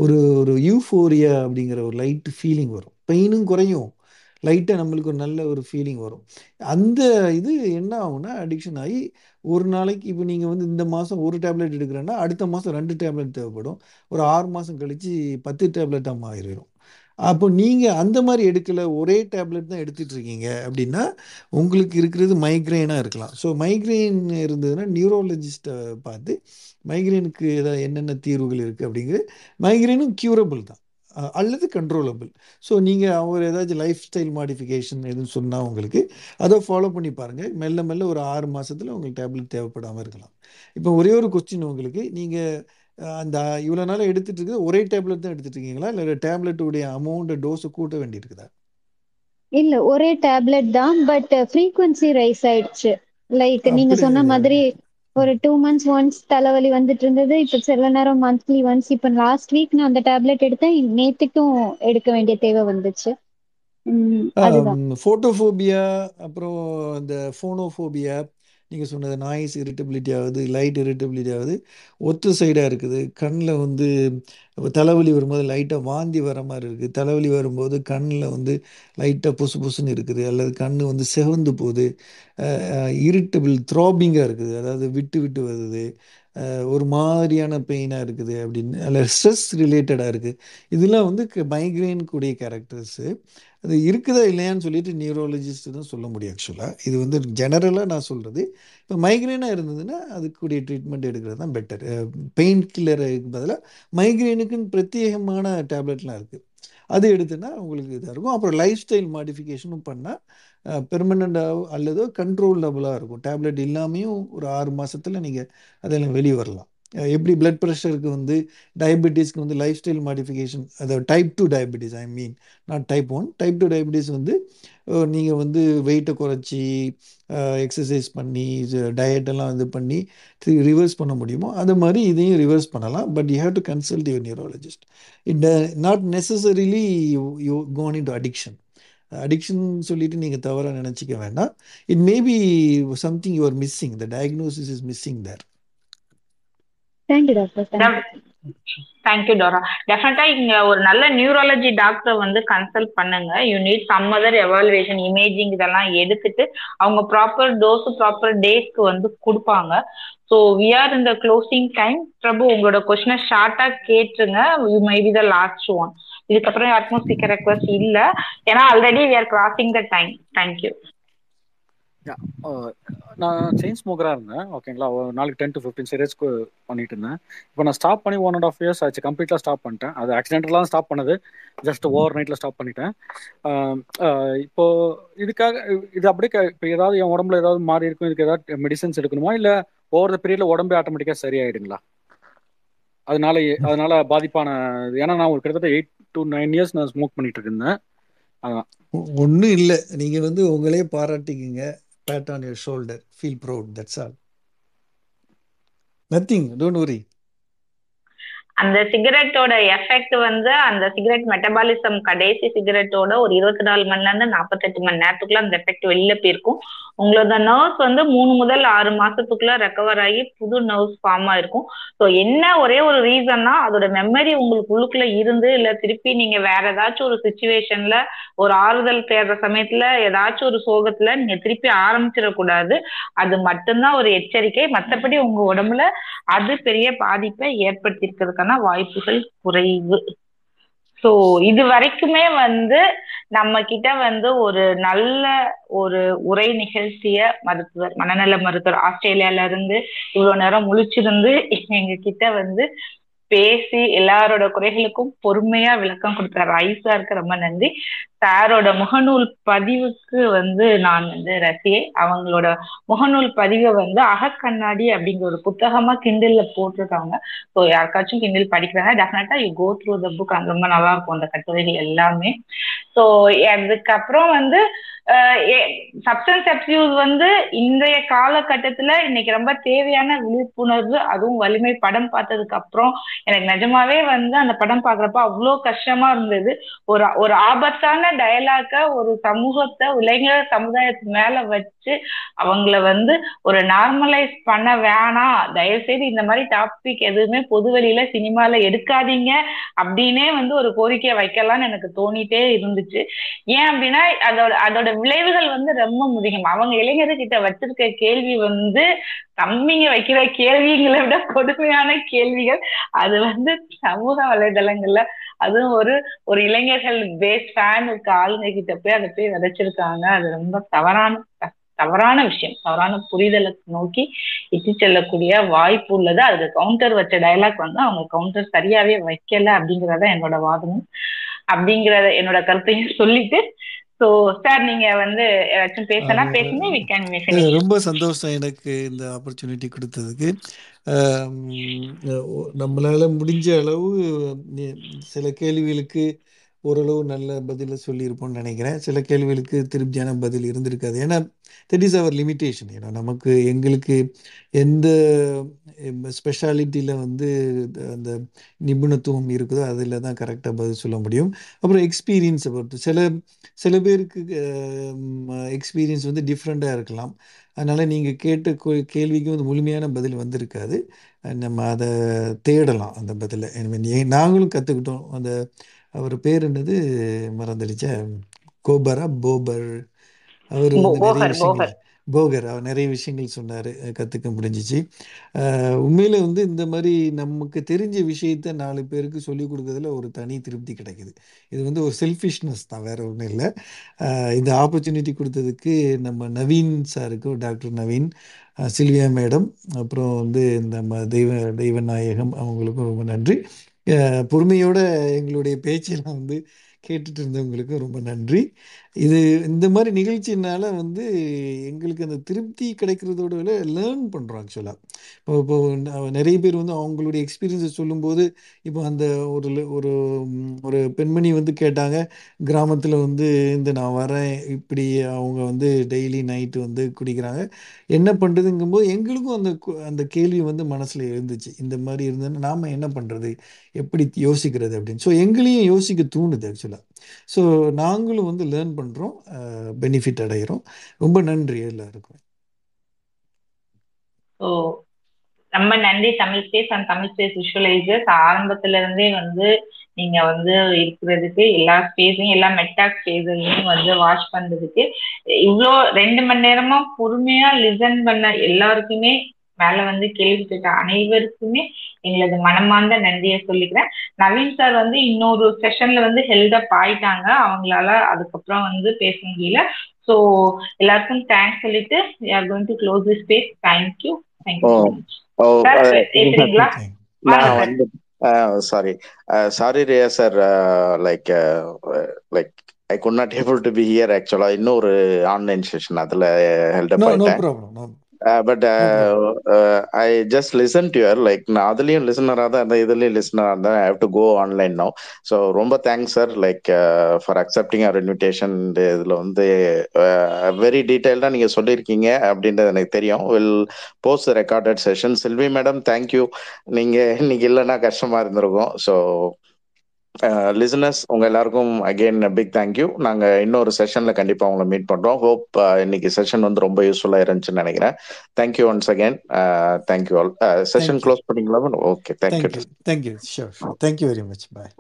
ஒரு ஒரு யூஃபோரியா அப்படிங்கிற ஒரு லைட் ஃபீலிங் வரும். பெயினும் குறையும். லைட்டாக நம்மளுக்கு ஒரு நல்ல ஒரு ஃபீலிங் வரும். அந்த இது என்ன ஆகும்னா அடிக்ஷன் ஆகி ஒரு நாளைக்கு இப்போ நீங்கள் வந்து இந்த மாதம் ஒரு டேப்லெட் எடுக்கிறேன்னா அடுத்த மாதம் ரெண்டு டேப்லெட் தேவைப்படும். ஒரு ஆறு மாதம் கழித்து பத்து டேப்லெட்டாக மாறிடும். அப்போ நீங்கள் அந்த மாதிரி எடுக்கல ஒரே டேப்லெட் தான் எடுத்துட்டு இருக்கீங்க அப்படின்னா உங்களுக்கு இருக்கிறது மைக்ரெயினாக இருக்கலாம். ஸோ மைக்ரெயின் இருந்ததுன்னா நியூரோலஜிஸ்ட்டை பார்த்து மைக்ரெயினுக்கு ஏதாவது என்னென்ன தீர்வுகள் இருக்குது அப்படிங்கிறது மைக்ரெயினும் க்யூரபிள் தான். அல்லது கண்ட்ரோலபிள் ஸோ நீங்கள் அவர் ஏதாச்சும் லைஃப் ஸ்டைல் மாடிஃபிகேஷன் எதுன்னு சொன்னால் உங்களுக்கு அதை ஃபாலோ பண்ணி பாருங்கள் மெல்ல மெல்ல ஒரு ஆறு மாதத்தில் உங்களுக்கு டேப்லெட் தேவைப்படாமல் இருக்கலாம். இப்போ ஒரே ஒரு கொஸ்டின் உங்களுக்கு. நீங்கள் அந்த இவ்வளோ நாள் எடுத்துட்டு இருக்குது. ஒரே டேப்லெட் தான் எடுத்துட்டு இருக்கீங்களா? இல்லை டேப்லெட்டுடைய அமௌண்ட் டோஸை கூட்ட வேண்டியிருக்குதா? இல்ல ஒரே டேப்லெட் தான் பட் ஃப்ரீக்வன்சி ரைஸ் ஆயிடுச்சு. லைக் நீங்க சொன்ன மாதிரி ஒரு டூ மந்த்ஸ் ஒன்ஸ் தலைவலி வந்துட்டு இருந்தது. இப்ப சில நேரம் மந்த்லி ஒன்ஸ் இப்ப லாஸ்ட் வீக் நான் அந்த டேப்லெட் எடுத்தேன். நேத்துக்கும் எடுக்க வேண்டிய தேவை வந்துச்சு. ஃபோட்டோஃபோபியா அப்புறம் இந்த ஃபோனோஃபோபியா நீங்கள் சொன்னது நாய்ஸ் இரிட்டபிலிட்டி ஆகுது லைட் இரிட்டபிலிட்டி ஆகுது. ஒத்து சைடாக இருக்குது. கண்ணில் வந்து தலைவலி வரும்போது லைட்டாக வாந்தி வர மாதிரி இருக்குது தலைவலி வரும்போது கண்ணில் வந்து லைட்டாக புசு புசுன்னு இருக்குது. அல்லது கண் வந்து செவந்து போகுது. இரிட்டபிள் த்ராபிங்காக இருக்குது. அதாவது விட்டு விட்டு வருது. ஒரு மாதிரியான பெயினாக இருக்குது அப்படின்னு அல்ல ஸ்ட்ரெஸ் ரிலேட்டடாக இருக்குது இதெல்லாம் வந்து மைக்ரைன் கூடிய கேரக்டர்ஸு அது இருக்குதா இல்லையான்னு சொல்லிட்டு நியூரோலஜிஸ்ட் தான் சொல்ல முடியும் ஆக்சுவலாக இது வந்து ஜெனரலாக நான் சொல்கிறது இப்போ மைக்ரைனாக இருந்ததுன்னா அதுக்கூடிய ட்ரீட்மெண்ட் எடுக்கிறது தான் பெட்டர் பெயின் கில்லருக்கு பதிலாக மைக்ரைனுக்குன்னு பிரத்யேகமான டேப்லெட்லாம் இருக்குது அது எடுத்துன்னா உங்களுக்கு இதாக இருக்கும். அப்புறம் லைஃப் ஸ்டைல் மாடிஃபிகேஷனும் பண்ணால் பெர்மனண்ட்டாக அல்லது கண்ட்ரோலபுளாக இருக்கும். டேப்லெட் இல்லாமையும் ஒரு ஆறு மாதத்தில் நீங்கள் அதில் வெளியே வரலாம். எப்படி பிளட் ப்ரெஷருக்கு வந்து டயபெட்டிஸ்க்கு வந்து லைஃப் ஸ்டைல் மாடிஃபிகேஷன் அதாவது type two diabetes I mean not type one type two diabetes வந்து நீங்கள் வந்து வெயிட்டை குறைச்சி எக்ஸசைஸ் பண்ணி டயட் எல்லாம் இது பண்ணி ரிவர்ஸ் பண்ண முடியுமோ அது மாதிரி இதையும் ரிவர்ஸ் பண்ணலாம். But you have to consult your neurologist it not necessarily you going to addiction addiction சொல்லிட்டு நீங்கள் தவறாக நினச்சிக்க வேண்டாம். It maybe something you are missing the diagnosis is missing there thank you doctor thank you thank you Dora டெஃபினட்டா இங்க ஒரு நல்ல நியூராலஜி டாக்டர் வந்து கன்சல்ட் பண்ணுங்க. You need some other evaluation imaging இதெல்லாம் எடுத்துட்டு அவங்க ப்ராப்பர் டோஸ் ப்ராப்பர் டேஸ்க்கு வந்து கொடுப்பாங்க. ஸோ வி ஆர் இந்த க்ளோசிங் டைம் பிரபு உங்களோட கொஸ்டினை ஷார்ட்டா கேட்டுருங்க. You may be the last one இதுக்கப்புறம் யாருக்கும் ஸ்பீக்கர் ரெக்வஸ்ட் இல்ல. ஏன்னா already we are crossing the time thank you நான் செயின் ஸ்மோக்கராக இருந்தேன். ஓகேங்களா ஒரு நாளைக்கு டென் டு ஃபிஃப்டீன் சீரியஸ்க்கு பண்ணிட்டு இருந்தேன். இப்போ நான் ஸ்டாப் பண்ணி ஒன் அண்ட் ஆஃப் இயர்ஸ் ஆச்சு. கம்ப்ளீட்டாக ஸ்டாப் பண்ணிட்டேன். அது ஆக்சிடென்டலாக ஸ்டாப் பண்ணது. ஜஸ்ட் ஓவர் நைட்டில் ஸ்டாப் பண்ணிட்டேன். இப்போ இதுக்காக இது அப்படியே இப்போ ஏதாவது என் உடம்புல ஏதாவது மாறி இருக்கும். இதுக்கு ஏதாவது மெடிசன்ஸ் எடுக்கணுமா? இல்லை ஓவர் த பீரியட்ல உடம்பே ஆட்டோமேட்டிக்காக சரியாயிடுங்களா? அதனால அதனால பாதிப்பான ஏன்னா நான் ஒரு கிட்டத்தட்ட எயிட் டு நைன் இயர்ஸ் நான் ஸ்மோக் பண்ணிட்டு இருந்தேன் அதான். ஒன்றும் இல்லை. நீங்கள் வந்து உங்களே பாராட்டிக்கிங்க. Pat on your shoulder feel proud that's all nothing don't worry அந்த சிகரெட்டோட எஃபெக்ட் வந்து அந்த சிகரெட் மெட்டபாலிசம் கடைசி சிகரெட்டோட ஒரு இருபத்தி நாலு மணில இருந்து நாற்பத்தெட்டு மணி நேரத்துக்குள்ள அந்த எஃபெக்ட் வெளியில போயிருக்கும். உங்களோட நர்வ்ஸ் வந்து மூணு முதல் ஆறு மாசத்துக்குள்ள ரெக்கவர் ஆகி புது நர்வ்ஸ் ஃபார்ம் ஆயிருக்கும் ஸோ என்ன ஒரே ஒரு ரீசன்னா அதோட மெமரி உங்களுக்கு உள்ளுக்குள்ள இருந்து இல்ல திருப்பி நீங்க வேற ஏதாச்சும் ஒரு சுச்சுவேஷன்ல ஒரு ஆறுதல் தேடுற சமயத்துல ஏதாச்சும் ஒரு சோகத்துல நீங்க திருப்பி ஆரம்பிச்சிடக்கூடாது. அது மட்டும்தான் ஒரு எச்சரிக்கை. மற்றபடி உங்க உடம்புல அது பெரிய பாதிப்பை ஏற்படுத்தியிருக்கிறதுக்கான வாய்ப்புகள் குறைவு. சோ இது வரைக்குமே வந்து நம்ம கிட்ட வந்து ஒரு நல்ல ஒரு உரை நிகழ்த்திய மருத்துவர் மனநல மருத்துவர். ஆஸ்திரேலியால இருந்து இவ்வளவு நேரம் முழிச்சிருந்து எங்க கிட்ட வந்து பேசி எல்லாரோட குறைகளுக்கும் பொறுமையா விளக்கம் கொடுத்தாரு ஐசா இருக்க ரொம்ப நன்றி. சாரோட முகநூல் பதிவுக்கு வந்து நான் வந்து ரசிகை. அவங்களோட முகநூல் பதிவை வந்து அகக்கண்ணாடி அப்படிங்கிற ஒரு புத்தகமா கிண்டில்ல போட்டிருக்காங்க. ஸோ யாருக்காச்சும் கிண்டில் படிக்கிறாங்க. டெஃபினட்டா you go through the book அது ரொம்ப நல்லா இருக்கும். அந்த கட்டுரைகள் எல்லாமே. ஸோ அதுக்கப்புறம் வந்து சப்ஸ்டன்ஸ் அப்யூஸ் வந்து இன்றைய காலகட்டத்துல இன்னைக்கு ரொம்ப தேவையான விழிப்புணர்வு அதுவும் வலிமை படம் பார்த்ததுக்கு அப்புறம் எனக்கு நிஜமாவே வந்து அந்த படம் பாக்குறப்ப அவ்வளோ கஷ்டமா இருந்தது. ஒரு ஒரு ஆபத்தான டயலாக ஒரு சமூகத்தை இளைஞர் சமுதாயத்து மேல வச்சு அவங்கள வந்து ஒரு நார்மலைஸ் பண்ண வேணாம் தயவுசெய்து இந்த மாதிரி டாபிக் எதுவுமே பொதுவெளியில சினிமால எடுக்காதீங்க அப்படின்னே வந்து ஒரு கோரிக்கையை வைக்கலாம்னு எனக்கு தோணிட்டே இருந்துச்சு. ஏன் அப்படின்னா அதோட அதோட விளைவுகள் வந்து ரொம்ப முதிகம் அவங்க இளைஞர்கிட்ட வச்சிருக்க கேள்வி வந்து தம்பிங்க வைக்கிற கேள்விங்களை விட கொடுமையான கேள்விகள். அது வந்து சமூக வலைதளங்கள்ல அதுவும் ஒரு ஒரு இளைஞர்கள் பேஸ் ஃபேன் இருக்க ஆளுங்க கிட்ட போய் அதை போய் விதைச்சிருக்காங்க. அது ரொம்ப தவறான தவறான விஷயம். தவறான புரிதலை நோக்கி இட்டு செல்லக்கூடிய வாய்ப்பு உள்ளது. அதுக்கு கவுண்டர் வச்ச டைலாக் வந்து அவங்க கவுண்டர் சரியாவே வைக்கல அப்படிங்கறத என்னோட வாதமும். அப்படிங்கிறத என்னோட கருத்தையும் சொல்லிட்டு ஸோ சார் நீங்க வந்து ஏதாச்சும் பேசினா பேசுங்க வி கேன் ரொம்ப சந்தோஷம் எனக்கு இந்த ஆப்பர்ச்சுனிட்டி கொடுத்ததுக்கு. நம்மளால முடிஞ்ச அளவு சில கேள்விகளுக்கு ஓரளவு நல்ல பதிலை சொல்லியிருப்போம்னு நினைக்கிறேன். சில கேள்விகளுக்கு திருப்தியான பதில் இருந்திருக்காது. ஏன்னா தட் இஸ் அவர் லிமிட்டேஷன் ஏன்னா நமக்கு எங்களுக்கு எந்த ஸ்பெஷாலிட்டியில் வந்து அந்த நிபுணத்துவம் இருக்குதோ அதில் தான் கரெக்டாக பதில் சொல்ல முடியும். அப்புறம் எக்ஸ்பீரியன்ஸை பொறுத்து. சில சில பேருக்கு எக்ஸ்பீரியன்ஸ் வந்து டிஃப்ரெண்ட்டாக இருக்கலாம். அதனால் நீங்கள் கேட்ட கேள்விக்கு வந்து முழுமையான பதில் வந்திருக்காது. நம்ம அதை தேடலாம் அந்த பதிலை. நாங்களும் கற்றுக்கிட்டோம் அந்த அவர் பேர் என்னது? மறந்துடுச்ச. கோபரா? போபர். அவர் வந்து நிறைய விஷயங்கள் போகர். அவர் நிறைய விஷயங்கள் சொன்னார். கற்றுக்க முடிஞ்சிச்சு. உண்மையில் வந்து இந்த மாதிரி நமக்கு தெரிஞ்ச விஷயத்த நாலு பேருக்கு சொல்லிக் கொடுக்கறதுல ஒரு தனி திருப்தி கிடைக்குது. இது வந்து ஒரு செல்ஃபிஷ்னஸ் தான் வேற ஒன்றும் இல்லை. இந்த ஆப்பர்ச்சுனிட்டி கொடுத்ததுக்கு நம்ம நவீன் சாருக்கு டாக்டர் நவீன் சில்வியா மேடம் அப்புறம் வந்து நம்ம தெய்வ தெய்வநாயகம் அவங்களுக்கும் ரொம்ப நன்றி. பொறுமையோட எங்களுடைய பேச்செல்லாம் வந்து கேட்டுட்டு இருந்தவங்களுக்கு ரொம்ப நன்றி. இது இந்த மாதிரி நிகழ்ச்சினால வந்து எங்களுக்கு அந்த திருப்தி கிடைக்கிறதோட விட லேர்ன் பண்ணுறோம் ஆக்சுவலாக இப்போ இப்போ நிறைய பேர் வந்து அவங்களுடைய எக்ஸ்பீரியன்ஸை சொல்லும்போது இப்போ அந்த ஒரு ஒரு ஒரு பெண்மணி வந்து கேட்டாங்க கிராமத்தில் வந்து இந்த நான் வரேன் இப்படி அவங்க வந்து டெய்லி நைட்டு வந்து குடிக்கிறாங்க. என்ன பண்ணுறதுங்கும்போது எங்களுக்கும் அந்த அந்த கேள்வி வந்து மனசில் இருந்துச்சு இந்த மாதிரி இருந்ததுன்னா நாம் என்ன பண்ணுறது எப்படி யோசிக்கிறது? அப்படின்னு. ஸோ எங்களையும் யோசிக்க தூண்டுது ஆக்சுவலாக ஸோ நாங்களும் வந்து லேர்ன் பண்ணுறோம் பெனிஃபிட் அடைகிறோம் ரொம்ப நன்றி எல்லாருக்கும். ஸோ ரொம்ப நன்றி. Tamil space and Tamil space visualisers ஆரம்பத்துல இருந்தே வந்து நீங்க வந்து இருக்கிறதுக்கு எல்லா ஸ்பேஸையும் எல்லா மெட்டாக் ஸ்பேஸையும் வந்து வாட்ச் பண்றதுக்கு இவ்வளோ ரெண்டு மணி நேரமா பொறுமையா லிசன் பண்ண எல்லாருக்குமே மேல வந்து கேள்வி கேட்ட அனைவருக்குமே எங்களது மனமார்ந்த நன்றியை சொல்லிக்கிறேன். நவீன் சார் வந்து இன்னொரு செஷன்ல வந்து ஹெல்டப் ஆயிட்டாங்க. அவங்களால அதுக்கப்புறம் வந்து பேச முடியல. ஸோ எல்லாருக்கும் தேங்க்ஸ் சொல்லிட்டு are going to close the space thank you thank you sorry sorry Riya sir like like I could not able to be here ஆக்சுவலா இன்னொரு ஆன்லைன் செஷன் அதுல ஹெல்டப் ஆயிட்டேன். But I just listen to your like நான் அதுலயும் லிசனராக தான் இருந்தேன் இதுலயும் லிசனராக இருந்தேன் I have to go online no so ரொம்ப thanks sir like for accepting our invitation இதில் வந்து வெரி டீட்டெயில்டாக நீங்கள் சொல்லியிருக்கீங்க அப்படின்றது எனக்கு தெரியும். Will post recorded session Selvi madam thank you நீங்கள் இன்னைக்கு இல்லைன்னா கஷ்டமாக இருந்திருக்கும். ஸோ லிசனர்ஸ் உங்க எல்லாருக்கும் அகெயின் பிக் தேங்க்யூ நாங்க இன்னொரு செஷன்ல கண்டிப்பா உங்களை மீட் பண்றோம். ஹோப் இன்னைக்கு செஷன் வந்து ரொம்ப யூஸ்ஃபுல்லா இருந்துச்சுன்னு நினைக்கிறேன். Thank you once again thank you all session close பண்ணிங்களா okay thank you thank you sure thank you very much bye